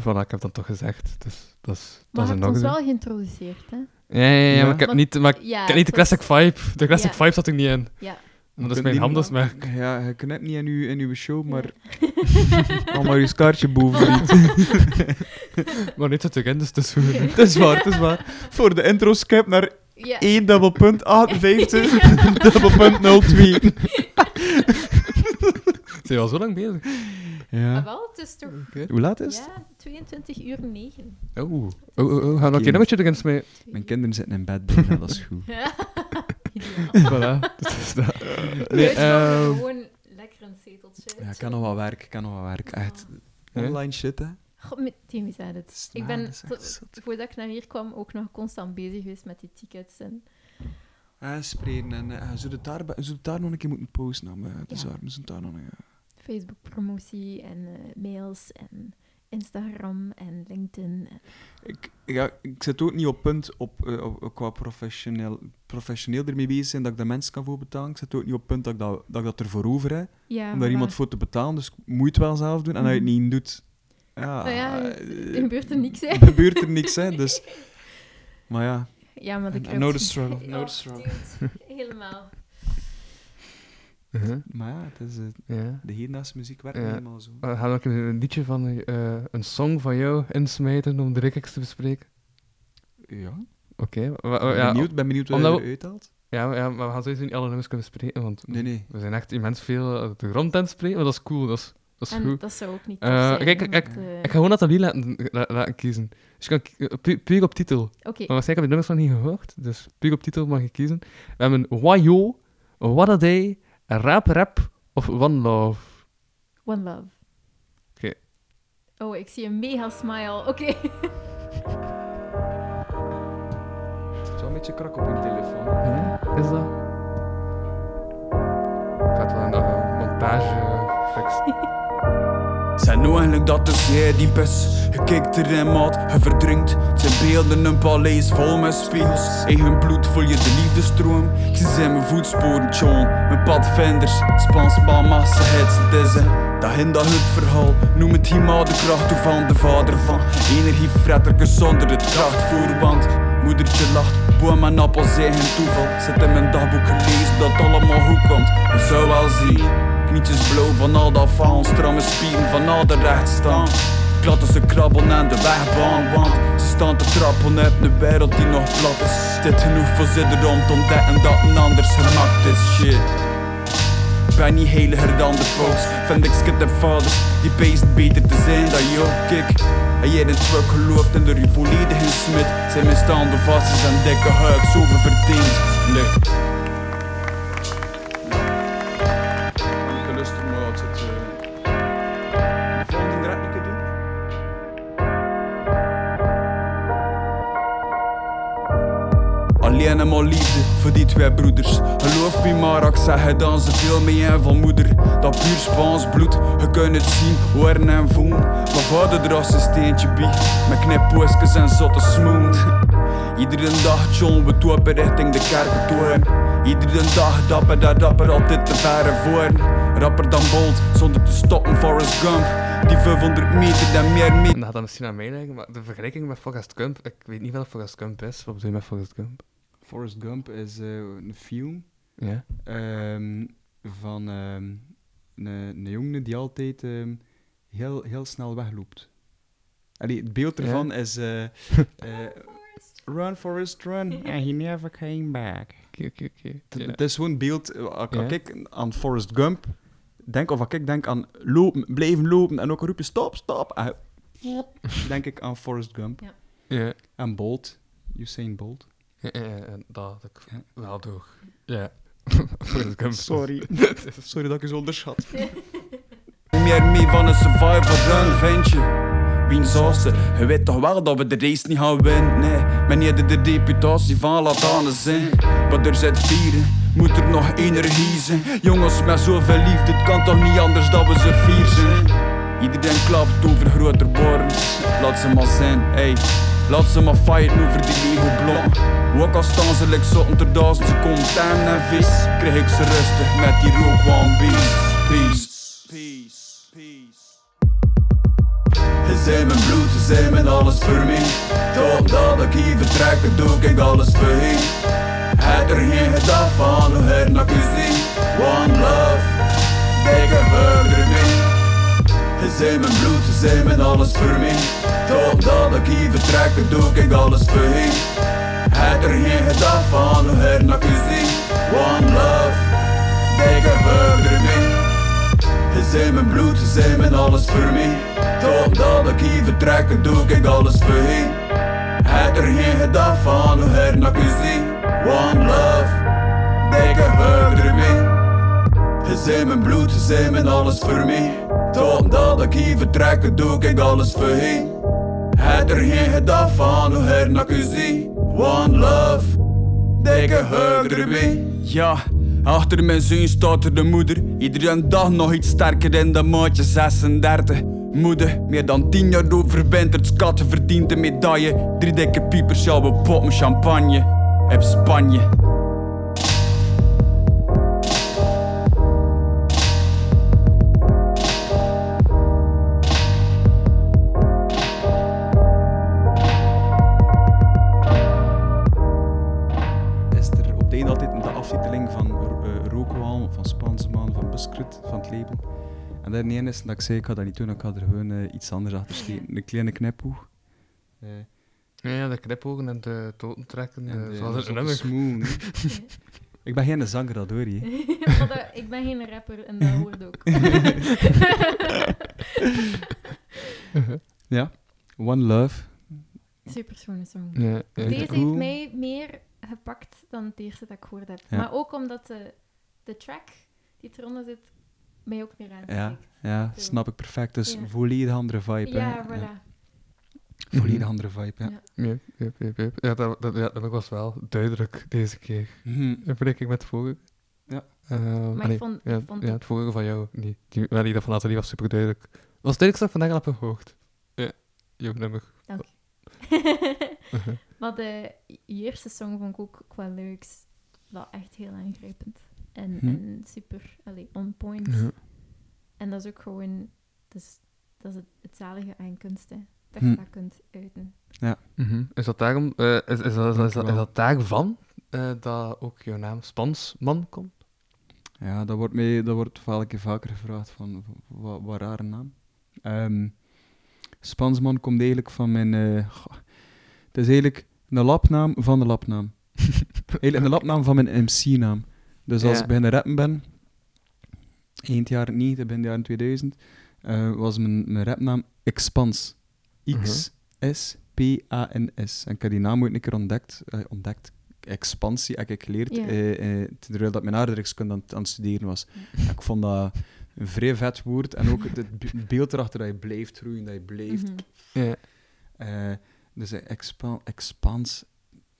Voilà, ik heb dat toch gezegd. Dus dat is, dat ons wel geïntroduceerd, hè? Ja, ja, ja, Ja. maar ik heb Want- niet, maar ik heb niet de was- classic vibe. De classic Ja. vibe zat er niet in. Ja. Dat is mijn niet- handelsmerk. Ja, je knipt niet in uw, in uw show, maar... [laughs] Al maar je kaartje boven niet. [laughs] Maar niet zo erin, dus het is goed. Het is waar, het is waar. Voor de intro skip naar Ja. 1 dubbelpunt 58 [laughs] dubbelpunt 02. Zijn we al zo lang bezig? Ah, Ja. wel, het is toch... Hoe laat is het? Ja, 22 uur 9. Oh, oh, oh, oh. Gaan we nog een nummertje erin smijten? Mijn kinderen zitten in bed dat is goed. Ideaal. Voilà, dat is dat. [laughs] Nee, Nee, uh, ehm, gewoon lekker een zeteltje. Ja, ik kan nog wat werk, ik kan nog wat werk. Echt, Ja. online shit, hè. God, meteen wie zei het. Ik ben, voordat ik naar hier kwam, ook nog constant bezig geweest met die tickets. En... Ja, spreken en uh, zou het daar, daar nog een keer moeten posten. Is Ja. waar, we zijn daar nog een... ja. Facebook-promotie en eh, mails en Instagram en LinkedIn. Ik, ja, ik zit ook niet op punt op, eh, op, qua professioneel, professioneel ermee bezig zijn dat ik daar mensen kan voor betalen. Ik zit ook niet op punt dat ik dat, dat, ik dat ervoor over heb, Ja, om daar voilà. iemand voor te betalen. Dus ik moet het wel zelf doen. En als je het niet doet, ja, Nou ja, eh, er gebeurt er niks, hè. er gebeurt er niks, hè. Dus, [laughs] maar ja, Ja, maar de kruipt- know the struggle, Oh, the struggle. dude, [laughs] Helemaal. Uh-huh. maar ja, het is, eh, de hedendaagse muziek werkt niet helemaal zo. We gaan ook een, een liedje van eh, een song van jou insmijten om de te bespreken. Ja, Oké. ik ja, benieuwd, ben benieuwd wat je we- eruit haalt. Ja, ja, maar we gaan sowieso niet alle nummers kunnen bespreken, want Nee, nee. we zijn echt immens veel de grond aan het spreken, maar dat is cool, dat is, dat is En goed. dat zou ook niet Eh, zijn. kijk, eh, Ik ga gewoon Nathalie laten, la- laten kiezen. Dus je kan pu- puur op titel. Oké, Maar waarschijnlijk heb je de nummers nog niet gehoord, dus puur op titel mag je kiezen. We hebben Wayo, What a Day, Rap Rap of One Love. One Love. Oké. Oh, ik zie een mega smile. Oké. Het is wel een beetje krak op je telefoon. Ja, is dat? Ik het wel in de eh, montage fixen. [laughs] Zijn nu eigenlijk dat het zeer diep is. Je kijkt erin, maat, je verdrinkt. Zijn beelden, een paleis vol met spiegels. In hun bloed voel je de liefdestroom. Zie zijn mijn voetsporen, John. Mijn padvinders, Spaans balmassa, het is een. Dat in dat het verhaal, noem het hier de kracht van de vader van. Energiefretterkes zonder het krachtvoerband. Moedertje lacht, boom en appel zijn geen toeval. Zit in mijn dagboek gelezen dat allemaal goed komt. Je zou wel zien. Knietjes blauw van al dat faal, stramme spieren van al de recht staan. Klatten ze krabbelen aan de wegbaan, want ze staan te trappen op een wereld die nog plat is. Dit genoeg voor ze erom te ontdekken dat een anders gemaakt is, shit. Ben niet heiliger dan de paus, vind ik skit en vaders die beest beter te zijn dan jou, kijk. En jij in terug gelooft en er je volledig in smit. Zijn mijn staande vast en dikke huik, zoveel verdiend. Luk. En maar liefde voor die twee broeders. Geloof me maar, ik zeg dan ze veel meer van moeder. Dat puur Spaans bloed, je kunt het zien, horen en voelen. Mijn vader draagt een steentje bij, met knippoosjes en zotte smoen. Iedere dag John, we toepen richting de kerkentoren. Iedere dag dapper, daar dapper, altijd te verre voor. Rapper dan Bolt, zonder te stoppen, Forrest Gump. Die 500 meter, dan meer mee. En dat gaat dan misschien aan mij maar de vergelijking met Forrest Gump, ik weet niet wat Forrest Gump is. Wat bedoel je met Forrest Gump? Forrest Gump is eh, een film Ja? ehm, van ehm, een, een jongen die altijd ehm, heel, heel snel wegloopt. Allee, het beeld Ja. ervan is... eh, [laughs] eh, run, Forrest, run. [laughs] And he never came back. Oké, oké, oké. Het- is gewoon beeld... Als ik aan Forrest Gump denk, of als ik denk aan lopen, blijven lopen en ook roepen stop, stop, eh, denk ik aan Forrest Gump. Ja. En Bolt. Usain Bolt. Ja, dat had ik wel door. Ja. [laughs] [laughs] Sorry. [laughs] Sorry dat ik je zo onderschat. Meer mee van een survivor run, ventje. Wien zoals je weet toch wel dat we de race niet gaan winnen. Nee, meneer de, de reputatie van Latane zijn. Maar er zit vieren, moet er nog energie zijn. Jongens met zoveel liefde, het kan toch niet anders dat we ze vier zijn. Iedereen klapt over groter borens. Laat ze maar zijn, ey. Laat ze maar fighten over die Lego blok. Ook al staan ze like zotten ter duizend seconden en vis. Krijg ik ze rustig met die rook one peace. Peace. Peace. Peace. Je zijn mijn bloed, je zijn mijn alles voor mij. Tot dat ik hier vertrek, doe ik alles voor je. Heb er geen gedacht van hoe her naar. One love, dikke hug Je zijn mijn bloed, je zijn mijn alles voor mij. Tot dat ik hier vertrek, doe ik alles voor je. Heb er geen gedacht van hoe her naar zien. One love, dikke hug ermee. Je zijn mijn bloed, je zijn mijn alles voor mij. Tot dat ik hier vertrek, doe ik alles voor je. Heb er geen gedacht van hoe her naar zien. One love, dikke hug ermee. Je zijn mijn bloed, je zijn mijn alles voor mij. Tot dat ik hier vertrek, doe ik alles voor je. Heb er geen gedacht van hoe her naar je zien. One love, dikke hug ermee. Ja, achter mijn zoon staat er de moeder. Iedere dag nog iets sterker in de maatje 36. Moeder, meer dan tien jaar overwinterd, skatten verdient een medaille. Drie dikke piepers, we poppen champagne. Heb Spanje. Daar ene is dat ik zei, ik ga dat niet doen, ik ga er gewoon eh, iets anders achter steken. Een kleine knipoog. Eh, Ja, ja, de knipogen en de toten trekken, en eh, de- zoals het nummer. hè. [laughs] ik ben geen zanger, dat hoor je. [laughs] Dat- ik ben geen rapper en dat hoort ook. [laughs] Ja. One Love. Super schone song. Ja, ja. Deze heeft mij meer gepakt dan het eerste dat ik gehoord heb. Ja. Maar ook omdat de, de track die eronder zit, mij ook meer aanspreekt. Ja, ja, Zo. snap ik perfect. Dus Ja. volledig andere vibe. Ja, hè. voilà. Volledig andere vibe, ja. Ja. Ja, ja, ja, ja. Ja, dat, dat, ja, dat was wel duidelijk deze keer. Mhm. In vergelijking met het vorige. Ja. Eh, Maar allee, ik vond, ja, ik vond ja, het het vorige van jou niet. Die, die dat van Nathalie was super duidelijk. was het duidelijkste dat ik vandaag al heb gehoord. Ja, jouw nummer. Dank Uh-huh. [laughs] maar de eerste song vond ik ook qua lyrics wel echt heel aangrijpend. En, Hm. en super allee, on point. Ja. En dat is ook gewoon... Dus, dat is het, het zalige aan kunst, hè. Dat Hm. je dat kunt uiten. Mhm. Is dat daarom, eh, is, is, dat, is, dat, is, dat, is Dankjewel. dat daarvan eh, dat ook jouw naam Spansman komt? Ja, dat wordt, mij, dat wordt keer vaker gevraagd van, wat, wat rare naam. Ehm, Spansman komt eigenlijk van mijn... eh, goh, het is eigenlijk een lapnaam van de lapnaam. [laughs] eigenlijk een lapnaam van mijn MC-naam. Dus als Ja. ik beginnen rappen ben, eind jaren 90, begin jaren 2000, eh, was mijn, mijn rapnaam Expans. X-S-P-A-N-S. En ik heb die naam ooit een keer ontdekt. eh, ontdekt. Expansie heb ik geleerd, Ja. eh, terwijl dat mijn aardrijkskunde aan, het- aan het studeren was. Ik vond dat een vrij vet woord. En ook het, het be- beeld erachter dat je blijft groeien, dat je blijft. Ja. Eh, dus eh, expa expans,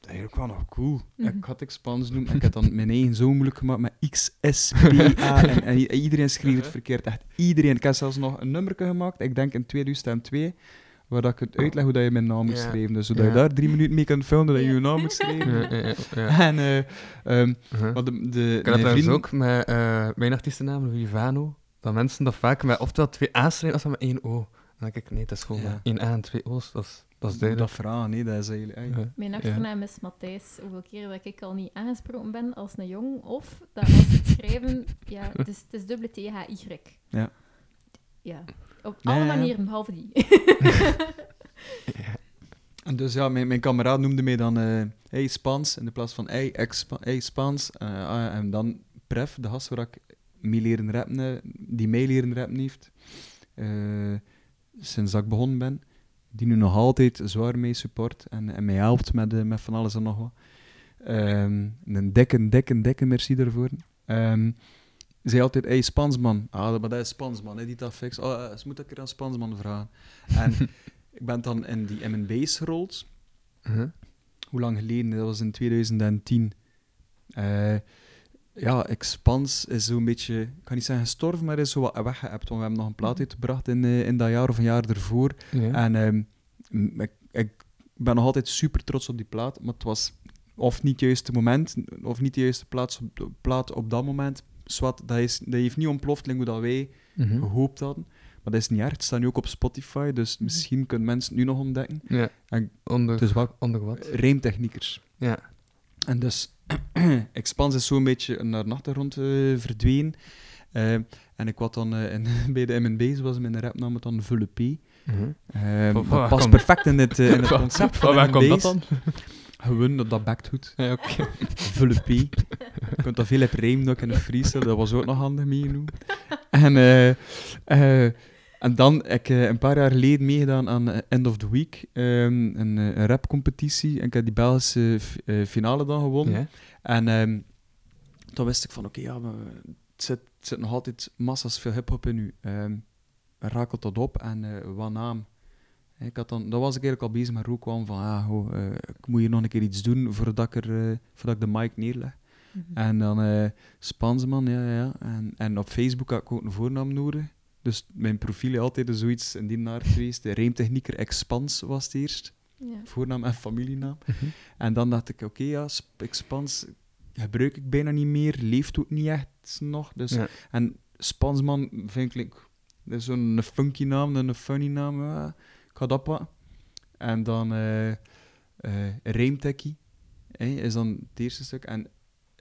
dat is ook wel nog cool. Mhm. Ik had expans doen en ik heb dan mijn eigen zo moeilijk gemaakt met XSPA. [laughs] en, en i- iedereen schreef het verkeerd. Echt iedereen. Ik heb zelfs nog een nummer gemaakt, ik denk in 2002, waar dat ik het uitleg hoe dat je mijn naam moet schrijven. Dus zodat Ja. je daar drie minuten mee kunt filmen dat je je naam moet schrijven. Ja. [laughs] En eh, ehm, Uh-huh. maar de, de, Ik dat vrienden- ook met eh, mijn artiestennaam, Louis Vano. Dat mensen dat vaak met oftewel twee A's schrijven, als met één O. Dan denk ik, nee, het is gewoon Ja. één A en twee O's. Dat is, dat is dat duidelijk. vragen, nee, dat is eigenlijk... Ja. Mijn Ja. achternaam is Matthijs. Hoeveel keer dat ik al niet aangesproken ben als een jong, of dat als het schrijven, ja, het is, het is dubbele T-H-Y. Ja. Ja, op alle manieren, behalve die. [laughs] En dus ja, mijn, mijn kameraad noemde mij dan eh hey Spans in de plaats van hey, expa, hey Spans. Eh, ah, en dan Pref, de gast waar ik mee leren rappen, eh, die mij leren rappen heeft, eh, sinds dat ik begonnen ben, die nu nog altijd zwaar mee support en, en mij helpt met, eh, met van alles en nog wat. Ehm, een dikke, dikke, dikke merci daarvoor. Ehm zei altijd, hey Spansman. Ah, maar dat is Spansman, hè, die dat fix. Oh, eh, ze moet ik er aan Spansman vragen. En [laughs] ik ben dan in die M&B's gerold. Uh-huh. Hoe lang geleden? Dat was in 2010. Eh, ja, Expans is zo'n beetje, ik kan niet zeggen gestorven, maar is zo wat weggeëpt. Want we hebben nog een plaat uitgebracht in, eh, in dat jaar of een jaar ervoor. Ja. En ehm, ik, ik ben nog altijd super trots op die plaat, maar het was of niet het juiste moment, of niet de juiste plaats op, plaat op dat moment. Zwat, dat, is, dat heeft niet ontploft, hoe dat wij Mhm. gehoopt hadden. Maar dat is niet erg, het staat nu ook op Spotify, dus Mhm. misschien kunnen mensen het nu nog ontdekken. Ja. En Onder, is wel onder wat? rijmtechniekers. Ja. En dus, [clears throat] Expans is zo'n beetje naar de achtergrond eh, verdwenen. Eh, en ik was dan eh, in, [laughs] bij de M&B, zoals mijn rapnaam het dan Vulle P. Mhm. Dat past perfect in [laughs] het, in het concept Van waar komt dat dan? Gewoon dat dat backt goed. Ja. [laughs] Vulle P. Je kunt dat veel op rijmen ook in de freestyle, dat was ook nog handig meegenomen. En, eh, en dan heb ik eh, een paar jaar geleden meegedaan aan eh, End of the Week, ehm, een, eh, een rapcompetitie. En ik heb die Belgische eh, finale dan gewonnen. Ja. En ehm, toen wist ik van, oké, ja, maar het, zit, het zit nog altijd massa's veel hip-hop in u. Ehm rakelt dat op en eh, wat naam? Ik had dan, dat was ik eigenlijk al bezig met rookwarm van, ah, ho, eh, ik moet hier nog een keer iets doen voordat ik, er, voordat ik de mic neerleg. Mhm. En dan eh Spansman, ja, ja. En, en op Facebook had ik ook een voornaam nodig. Dus mijn profiel is altijd zoiets in die naart geweest. De rijmtechnieker Expans was het eerst. Ja. Voornaam en familienaam. Mhm. En dan dacht ik, oké, ja, Expans gebruik ik bijna niet meer. Leeft ook niet echt nog. Dus, Ja. En Spansman vind ik... Dat is zo'n funky naam, een funny naam. ja. ik ga dat pakken. En dan eh eh rijmtechie. hè, is dan het eerste stuk. En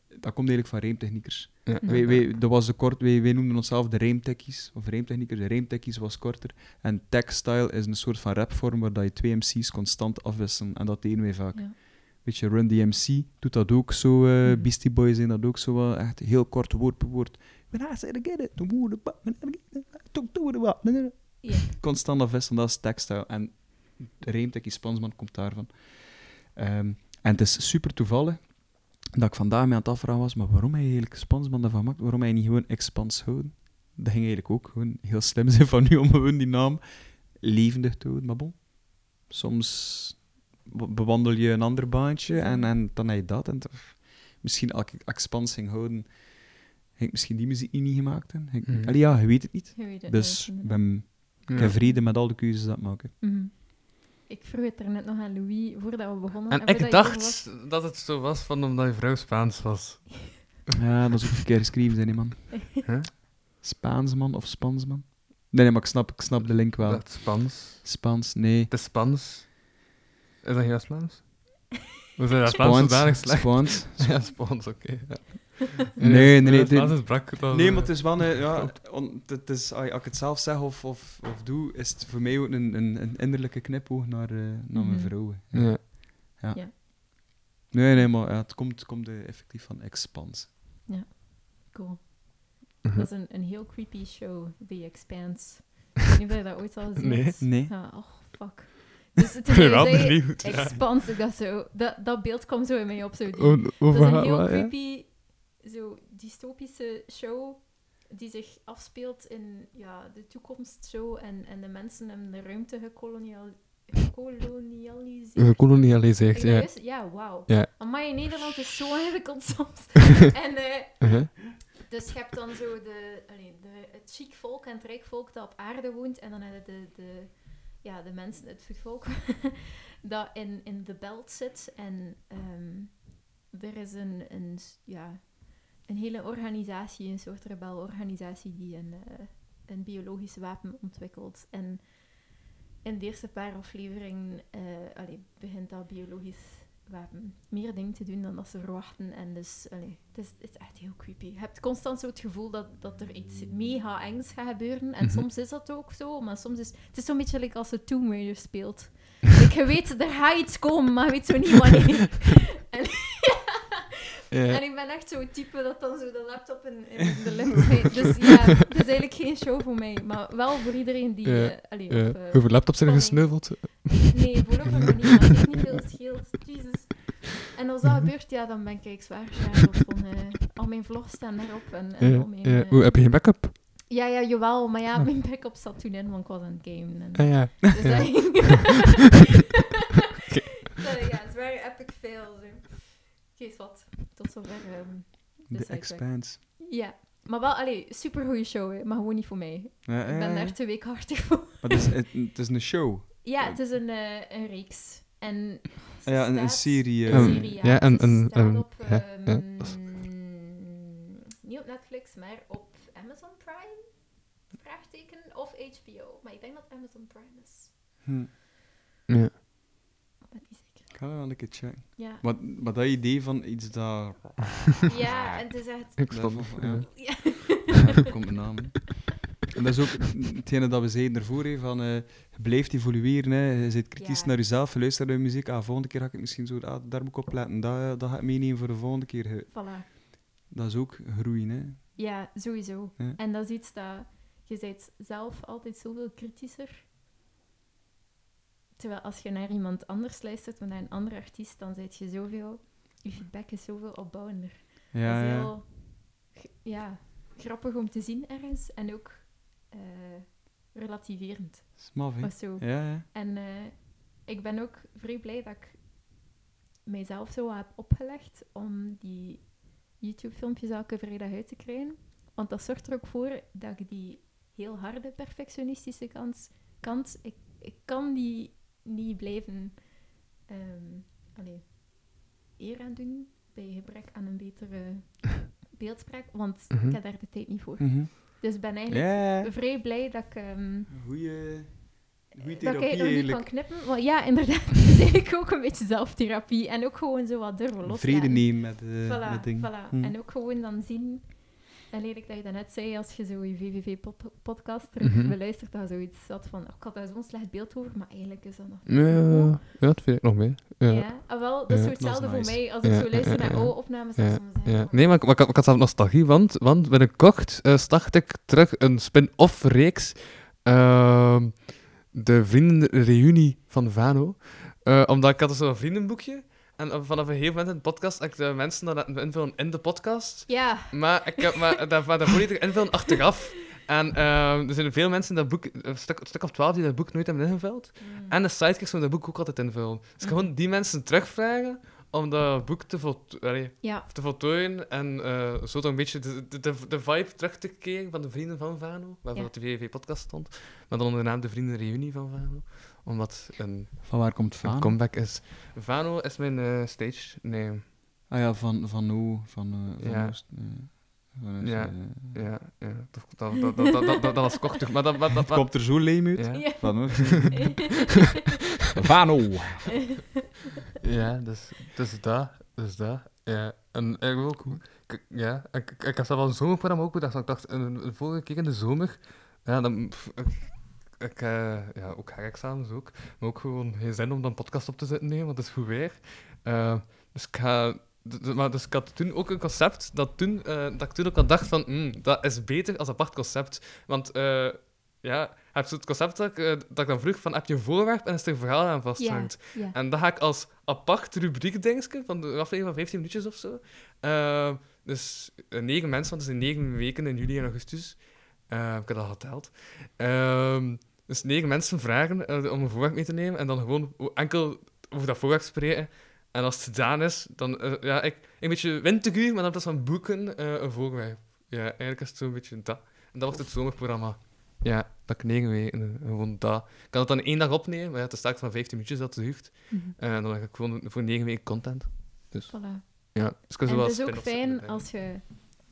dat komt eigenlijk van rijmtechniekers. Ja. Wij, wij, dat was de kort, wij, wij noemden onszelf de rijmtechies, of rijmtechniekers. De rijmtechies was korter. En textile is een soort van rapvorm waar dat je twee MC's constant afwisselen. En dat deden wij vaak. Ja. Weet je, Run DMC doet dat ook zo. eh Mhm. Beastie Boys zijn dat ook zo. wel echt heel kort woord per woord. Ja. Constant afwisselen, dat is textile. En de rijmtechie Spansman komt daarvan. Ehm, en het is super toevallig dat ik vandaag mee aan het afvragen was, maar waarom hij eigenlijk Spansman daarvan maakt, waarom hij niet gewoon Expans houden? Dat ging eigenlijk ook gewoon heel slim zijn van nu om gewoon die naam levendig te houden. Maar bon, soms be- bewandel je een ander baantje en, en dan heb je dat. En toch- misschien als ik Expans ging houden, ging ik misschien die muziek niet gemaakt hebben. Ik- Mhm. Allee, ja, je weet het niet. Je weet het Dus ik ben ik heb vrede met al de keuzes dat ik maak. Ik vroeg het er net nog aan Louis voordat we begonnen. En ik dacht was. dat het zo was van omdat je vrouw Spaans was. Ja, dat is ook verkeerd geschreven, zijn die man. [laughs] Huh? Spaansman of Spansman? Nee, nee, maar ik snap, ik snap de link wel. Dat is Spaans. Spaans, nee. Het is Spaans. Is dat juist Spaans? [laughs] Hoe zijn dat Spaans zodanig slecht? Spaans. [laughs] Ja, Spaans, oké. ja. Nee, nee, nee, is brak. dan, Nee, maar het is wel een... Ja, on- het is, als ik het zelf zeg of, of, of doe, is het voor mij ook een, een, een innerlijke knipoog naar, eh, naar mijn Mhm. vrouw. Ja. Nee, nee, maar ja, het komt, het komt eh, effectief van expans. Cool. Mhm. Dat is een, een heel creepy show, The Expanse. Ik weet niet of je dat ooit al gezien [laughs] Nee. hebt. Nee. Ja, oh, fuck. Dus het Ik ben wel is [laughs] hij benieuwd. ja. Expanse, dacht zo... Dat, dat beeld kwam zo in mij op, zo die, Oh, Dat is een heel ja? creepy, zo dystopische show die zich afspeelt in ja, de toekomst zo en, en de mensen hebben de ruimte gekolonial, gekolonialiseerd. Gekolonialiseerd, ja. juist- ja, wauw. Ja. Maar in Nederland is zo ingewikkeld soms. [laughs] en eh, Uh-huh. dus je hebt dan zo de, de, het chic volk en het rijk volk dat op aarde woont. En dan heb je de, de, ja, de mensen, het voetvolk, [laughs] dat in, in de belt zit. En ehm, er is een, een, ja, een hele organisatie, een soort rebelorganisatie, die een, eh, een biologisch wapen ontwikkelt. En in de eerste paar afleveringen eh, begint dat biologisch wapen meer dingen te doen dan dat ze verwachten. En dus, het, is, het is echt heel creepy. Je hebt constant zo het gevoel dat, dat er iets mega engs gaat gebeuren. En Mhm. soms is dat ook zo, maar soms is het is zo'n beetje like als je Tomb Raider speelt. [laughs] Like, je weet, er gaat iets komen, maar je weet zo niet wanneer. [laughs] [laughs] en, Ja. en ik ben echt zo'n type dat dan zo de laptop in, in [laughs] de lucht steekt. Dus ja, het is eigenlijk geen show voor mij. Maar wel voor iedereen die... Ja, eh, allee, Ja. op, eh, Hoeveel laptops zijn er gesneuveld? Nee, voorlopig niet, het heeft niet veel scheelt. Jezus. En als dat gebeurt, ja, dan ben ik zwaar van, eh, al mijn vlogs staan daarop en, en al mijn... Hoe, heb je geen backup? ja, ja, jawel, maar ja, mijn backup zat toen in, want ik was aan het gamen. En, Ah, ja. dus ja. [laughs] [laughs] dat. Dat, ja, zwaar epic fail. Zo. Geef wat. Tot zover. ehm, De sidetrack. Expanse. ja. Maar wel, allee, super goede show, hè, maar gewoon niet voor mij. Ja, Ik ja, ben ja. daar te weekhartig voor. Maar het is, het, het is een show. Ja, het is een, eh, een reeks. En ze Ja, een, een serie. eh, Een serie, ja. ja, en- Het en- staat en- op, ja, ehm, is- niet op Netflix, maar op Amazon Prime? Vraagteken of HBO. Maar ik denk dat Amazon Prime is. hm. Ja. Ik ben niet zeker. Ik ga dat wel een keer checken. Ja, Maar, maar dat idee van iets dat... [laughs] ja en het is echt... Ik snap het, ja. ja. Ja. Ja, komt mijn naam. hè. En dat is ook hetgene dat we zeiden ervoor, hè, van eh, je blijft evolueren. Hè. Je zit kritisch Ja. naar jezelf, je luistert naar je muziek. Ah, volgende keer ga ik misschien zo, ah, daar moet ik op letten. Dat, eh, dat ga ik meenemen voor de volgende keer. Voilà. Dat is ook groeien. Hè. Ja, sowieso. Ja. En dat is iets dat... Je bent zelf altijd zoveel kritischer. Terwijl als je naar iemand anders luistert, naar een andere artiest, dan zijt je zoveel... Je feedback is zoveel opbouwender. Ja, dat is ja. heel ja, grappig om te zien ergens. En ook eh, relativerend Smaf, of zo. Ja, ja. En eh, ik ben ook vrij blij dat ik mijzelf zo heb opgelegd om die YouTube-filmpjes elke vrijdag uit te krijgen. Want dat zorgt er ook voor dat ik die heel harde perfectionistische kant. kant. Ik, ik kan die niet blijven ehm allee, eer aan doen bij gebrek aan een betere [laughs] beeldspraak, want Mhm. ik heb daar de tijd niet voor. Mhm. Dus ik ben eigenlijk vrij blij dat ik... ehm, goeie, goeie dat ik therapie eigenlijk nog niet kan knippen. Want ja, inderdaad, [laughs] het is eigenlijk ook een beetje zelftherapie. En ook gewoon zo wat durven loslaten. Vrede nemen met, eh Voilà, met dingen. voilà. Hm. En ook gewoon dan zien... En lelijk dat je dat net zei, als je zo je VVV-podcast terug Mhm. beluistert, dat je zoiets had van, oh, ik had daar zo'n slecht beeld over, maar eigenlijk is dat nog... Ja, ja, dat vind ik nog mee. Ja. Ja, ah, wel, dat is Ja, zo hetzelfde voor nice. mij als ik Ja, zo luister ja, naar ja, ja. oude opnames. Ja, soms ik van, Nee, maar ik, maar ik, had- ik zelf nostalgie, want, want binnenkort eh, start ik terug een spin-off reeks. ehm, de vriendenreunie van Vano. Eh, omdat ik had zo'n vriendenboekje. En vanaf een gegeven moment in de podcast heb ik de mensen dat laten invullen in de podcast. Ja, Maar ik heb maar, [laughs] dat, maar dat invullen achteraf. En ehm, er zijn veel mensen in dat boek, een stuk, een stuk of twaalf, die dat boek nooit hebben ingevuld. Mm. En de sidekicks van dat boek ook altijd invullen. Dus gewoon die mensen terugvragen om dat boek te, volto allee, ja. te voltooien en eh, zo toch een beetje de, de, de, de vibe terug te keren van de Vrienden van Vano, waarvoor Ja. de VVV-podcast stond, maar dan onder de naam de Vriendenreunie van Vano, omdat een, Van waar komt een Vano? comeback is. Vano is mijn eh, stage name. Ah ja, van, van O, van, eh, van Ja. Oost. eh, van Oost, Ja. Ja, ja dat, dat, dat, dat, dat, dat, dat was kortig, maar dat... dat, dat, Het komt er zo leem uit. ja. Ja. Van Oost. [laughs] Vano! Ja, dus, dus dat, dus dat. Ja, en ik ook, ik, ja, ik, ik, ik heb zelf al een zomerprogramma ook bedacht. Ik dacht, een, een vorige keer in de zomer, ja, dan, pff, ik, ik eh, ja, ook herexamens ook, maar ook gewoon geen zin om dan een podcast op te zetten, nee, want het is goed weer. Eh, dus ik ga, maar dus ik had toen ook een concept dat, toen, eh, dat ik toen ook al dacht van, hmm, dat is beter als apart concept, want ja, je hebt zo het concept dat ik, dat ik dan vroeg van, heb je een voorwerp en is er een verhaal aan vasthangt? ja. En dat ga ik als apart rubriek dingetje van de aflevering van 15 minuutjes of zo. Dus negen mensen, want het zijn negen weken in juli en augustus. Eh, ik heb dat geteld. Ehm, dus negen mensen vragen eh, om een voorwerp mee te nemen en dan gewoon enkel over dat voorwerp spreken. En als het gedaan is, dan eh, ja, ik, een beetje winteruur, maar dan is van boeken eh, een voorwerp. Ja, eigenlijk is het zo'n beetje dat. En dat wordt het zomerprogramma. Ja, dat ik negen weken, gewoon dat. Ik kan het dan één dag opnemen, maar ja, het is straks van 15 minuutjes dat het duurt. Mhm. En dan heb ik gewoon voor negen weken content. Voilà. Ja, dus En het is ook fijn als je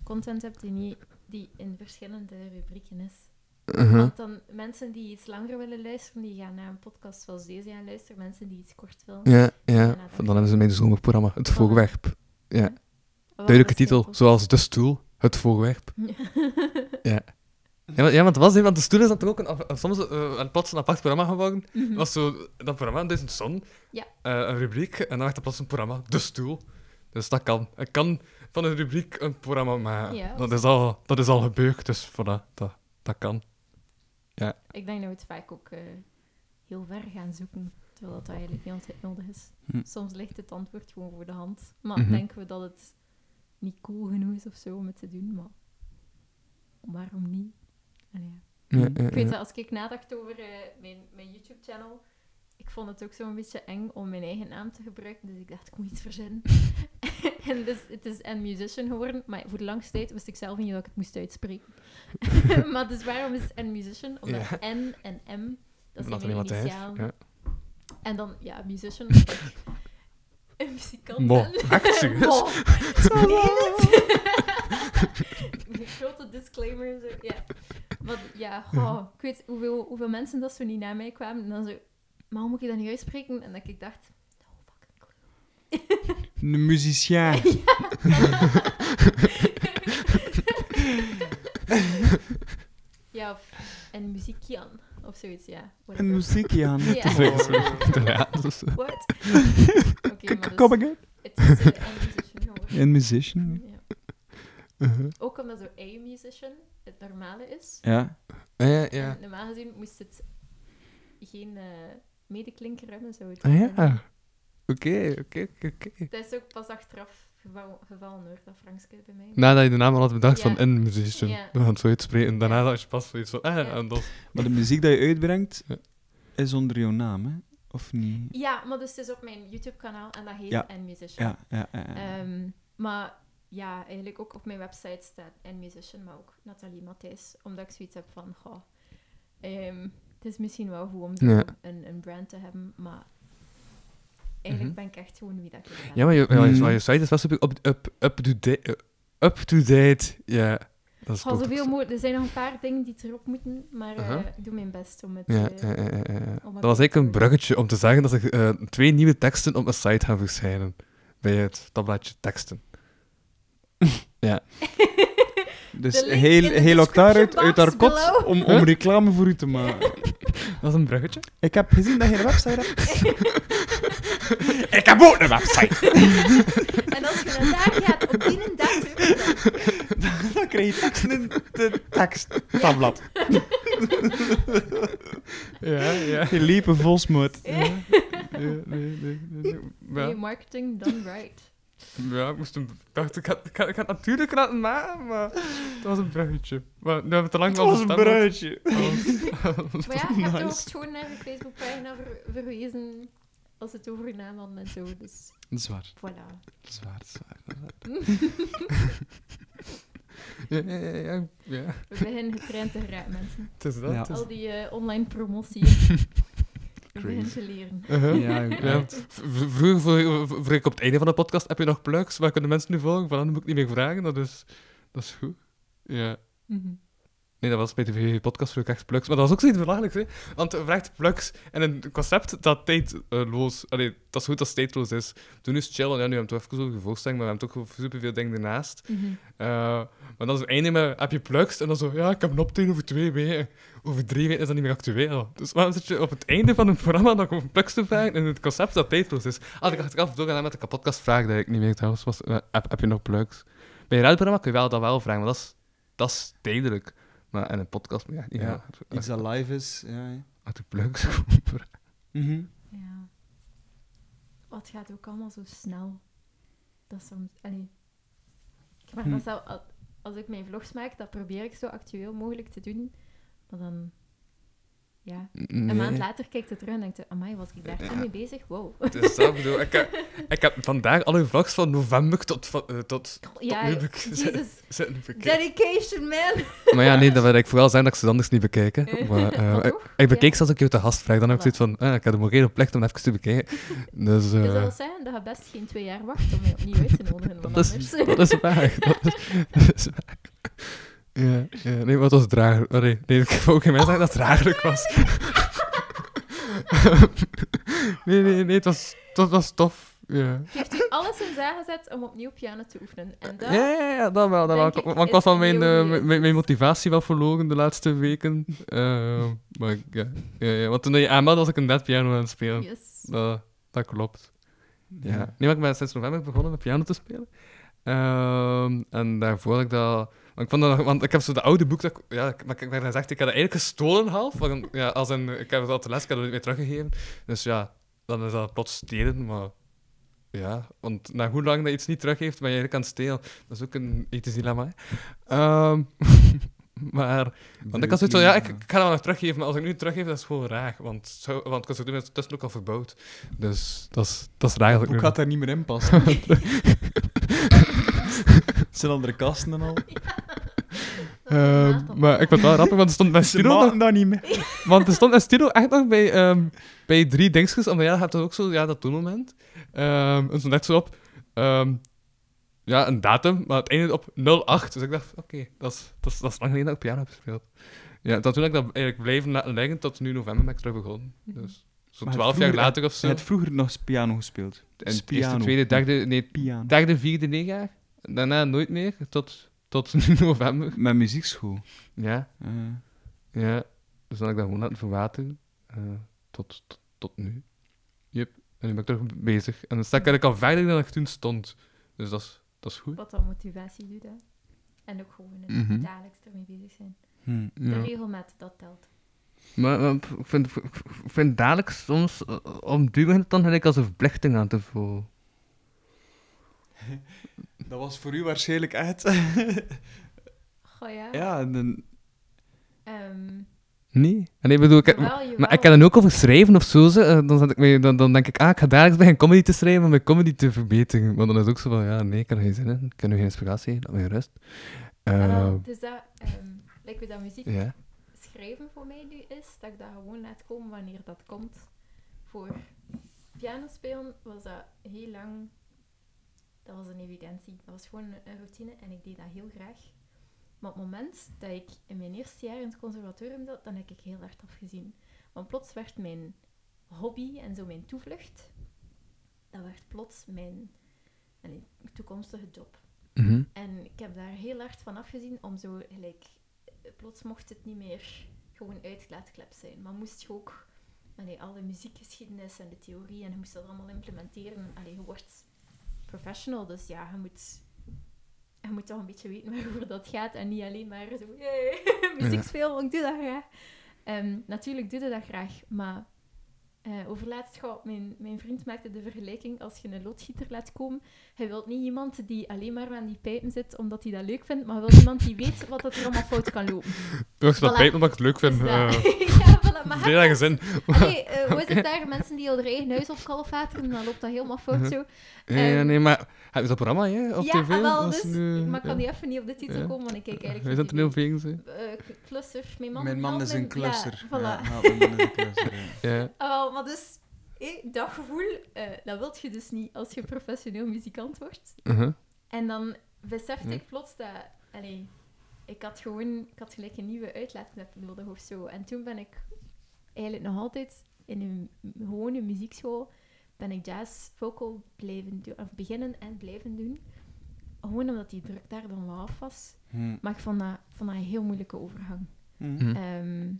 content hebt die, niet, die in verschillende rubrieken is. Mhm. Want dan mensen die iets langer willen luisteren, die gaan naar een podcast zoals deze gaan luisteren. Mensen die iets kort willen. Ja, ja. Dan hebben ze mijn zomerprogramma, het voorwerp. Ja. Duidelijke dat titel, zoals De Stoel, het voorwerp. [laughs] Ja. Ja, want, ja, want het was, want De Stoel is dan toch ook een, soms eh, een, plots een apart programma geworden. Mhm. Was zo, dat programma, Duizend Zon, Ja. eh, een rubriek, en dan werd er plots een programma, De Stoel. Dus dat kan. Ik kan van een rubriek een programma maken. Ja, dat, dat is al, dat is al gebeurd, dus voilà, dat, dat kan. Ik denk dat we het vaak ook eh, heel ver gaan zoeken, terwijl dat eigenlijk niet altijd nodig is. Hm. Soms ligt het antwoord gewoon voor de hand. Maar Mhm. denken we dat het niet cool genoeg is of zo om het te doen, maar waarom niet? Allee, ja. Ja, ja, Ik weet dat als ik nadacht over eh, mijn, mijn YouTube-channel, vond het ook zo'n beetje eng om mijn eigen naam te gebruiken, dus ik dacht, ik moet iets verzinnen. [laughs] en dus het is N Musician geworden, maar voor de langste tijd wist ik zelf niet dat ik het moest uitspreken. [laughs] maar dus waarom is het N Musician? Omdat Ja. N en M, dat zijn mijn initialen. ja. En dan, ja, musician, [laughs] een muzikant Mo, echt serieus? Grote disclaimer. Zo. Ja. Maar ja, goh, ik weet hoeveel, hoeveel mensen dat zo niet naar mij kwamen. En dan zo, maar hoe moet je dat niet uitspreken? En dat ik dacht, oh, fucking [laughs] Een musicien. [laughs] [laughs] Ja, of een muziekjan. Of zoiets, ja. Een whatever. muziekje aan. Ja. What? Oké, maar Kom dus, again. het is eh, een musician. Een musician. Ja. Uh-huh. Ook omdat zo a musician het normale is. Ja. Ja, ja, ja. En normaal gezien moest het geen eh medeklinker hebben. Zou het Ah, ja. Oké, oké, oké. Dat is ook pas achteraf geval, gevallen hoor, dat Frankske bij mij. Nadat je de naam al had bedacht Ja. van een musician. Ja. We gaan het zo uitspreken. Daarna Ja. had je pas zoiets van, ah, Ja. en dat... Maar de muziek die je uitbrengt, Ja. is onder jouw naam, hè? Of niet? Ja, maar dus het is op mijn YouTube-kanaal en dat heet Ja. N Musician. Ja, ja, ja. ja. Ehm, maar ja, eigenlijk ook op mijn website staat en musician, maar ook Nathalie Matthijs. Omdat ik zoiets heb van, goh, ehm, het is misschien wel goed om Ja. een, een brand te hebben, maar eigenlijk ben ik echt gewoon wie dat ik ben. Ja, maar je, ja, je, Mm. maar je site is wel super up, up, up, to date. Up to date. Ja, dat is zoveel. Er zijn nog een paar dingen die erop moeten, maar eh, Uh-huh. ik doe mijn best om het... Ja, eh, ja, ja, ja, ja. het Dat was eigenlijk een bruggetje om te zeggen dat er eh, twee nieuwe teksten op mijn site gaan verschijnen. Bij het tabbladje teksten. [laughs] ja. [laughs] Dus heel, heel ook daaruit description uit haar kot om, om reclame voor u te maken. [laughs] Dat is een bruggetje. Ik heb gezien dat je een website hebt. [laughs] Ik heb ook een website. [laughs] En als je naar daar gaat, op die terug, dan- Dan krijg je teksten in de teksttabblad. ja, ja. Je liepen volsmoed. Ja, nee, nee, marketing done right. Ja, ik moest hem... Dacht, ik ga, ik, ga, ik het natuurlijk laten maken, maar... Dat was een bruggetje. Maar nu hebben we te lang Het was een bruidje. [laughs] Maar ja, je hebt er ook gewoon naar de Facebookpagina ver- verwezen als het over naam had en zo. Dus Dat is waar. voilà. Dat is waar. Dat is waar. dat is waar. [laughs] Ja, ja, ja, ja, ja. We beginnen getraind te geraken, mensen. Het is dat. Ja. het is- Al die eh, online promotie. [laughs] [laughs] Te leren. Uh-huh. Ja, Ja, vroeger, vroeg, vroeg ik op het einde van de podcast, heb je nog plugs? Waar kunnen mensen nu volgen? Van, dan moet ik niet meer vragen, dat is, dat is goed. Ja. Mhm. Nee, dat was bij de VV-podcast vroeg ik echt plugs. Maar dat was ook zoiets belachelijks, hè. Want je vraagt plugs en een concept dat tijdloos... Allee, dat is goed als tijdloos is. Toen is het chill, en ja, nu hebben we het even over gevolgstelling, maar we hebben toch superveel dingen ernaast. Mhm. Eh, maar dan is het einde met, heb je plugs? En dan zo, ja, ik heb een optreden over twee weken. Over drie weken is dat niet meer actueel. Dus waarom zit je op het einde van een programma nog over plugs te vragen en het concept dat tijdloos is? Ah, ik af doorgaan met de kapotkast vraag dat ik niet meer trouwens was. eh, heb, heb je nog plugs? Bij een radioprogramma kun je wel dat wel vragen, maar dat is, dat is tijdelijk. Maar in een podcast niet Ja, ja, Iets dat live is. Ja, ja. Uit de plugs. Mhm. Ja. Wat gaat ook allemaal zo snel. Dat is soms... Allee. Maar Hm. dat zou, al- als ik mijn vlogs maak, dat probeer ik zo actueel mogelijk te doen. Maar dan... Ja. Een maand later kijkt het terug en denkt je, amai, was ik daar toen mee bezig? Wow. Dus dat bedoel ik. Heb, [laughs] ik heb vandaag alle vlogs van november tot, van, eh, tot, Ja, nu [laughs] zitten bekijken. Dedication, man. [laughs] Maar ja, nee, dat wil ik vooral zeggen dat ik ze anders niet bekijken. Maar, eh, Maar ik, ik bekeek Ja. ze als ik je te gast vraag. Dan heb ik zoiets van, ah, ik heb de morele plicht om even te bekijken. Dus, Dus eh, dat wil zeggen dat je best geen twee jaar wacht om je opnieuw uit te nodigen. Dat, is, dat is waar. Dat is, dat is waar. Ja, ja, nee, het was draaglijk. Oh, nee, nee, ik wou ook geen mensen dat het draaglijk was. [laughs] nee, nee, nee, het was, het was tof. Ja. heeft u alles in zaal gezet om opnieuw piano te oefenen. En dat... Ja, ja, ja, dat wel. Dat wel. ik, Want ik was van mijn, eh, mijn, mijn motivatie wel verloren de laatste weken. Eh, maar ja, ja, ja, want toen je aanmeldde was ik een net piano aan het spelen. Yes. Dat, dat klopt. Ja. Nee, maar ik ben sinds november begonnen met piano te spelen. Ehm, en daarvoor had ik dat... Ik, vond dat want ik heb zo de oude boek... Dat, ik- ja, ik- maar ik werd gezegd, ik had dat eigenlijk gestolen half. Want, ja, als een, ik heb het al te les, ik heb het niet meer teruggegeven. Dus ja, dan is dat plots stelen, maar... Ja, want na hoe lang dat je iets niet teruggeeft, ben je eigenlijk aan het stelen. Dat is ook een ethisch dilemma. Ehm, [laughs] maar... Want ik had zoiets van, ja, ik, ik ga dat wel nog teruggeven, maar als ik nu teruggeef, dat is gewoon raar. Want, zo, want ik was er tussen ook al verbouwd. Dus dat is, dat is raar. dat ik gaat daar niet meer in passen? [laughs] [laughs] Het [laughs] zijn andere kasten en al. Ehm, maar ik vond het wel grappig, want er stond bij Stilo nog, dat niet meer. [laughs] want er stond bij Stilo echt nog bij, ehm, bij drie dingetjes, omdat ja, je hebt dan ook zo, ja, dat toonmoment. Ehm en stond echt zo op, ehm, ja, een datum, maar het eindigde op 08. Dus ik dacht, oké, dat, is, dat, is, dat is lang geleden dat ik piano heb gespeeld. Ja, dat toen heb ik dat eigenlijk blijven liggen, tot nu november ben ik terug begonnen. Dus zo Maar twaalf jaar later of Je zo. hebt vroeger nog piano gespeeld. En eerste, piano. tweede, derde, nee, Piano. derde, vierde, negen jaar. Daarna nooit meer, tot, tot [laughs] nu november. Met muziekschool. Ja. Ja, dus dan heb ik dat gewoon laten verwateren. eh, tot, tot, tot nu. Yep. En nu ben ik toch bezig. En dan sta ik eigenlijk al verder dan ik toen stond. Dus dat is, dat is goed. Wat dan motivatie doet, hè. En ook gewoon in Mhm. dagelijks ermee bezig zijn. hm. De Ja. regelmaat, dat telt. Maar, maar ik vind, ik vind dadelijk soms, eh, om duur het dan gelijk als een verplichting aan te voelen. [laughs] Dat was voor u waarschijnlijk echt. [laughs] Goh ja. ja, en dan, Ehm, Nee? En ik bedoel, ik heb, Jawel, jawel. maar ik heb dan ook over schrijven of zo. ze, eh, Dan, zet ik me, dan, dan denk ik, ah, ik ga dagelijks beginnen comedy te schrijven om mijn comedy te verbeteren. Maar dan is het ook zo van, ja, nee, ik heb er geen zin in. Ik heb nu geen inspiratie, laat me rust. Ah, Eh, dus dat, ehm lijkt me dat muziek ja. schrijven voor mij nu is, dat ik dat gewoon laat komen wanneer dat komt. Voor piano spelen was dat heel lang, dat was een evidentie. Dat was gewoon een routine en ik deed dat heel graag. Maar op het moment dat ik in mijn eerste jaar in het conservatorium zat, dan heb ik heel hard afgezien. Want plots werd mijn hobby en zo mijn toevlucht, dat werd plots mijn allee, toekomstige job. Mhm. En ik heb daar heel hard van afgezien om zo, gelijk, eh, plots mocht het niet meer gewoon uitlaatklep zijn. Maar moest je ook allee, alle muziekgeschiedenis en de theorie en je moest dat allemaal implementeren. Allee, je wordt professional, dus ja, je moet, je moet toch een beetje weten [laughs] waarover dat gaat en niet alleen maar zo, "Yay, muziek spelen, want ik doe dat graag. Ehm, natuurlijk doe je dat graag, maar eh overlaatst, mijn, mijn vriend maakte de vergelijking, als je een loodgieter laat komen, hij wil niet iemand die alleen maar aan die pijpen zit omdat hij dat leuk vindt, maar hij wil iemand die weet wat dat er allemaal fout kan lopen. Ik dat Voilà. pijpen omdat ik het leuk vind. Dat- [laughs] ja, voilà, maar Veel. Allee, eh, hoe is het daar? Mensen die al hun eigen huis opkalfateren, dan loopt dat helemaal fout Mhm. zo. Ja, ja, Ehm, nee, maar... Heb je dat programma, hè, op ja, tv? ah, wel, Dat dus, nu- maar ik kan ja. niet even niet op de titel Ja. komen, want ik kijk eigenlijk Wij zijn geen tv. toneelvings, hè. Eh, mijn man. Mijn man is een mijn- klusser. Ja, voilà. Ja, haalt mijn man is een klusser, ja. Ja. Ah, wel, maar dus, hé, dat gevoel, eh, dat wilt je dus niet als je professioneel muzikant wordt. Uh-huh. En dan besefte ik plots dat... Allee, ik had gewoon... Ik had gelijk een nieuwe uitlaatklep nodig of zo. En toen ben ik eigenlijk nog altijd in een gewone muziekschool ben ik jazz vocal blijven doen, of beginnen en blijven doen. Gewoon omdat die druk daar dan wel af was. Hm. Maar ik vond dat, vond dat een heel moeilijke overgang. Hm. Hm.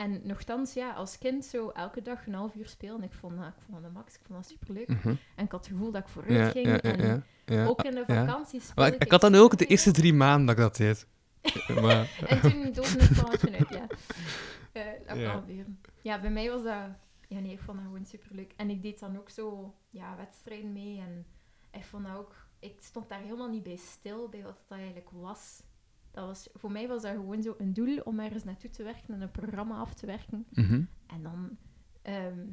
En nogthans, ja, als kind zo elke dag een half uur spelen. Ik vond ik vond dat de max, ik vond dat superleuk. Mhm. En ik had het gevoel dat ik vooruit ging. en ook in de vakanties speelde ik, ik had dat nu ook de eerste drie maanden dat ik dat deed. [laughs] maar, En toen doodde het plannetje uit, ja. [laughs] Dat Ja. Ja, bij mij was dat... Ja, nee, ik vond dat gewoon superleuk. En ik deed dan ook zo ja, wedstrijden mee. En ik vond dat ook... Ik stond daar helemaal niet bij stil, bij wat dat eigenlijk was. Dat was. Voor mij was dat gewoon zo een doel om ergens naartoe te werken en een programma af te werken. Mhm. En dan... ehm,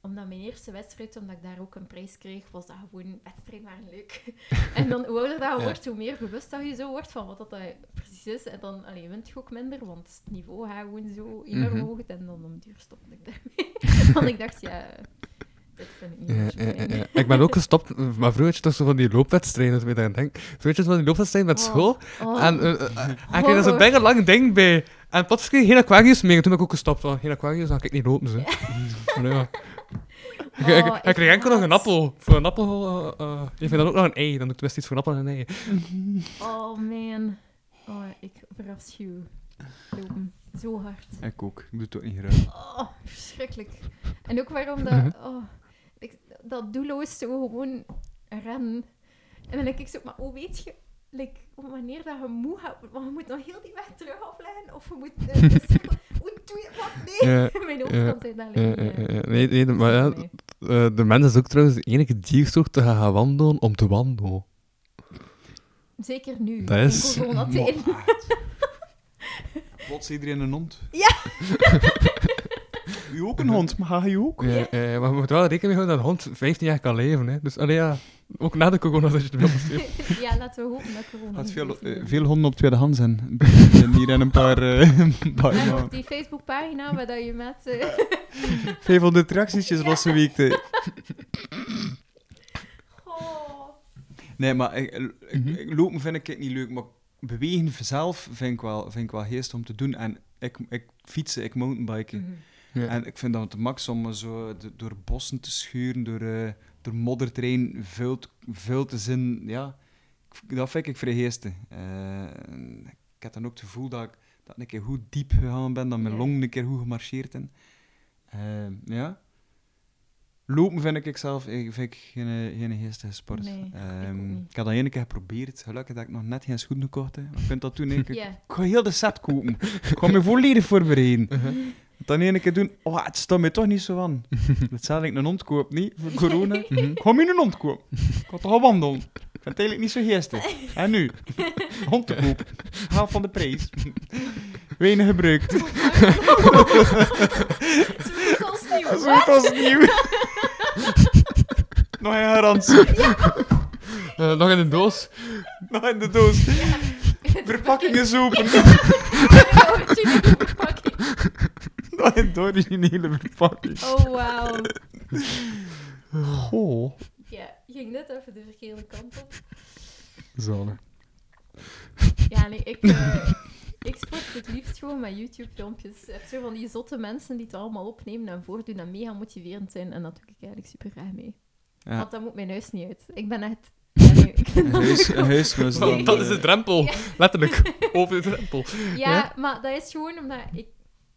omdat mijn eerste wedstrijd, omdat ik daar ook een prijs kreeg, was dat gewoon... Wedstrijden waren leuk. [laughs] en dan, hoe ouder dat Ja. wordt, hoe meer bewust dat je zo wordt van wat dat dat precies is. En dan allee, wint je ook minder, want het niveau gaat gewoon zo enorm Mhm. hoog. En dan om duur stopte ik daarmee. want ik dacht, ja... Dit vind ik niet Ja, ja, ja. Ik ben ook gestopt, maar vroeger had je toch zo van die loopwedstrijden, als ik daar denk. Vroeger had je van die loopwedstrijden met Oh. school. Oh. En, eh, eh, en ik kreeg er zo'n Horror. bijna lang ding bij. En plots kreeg ik geen Aquarius meer. En toen ben ik ook gestopt van geen Aquarius, dan kan ik niet lopen. Zo. [laughs] Maar ja. Ik, ik, Oh, ik ik kreeg enkel nog een appel. Voor een appel, eh eh, ik vind dan ook nog een ei. Dan doe ik tenminste iets voor een appel en een ei. [laughs] Oh, man. Oh, ik verafschuw lopen. Zo hard. Ik ook. Ik doe het ook niet graag. Oh, verschrikkelijk. En ook waarom dat... Mhm. Oh, dat doelloos zo gewoon rennen. En dan denk ik zo, maar hoe weet je... Like, wanneer dat je moe gaat... Want je moet nog heel die weg terug afleggen. Of je moet... eh, [laughs] hoe doe je wat? Nee. Ja, [laughs] Mijn hoofd ja, kan zich daar ja, liggen. ja, ja. Nee, nee, maar ja, eh, de mens is ook trouwens de enige diersoort te gaan wandelen om te wandelen. Zeker nu. Dat is-. [laughs] Plots iedereen een hond. Ja. U ook een hond, maar ga je ook? Ja, eh, maar we moeten wel rekening houden dat een hond 15 jaar kan leven. Hè. Dus allee, ja, ook na de corona dat je het wel [laughs] ja, laten we hopen dat corona... Had veel, eh, veel honden op tweedehands en hier en een paar, eh, [laughs] een paar En maanden. op die Facebookpagina waar dat je met... eh, [laughs] 500 reactietjes losse week. te- Goh. Nee, maar ik, ik- Mhm. ik- lopen vind ik het niet leuk, maar bewegen zelf vind ik wel, vind ik wel geest om te doen. En ik, ik fietsen, ik mountainbiken. Mhm. Ja. En ik vind dat het max om zo de- door bossen te schuren, door, eh door modderterrein, te- vuil te zijn. Ja, ik- dat vind ik. Eh, en ik heb dan ook het gevoel dat ik, dat ik een keer goed diep gegaan ben, dat mijn Ja. longen een keer goed gemarcheerd zijn. Eh, ja. Lopen vind ik zelf vind ik geen, geen geestige sport. Nee, ik ook Ehm, ik dat één keer geprobeerd. Gelukkig dat ik nog net geen schoenen kocht. Hè. Je kunt dat doen. hè. Ik, ik ga heel de set kopen. Ik ga me volledig voorbereiden. [laughs] Dan één keer doen, oh, het staat mij toch niet zo aan. [laughs] Hetzelfde ik een hond koop, niet? Voor corona. [laughs] Mhm. Ik ga me een hond kopen. Ik ga toch gaan wandelen. Ik vind het eigenlijk niet zo geestig. [laughs] En nu? Hond te koop. Haal van de prijs. Weinig gebruikt. Als nieuw. Dat is Wat? als nieuw. Nog een garantie. Eh, nog in de doos. Nog in de doos. Verpakking is open. Verpakking. Nog in de originele verpakking. Oh, wauw. Oh. Ja, ging net even de verkeerde kant op. Zalig. Ja, nee, ik, eh, [laughs] ik sport het liefst gewoon met YouTube-filmpjes. Je hebt zo van die zotte mensen die het allemaal opnemen en voordoen en mega motiverend zijn. En dat doe ik eigenlijk super graag mee. Ja. Want dat moet mijn huis niet uit. Ik ben echt... Ja, nee, ik huis, huismus dan. dat is de eh, drempel. Letterlijk. Over de drempel. Ja, maar dat is gewoon omdat ik,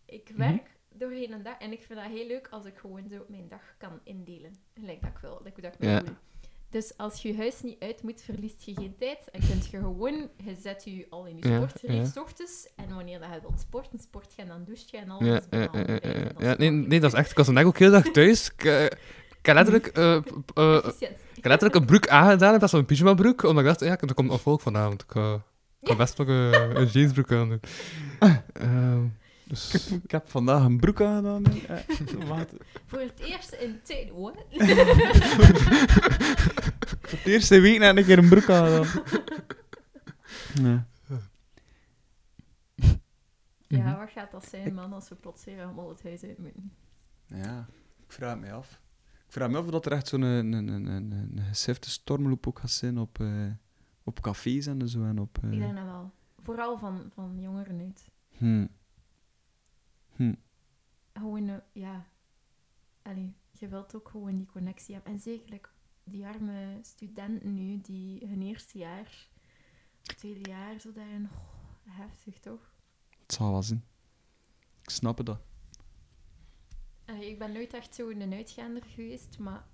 ik Mhm. werk doorheen een dag en ik vind dat heel leuk als ik gewoon zo mijn dag kan indelen. Gelijk dat ik wil, dat ik Ja. voel. Dus als je huis niet uit moet, verliest je geen tijd. En kunt je gewoon, je zet je al in je sportreeks ja. ochtends. En wanneer dat je wilt sporten, sport je en dan douche je en alles. Ja. En dat nee, nee, dat is echt... Ik was ook heel dag thuis. Ik, eh, ik heb letterlijk... [laughs] ik heb letterlijk een broek aangedaan in plaats van een pyjamabroek, omdat ik dacht, ja, er komt nog volk vanavond. Ik ga, ik ga best nog een, een jeansbroek aan doen. [laughs] Ehm, dus... Ik heb vandaag een broek aangedaan. Eh, Wat? Voor het eerst in tijd, hoor. De eerste week na een keer een broek aangedaan. Ja. Ja, Mhm. wat gaat dat zijn, man, als we plots weer allemaal het huis uit moeten? ja, ik vraag het me af. Ik vraag me af of dat er echt zo'n een, een, een, een, een gesifte stormloop ook gaat zijn op, eh, op cafés en zo. En op, eh, Ik denk dat wel. Vooral van, van jongeren uit. hm. Hm. gewoon, eh, ja, allee, je wilt ook gewoon die connectie hebben. En zeker die arme studenten nu, die hun eerste jaar, tweede jaar, zo daarin, oh, heftig toch? Het zal wel zijn. Ik snap het dat. Allee, ik ben nooit echt zo een uitgaander geweest, maar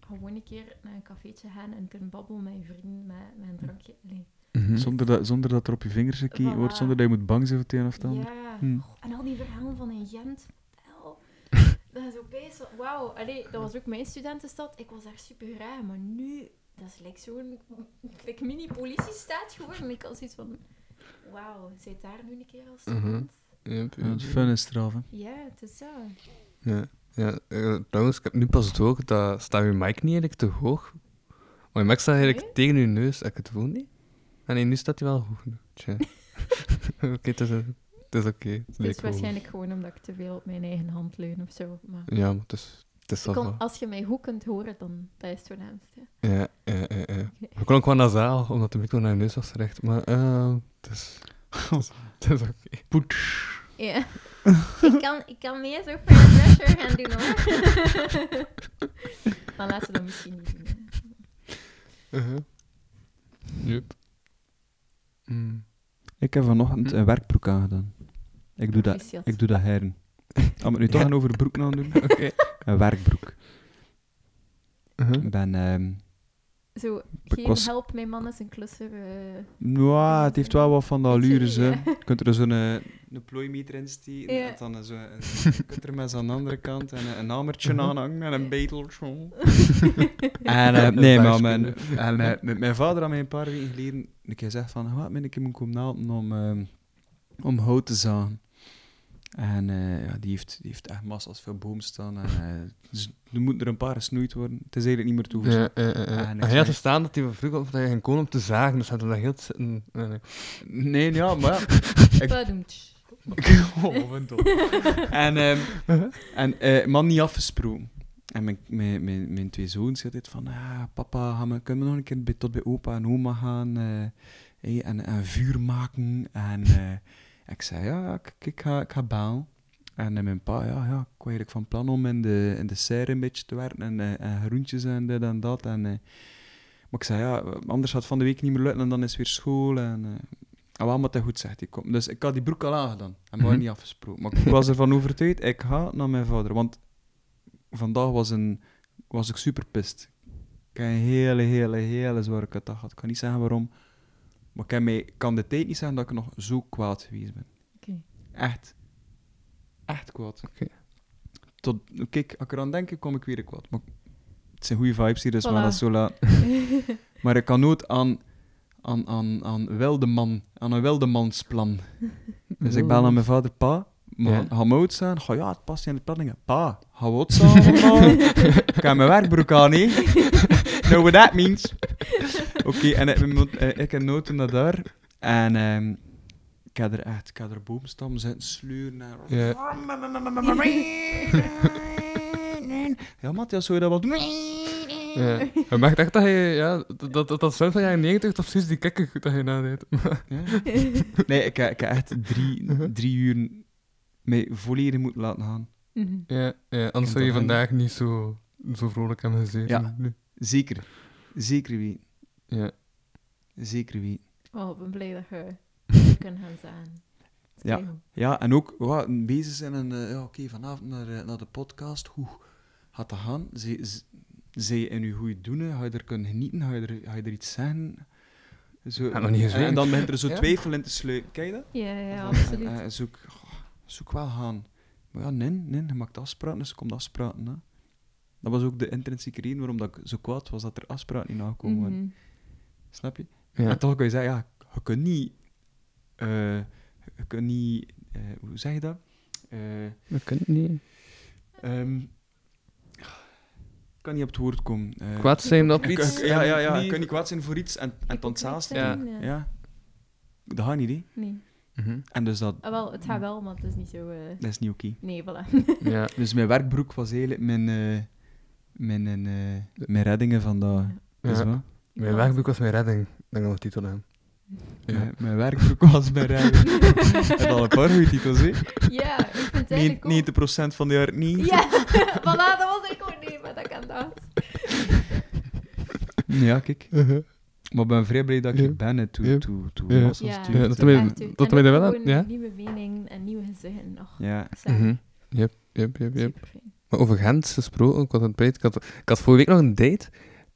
gewoon een keer naar een cafeetje gaan en kunnen babbelen met je vrienden, met, met een drankje. Allee. Mhm. Zonder, dat, zonder dat er op je vingers gekeken wordt, zonder dat je moet bang zijn voor het een of het ander. Ja, Hm. oh, en al die verhalen van in Gent. wel. [laughs] Dat is opeens zo, wauw. Allee, dat was ook mijn studentenstad. Ik was daar super graag, maar nu, dat is like zo'n like mini-politiestaat geworden. Ik had zoiets van, wauw, zit daar nu een keer als Mhm. student? Yep, Ja, het fun is eraf, hè. Ja, het is zo. Ja, ja eh, trouwens, ik heb nu pas door, dat staat je mic niet eigenlijk te hoog. Maar je mic staat eigenlijk Nee? tegen je neus, heb ik het gevoel niet? Ah nee, nu staat hij wel hoog [laughs] oké, het is, het is oké. Het Het leek is wel- waarschijnlijk gewoon omdat ik te veel op mijn eigen hand leun of zo. Maar Ja, maar het is, het is ik wel kon- als je mij goed kunt horen, dan dat is het voornaamste. Ja, ja, ja, ja. We klonk wel nasaal, omdat de micro naar je neus was gericht. Maar eh, het is... Het is oké. Poets. Ja. ik, kan, ik kan meer zo pressure gaan doen hoor. [laughs] maar laten we dat misschien niet doen. hè. Uh-huh. Yep. Mm. Ik heb vanochtend een werkbroek aangedaan. Ik doe dat, ik doe dat heren. We het nu toch Ja. over broek aandoen. [laughs] Oké. Een werkbroek. Uh-huh. Ik ben... ehm Zo, geen was- help, mijn man is een klusser. eh. nou, het heeft wel wat van de allures. Ja. Je kunt er zo'n eh, een plooimeter in steken, Ja. en dan zo, een, je kunt er met aan de andere kant en een, een hamertje Mhm. aanhangen en een beteltje. [laughs] en, eh, [laughs] nee, maar mijn, en, eh, met mijn vader had mij een paar weken geleden een keer gezegd van, wat ben ik moet komen helpen om, ehm, om hout te zagen. En eh, ja, die, heeft, die heeft echt massa's veel boom staan. En, eh, dus er moeten er een paar gesnoeid worden. Het is eigenlijk niet meer te overzien. Ja. Ah, niks En hij had mee. verstaan dat hij vroeg of dat je ging komen om te zagen, dus hadden dat heel te zitten. Nee, nee. Nee, ja, maar ja. [laughs] Ik- [laughs] oh. En, ehm, en eh, man niet afgesproken. En mijn, mijn, mijn, mijn twee zoons zitten van, ah, papa, gaan we, kunnen we nog een keer bij, tot bij opa en oma gaan eh, hey, en, en vuur maken? En eh, ik zei, ja, ik, ik ga, ik ga bellen. En eh, mijn pa, ja, ja, ik was eigenlijk van plan om in de, in de serre een beetje te werken en, en groentjes en dit en dat. En, maar ik zei, ja, anders gaat het van de week niet meer lukken en dan is weer school. En, wel, maar dat goed zegt hij. Kom. Dus ik had die broek al aangedaan. En we Mhm. niet afgesproken. Maar ik was ervan overtuigd, ik ga naar mijn vader. Want vandaag was, een, was ik super pist. Ik heb een hele, hele, hele zware kutdag gehad. Ik kan niet zeggen waarom. Maar ik mij, kan de tijd niet zeggen dat ik nog zo kwaad geweest ben. Oké. Echt. Echt kwaad. Oké. Tot, kijk, als ik eraan denk, kom ik weer kwaad. Maar het zijn goede vibes hier, dus Voilà. dat zo laat. [laughs] maar ik kan nooit aan, aan, aan, aan, wilde man, aan een wildemansplan. [laughs] Dus ik bel naar mijn vader, pa, maar Ja. ga mout zijn? Ga ja, het past niet in de planningen. Pa, ga wat pa? ik heb mijn werkbroek aan, hè? [laughs] know what that means. Oké, en ik, moet- eh, ik heb noten naar daar. En ehm, ik heb er echt, ik heb er boomstam zitten sleuren. En... Ja. Ja, Matthias, zou je dat wel doen? Ja. Je merkt echt dat je, ja, dat, dat, dat van jaren 90 of precies die kikker dat je nadeed. Ja. Nee, ik, heb- ik heb echt drie, [laughs] drie uur mij volledig moeten laten gaan. Mhm. ja, ja, anders zou je vandaag niet zo, zo vrolijk hebben gezeten. Ja. nu. Zeker. Zeker weten. Ja. Zeker weten. Oh, ik ben blij dat je [laughs] kunt gaan zijn. Ja. Ja, en ook wat, bezig zijn en eh, ja, oké, vanavond naar, eh, naar de podcast. Hoe gaat dat gaan? Zij in je goede doen, ga je er kunnen genieten? Ga je er, ga je er iets zeggen? Zo, Ja, nog niet en, en dan begint er zo [laughs] Ja. twijfel in te sluiten. Kijk je dat? Ja, ja, absoluut. En, goh, zoek wel gaan. Maar ja, nee, nee, je maakt afspraken, dus je komt afspraken. Hè. Dat was ook de intrinsieke reden waarom dat ik zo kwaad was dat er afspraken niet nakomen. waren. Mhm. Snap je? Ja. En toch kan je zeggen, ja, je kunt niet... eh, je kunt niet... eh, hoe zeg je dat? Eh, Dat kan niet. ehm, ik kan niet op het woord komen. Eh, Kwaad zijn op iets. ik- ja, ja, ja. Je kunt niet kwaad zijn voor iets en, en het ontzaast. Ja. Ja. Ja. Dat gaat niet, hè. Nee. Mhm. En dus dat, Ah, wel, het gaat wel, maar het is niet zo... eh, dat is niet oké. Nee, voilà. [laughs] Ja. [laughs] Dus mijn werkbroek was eigenlijk mijn, eh, mijn, eh, mijn reddingen van dat. Dus Ja. wat? Mijn werkboek was mijn redding. Ik denk dat we titel hebben. Ja. Mijn, mijn werkbroek was mijn redding. [laughs] Het al een paar goede titels, hè? Ja, ik vind het eigenlijk ook... 90% van de jaar niet. Ja, voilà, dat was ik ook niet, maar dat kan dat. Ja, kijk. Maar ik ben vrij blij dat ik Ja. hier ben, toe, Ja. toe, toe Ja. Massa Ja, stuurt. Ja, dat dat er wel ja. nieuwe meningen en nieuwe gezichten. nog Ja. Mhm. Yep, yep, yep. Maar over Gent gesproken, ik had, het breed, ik, had, ik had vorige week nog een date.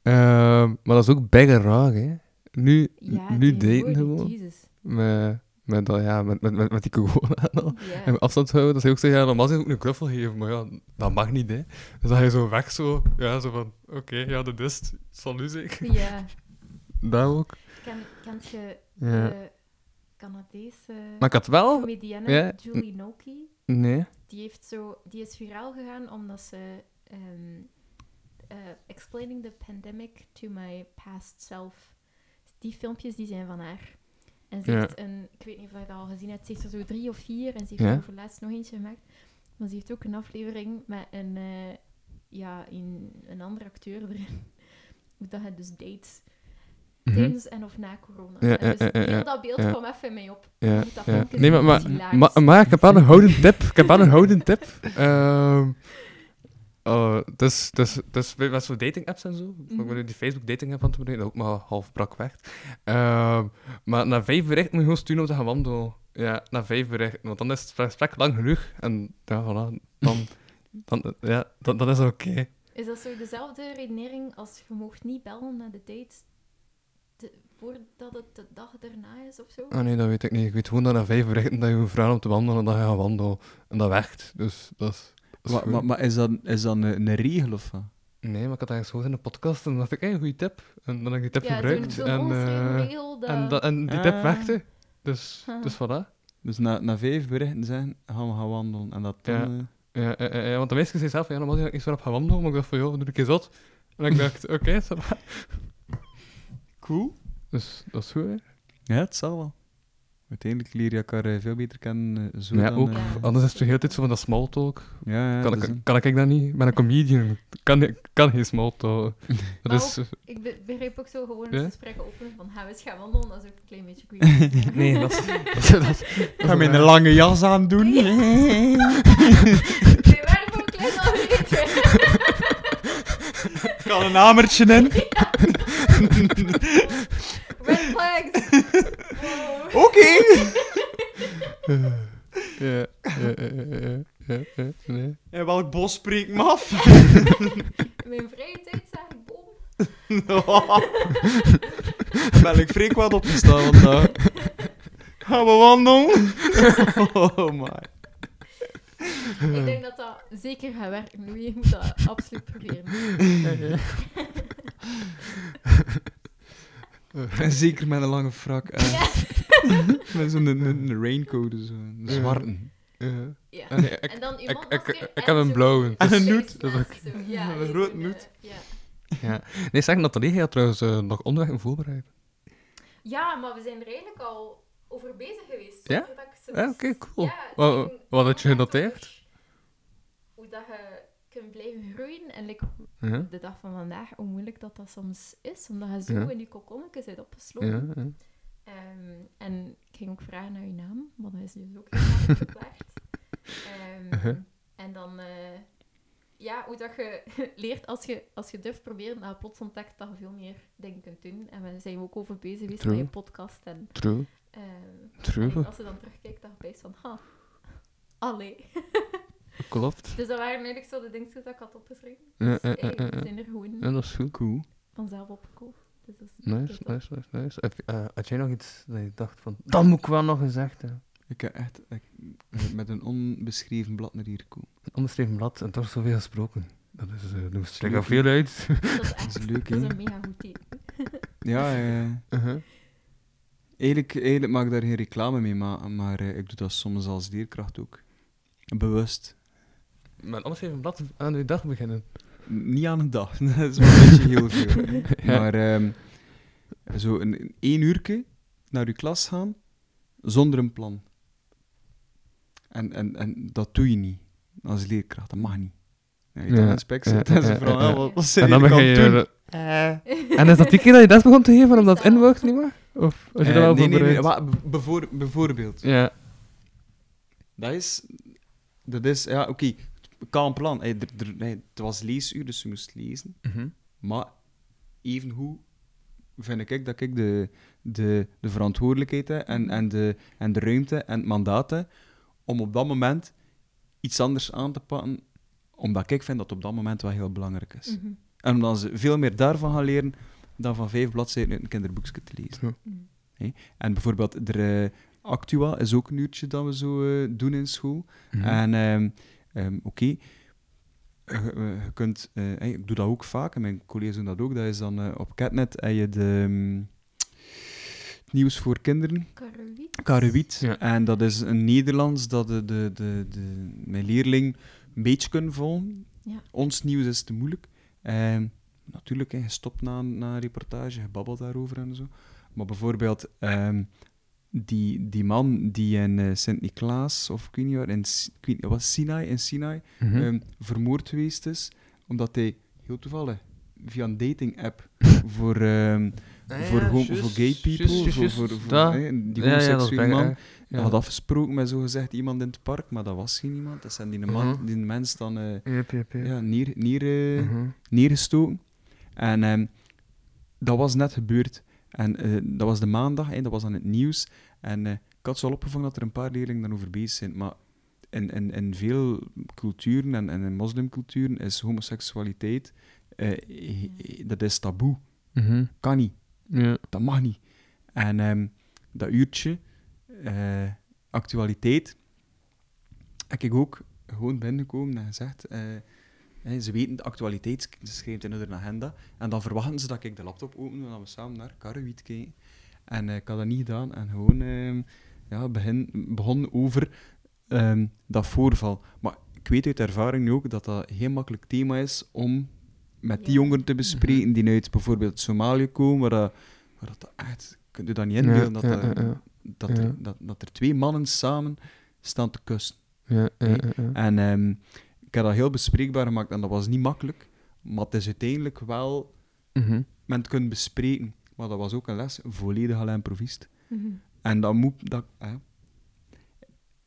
Ehm, maar dat is ook bijna raar, hè. Nu, Ja, nu daten gewoon. Jesus. Met, met, dat, ja, met, met, met, met die corona en al. Ja. En afstand houden, dat ze ook zeggen, ja, normaal zou ik ook een knuffel geven, maar ja, dat mag niet, hè. Dus dan ga je zo weg, zo, ja, zo van, oké, ja, de dist, zal nu zeker. Ja. Dat ook. Ken, kent je Ja. de Canadese Maar ik had wel... comedienne ja, Julie Noki? Nee. Die, heeft zo, die is viraal gegaan omdat ze... ehm, eh, explaining the pandemic to my past self. Die filmpjes die zijn van haar. En ze Ja. heeft een... Ik weet niet of je dat al gezien hebt. Ze heeft er zo drie of vier. En ze heeft Ja. er voor laatst nog eentje gemaakt. Maar ze heeft ook een aflevering met een... eh, ja, een, een andere acteur erin. Hoe [laughs] dat je dus dates Mhm. tijdens en of na corona. Ja, dus ja, ja, ja, heel dat beeld kwam even mee op. Nee, maar, maar, ik heb wel een houden tip. Ik heb wel een houden tip. [laughs] Ehm oh, dus, dus, dus met zo'n dating apps en zo. Ik ben nu die Facebook dating app aan het gebruiken, dat ook maar half brak weg. Ehm, maar na vijf berichten moet je gewoon sturen om te gaan wandelen. Ja, na vijf berichten. Want dan is het gesprek lang genoeg. En ja, voilà. Dan, dan, ja, dan, dan is het oké. Is dat zo dezelfde redenering als je mocht niet bellen naar de date te- voordat het de dag erna is of zo? Ah nee, dat weet ik niet. Ik weet gewoon dat na vijf berichten dat je moet vragen om te wandelen en dat je gaat wandelen. En dat werkt. Dus dat is... dat is Maar, goed. maar, maar is dat, is dat een, een regel of wat? Nee, maar ik had eigenlijk zo in de podcast en dan dacht ik, hé, een goede tip. En dan heb ik die tip ja, zo'n gebruikt. zo'n en, ongeschreven eh, regel dat... en, dat- en die tip Ah. werkte. Dus, Ah. dus voilà. Dus na, na vijf berichten zijn, gaan we gaan wandelen. En dat dan... Ja. eh, Ja, ja, ja, ja, want de meesten zei zelf, ja, normaal zou ik niet zo op gaan wandelen, maar ik dacht van, joh, doe ik eens zot. En ik dacht, oké, [laughs] ça va. Cool. Dus dat is goed, hè. Ja, het zal wel. Uiteindelijk leer je elkaar eh, veel beter kennen. eh, zo ja, dan, ook, eh, Ja. anders is het de hele tijd zo van dat small talk. ja, ja, Kan, dus, ik, kan ik dat niet? Ik ben een comedian. Kan, ik kan geen small talk. [laughs] Dat. Ik be- begreep ook zo gewoon Ja? het gesprek openen van gaan we eens gaan wandelen, dat is ook een klein beetje creepy. [laughs] Nee, dat is... [laughs] dat, dat, Ik ga me een lange jas aandoen. Nee, waar voor een klein? Ik ga een hamertje in. Red flags! [laughs] Oké. [laughs] ja, ja, ja, ja, ja, ja, nee. En welk bos spreekt me af? In [laughs] mijn vrije tijd ik bom. ben ik freak wat opgestaan vandaag. Gaan we wandelen? oh my. Ik denk dat dat zeker gaat werken. Louis, je moet dat absoluut proberen. En zeker met een lange frak. eh, [laughs] met zo'n een, een raincoat, zo, een zwarte. Ja. Ja. Nee, ik, En dan ik- ik- ik en heb een blauwe. En een nude, dat is naast zo. Ja, [laughs] Een rood eh, Ja. ja. Nee, zeg, Nathalie, je had trouwens eh, nog onderweg voorbereid. ja, maar we zijn er eigenlijk al over bezig geweest. Ja? oké, cool. Ja, Wat- wat had je genoteerd? Hoe dat je kunt blijven groeien en like, Ja, de dag van vandaag, hoe moeilijk dat dat soms is, omdat je zo Ja. in je kokonnetje zit opgesloten. ja. Ehm, en ik ging ook vragen naar je naam, maar dat is dus ook heel verklaard. [laughs] Ehm, Uh-huh. En dan, eh, ja, hoe dat je [laughs] leert als je, als je durft proberen, dat je plots ontdekt dat je veel meer dingen kunt doen. En we zijn ook over bezig geweest met je podcast. En, True, ehm, true. en als je dan terugkijkt, dan je van, ha, allee. [laughs] Klopt. Dus dat waren eigenlijk zo de dingetjes dat ik had opgeschreven. Ja, Dus ja, ja, eigenlijk ja, ja. zijn er gewoon Ja, dat is goed. Cool. vanzelf opgekomen. Dus dat is Nice, nice, nice, nice. Heb, eh, had jij nog iets dat je dacht van, dat moet ik wel nog gezegd hebben? Ik heb echt ik, met een onbeschreven blad naar hier gekomen. Een onbeschreven blad en toch zoveel gesproken. Dat is, eh dat Leuk, al veel uit. Dat is Dat echt is leuk, dat is een mega goed teken. [laughs] Ja, eh, Uh-huh. eigenlijk, eigenlijk mag ik daar geen reclame mee maken, maar eh, ik doe dat soms als leerkracht ook. Bewust. Met een onbeschreven blad aan uw dag beginnen. Niet aan een dag, [laughs] dat is wel een beetje heel veel. [laughs] Ja. Maar ehm, zo een, een één uurtje naar uw klas gaan, zonder een plan. En, en, en dat doe je niet als leerkracht, dat mag niet. Ja, je Ja, inspectie ja, zit en ze ja, vragen, ja, "Ah, ja. wat, En dan begin je... doen?" eh, En is dat die keer dat je les begon te geven omdat het inwoord niet meer? Of was je Eh, er wel nee, nee, nee, bevoor- bijvoorbeeld. Ja. Dat is, dat is ja, oké, kan plan. Hey, er, er, hey, het was leesuur, dus je moest lezen. Mhm. Maar evengoed vind ik dat ik de, de, de verantwoordelijkheid heb en, en, de, en de ruimte en het mandaat heb om op dat moment iets anders aan te pakken, omdat ik vind dat het op dat moment wel heel belangrijk is. Mhm. En omdat ze veel meer daarvan gaan leren dan van vijf bladzijden uit een kinderboekje te lezen. Mhm. En bijvoorbeeld, er, eh, Actua is ook een uurtje dat we zo eh, doen in school. Mhm. En ehm, ehm, oké, je, je- je kunt, eh, hey, ik doe dat ook vaak en mijn collega's doen dat ook. Dat is dan eh, op Catnet en je de ehm, nieuws voor kinderen, Karoliet. Karuwiet. Ja. En dat is een Nederlands dat de, de, de, de, mijn leerling een beetje kunnen volgen. Ja. Ons nieuws is te moeilijk. Ehm, natuurlijk, hè, je stopt na, een- na een reportage, je babbelt daarover en zo. Maar bijvoorbeeld, ehm, die, die man die in eh, Sint-Niklaas, of ik weet niet waar, in, weet was Sinai, in Sinai, Mhm. ehm, vermoord geweest is, omdat hij, heel toevallig, via een dating-app [laughs] voor, ehm, voor, homo- voor gay people, voor, voor, voor, die Ja, ja, dat homoseksuele man, ja. had afgesproken met zogezegd iemand in het park, maar dat was geen iemand. Dat zijn die, man, Mhm. die mens dan eh, Yep, yep, yep. ja, neer, neer, eh, Mhm. neergestoken. En ehm, dat was net gebeurd. En eh, dat was de maandag, en dat was aan het nieuws. En eh, ik had zo al opgevangen dat er een paar leerlingen daarover bezig zijn. Maar in, in, in veel culturen en, en in moslimculturen is homoseksualiteit, eh, dat is taboe. Mhm. Kan niet. Ja. Dat mag niet. En ehm, dat uurtje, actualiteit, heb ik ook gewoon binnengekomen en gezegd... ze weten de actualiteit, ze schrijft in hun agenda. En dan verwachten ze dat ik de laptop open en dat we samen naar Karrewiet kijken. En eh, ik had dat niet gedaan en gewoon ehm, ja, begin, begon over ehm, dat voorval. Maar ik weet uit ervaring nu ook dat dat geen makkelijk thema is om met die Ja. jongeren te bespreken die uit bijvoorbeeld Somalië komen, waar, dat, waar dat echt... Kunt u dat niet inbeelden, dat, ja, dat, ja, er, dat, dat er twee mannen samen staan te kussen. En ehm, ik heb dat heel bespreekbaar gemaakt en dat was niet makkelijk, maar het is uiteindelijk wel Mhm. men te kunnen bespreken. Maar dat was ook een les, volledig à l'improviste. Mhm. En dat moet... Dat, hè.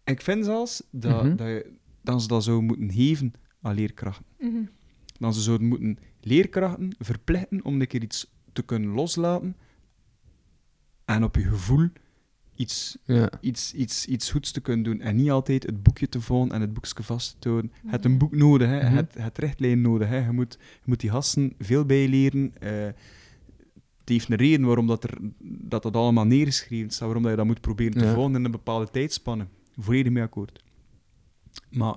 Ik vind zelfs dat, Mhm. dat, je, dat ze dat zou moeten geven aan leerkrachten. Mhm. Dat ze zouden moeten leerkrachten verplichten om een keer iets te kunnen loslaten en op je gevoel iets, Ja. iets, iets, iets goeds te kunnen doen. En niet altijd het boekje te volgen en het boekje vast te houden. Je hebt een Ja. boek nodig, hè. Mhm. het, het richtlijn nodig. Hè. Je, moet, je moet die gasten veel bijleren. eh het heeft een reden waarom dat, er, dat dat allemaal neergeschreven staat, waarom dat je dat moet proberen te Ja. volgen in een bepaalde tijdspanne. Volledig mee akkoord. Maar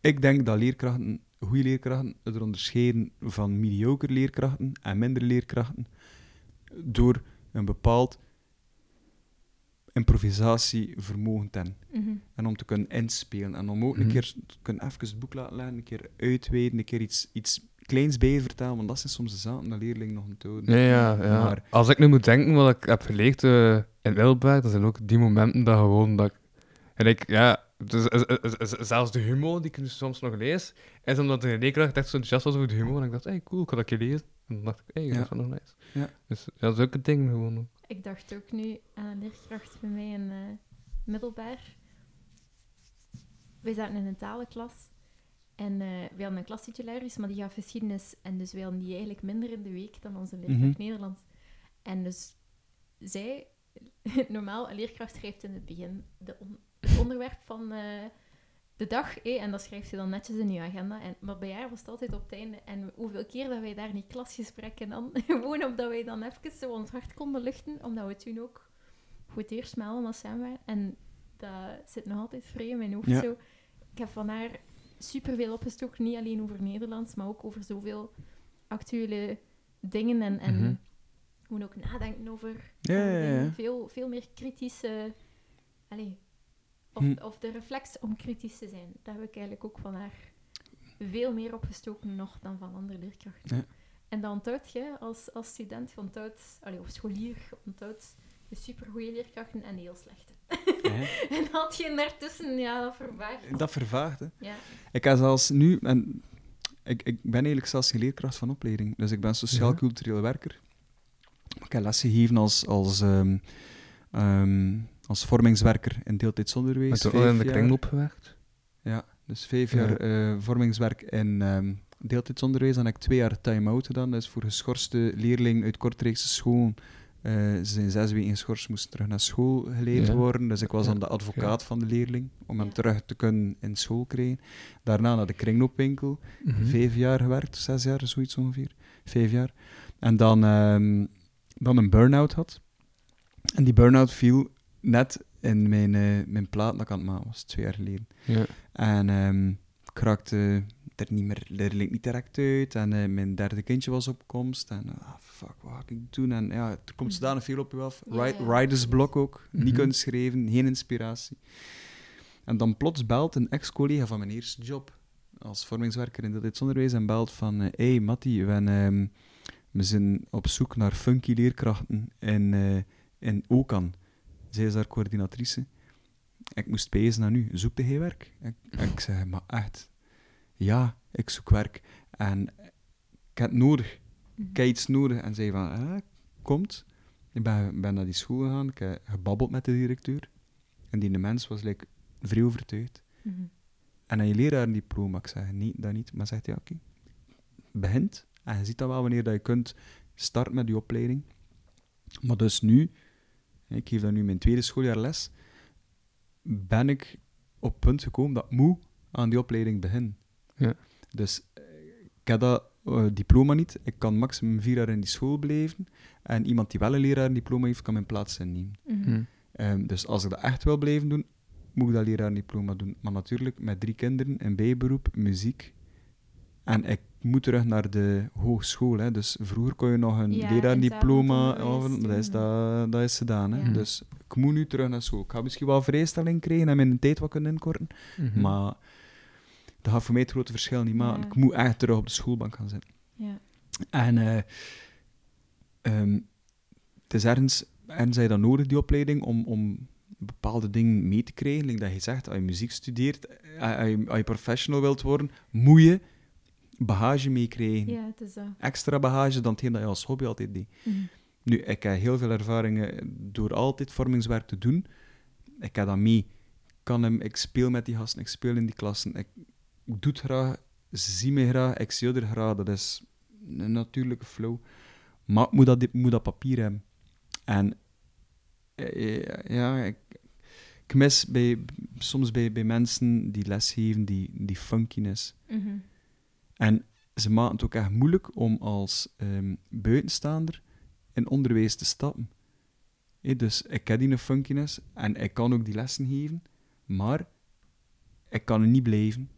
ik denk dat leerkrachten, goede leerkrachten, het onderscheiden van mediocre leerkrachten en minder leerkrachten. door een bepaald improvisatievermogen te hebben. Mhm. En om te kunnen inspelen. En om ook een Mhm. keer te kunnen even het boek laten leggen, een keer uitweiden, een keer iets, iets kleins bij je vertellen, want dat zijn soms de zaken dat leerlingen nog niet houden. Nee, ja, ja. Maar- Als ik nu moet denken wat ik heb geleerd eh, in Wilberg, dat zijn ook die momenten dat gewoon dat ik... En ik, ja, dus, zelfs de humor die ik nu soms nog lees, is omdat de leerkracht echt zo enthousiast was over de humor. En ik dacht, hey, cool, ik ga dat een keer lezen. En dan dacht ik, hey, Ja. dat is wel nog nice. Ja. Dus ja, dat is ook een ding gewoon. ook. Ik dacht ook nu aan een leerkracht bij mij in eh, middelbaar. Wij zaten in een talenklas. En eh we hadden een klastitularis, maar die gaf geschiedenis. En dus wij hadden die eigenlijk minder in de week dan onze leerkracht Mhm. Nederlands. En dus zij, [laughs] normaal, een leerkracht schrijft in het begin de on- het onderwerp van eh, de dag. eh, en dat schrijft ze dan netjes in je agenda. En, maar bij haar was het altijd op het einde. En hoeveel keer dat wij daar die klasgesprekken dan, [laughs] gewoon omdat wij dan even zo ons hart konden luchten, omdat we toen ook het eerst met allemaal samen waren. En dat zit nog altijd vrij in mijn hoofd Ja. zo. Ik heb van haar superveel opgestoken, niet alleen over Nederlands, maar ook over zoveel actuele dingen en, en Mhm. gewoon ook nadenken over, Ja, ja, dingen. Veel, veel meer kritische... Allee, of, Hm. of de reflex om kritisch te zijn. Daar heb ik eigenlijk ook van haar veel meer opgestoken nog dan van andere leerkrachten. Ja. En dan onthoud je als, als student, allee, of scholier, je onthoudt de supergoeie leerkrachten en de heel slechte. Ja. [laughs] En had je daartussen, ja, dat vervaagt. Dat vervaagt, hè. Ja. Ik heb zelfs nu, en ik, ik ben eigenlijk zelfs geen leerkracht van opleiding, dus ik ben sociaal-cultureel werker. Ik heb lessen gegeven als, als, ehm, ehm, als vormingswerker in deeltijdsonderwijs. Ook vijf in de kringloop gewerkt? Ja, dus vijf Ja. jaar eh, vormingswerk in ehm deeltijdsonderwijs. Dan heb ik twee jaar time-out gedaan. Dat is voor geschorste leerlingen uit Kortrijkse school. eh, ze zijn zes weken geschorst, moesten terug naar school geleid Ja. worden. Dus ik was dan de advocaat van de leerling, om hem terug te kunnen in school krijgen. Daarna naar de kringloopwinkel. Mhm. Vijf jaar gewerkt, zes jaar, zoiets ongeveer. Vijf jaar. En dan, ehm, dan een burn-out had. En die burn-out viel net in mijn, eh, mijn plaat dat ik aan het maken was, twee jaar geleden. Ja. En ehm ik raakte er niet meer, er leek niet direct uit. En eh, mijn derde kindje was op komst. En ah, fuck, wat ga ik doen? En ja, er komt zodanig veel op je af. Ja, Ri- ja. Ridersblok ook. Niet Mhm. kunnen schrijven, geen inspiratie. En dan plots belt een ex-collega van mijn eerste job als vormingswerker in dit onderwijs en belt van... Hé, hey, Matti, we, ehm, we zijn op zoek naar funky leerkrachten in, eh in Okan. Zij is daar coördinatrice. Ik moest pezen naar u. Zoekte hij werk? Ik, ik zei, maar echt, ja, ik zoek werk. En ik heb het nodig. Ik heb iets nodig. En zei van, ah, komt. Ik ben, ben naar die school gegaan. Ik heb gebabbeld met de directeur. En die mens was like, vrij overtuigd. Mhm. En dan je leraar een diploma. Ik zeg, nee, dat niet. Maar zegt hij, oké. Begint. En je ziet dat wel wanneer dat je kunt starten met je opleiding. Maar dus nu, ik geef dan nu mijn tweede schooljaar les, ben ik op het punt gekomen dat ik moet aan die opleiding beginnen. Ja. Dus eh, ik heb dat eh, diploma niet. Ik kan maximum vier jaar in die school blijven. En iemand die wel een leraar een diploma heeft, kan mijn plaats innemen. Mhm. Ehm, dus als ik dat echt wil blijven doen, moet ik dat leraardiploma doen. Maar natuurlijk, met drie kinderen, een bijberoep, muziek. En ik moet terug naar de hogeschool. Hè. Dus vroeger kon je nog een Ja, leraardiploma... dat, is, dat, dat is gedaan. Hè. Ja. Dus ik moet nu terug naar school. Ik ga misschien wel vrijstelling krijgen en mijn tijd wat kunnen inkorten. Mhm. Maar dat gaat voor mij het grote verschil niet maken. Ja. Ik moet echt terug op de schoolbank gaan zitten. Ja. En eh, ehm, het is ergens, ergens heb je dat nodig, die opleiding, om, om bepaalde dingen mee te krijgen. Like dat je zegt, als je muziek studeert, eh, als je, als je professional wilt worden, moet je bagage meekrijgen. ja, het is dat. Extra bagage dan hetgeen dat je als hobby altijd deed. Mhm. Nu, ik heb heel veel ervaringen door altijd vormingswerk te doen. Ik heb dat mee. Ik Kan hem, ik speel met die gasten, ik speel in die klassen. Ik, doe het graag, ze zien me graag, ik zie er graag. Dat is een natuurlijke flow. Maar ik moet dat, ik moet dat papier hebben. En eh, ja, ik, ik mis bij, soms bij, bij mensen die lesgeven die, die funkiness. Mhm. En ze maken het ook echt moeilijk om als ehm, buitenstaander in onderwijs te stappen. Dus ik heb die funkiness en ik kan ook die lessen geven, maar ik kan er niet blijven.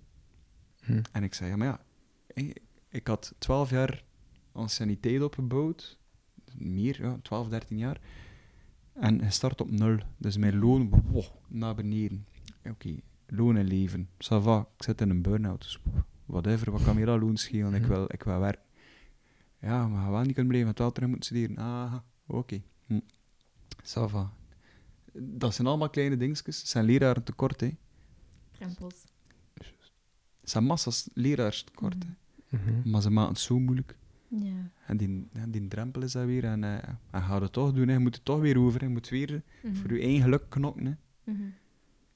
Hm. En ik zei, ja, maar ja, ik, ik had twaalf jaar anciëniteit opgebouwd, meer, ja, 12, 13 jaar. En je start op nul. Dus mijn loon, wow, naar beneden. Oké, loon en leven. Ça va, ik zit in een burn-out. Dus whatever, wat kan me dat loon schelen? Ik Mhm. wil, ik wil werken. Ja, maar je wel niet kunnen blijven, wel terug moeten studeren. Ah, oké. Hm. Ça va. Dat zijn allemaal kleine dingetjes. Het zijn leraren tekort, hè. Drempels. Het zijn massa's leraars tekort, Mhm. hè. Mhm. Maar ze maken het zo moeilijk. Ja. En die, ja, die drempel is dat weer. En, eh en ga het toch doen, hè. je moet het toch weer over. hè. Je moet weer voor je eigen geluk knokken. Hè.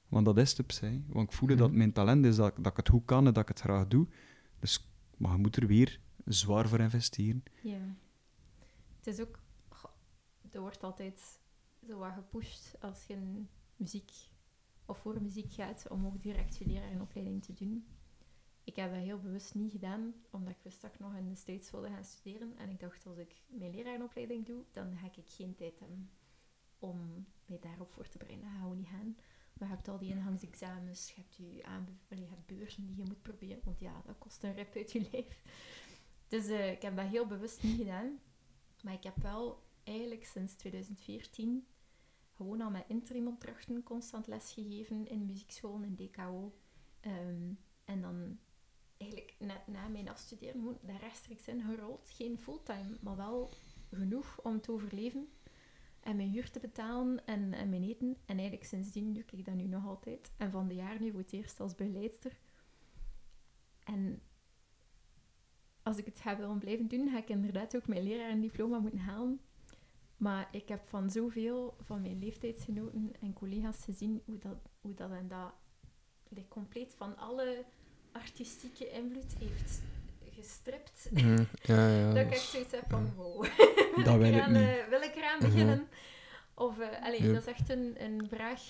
Want dat is zich. Want ik voelde Mhm. dat mijn talent is, dat, dat ik het goed kan en dat ik het graag doe. Dus, maar je moet er weer zwaar voor investeren. Ja. Het is ook... er wordt altijd zo wat gepusht als je muziek of voor muziek gaat om ook direct je lerarenopleiding te doen. Ik heb dat heel bewust niet gedaan, omdat ik wist dat ik nog in de States wilde gaan studeren. En ik dacht, als ik mijn lerarenopleiding doe, dan ga ik geen tijd hebben om mij daarop voor te bereiden. Dat gaat gewoon niet gaan. Maar je hebt al die ingangsexamens, je hebt, je aanbe- allee, je hebt beurzen die je moet proberen, want ja, dat kost een rip uit je lijf. Dus eh, ik heb dat heel bewust niet gedaan. Maar ik heb wel eigenlijk sinds 2014 gewoon al met interimopdrachten constant lesgegeven in muziekschool en DKO. Ehm, en dan eigenlijk net na mijn afstuderen daar rechtstreeks in gerold. Geen fulltime, maar wel genoeg om te overleven. En mijn huur te betalen en, en mijn eten. En eigenlijk sindsdien doe ik dat nu nog altijd. En van de jaar nu voor het eerst als begeleidster. En als ik het ga willen blijven doen, ga ik inderdaad ook mijn lerarendiploma moeten halen. Maar ik heb van zoveel van mijn leeftijdsgenoten en collega's gezien hoe dat, hoe dat en dat like, compleet van alle artistieke invloed heeft gestript. Mhm. Ja, ja. [laughs] dat ik echt zoiets heb van, wow. [laughs] Dat wil ik eraan, niet. eh, wil ik eraan Mhm. beginnen? Of, eh allee, Ja. dat is echt een, een vraag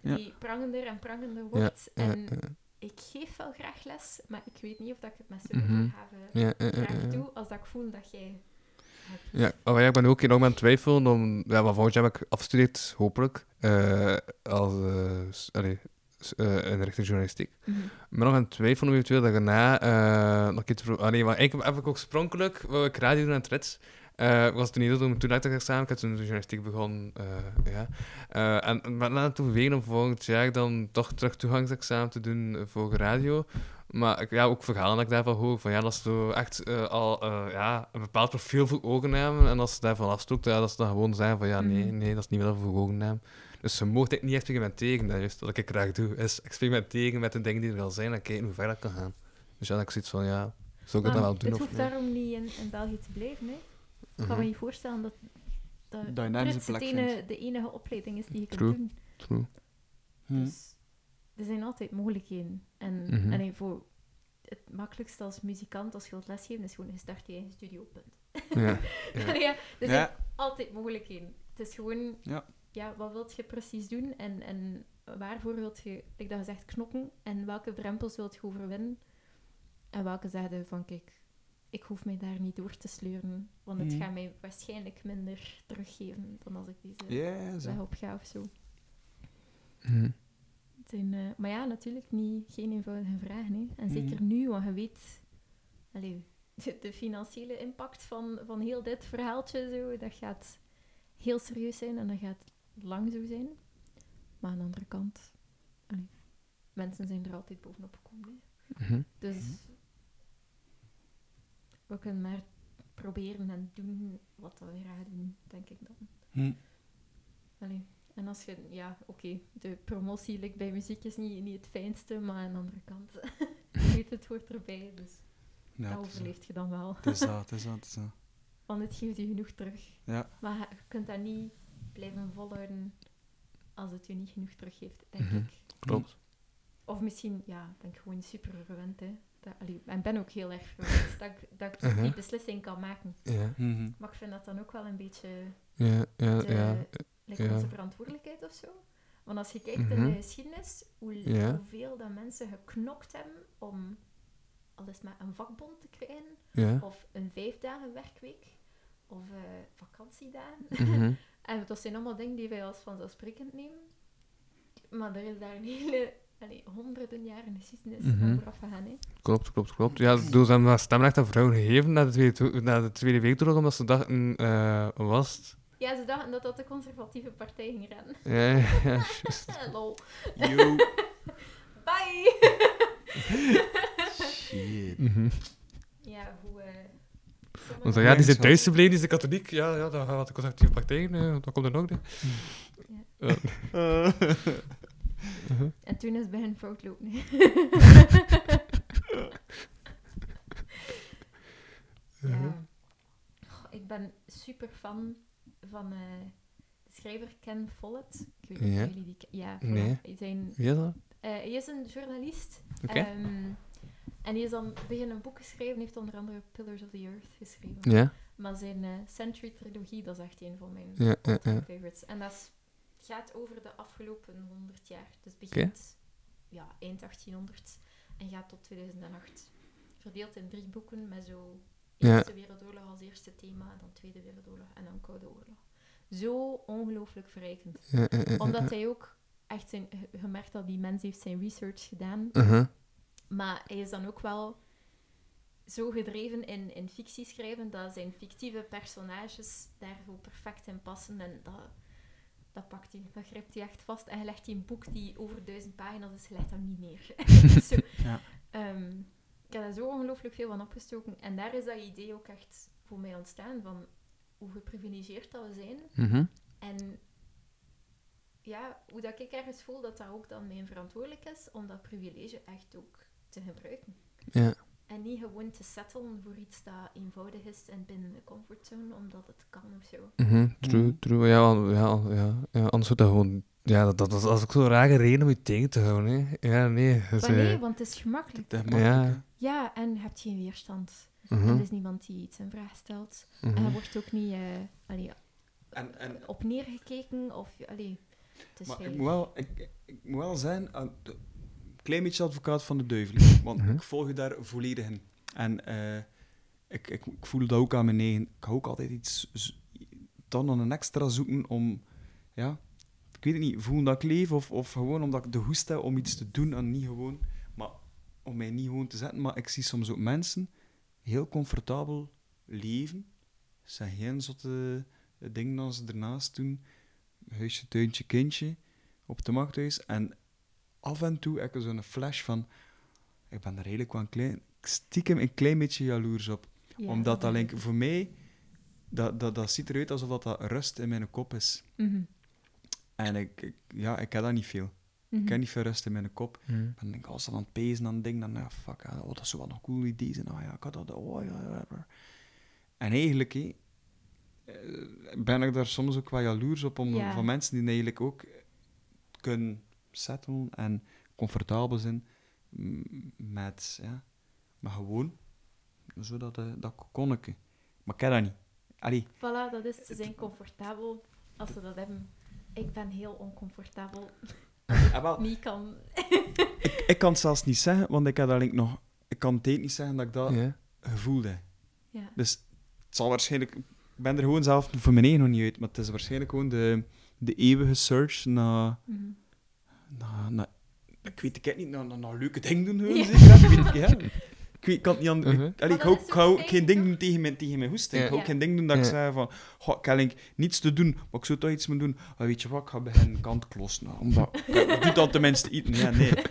Ja. die prangender en prangender wordt. ja, en ja. ik geef wel graag les, maar ik weet niet of dat ik het met zoveel Mhm. ja, ja, graag ja. doe als dat ik voel dat jij hebt. Ja, maar ja, ik ben ook enorm aan het twijfelen om... Ja, maar volgend jaar heb ik afgestudeerd, hopelijk, eh, als... eh, allee, eh, in de richting journalistiek. Mhm. Ben nog aan om eventueel dat ik daarna eh, nog iets... Ah, nee, maar eigenlijk heb ik ook oorspronkelijk... wou ik radio doen aan het Rits. Eh, was toen niet doen toen ik examen. Ik heb toen de journalistiek begonnen. eh, ja. Eh, en ik ben aan het overwegen om volgend jaar dan toch terug toegangsexamen te doen eh, voor radio. Maar ik, ja, ook verhalen dat ik daarvan hoor. Van, ja, dat zo echt eh, al eh, ja, een bepaald profiel voor ogen hebben. En als ze daarvan afstoot, ja, dat ze dan gewoon zeggen van ja, nee, Mhm. nee, dat is niet wat voor ogen hebben. Dus ze mocht ik niet experimenteren. Dat is wat ik graag doe. Is experimenteren met de dingen die er al zijn en kijken hoe ver dat kan gaan. Dus ja, dat ik zoiets van ja, zou ik dat dan wel doen het hoeft nee? daarom niet in, in België te blijven. Hè. Ik kan Mhm. me niet voorstellen dat, dat, Dat het plek ene, de enige opleiding is die je kunt doen. True. Hm. Dus er zijn altijd mogelijkheden. En Mhm. allee, voor het makkelijkste als muzikant, als je wilt lesgeven, is gewoon je start je eigen studio, punt. Ja. [laughs] Ja. Er zijn Ja. altijd mogelijkheden. Het is gewoon, Ja. wat wilt je precies doen en, en waarvoor wilt je, like dat je zegt, knokken en welke drempels wilt je overwinnen en welke zeggen van, kijk, ik hoef mij daar niet door te sleuren, want het Mhm. gaat mij waarschijnlijk minder teruggeven dan als ik deze zo. weg op ga of zo. Mhm. Eh, maar ja, natuurlijk niet, geen eenvoudige vragen. Hè. En zeker Mhm. nu, want je weet de, [laughs] de financiële impact van, van heel dit verhaaltje, zo, dat gaat heel serieus zijn en dat gaat lang zo zijn. Maar aan de andere kant, allee, mensen zijn er altijd bovenop gekomen. hè. Mhm. Dus we kunnen maar proberen en doen wat we graag doen, denk ik dan. Hm. Allee. En als je, ja, oké, de promotie like, bij muziek is niet, niet het fijnste, maar aan de andere kant, [laughs] je weet het hoort erbij, dus Ja, dat overleeft je dan wel. Het is dat, het is dat, het is dat. Want het geeft je genoeg terug. Ja. Maar je kunt dat niet blijven volhouden als het je niet genoeg teruggeeft, denk Mhm. ik. Klopt. Of misschien, ja, ben ik gewoon super gewend, hè. Dat, allee, en ben ook heel erg gewend dat ik, dat ik Mhm. die beslissing kan maken. Ja, Mhm. Maar ik vind dat dan ook wel een beetje ja, ja, de, ja. like ja. onze verantwoordelijkheid of zo. Want als je kijkt Mhm. in de geschiedenis, hoe, Ja. hoeveel dat mensen geknokt hebben om al is maar een vakbond te krijgen, Ja. of een vijf dagen werkweek, of eh, vakantiedagen. Mhm. [laughs] En dat zijn allemaal dingen die wij als vanzelfsprekend nemen. Maar er is daar een hele allee, honderden jaren geschiedenis Mhm. van vooraf gegaan. Hè. Klopt, klopt, klopt. Ja, dus ze hebben dat stemrecht aan vrouwen gegeven na de Tweede, na de tweede Wereldoorlog, omdat ze dachten, eh, wat was het? Ja, ze dachten dat dat de conservatieve partij ging redden. Ja, ja, ja, [laughs] juist. Lol. Yo. [laughs] Bye! [laughs] Shit. Ja, hoe... eh, Want ja, die zijn thuis gebleven, die zijn katholiek. Ja, ja, dan gaat de conservatieve partij, eh, dat komt er nog. Mhm. En toen is het begin fout lopen. hè. [laughs] ja. Ik ben super fan van eh, de schrijver Ken Follett. Ik weet niet Ja. of jullie die... Ja, Nee. Zijn, Wie is dat? eh, hij is een journalist. Oké. Ehm, en hij is dan begin een boek geschreven, heeft onder andere Pillars of the Earth geschreven. Ja, Maar zijn eh, Century Trilogie, dat is echt een van mijn ja, ja. all-time ja. favorites. En dat is- gaat over de afgelopen 100 jaar. Dus begint ja, eind 1800 en gaat tot 2008. Verdeeld in drie boeken met zo. Eerste Wereldoorlog als eerste thema, dan Tweede Wereldoorlog en dan Koude Oorlog. Zo ongelooflijk verrijkend. Omdat hij ook echt zijn, ge- gemerkt dat die mens heeft zijn research gedaan. Mhm. Maar hij is dan ook wel zo gedreven in, in fictie schrijven dat zijn fictieve personages daar zo perfect in passen. En dat, dat pakt hij, dat grijpt hij echt vast. En hij legt hij een boek die over duizend pagina's is, hij legt hem niet neer. [laughs] zo, Ja. ehm, ik heb daar zo ongelooflijk veel van opgestoken. En daar is dat idee ook echt voor mij ontstaan van hoe geprivilegeerd dat we zijn. Mhm. En ja, hoe dat ik ergens voel dat dat ook dan mijn verantwoordelijk is om dat privilege echt ook te gebruiken. Ja. En niet gewoon te settelen voor iets dat eenvoudig is en binnen de comfortzone, omdat het kan of zo. Mhm, True, Mhm. true. Ja, ja, ja, ja, anders wordt dat gewoon... Ja, dat, dat, dat is als ook zo'n rare reden om je tegen te houden, hè. Ja, nee. Maar nee, eh, want het is gemakkelijk. Is Ja. Ja, en je hebt geen weerstand. mhm, En er is niemand die iets in vraag stelt. En mhm. er wordt ook niet eh, allee, En, en, op neergekeken of... Allee, het is maar ik moet, wel, ik, ik moet wel zijn, klein beetje advocaat van de duivel. Want Mhm. ik volg je daar volledig in. En eh, ik, ik, ik voel dat ook aan mijn eigen. Ik ga ook altijd iets dan een extra zoeken om, ja, ik weet het niet, voelen dat ik leef of, of gewoon omdat ik de hoest heb om iets te doen en niet gewoon, maar om mij niet gewoon te zetten. Maar ik zie soms ook mensen heel comfortabel leven. Ze zijn geen zotte dingen als ze ernaast doen. Huisje, tuintje, kindje op het machthuis. En af en toe heb ik zo'n flash van, ik ben er redelijk wel een klein, stiekem een klein beetje jaloers op Ja, omdat dat denk, voor mij, dat, dat, dat ziet eruit alsof dat, dat rust in mijn kop is. ik. Mhm, En ik, ik- ja, ik heb dat niet veel. mhm. Ik heb niet veel rust in mijn kop. Mhm. Ik ben denk, als ze aan het pezen aan ding, dan ja, fuck, ja, oh, dat zou wel een cool idee zijn. Ah ja, ik had dat, oh ja, ja. En eigenlijk hé, eh, ben ik daar soms ook wel jaloers op om, Ja. van mensen die eigenlijk ook kunnen settelen en comfortabel zijn met, ja, maar gewoon, zo dat, eh, dat kokonnetje. Maar ik heb dat niet. Allee, Voilà, dat is, ze zijn comfortabel als ze dat hebben. Ik ben heel oncomfortabel. ah, wel, [laughs] Niet kan... ik, ik kan het zelfs niet zeggen, want ik heb dat link nog... Ik kan het niet zeggen dat ik dat Ja. gevoeld heb. Ja. Dus het zal waarschijnlijk... Ik ben er gewoon zelf voor mijn eigen nog niet uit, maar het is waarschijnlijk gewoon de, de eeuwige search naar... Mhm. Naar, naar ik weet ik niet, naar, naar, naar leuke dingen doen. Gewoon, Ja. zeker, weet ik, ja. Ik, weet, [laughs] ik kan het niet aan... Mhm. ik, allee, ik dat hou, ik geen ding doen tegen mijn, tegen mijn hoesting. Ik hou Ja. geen ding doen dat ik zeg van... Goh, ik heb niets te doen, maar ik zou toch iets moeten doen. Ah, weet je wat, ik ga beginnen kantklossen. nou, Omdat... [laughs] Ik doe dat tenminste eten. Ja, nee. [laughs]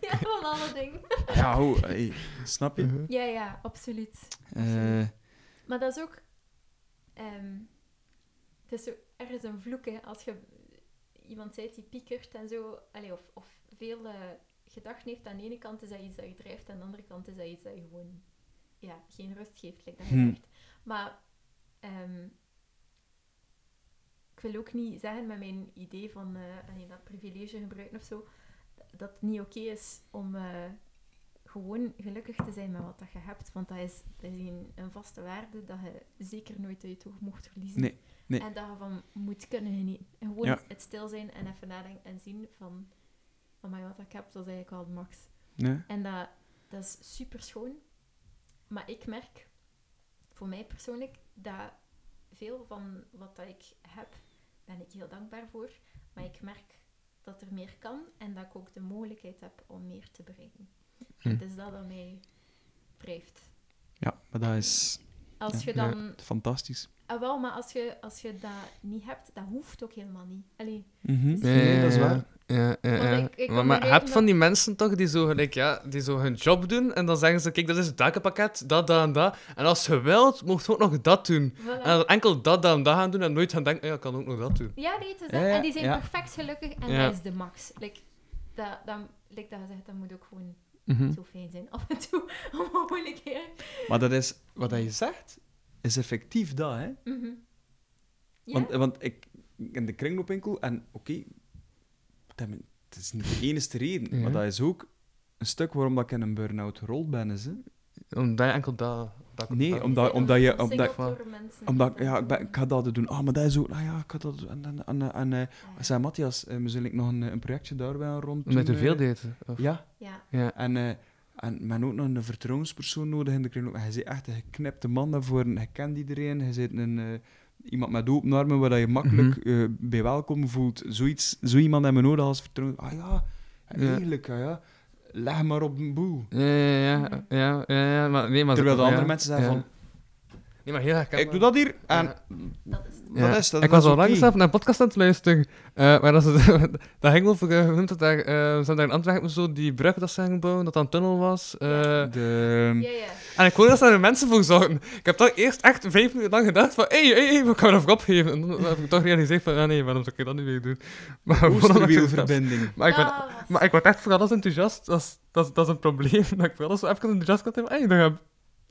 Ja, van alle dingen. Ja, ho, hey, snap je? Mhm. Ja, ja, absoluut. Eh, Maar dat is ook... ehm, het is zo ergens een vloek, hè. Als je iemand ziet die piekert en zo... Allee, of, of veel eh, gedachten heeft. Aan de ene kant is dat iets dat je drijft. En aan de andere kant is dat iets dat je gewoon... Ja, geen rust geeft, like dat je Hmm. zegt. Maar... ehm, ik wil ook niet zeggen met mijn idee van allee, dat privilege gebruiken of zo, dat het niet oké is om eh, gewoon gelukkig te zijn met wat dat je hebt. Want dat is, dat is een, een vaste waarde dat je zeker nooit uit je oog mocht verliezen. Nee, nee. En dat je van moet kunnen genieten. En gewoon Ja. het stil zijn en even nadenken en zien van, van wat ik heb, dat is eigenlijk al max. nee. En dat, dat is super schoon. Maar ik merk, voor mij persoonlijk, dat veel van wat dat ik heb, ben ik heel dankbaar voor. Maar ik merk dat er meer kan en dat ik ook de mogelijkheid heb om meer te bereiken. Hm. Het is dat dat mij drijft. Ja, maar dat is Als Ja, je dan... fantastisch. Ah, wel, maar als je, als je dat niet hebt, dat hoeft ook helemaal niet. Allee, Mhm. Nee, dat is waar. Ja, ja, ja. ik- ik maar hebt van die mensen toch die zo, gelijk, ja, die zo hun job doen en dan zeggen ze: Kijk, dat is het dakenpakket, dat, dat en dat. En als je wilt, mocht je ook nog dat doen. voilà. En dan enkel dat, dat en dat gaan doen en nooit gaan denken: Ja, ik kan ook nog dat doen. Ja, nee, dat. En die zijn ja. perfect gelukkig en Ja. dat is de max. Like, dat, dat, like dat gezegd, dat moet ook gewoon Mhm. zo fijn zijn af en toe. [laughs] Om moeilijkheden. Maar dat is, wat dat je zegt, is effectief dat, hè. Mhm. Ja? Want, want ik, in de kringloopwinkel, en oké, dat het is niet de enige reden, Ja. maar dat is ook een stuk waarom dat ik in een burn-out gerold ben. Is, hè. Omdat je enkel dat. Dat Nee, dat- omdat- omdat je- omdat- Omdat, ja, dat ik, ben, ik ga dat doen. Ah, maar dat is ook... Ah ja, ik ga dat doen. En, en, en, en, eh, Ja. ik zei, Matthias, eh, we zullen nog een, een projectje daarbij aan rond Met te veel eh. Ja, Ja. Ja. en, eh, en men ook nog een vertrouwenspersoon nodig in de kringloop. En hij is echt een geknipte man daarvoor. en Hij kent iedereen. Hij zit een... eh, Iemand met open armen waar je makkelijk eh, bij welkom voelt. Zoiets, zo iemand hebben we nodig als vertrouwen. Ah ja, Ja. eigenlijk, ja, ja. Leg maar op een boel. Ja, ja, ja, ja, ja, maar nee, maar... Terwijl de andere mensen zeggen van, Nee, maar heel erg ik doe dat hier. En Ja. Dat is het. Ja. dat is dat. ik was is al lang zelf naar een podcast aan het luisteren. eh maar dat, is, [laughs] dat ging over, hoe noemt dat daar, eh, ze daar in Antwerpen zo die brug dat ze gingen bouwen, dat dat een tunnel was. eh, De... Ja, ja. En ik hoorde dat ze daar mensen voor zorgen. Ik heb toch eerst echt vijf minuten lang gedacht van, hé, hé, hé, we gaan ervoor opgeven. En dan heb ik toch gerealiseerd van, ah nee, waarom zou ik dat nu weer doen? [laughs] Maar ik Oosterwielverbinding. Maar ik ben, maar ik word echt voor alles enthousiast. Dat is, dat is, dat is een probleem. [laughs] Dat ik voor alles zo even enthousiast kan hebben. Hey,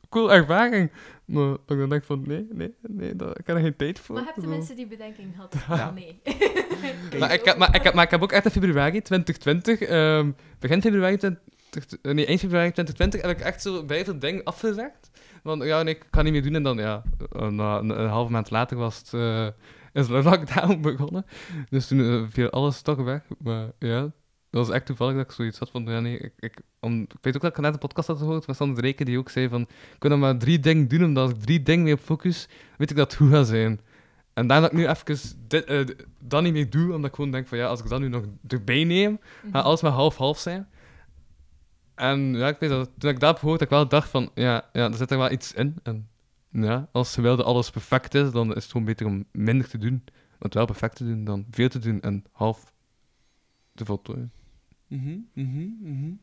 cool ervaring. Maar dat ik dan denk van, nee, nee, nee, dat, ik heb er geen tijd voor. Maar heb Zo. mensen die bedenking had? Ja. Nee. [laughs] Maar ik, heb, maar, ik heb, maar ik heb ook echt in februari 2020, ehm, begin februari 20, eh, nee, eind februari 2020, heb ik echt zo bij veel dingen afgezegd. Want ja, nee, ik ga niet meer doen. En dan, ja, eh, een, een halve maand later was het, eh, is de lockdown [laughs] begonnen. Dus toen viel alles toch weg. Maar ja, dat was echt toevallig dat ik zoiets had van, ja nee, ik, ik, om, ik weet ook dat ik net een podcast had gehoord van Sander Reken die ook zei van, ik kan dan maar drie dingen doen, omdat als ik drie dingen mee op focus, weet ik dat het goed gaat zijn. En daar dat ik nu even dit, eh, dat niet meer doe, omdat ik gewoon denk van ja, als ik dat nu nog erbij neem, gaat alles maar half-half zijn. En ja, ik weet dat toen ik dat heb gehoord, dat ik wel dacht van ja, ja, er zit er wel iets in. En ja, als ze wilde alles perfect is, dan is het gewoon beter om minder te doen. Want wel perfect te doen dan veel te doen en half te voltooien. Mhm, mhm, mhm.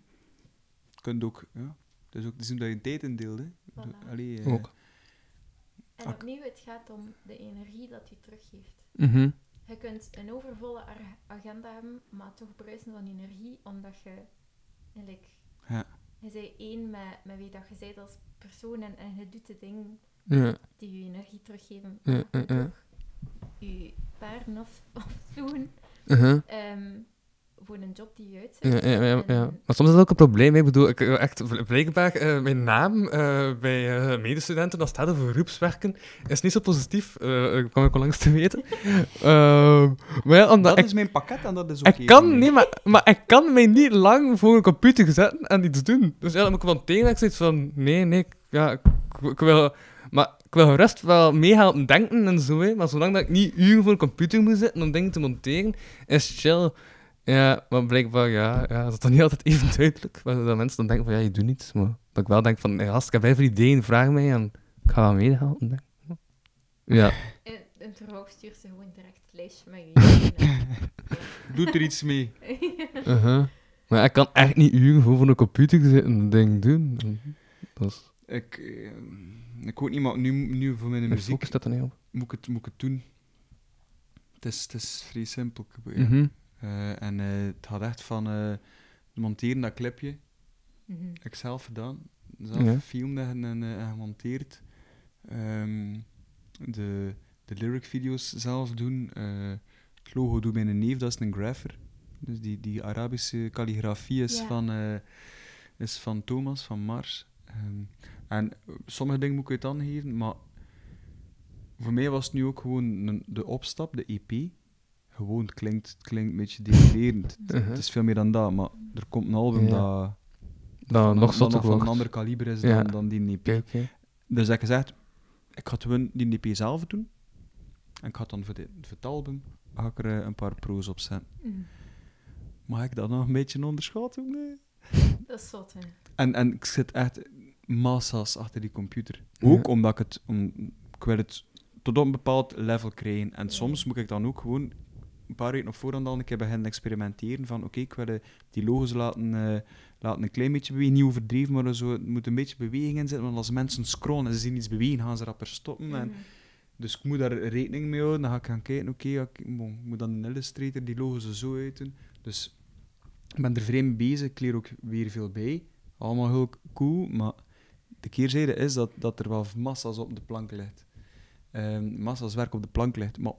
Je kunt ook, ja. Het is ook dus omdat je tijd indeelt, hè. Voilà. Allee, eh, Ook. En opnieuw, het gaat om de energie dat je teruggeeft. Mhm. Je kunt een overvolle agenda hebben, maar toch bruisen van energie, omdat je eigenlijk... Ja. Je zei één met, met wie dat je bent als persoon en, en je doet de dingen Ja, die je energie teruggeven. Ja, je ja. toch je paarden of, [laughs] of doen uh-huh. ehm, voor een job die je uitzet. ja, ja, ja. En- Maar soms is dat ook een probleem. hè. Ik bedoel, ik, eh, echt, bl- blijkbaar, eh, mijn naam eh, bij eh, medestudenten, dat staat over beroepswerken, is niet zo positief. eh kwam ik al langs te weten. [laughs] Ehm, maar ja, omdat Dat ik, is mijn pakket en dat is oké. ik kan, nee, maar, maar ik kan mij niet lang voor een computer zetten en iets doen. Dus ja, dan moet ik van tegen dat ik zoiets van, nee, nee, ik- ja, ik, ik wil... Maar ik wil gerust wel meehelpen denken en zo, hè. maar zolang dat ik niet uren voor een computer moet zitten om dingen te monteren, is het chill. Ja, maar blijkbaar, ja, ja, dat is dan niet altijd even duidelijk. Dat mensen dan denken van, ja, je doet niets. Maar dat ik wel denk van, als ik heb even ideeën, vraag mij en ik ga wel meehelpen. Ja. En, en terwijl stuurt ze gewoon direct het lijstje met je ideeën. [laughs] Doe er iets mee. [laughs] Uh-huh. Maar ik kan echt niet uren voor voor een computer zitten en dingen doen. Dat is... Ik, eh, ik weet niet, maar nu, nu voor mijn muziek focus staat er niet op. moet ik het, moet ik het doen. Het is, het is vrij simpel. ja. Mhm. En eh, het gaat echt van eh, monteren dat clipje. Mhm. Ik zelf gedaan. Zelf Ja. gefilmd en, en, eh, en gemonteerd. Ehm, de, de lyric video's zelf doen. Eh, het logo doet mijn neef, dat is een grapher. Dus die, die Arabische kalligrafie is, Ja. van, eh, is van Thomas, van Mars. Ehm, en eh, sommige dingen moet ik uit aangeven, maar voor mij was het nu ook gewoon een- de opstap, de EP. Gewoon, het klinkt, het klinkt een beetje denigrerend. Het- Uh-huh. Het is veel meer dan dat, maar er komt een album Ja. dat Dat van, nog dat van een ander kaliber is Ja. dan, dan die EP. Dus heb ik gezegd, ik ga het gewoon die EP zelf doen. En ik ga dan voor, de, voor het album ga ik er eh, een paar pro's op zetten. Mhm. Mag ik dat nog een beetje onderschatten? Nee. [laughs] Dat is zot, hè. En, en ik zit echt massa's achter die computer. Ook Ja. omdat ik het, om, ik wil het tot op een bepaald level krijgen. En Ja. soms moet ik dan ook gewoon een paar weken op voorhand al een keer beginnen experimenteren. Van oké, ik wil eh, die logos laten, eh, laten een klein beetje bewegen. Niet overdreven, maar zo, er moet een beetje beweging in zitten. Want als mensen scrollen en ze zien iets bewegen, gaan ze rapper stoppen. En, Mhm. dus ik moet daar rekening mee houden. Dan ga ik gaan kijken, oké, ik bon, ik moet dan in Illustrator die logos er zo uit doen. Dus ik ben er vreemd bezig. Ik leer ook weer veel bij. Allemaal heel cool, maar de keerzijde is dat, dat er wel massa's op de plank ligt. Ehm, massa's werk op de plank ligt, maar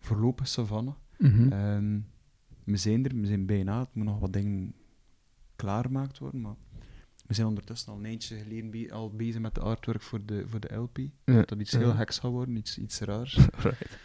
voorlopig savanne. Mhm. Ehm, we zijn er, we zijn bijna. Het moet nog wat dingen klaargemaakt worden, maar we zijn ondertussen al een eindje geleden be- al bezig met de artwork voor de, voor de LP. Ja. Dat iets Ja. heel heks gaat worden, iets, iets raars. [laughs] Right.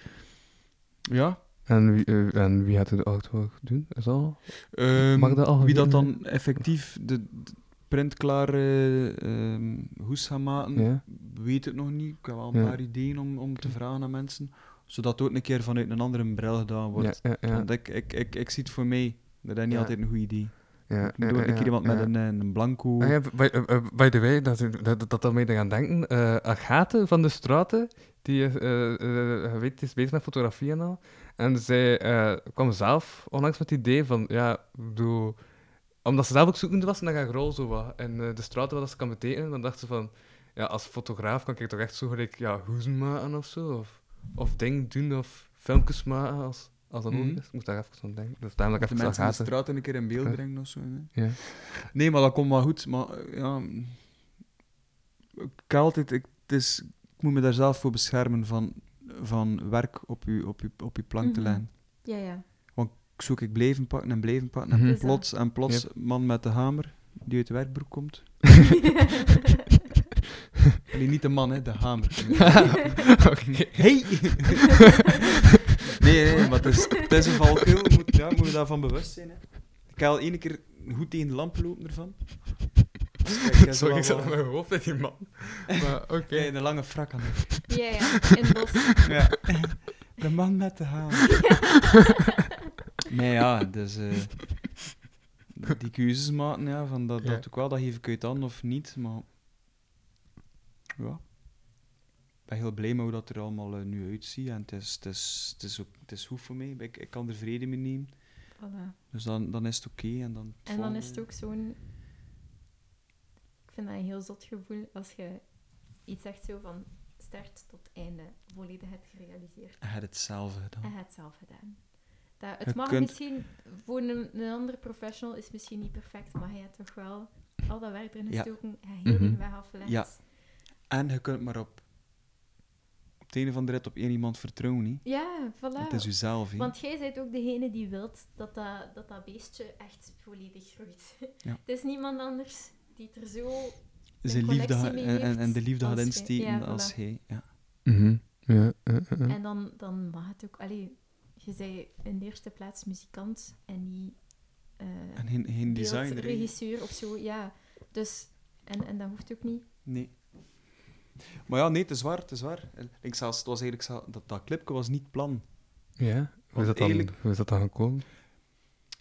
Ja. En, wie, eh, en wie gaat de artwork doen? Is dat al? Ehm, Mag dat al wie dat dan effectief de, de printklare ehm hoes gaat maken, weet het nog niet. Ik heb wel een paar ideeën om, om te vragen aan mensen. Zodat het ook een keer vanuit een andere bril gedaan wordt. Ja, ja, ja. Want ik, ik, ik, ik zie het voor mij. Dat is niet altijd een goed idee. ja, Ik een keer iemand met een, eh, een blanco... Ah by, by the way, dat, dat, dat, dat mij te gaan denken. eh Agathe van de Straten, die is, eh, weet, is bezig met fotografie en al. En zij kwam zelf onlangs met het idee van, ja, bedoel, omdat ze zelf ook zoekende was naar haar rol zo wat. En de Straten wat ze kan betekenen, dan dacht ze van, ja, als fotograaf kan ik toch echt zo gelijk, ja, hoezen maken of zo. Of, of dingen doen, of filmpjes maken als, als dat Mhm. nodig is. Ik moest daar even aan denken. Dus daarom dat de ik even mensen in de straat een keer in beeld brengen of zo. hè. Ja. Nee, maar dat komt wel goed. Maar eh, ja... Ik altijd... Ik, het is, ik moet me daar zelf voor beschermen van, van werk op je, op, je, op je plank te Mhm. leggen. Ja, ja. Ik zoek ik blijven pakken en blijven pakken. En Mhm. Dat- plots, en plots, man met de hamer die uit de werkbroek komt. [laughs] [laughs] [laughs] Nee, niet de man, hè, de hamer. [laughs] Oké. Hey! nee, nee, maar het is, het is een valkuil. Moet, ja, moet je daarvan bewust zijn. Hè. Ik heb al één keer goed tegen de lamp lopen ervan. Dus kijk, Sorry, wel ik zat op mijn hoofd met die man. Maar oké. Kijk, een lange frak aan. ja, ja. In het bos. Ja. De man met de hamer. nee, ja, dus... eh, die keuzes maken, ja, van dat, Ja. dat ook wel, dat geef ik uit aan of niet, maar... Ja. Ik ben heel blij met hoe dat er allemaal eh, nu uitziet. En het is, het, is, het, is ook, het is goed voor mij. Ik, ik kan er vrede mee nemen. Voilà. Dus dan, dan is het oké. en dan, En dan is het ook zo'n... Ik vind dat een heel zot gevoel als je iets echt zo van start tot einde volledig hebt gerealiseerd. Had het zelf gedaan. En je hebt het zelf gedaan. Dat, het Je mag kunt- misschien, voor een, een andere professional is misschien niet perfect, maar hij heeft toch wel al dat werk erin Ja. gestoken, hij heel Mhm. weg afgelegd. Ja. En je kunt maar op, op het een of andere rit op één iemand vertrouwen. Hè. Ja, voilà. Het is jezelf. hè. Want jij bent ook degene die wilt dat dat, dat, dat beestje echt volledig groeit. Ja. [laughs] Het is niemand anders die het er zo... Zijn liefde en, en, en de liefde gaat jij. insteken Ja, als voilà. hij. Ja. Mhm. Ja, ja. En dan, dan mag het ook... Allee, je zei in de eerste plaats muzikant en niet eh En geen, geen designer. hè. beeldregisseur of zo. Ja, dus... En, en dat hoeft ook niet. Nee. Maar ja, nee, het is waar, het is waar. Ik zelfs, het was eigenlijk, dat, dat clipje was niet plan. Ja? Hoe is, dat dan, eigenlijk- hoe is dat dan gekomen?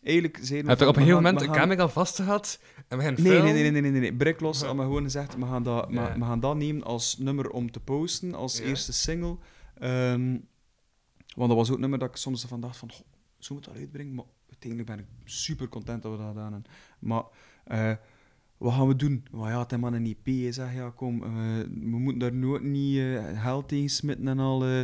Eigenlijk we Heb je op een we gegeven moment we een camera vast gehad en we gaan Nee, nee, nee, nee, nee, nee, nee. Briklos Ja. had me gewoon gezegd, we gaan, dat, Ja. we, we gaan dat nemen als nummer om te posten, als Ja. eerste single. Ehm, want dat was ook een nummer dat ik soms van dacht van, goh, zo moet dat uitbrengen. Maar uiteindelijk ben ik super content dat we dat gedaan hebben. Maar eh, wat gaan we doen? Maar ja, het is maar een hè, Zeg, ja, kom, eh, we moeten daar nooit niet eh geld tegen smitten en al. eh,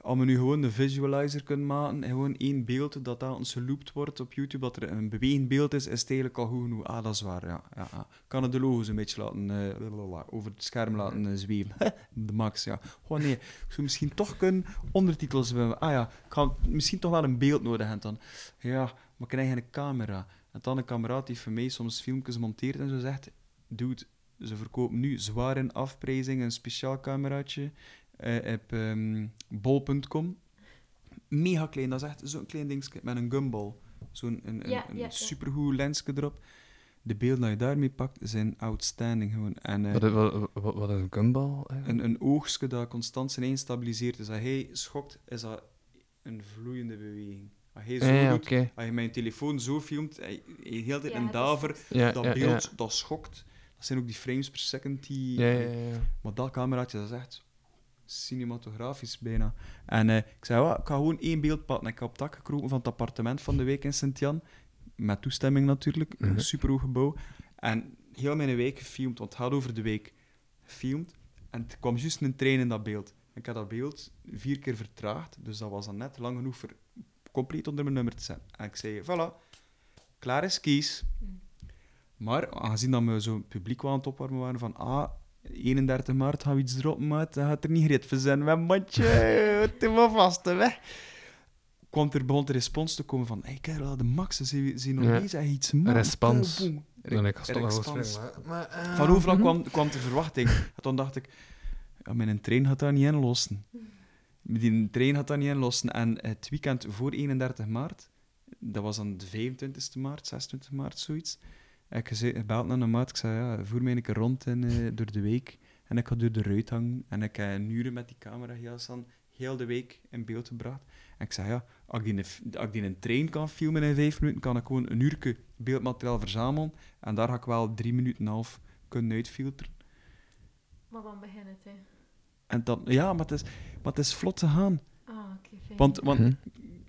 als we nu gewoon de visualizer kunnen maken en gewoon één beeld dat telkens geloopt wordt op YouTube, dat er een bewegend beeld is, is het eigenlijk al goed genoeg. Ah, dat is waar, ja. ja, ja. Kan het de logo's een beetje laten, over het scherm laten zweven. [laughs] de max, ja. Gewoon nee, ik zou misschien toch kunnen ondertitels hebben. Ah ja, ik ga misschien toch wel een beeld nodig hebben dan. Ja, maar ik krijg een camera. En dan een kameraad die voor mij soms filmpjes monteert en zo zegt, dude, ze verkopen nu zwaar in afprijzing een speciaal cameraatje eh, op ehm, bol.com. Mega klein, dat is echt zo'n klein dingetje met een gumball. Zo'n een, een, Ja, een ja, ja. supergoed lensje erop. De beelden die je daarmee pakt zijn outstanding gewoon. En, eh, Wat, is- wat, wat, wat is een gumball eigenlijk? een, een oogstje dat constant zijn eigen stabiliseert. Dus als hij schokt, is dat een vloeiende beweging. Als je zo Ja, doet, oké. als je mijn telefoon zo filmt, je, je heel tijd Ja, een daver, dat ja, beeld, ja. dat schokt. Dat zijn ook die frames per second die... Ja, ja, ja. Maar dat cameraatje, dat is echt cinematografisch bijna. En eh, ik zei, "Wa, ik ga gewoon één beeld pakken. Ik heb op het dak gekropen van het appartement van de week in Sint-Jan. Met toestemming natuurlijk. Mhm. Een superhoog gebouw. En heel mijn week gefilmd, want het gaat over de week. Gefilmd. En het kwam juist een trein in dat beeld. Ik had dat beeld vier keer vertraagd, dus dat was dan net lang genoeg voor compleet onder mijn nummer te zetten. En ik zei, voilà, klaar is kies. Maar aangezien dat we zo publiek aan het opwarmen waren van ah, 31 maart gaan we iets droppen, maat, dan gaat er niet gereed voor zijn. Mijn mandje, [laughs] het is maar vast, weg. Kwam er, begon de respons te komen van, hey, kerel, de max, ze zien nog Ja. niet zeg iets, man. Respons. Boom, boom. Dan ik Respons. maar- maar, eh, Van overal mhm. kwam, kwam de verwachting. En toen dacht ik, ja, mijn trein gaat daar niet in lossen. Die trein gaat daar niet in lossen. En het weekend voor 31 maart, dat was dan de 25 maart, 26 maart, zoiets. Ik gebeld naar een maat, ik zei, ja, voer mij een keer rond in, eh, door de week. En ik ga door de ruit hangen. En ik heb een uur met die camera heel, heel de week in beeld gebracht. En ik zei, ja, als ik, die, als die een trein kan filmen in vijf minuten, kan ik gewoon een uurtje beeldmateriaal verzamelen. En daar ga ik wel drie minuten en half kunnen uitfilteren. Maar dan begin het, hè. En dan, ja, maar het is, maar het is vlot te gaan. Ah, oké. Want, want Mhm.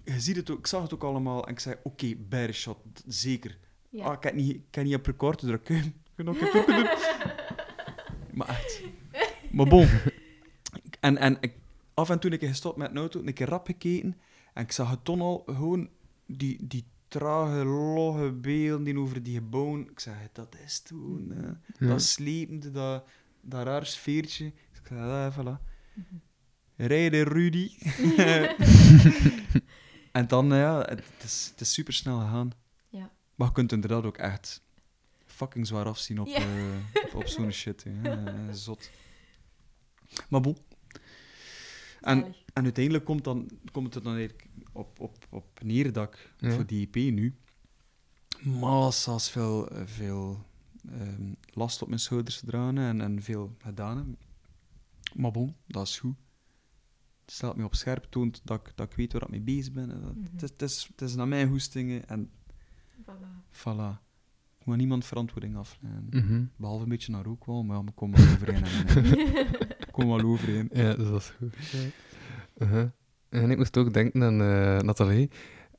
je ziet het ook, ik zag het ook allemaal en ik zei, oké, okay, shot, zeker. Ja. Ah, ik heb niet, ik heb niet op record drukken. [laughs] Ik kan ook het ook doen. maar echt. Maar bon. En, en ik, af en toe een keer gestopt met een auto, een keer rap gekeken en ik zag het toen al gewoon die, die trage, logge beelden die over die gebouwen. Ik zei, dat is hè. Ja. Dat slepende, dat, dat raar sfeertje. Ah, voilà. Rijden, Rudy. [laughs] [laughs] en dan, ja, het, het is, het is super snel gegaan. Ja. Maar je kunt inderdaad ook echt fucking zwaar afzien op, Ja. eh, op, op zo'n [laughs] shit. hè. Zot. Maar bon. En, Zalig. en uiteindelijk komt, dan, komt het dan eigenlijk op, op, op neer dat ik Ja. voor die EP nu massa's veel, eh, veel ehm, last op mijn schouders gedragen en, en veel gedaan heb. Maar bon, dat is goed. Het stelt me op scherp, toont dat ik, dat ik weet waar ik mee bezig ben. en dat- Mhm. het, is, het, is, het is naar mijn hoestingen en Voilà. voilà. Ik moet niemand verantwoording afleggen. Mhm. Behalve een beetje naar ook wel, maar ja, we komen wel overeen. [laughs] We komen wel overeen. Ja, dus dat is goed. Uh-huh. En ik moest ook denken aan eh, Nathalie.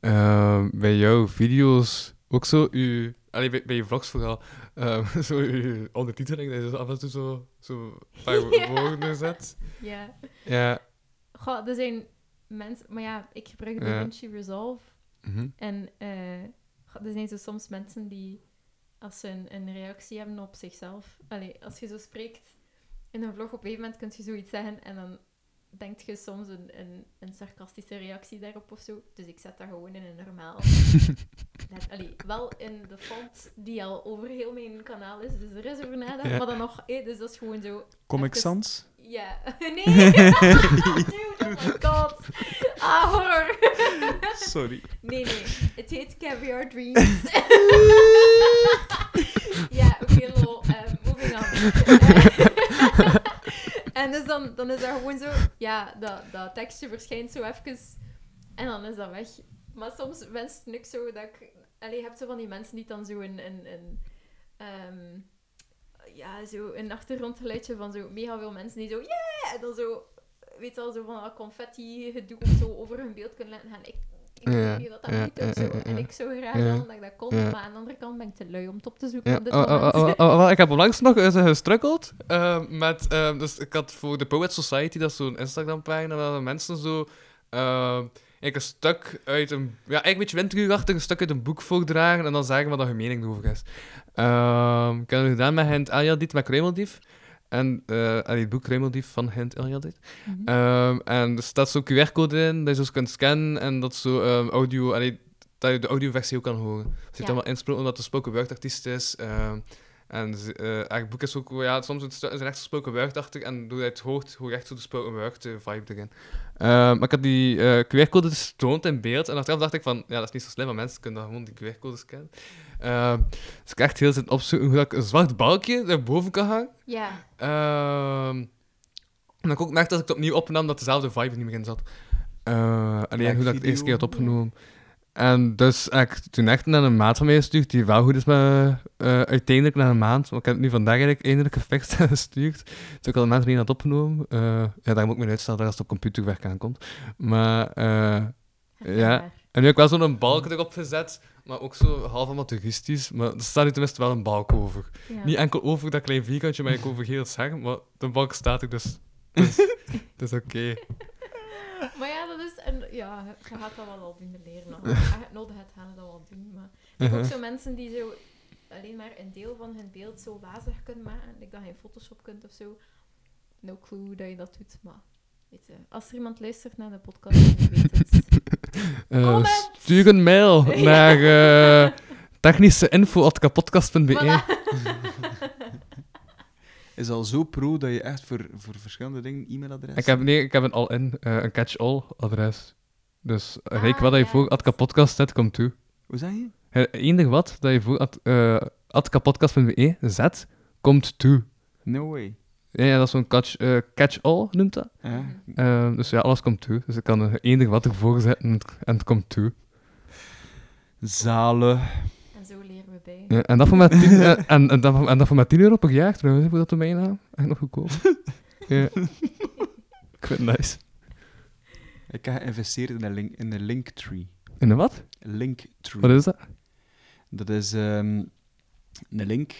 Ehm, bij jouw video's ook zo, u, allee, bij, bij je vlogs vooral, ehm, [laughs] zo uw ondertiteling, dat je af en toe zo, zo een paar [laughs] Ja. woorden zet. Ja. Ja. Goh, er zijn mensen... Maar ja, ik gebruik Ja. DaVinci Resolve. Mhm. En eh, goh, er zijn zo soms mensen die, als ze een, een reactie hebben op zichzelf... Allee, als je zo spreekt in een vlog, op een gegeven moment kun je zoiets zeggen en dan denkt je soms een, een, een sarcastische reactie daarop of zo. Dus ik zet dat gewoon in een normaal... [laughs] Net, allee, wel in de font die al over heel mijn kanaal is, dus er is over. Ja. Maar dan nog, eh, dus dat is gewoon zo... Comic Even- Sans? Ja. [laughs] Nee! Dude, [laughs] oh my god. Ah, horror. Sorry. Nee, nee. Het heet Caviar Dreams. ja, oké, lol. Eh, moving on. En dus dan, dan is dat gewoon zo... Ja, dat, dat tekstje verschijnt zo even. En dan is dat weg. Maar soms wens ik zo dat ik... Allee, je hebt zo van die mensen die dan zo een... een, een ehm, ja, zo een achtergrondgeluidje van zo mega veel mensen die zo... Yeah! En dan zo... Weet wel, zo van confetti gedoe of zo over hun beeld kunnen laten gaan. Ik, ik Ja, weet dat dat ja, of zo. ja, En ik zou graag Ja. willen dat ik dat kon, Ja. maar aan de andere kant ben ik te lui om het op te zoeken Ja, op dit oh, moment. oh, oh, ik heb onlangs nog eens gestruggeld eh, met... eh, dus ik had voor de Poet Society, dat is zo'n Instagram-pagina, waar mensen zo... eh, eigenlijk een stuk uit een... Ja, eigenlijk een beetje een stuk uit een boek voordragen en dan zeggen wat je mening erover is. Ehm, ik heb het gedaan met Hint Eljadiet, met Kruimeldief. En eh, allee, het boek Kruimeldief van Hint Eljadiet. Mhm. Ehm, en er staat zo'n QR-code in, dat je zo kunt scannen en dat zo ehm, audio, allee, dat je de audioversie ook kan horen. Er zit Ja. allemaal insproken omdat een spoken word artiest is. ehm, en eigenlijk het boek is ook, ja, soms is het echt spoken word-achtig en doordat je het hoort, hoor je echt zo de spoken word eh, vibe erin. Ehm, maar ik had die eh, QR-code dus getoond in beeld en achteraf dacht ik van, ja, dat is niet zo slim, maar mensen kunnen gewoon die QR-code scannen. Ehm, dus ik echt heel zin opzoeken hoe ik een zwart balkje daarboven kan hangen. Ja, Ehm, en dan kon ik merkte dat ik het opnieuw opnam dat dezelfde vibe er niet meer in zat. Eh alleen hoe dat ik het de eerste keer had opgenomen. En dus heb ik toen echt naar een maat van mij gestuurd, die wel goed is met eh, uiteindelijk naar een maand. Maar ik heb het nu vandaag eigenlijk eindelijk gefixt en [laughs] gestuurd. Dus ik al een maand niet had opgenomen. Eh, ja, daar moet ik me uitstellen als het op computerwerk aankomt. Maar eh, ja, en nu heb ik wel zo'n balk erop gezet, maar ook zo half amateuristisch. Maar er staat nu tenminste wel een balk over. Ja. Niet enkel over dat klein vierkantje, maar ik over heel het zeggen, maar de balk staat er dus. Dus dat is [laughs] oké. Maar ja, dat is... En, ja, je gaat dat wel al doen leren. Het nodig hebt, gaan dat wel doen. Maar ik heb ook Uh-huh. zo mensen die zo alleen maar een deel van hun beeld zo wazig kunnen maken. Ik dat je in Photoshop kunt of zo. No clue dat je dat doet, maar... Weet je, als er iemand luistert naar de podcast, die weet het. [laughs] Eh, stuur een mail [laughs] naar uh, technischeinfo.kapodcast.be. Voilà. [laughs] Is al zo pro dat je echt voor, voor verschillende dingen e-mailadres Ik heb, nee, ik heb een all-in, eh, een catch-all adres. Dus Ah, rijk wat dat je voor at kapodcast zet, komt toe. Hoe zeg je? Het enige wat dat je voor eh, at kapodcast.be zet, komt toe. No way. Ja, ja dat is zo'n catch, eh, catch-all, noemt dat. Ja. Eh, dus ja, alles komt toe. Dus ik kan het enige wat ervoor zetten en het komt toe. Zalen. En zo leren we bij. Ja, en, dat voor maar 10, eh, en, en, dat, en dat voor maar 10 euro per jaar trouwens, voor dat domeinnaam. Echt nog goedkoop. [laughs] ja. Ik vind het nice. Ik heb geïnvesteerd in een, link, in een Linktree. In een wat? Linktree. Wat is dat? Dat is ehm, een link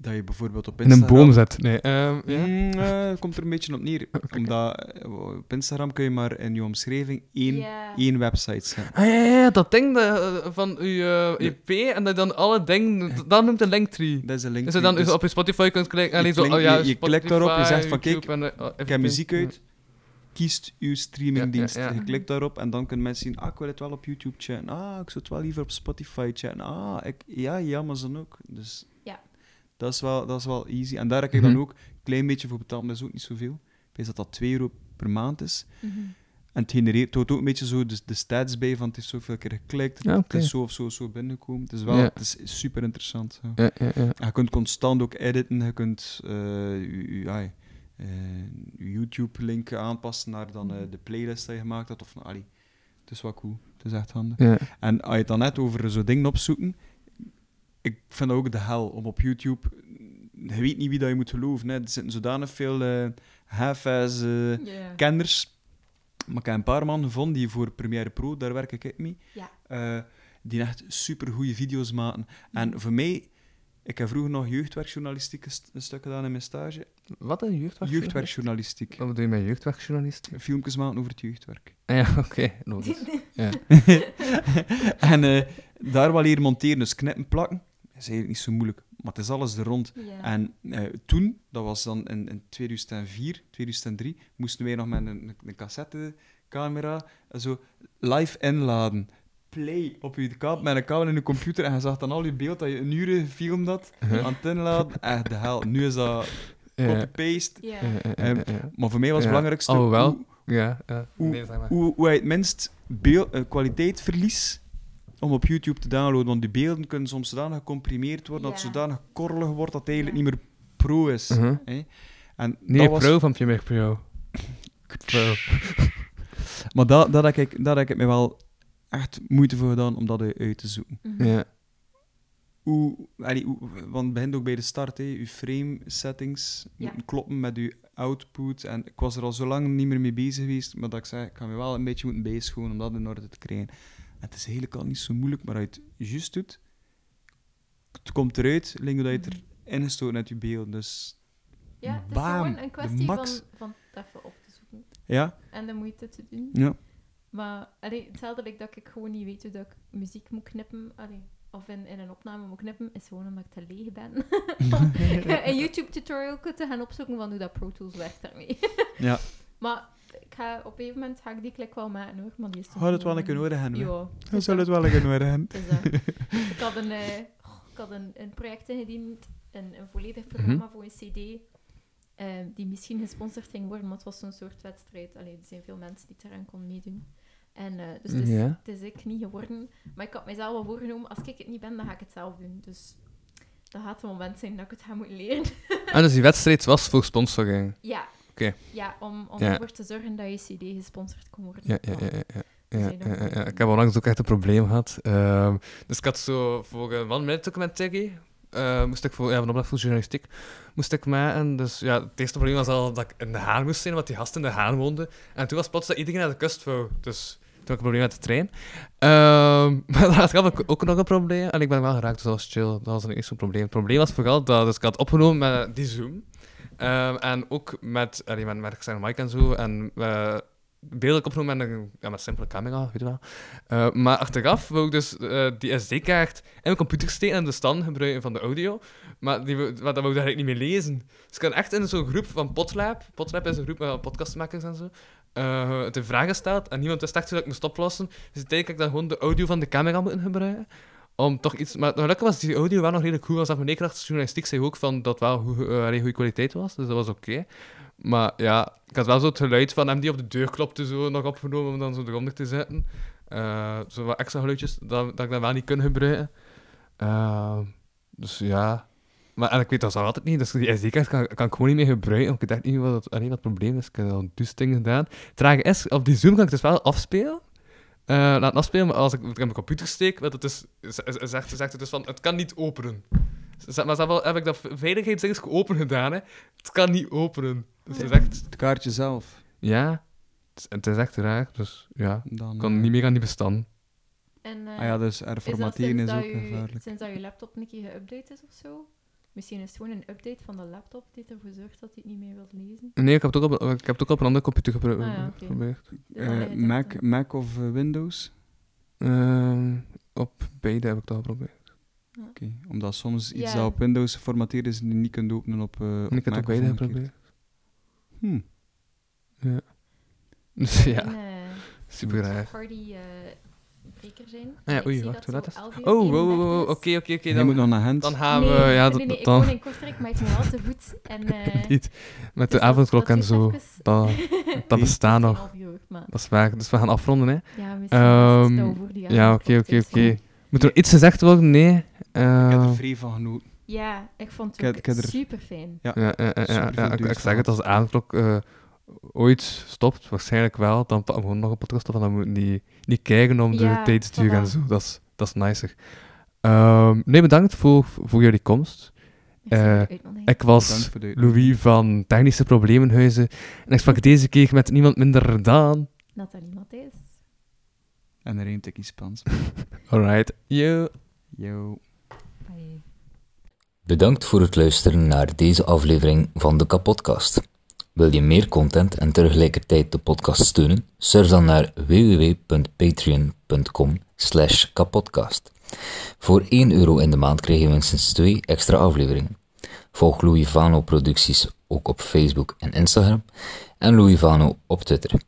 dat je bijvoorbeeld op In een Instagram... boom zet. Nee, ehm, ja. Mm, eh, komt er een beetje op neer. [laughs] Omdat eh, op Instagram kun je maar in je omschrijving één, één website zetten. Ah ja, dat ding eh, van je eh, EP en dat je dan alle dingen, dat noemt een linktree. Dat is een link. Dus je dan op je Spotify kunt klikken en Je zo, oh ja, je- je klikt daarop, je zegt van, kijk, en, eh, Ik heb muziek uit. Kiest uw streamingdienst. Ja, ja, ja. Je klikt daarop en dan kunnen mensen zien: ah, ik wil het wel op YouTube chatten. Ah, ik zou het wel liever op Spotify chatten. Ah, ik, ja, ja, Amazon ook. Dus. Dat, is wel, dat is wel easy. En daar heb ik dan Mhm. ook een klein beetje voor betaald, maar dat is ook niet zoveel. Ik weet dat dat 2 euro per maand is. Mhm. En het genereert het ook een beetje zo de, de stats bij van het heeft zoveel keer geklikt, Ja, het is zo of zo of zo binnengekomen. Het is wel Ja. het is super interessant. zo. Ja, ja, ja. En Je kunt constant ook editen, je kunt eh, je, ai, eh, YouTube-link aanpassen naar dan, eh, de playlist die je gemaakt hebt. Of, allee, het is wel cool, het is echt handig. ja. En als je het dan net over zo'n dingen opzoeken, ik vind dat ook de hel om op YouTube. Je weet niet wie dat je moet geloven. Hè. Er zitten zodanig veel eh half-ass eh, kenners. Maar ik heb een paar man gevonden die voor Premiere Pro, daar werk ik mee, Ja. eh, die echt super goede video's maken. En voor mij, ik heb vroeger nog jeugdwerkjournalistiek een, st- een stuk gedaan in mijn stage. Wat een jeugdwerk? Jeugdwerkjournalistiek. Wat bedoel je met jeugdwerkjournalist? Filmpjes maken over het jeugdwerk. Ah ja, [laughs] oké, logisch. [laughs] Ja. [laughs] en eh, daar wel leren monteren, dus knippen, plakken, is eigenlijk niet zo moeilijk. Maar het is alles er rond. Ja. En eh, toen, dat was dan in, in 2004, 2003, moesten wij nog met een, een cassettecamera zo live inladen. Play op je kabel, met een kabel in de computer en je zag dan al je beeld dat je een uur gefilmd had Uh-huh. aan het inladen. Echt de hel. Nu is dat Ja. copy-paste. Ja. Ja, ja, ja, ja. Maar voor mij was het Ja. belangrijkste hoe, Ja, ja. Hoe- Nee, zeg maar. hoe, hoe hij het minst beeld, eh, kwaliteitsverlies om op YouTube te downloaden. Want die beelden kunnen soms zodanig gecomprimeerd worden, dat het zodanig korrelig wordt dat het eigenlijk niet meer pro is. Hè. En Nee, dat was, pro van Premiere Pro. [laughs] Pro. Maar dat, dat, heb ik, dat heb ik me wel echt moeite voor gedaan om dat uit te zoeken. Mhm. Ja. Hoe, allee, hoe, want het begint ook bij de start, hè. Uw frame settings Ja. kloppen met uw output. En ik was er al zo lang niet meer mee bezig geweest, maar dat ik zei, ik ga me wel een beetje moeten bijschonen om dat in orde te krijgen. Het is eigenlijk al niet zo moeilijk, maar als je het juist doet, het komt eruit, me dat je het erin gestoken uit je beeld. Dus Ja, het is Bam, gewoon een kwestie van, max. van het even op te zoeken ja, en de moeite te doen. ja. Maar allee, hetzelfde like dat ik gewoon niet weet hoe dat ik muziek moet knippen, allee, of in, in een opname moet knippen, is gewoon omdat ik te leeg ben. [laughs] [laughs] Een YouTube-tutorial te gaan opzoeken van hoe dat Pro Tools werkt daarmee. ja. [laughs] maar ik ga, op een gegeven moment ga ik die klik wel maken hoor, maar die is Hou het wel een keer nodig hebben. Ja. Dan zal het wel een keer nodig hebben. Het is [laughs] dat. ik had een, eh, ik had een, een project ingediend, een, een volledig programma Mhm. voor een CD, eh, die misschien gesponsord ging worden, maar het was zo'n soort wedstrijd. Allee, er zijn veel mensen die eraan konden meedoen. En, eh, dus het is, Ja. het is ik niet geworden. Maar ik had mijzelf wel voorgenomen, als ik het niet ben, dan ga ik het zelf doen. Dus dat gaat het moment zijn dat ik het ga moeten leren. En dus die wedstrijd was voor sponsoring. ja. Ja, om, om Ja. ervoor te zorgen dat je CD gesponsord kon worden. Ja, ja, ja, ja. ja. Ja. ik heb onlangs ook echt een probleem gehad. Ehm, dus ik had zo voor een one minute documentaire, eh, moest ik voor, ja, van opdracht voor journalistiek, moest ik maken. Dus ja, het eerste probleem was al dat ik in de Haan moest zijn, want die gast in de Haan woonde. En toen was plots dat iedereen naar de kust wou. Dus toen had ik een probleem met de trein. Ehm, [laughs] maar daar had ik ook nog een probleem. En ik ben wel geraakt, dus dat was chill. Dat was niet zo'n probleem. Het probleem was vooral dat dus ik had opgenomen met die Zoom. Ehm, en ook met, allee, met, externe mic en zo. En eh beeldelijk opgenomen met een ja, met simpele camera, weet je wel. Eh, maar achteraf wou ik dus eh, die SD-kaart in mijn computer steken en de stand gebruiken van de audio. Maar, die, maar dat wou ik eigenlijk niet meer lezen. Dus ik had echt in zo'n groep van Potlab, Potlab is een groep met podcastmakers en zo, eh de vragen gesteld en niemand wist echt dat ik moest oplossen. Dus uiteindelijk heb ik dan gewoon de audio van de camera moeten gebruiken. Om toch iets... Maar gelukkig was die audio wel nog redelijk goed. Als dat mijn leerkracht journalistiek zei ook van dat wel eh, goede kwaliteit was. Dus dat was oké. Maar ja, ik had wel zo het geluid van hem die op de deur klopte zo nog opgenomen om dan zo eronder te zetten. Eh, zo wat extra geluidjes dat, dat ik dat wel niet kon gebruiken. Eh, dus ja. Maar en ik weet dat zo altijd niet. Dus die SD-kaart kan, kan ik gewoon niet meer gebruiken. Ik echt niet wat het, allee, wat het probleem is. Ik heb al dus dingen gedaan. Trage is, op die Zoom kan ik dus wel afspelen. Eh, laten afspelen, maar als ik het in mijn computer steek, dat het dus, zegt, zegt het dus van, het kan niet openen. Maar zelf heb ik dat veiligheidsding geopend gedaan, hè. Het kan niet openen. Dus het is echt... Het kaartje zelf. Ja, het is, is echt raar, dus ja. Dan, Ik kan eh, niet meer aan die bestanden. En, eh, Ah ja, dus is dat herformateren sinds is dat ook je- gevaarlijk. Sinds dat je laptop een keer geüpdate is of zo? Misschien is het gewoon een update van de laptop die ervoor zorgt dat hij het niet meer wilt lezen. Nee, ik heb het ook op, ik heb het ook op een andere computer Ah ja, oké. geprobeerd. Ja, Eh, Mac, dan. Mac of eh, Windows? Ehm, op beide heb ik dat geprobeerd. Oké, omdat soms iets Ja. dat op Windows geformateerd is, je niet kunt openen op, eh op ik heb het op of beide geprobeerd. Hm. Dus [laughs] ja, En, eh, super raar. hardy breker zijn. Ah ja, oei, wacht, dat hoe laat is het? 11 uur Oh, wow, wow, 31 wow, is. oké, oké, oké. Dan, moet nog naar Gent. dan gaan nee, we... Ja, nee, dat, nee, nee, ik dan, woon in Kortrijk, maar ik moet wel te voet. En, [laughs] eh, niet. Met dus de avondklok en zo. even. Dat, [laughs] dat bestaat nog. 2,5 uur, maar Dat is waar. Dus we gaan afronden, hè. ja, misschien Ehm, is het nou voor die Ja, oké, avondklok, oké, dus- oké. Moet er iets gezegd worden? Nee. Ik heb er vrij van genoten. Ja, ik vond het er- super fijn. Ja, Ja, ja, ja, ik, zeg het, als de avondklok eh, ooit stopt, waarschijnlijk wel, dan pakken we gewoon nog een podcast op en dan moeten die niet kijken om de Ja, tijd te sturen en zo. Dat is, dat is nicer. Ehm, nee, bedankt voor, voor jullie komst. Eh. Ik Bedankt was Louis van Technische Problemenhuizen en ik sprak deze keer met niemand minder dan... Nathalie Matthijs. En er een tikkie Spaans. [laughs] Alright, yo. Yo. Bye. Bedankt voor het luisteren naar deze aflevering van de Kapodcast. Wil je meer content en tegelijkertijd de podcast steunen? Surf dan naar www.patreon.com slash kapodcast. Voor 1 euro in de maand krijg je minstens 2 extra afleveringen. Volg Louis Vano producties ook op Facebook en Instagram en Louis Vano op Twitter.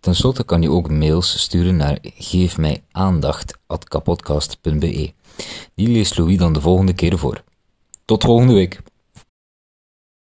Ten slotte kan je ook mails sturen naar geefmijaandacht.kapodcast.be. Die leest Louis dan de volgende keer voor. Tot volgende week.